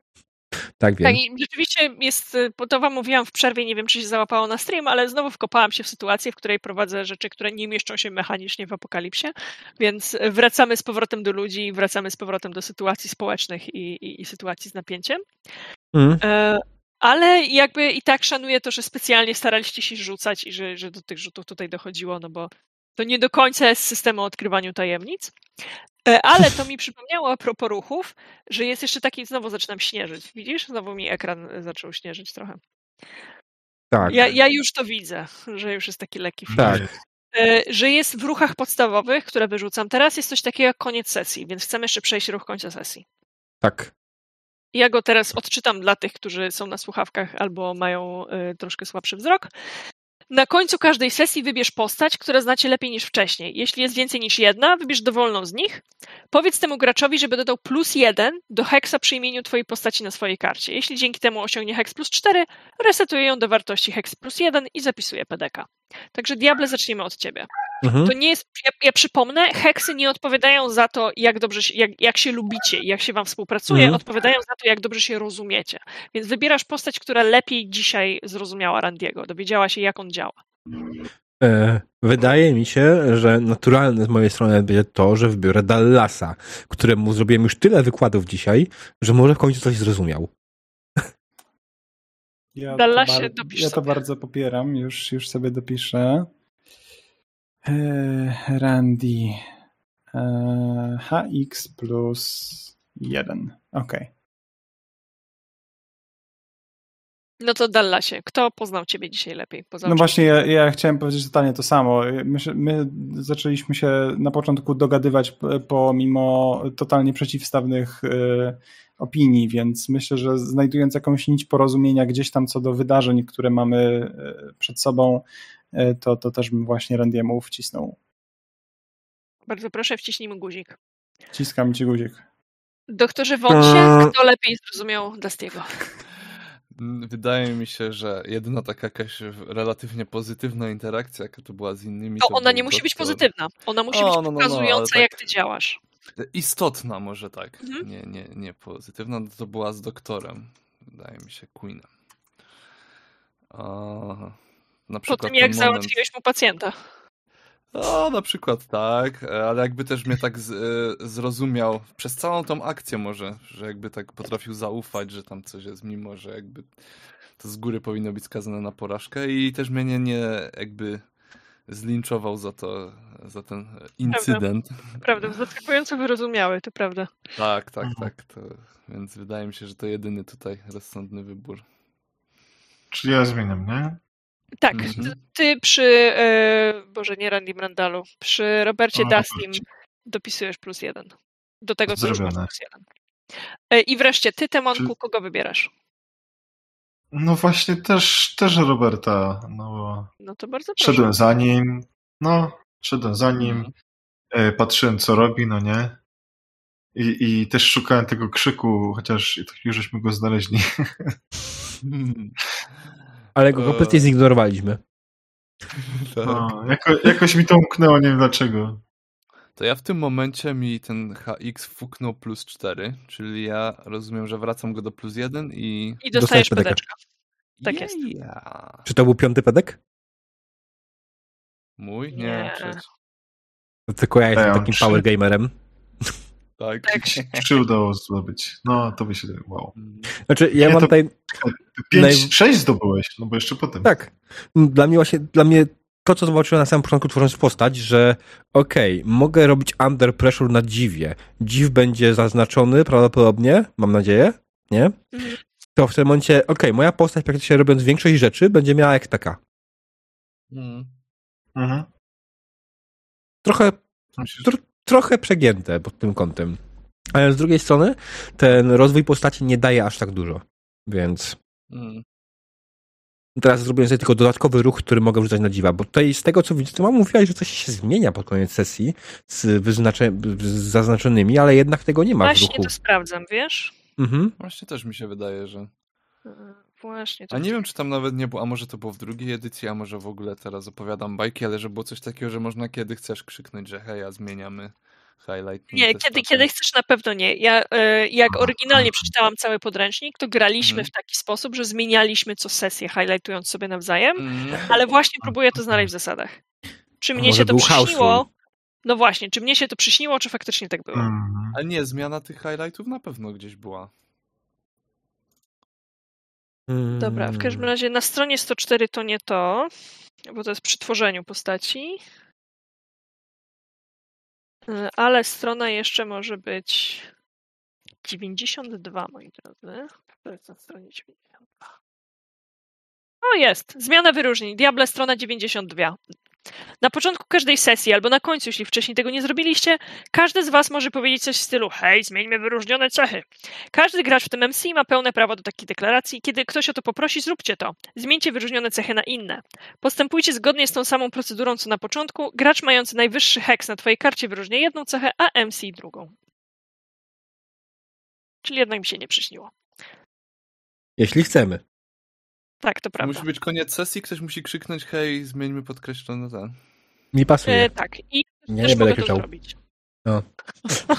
Tak wiem. Tak, i rzeczywiście jest, y, to wam mówiłam w przerwie, nie wiem, czy się załapało na stream, ale znowu wkopałam się w sytuację, w której prowadzę rzeczy, które nie mieszczą się mechanicznie w apokalipsie, więc wracamy z powrotem do ludzi, wracamy z powrotem do sytuacji społecznych i, i, i sytuacji z napięciem. Mm. E, Ale jakby i tak szanuję to, że specjalnie staraliście się rzucać i że, że do tych rzutów tutaj dochodziło, no bo to nie do końca jest system o odkrywaniu tajemnic. E, Ale to mi przypomniało a propos ruchów, że jest jeszcze taki, znowu zaczynam śnieżyć. Widzisz? Znowu mi ekran zaczął śnieżyć trochę. Tak. Ja, ja już to widzę, że już jest taki lekki film. Tak. E, Że jest w ruchach podstawowych, które wyrzucam teraz, jest coś takiego jak koniec sesji, więc chcemy jeszcze przejść ruch końca sesji. Tak. Ja go teraz odczytam dla tych, którzy są na słuchawkach albo mają troszkę słabszy wzrok. Na końcu każdej sesji wybierz postać, która znacie lepiej niż wcześniej. Jeśli jest więcej niż jedna, wybierz dowolną z nich. Powiedz temu graczowi, żeby dodał plus jeden do heksa przy imieniu twojej postaci na swojej karcie. Jeśli dzięki temu osiągnie heks plus 4, resetuje ją do wartości heks plus 1 i zapisuje PDK. Także Diable zaczniemy od ciebie. Mhm. To nie jest, ja, ja przypomnę, heksy nie odpowiadają za to, jak dobrze się, jak, jak się lubicie i jak się wam współpracuje, Mhm. odpowiadają za to, jak dobrze się rozumiecie. Więc wybierasz postać, która lepiej dzisiaj zrozumiała Randiego, dowiedziała się, jak on działa. E, wydaje mi się, że naturalne z mojej strony będzie to, że wybiorę Dallasa, któremu zrobiłem już tyle wykładów dzisiaj, że może w końcu coś zrozumiał. Ja Dallasie, to, bar- ja to bardzo popieram, już, już sobie dopiszę. Eee, Randy. Eee, HX plus 1. Okej. No to Dallasie, kto poznał ciebie dzisiaj lepiej? Poza No właśnie, ja, ja chciałem powiedzieć totalnie to samo. My, my zaczęliśmy się na początku dogadywać pomimo totalnie przeciwstawnych e, opinii, więc myślę, że znajdując jakąś nić porozumienia gdzieś tam co do wydarzeń, które mamy e, przed sobą, e, to, to też bym właśnie Randiemu wcisnął. Bardzo proszę, wciśnijmy guzik. Wciskam ci guzik. Doktorze Wąsie, kto lepiej zrozumiał Dustiego? Mm, Wydaje mi się, że jedyna taka jakaś relatywnie pozytywna interakcja, jaka to była z innymi. To to ona nie musi być doktor. pozytywna. Ona musi O, być no, no, no, pokazująca, ale jak tak. ty działasz. Istotna może tak. Mhm. Nie, nie, nie pozytywna, no to była z doktorem. Wydaje mi się Queenem. A, na Po przykład tym, jak moment- załatwiłeś mu pacjenta. No, na przykład tak, ale jakby też mnie tak z, e, zrozumiał przez całą tą akcję może, że jakby tak potrafił zaufać, że tam coś jest, mimo że jakby to z góry powinno być skazane na porażkę i też mnie nie, nie jakby zlinczował za to, za ten incydent. Prawda, zaskakująco wyrozumiały, to prawda. Tak, tak, Mhm. tak. To, więc wydaje mi się, że to jedyny tutaj rozsądny wybór. Czyli ja zmieniam, nie? Tak, Mhm. ty, przy, e, Boże, nie Randy Brandalu, przy Robercie O, Dustim Robercie. dopisujesz plus jeden. Do tego, co już masz plus jeden. E, I wreszcie, ty, Temonku, Czy- kogo wybierasz? No właśnie też, też Roberta, no No to bardzo proszę. szedłem za nim, no, szedłem za nim, Mhm. e, patrzyłem co robi, no nie? I, I też szukałem tego krzyku, chociaż już żeśmy go znaleźli. Ale go kompletnie zignorowaliśmy. Tak. No, jako, jakoś mi to umknęło, nie wiem dlaczego. To ja w tym momencie mi ten HX fuknął plus 4, czyli ja rozumiem, że wracam go do plus 1 i... I Dostajesz pedeka. pedeczka. Tak jest. Yeah. Czy to był piąty pedek? Mój? Nie, Nie. przecież. Tylko ja jestem takim trzy. power gamerem. Tak. Tak. Czy udało zdobyć? No, to by się wow. Znaczy, ja Nie, mam tutaj... Pięć, Naj- sześć zdobyłeś, no bo jeszcze potem. Tak. Dla mnie właśnie, dla mnie to, co zobaczyłem na samym początku tworząc postać, że okej, mogę robić under pressure na dziwie. Dziw będzie zaznaczony prawdopodobnie, mam nadzieję, nie? Mhm. To w tym momencie, okej, moja postać praktycznie robiąc większość rzeczy będzie miała ekpeka. Mm. Mhm. Trochę, tr trochę przegięte pod tym kątem. Ale z drugiej strony ten rozwój postaci nie daje aż tak dużo. Więc Mm. teraz zrobiłem sobie tylko dodatkowy ruch, który mogę wrzucać na dziwa, bo tutaj z tego co widzę, to mam mówiłaś, że coś się zmienia pod koniec sesji z, wyznacze, z zaznaczonymi, ale jednak tego nie ma w Właśnie ruchu. to sprawdzam, wiesz? Mhm. Właśnie też mi się wydaje, że... Właśnie. A nie wiem, czy tam nawet nie było, a może to było w drugiej edycji, a może w ogóle teraz opowiadam bajki, ale że było coś takiego, że można kiedy chcesz krzyknąć, że hej, a zmieniamy highlight. Nie, kiedy, kiedy chcesz na pewno nie. Ja e, jak oryginalnie przeczytałam cały podręcznik, to graliśmy Mhm. w taki sposób, że zmienialiśmy co sesję, highlightując sobie nawzajem, Mm. ale właśnie próbuję to znaleźć w zasadach. Czy mnie się to przyśniło? No właśnie, czy mnie się to przyśniło, czy faktycznie tak było? Mhm. Ale nie, zmiana tych highlightów na pewno gdzieś była. Dobra, w każdym razie na stronie 104 to nie to, bo to jest przy tworzeniu postaci. Y, Ale strona jeszcze może być 92, moi drodzy. To jest na stronie 92. O, jest. Zmiana wyróżnień. Diable, strona 92. Na początku każdej sesji, albo na końcu, jeśli wcześniej tego nie zrobiliście, każdy z Was może powiedzieć coś w stylu: Hej, zmieńmy wyróżnione cechy. Każdy gracz w tym MC ma pełne prawo do takiej deklaracji. Kiedy ktoś o to poprosi, zróbcie to. Zmieńcie wyróżnione cechy na inne. Postępujcie zgodnie z tą samą procedurą co na początku. Gracz mający najwyższy heks na Twojej karcie wyróżnia jedną cechę, a MC drugą. Czyli jednak mi się nie przyśniło. Jeśli chcemy. Tak, to prawda. Musi być koniec sesji, ktoś musi krzyknąć hej, zmieńmy podkreślone ten. Mi pasuje. E, tak, i Nie, też nie będę mogę to krzyczał. zrobić. No.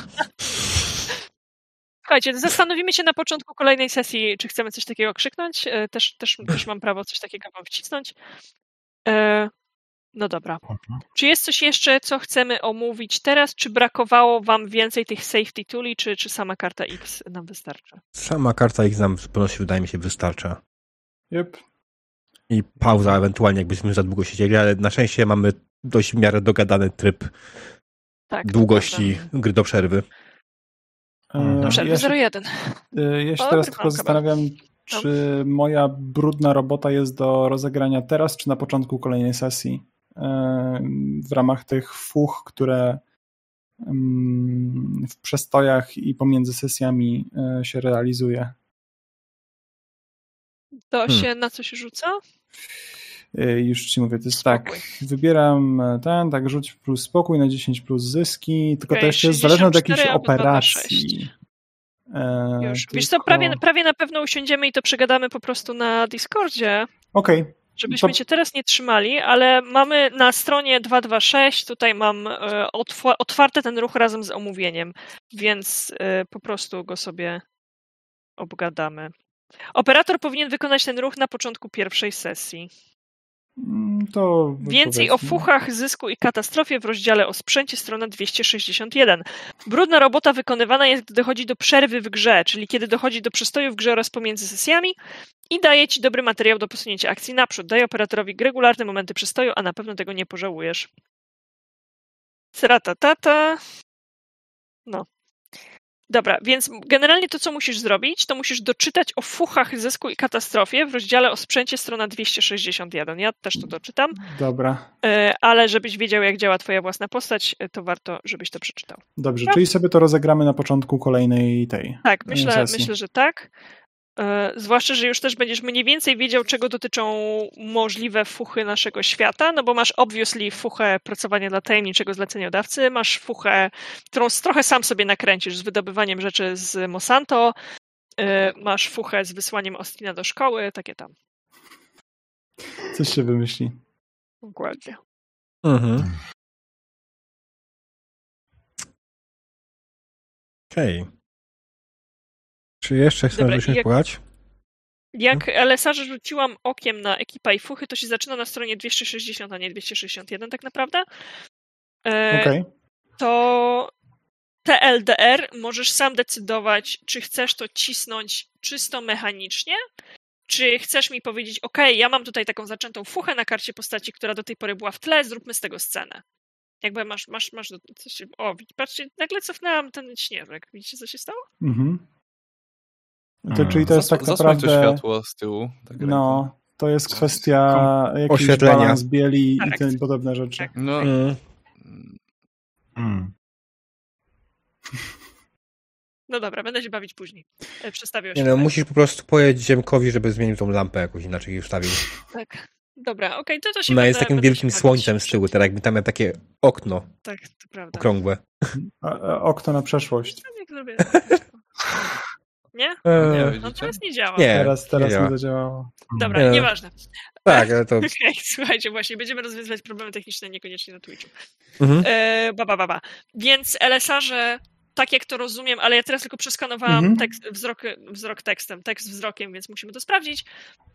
Słuchajcie, zastanowimy się na początku kolejnej sesji, czy chcemy coś takiego krzyknąć. E, Też, też, też mam prawo coś takiego wam wcisnąć. E, No dobra. Mhm. Czy jest coś jeszcze, co chcemy omówić teraz? Czy brakowało wam więcej tych safety tooli, czy, czy sama karta X nam wystarczy? Sama karta ich nam zupełności wydaje mi się wystarcza. Yep. I pauza ewentualnie, jakbyśmy za długo siedzieli, ale na szczęście mamy dość w miarę dogadany tryb Tak. długości gry do przerwy. Mhm. E, Przerwy ja się, 01. e, ja się O, teraz tylko zastanawiam, No. czy moja brudna robota jest do rozegrania teraz, czy na początku kolejnej sesji. E, W ramach tych fuch, które mm, w przestojach i pomiędzy sesjami e, się realizuje. To Hmm. się na co się rzuca? E, Już ci mówię, to jest Spokój. tak, wybieram e, ten, tak rzuć plus spokój na 10 plus zyski, tylko to Okej, jeszcze jest zależne od 64 jakiejś albo 2 na operacji. E, Już. Wiesz co, tylko- prawie, prawie na pewno usiądziemy i to przegadamy po prostu na Discordzie, Okej, żebyśmy To- cię teraz nie trzymali, ale mamy na stronie 226, tutaj mam e, otw- otwarty ten ruch razem z omówieniem, więc po prostu go sobie obgadamy. Operator powinien wykonać ten ruch na początku pierwszej sesji. Mm, To Więcej o fuchach, zysku i katastrofie w rozdziale o sprzęcie, strona 261. Brudna robota wykonywana jest, gdy dochodzi do przerwy w grze, czyli kiedy dochodzi do przestoju w grze oraz pomiędzy sesjami i daje ci dobry materiał do posunięcia akcji naprzód. Daj operatorowi regularne momenty przestoju, a na pewno tego nie pożałujesz. Sratatata. No. Dobra, więc generalnie to, co musisz zrobić, to musisz doczytać o fuchach, zysku i katastrofie w rozdziale o sprzęcie, strona 261. Ja też to doczytam, Dobra, e, ale żebyś wiedział, jak działa twoja własna postać, e, to warto, żebyś to przeczytał. dobrze, czyli sobie to rozegramy na początku kolejnej tej. Tak, myślę, sesji. myślę, że tak. E, Zwłaszcza, że już też będziesz mniej więcej wiedział, czego dotyczą możliwe fuchy naszego świata, no bo masz obviously fuchę pracowania dla tajemniczego zleceniodawcy, masz fuchę, którą trochę sam sobie nakręcisz z wydobywaniem rzeczy z Monsanto, e, masz fuchę z wysłaniem Ostina do szkoły, takie tam. Coś się wymyśli. Dokładnie. Mhm. Okej. Czy jeszcze chcesz Dobra, coś i jak-? Jak LSR rzuciłam okiem na ekipa i fuchy, to się zaczyna na stronie 260, a nie 261 tak naprawdę. E, Okej. to TLDR możesz sam decydować, czy chcesz to cisnąć czysto mechanicznie, czy chcesz mi powiedzieć, ok, ja mam tutaj taką zaczętą fuchę na karcie postaci, która do tej pory była w tle, zróbmy z tego scenę. Jakby masz, masz, masz, coś, się- o, patrzcie, nagle cofnęłam ten śnieżek. Widzicie, co się stało? Mhm. To, Mm. czyli to jest Zasł- tak zasłoń to naprawdę. światło z tyłu. Tak ręką. No, to jest kwestia jakiejś Oświetlenia. balans bieli i Tak. tym podobne rzeczy. Tak. No, Mm. Mm. No dobra, będę się bawić później. E, Przestawię Nie no, musisz po prostu powiedzieć Ziemkowi, żeby zmienił tą lampę jakoś inaczej i ustawił. Tak. Dobra, okej, to to się Ona jest takim wielkim słońcem z tyłu, teraz jakby tam miał takie okno Tak, to prawda. okrągłe. A, a, okno na przeszłość. Tak jak zrobię. Nie? nie Eee? No teraz nie działa. Nie, Teraz, teraz działa. nie zadziałało. Dobra, Nie. nieważne. tak, ale to... Słuchajcie, właśnie, będziemy rozwiązywać problemy techniczne niekoniecznie na Twitchu. Mhm. E, ba, ba, ba, ba. Więc LSA-że, tak jak to rozumiem, ale ja teraz tylko przeskanowałam Mhm. tekst, wzrok, wzrok tekstem, tekst wzrokiem, więc musimy to sprawdzić,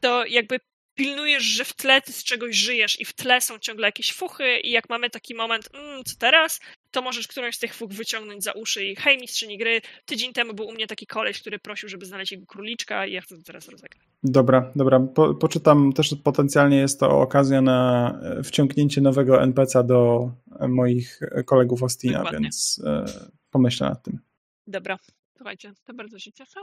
to jakby pilnujesz, że w tle ty z czegoś żyjesz i w tle są ciągle jakieś fuchy i jak mamy taki moment, mm, co teraz, to możesz którąś z tych fuch wyciągnąć za uszy i hej, mistrzyni gry, tydzień temu był u mnie taki koleś, który prosił, żeby znaleźć jego króliczka i ja chcę to teraz rozegrać. Dobra, dobra. Po, poczytam też potencjalnie jest to okazja na e, wciągnięcie nowego NPC'a do e, moich kolegów Ostina, Dokładnie. więc e, pomyślę nad tym. Dobra, słuchajcie, to bardzo się cieszę.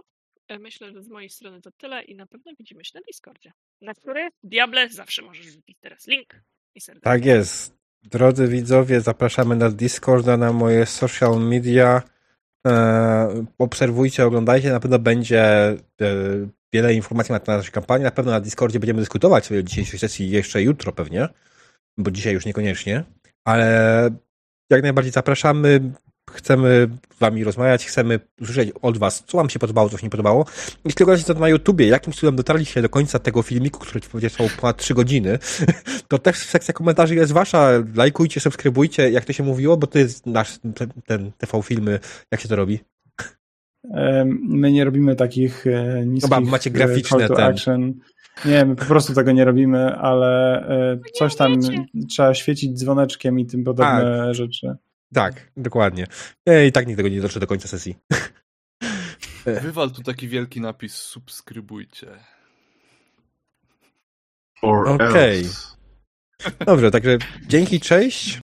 E, Myślę, że z mojej strony to tyle i na pewno widzimy się na Discordzie, na który Diable zawsze możesz wbić teraz link i. Tak jest. Drodzy widzowie, zapraszamy na Discorda, na moje social media. E, obserwujcie, oglądajcie. Na pewno będzie e, wiele informacji na temat naszej kampanii. Na pewno na Discordzie będziemy dyskutować o dzisiejszej sesji jeszcze jutro pewnie, bo dzisiaj już niekoniecznie. Ale jak najbardziej zapraszamy. Chcemy z wami rozmawiać, chcemy usłyszeć od was, co wam się podobało, co się nie podobało. Jeśli oglądacie to na YouTubie, jakim cudem dotarliście do końca tego filmiku, który będzie trwał ponad 3 godziny, to też sekcja komentarzy jest wasza. Lajkujcie, subskrybujcie, jak to się mówiło, bo to jest nasz ten, ten TV filmy, jak się to robi. My nie robimy takich e, niskich Chyba macie e, graficzne call to ten. action. Nie, my po prostu tego nie robimy, ale e, coś tam trzeba świecić dzwoneczkiem i tym podobne rzeczy. Tak, dokładnie. E, I tak nikt tego nie dotrze do końca sesji. Wywal tu taki wielki napis subskrybujcie. Okej. else. Dobrze, także dzięki, cześć.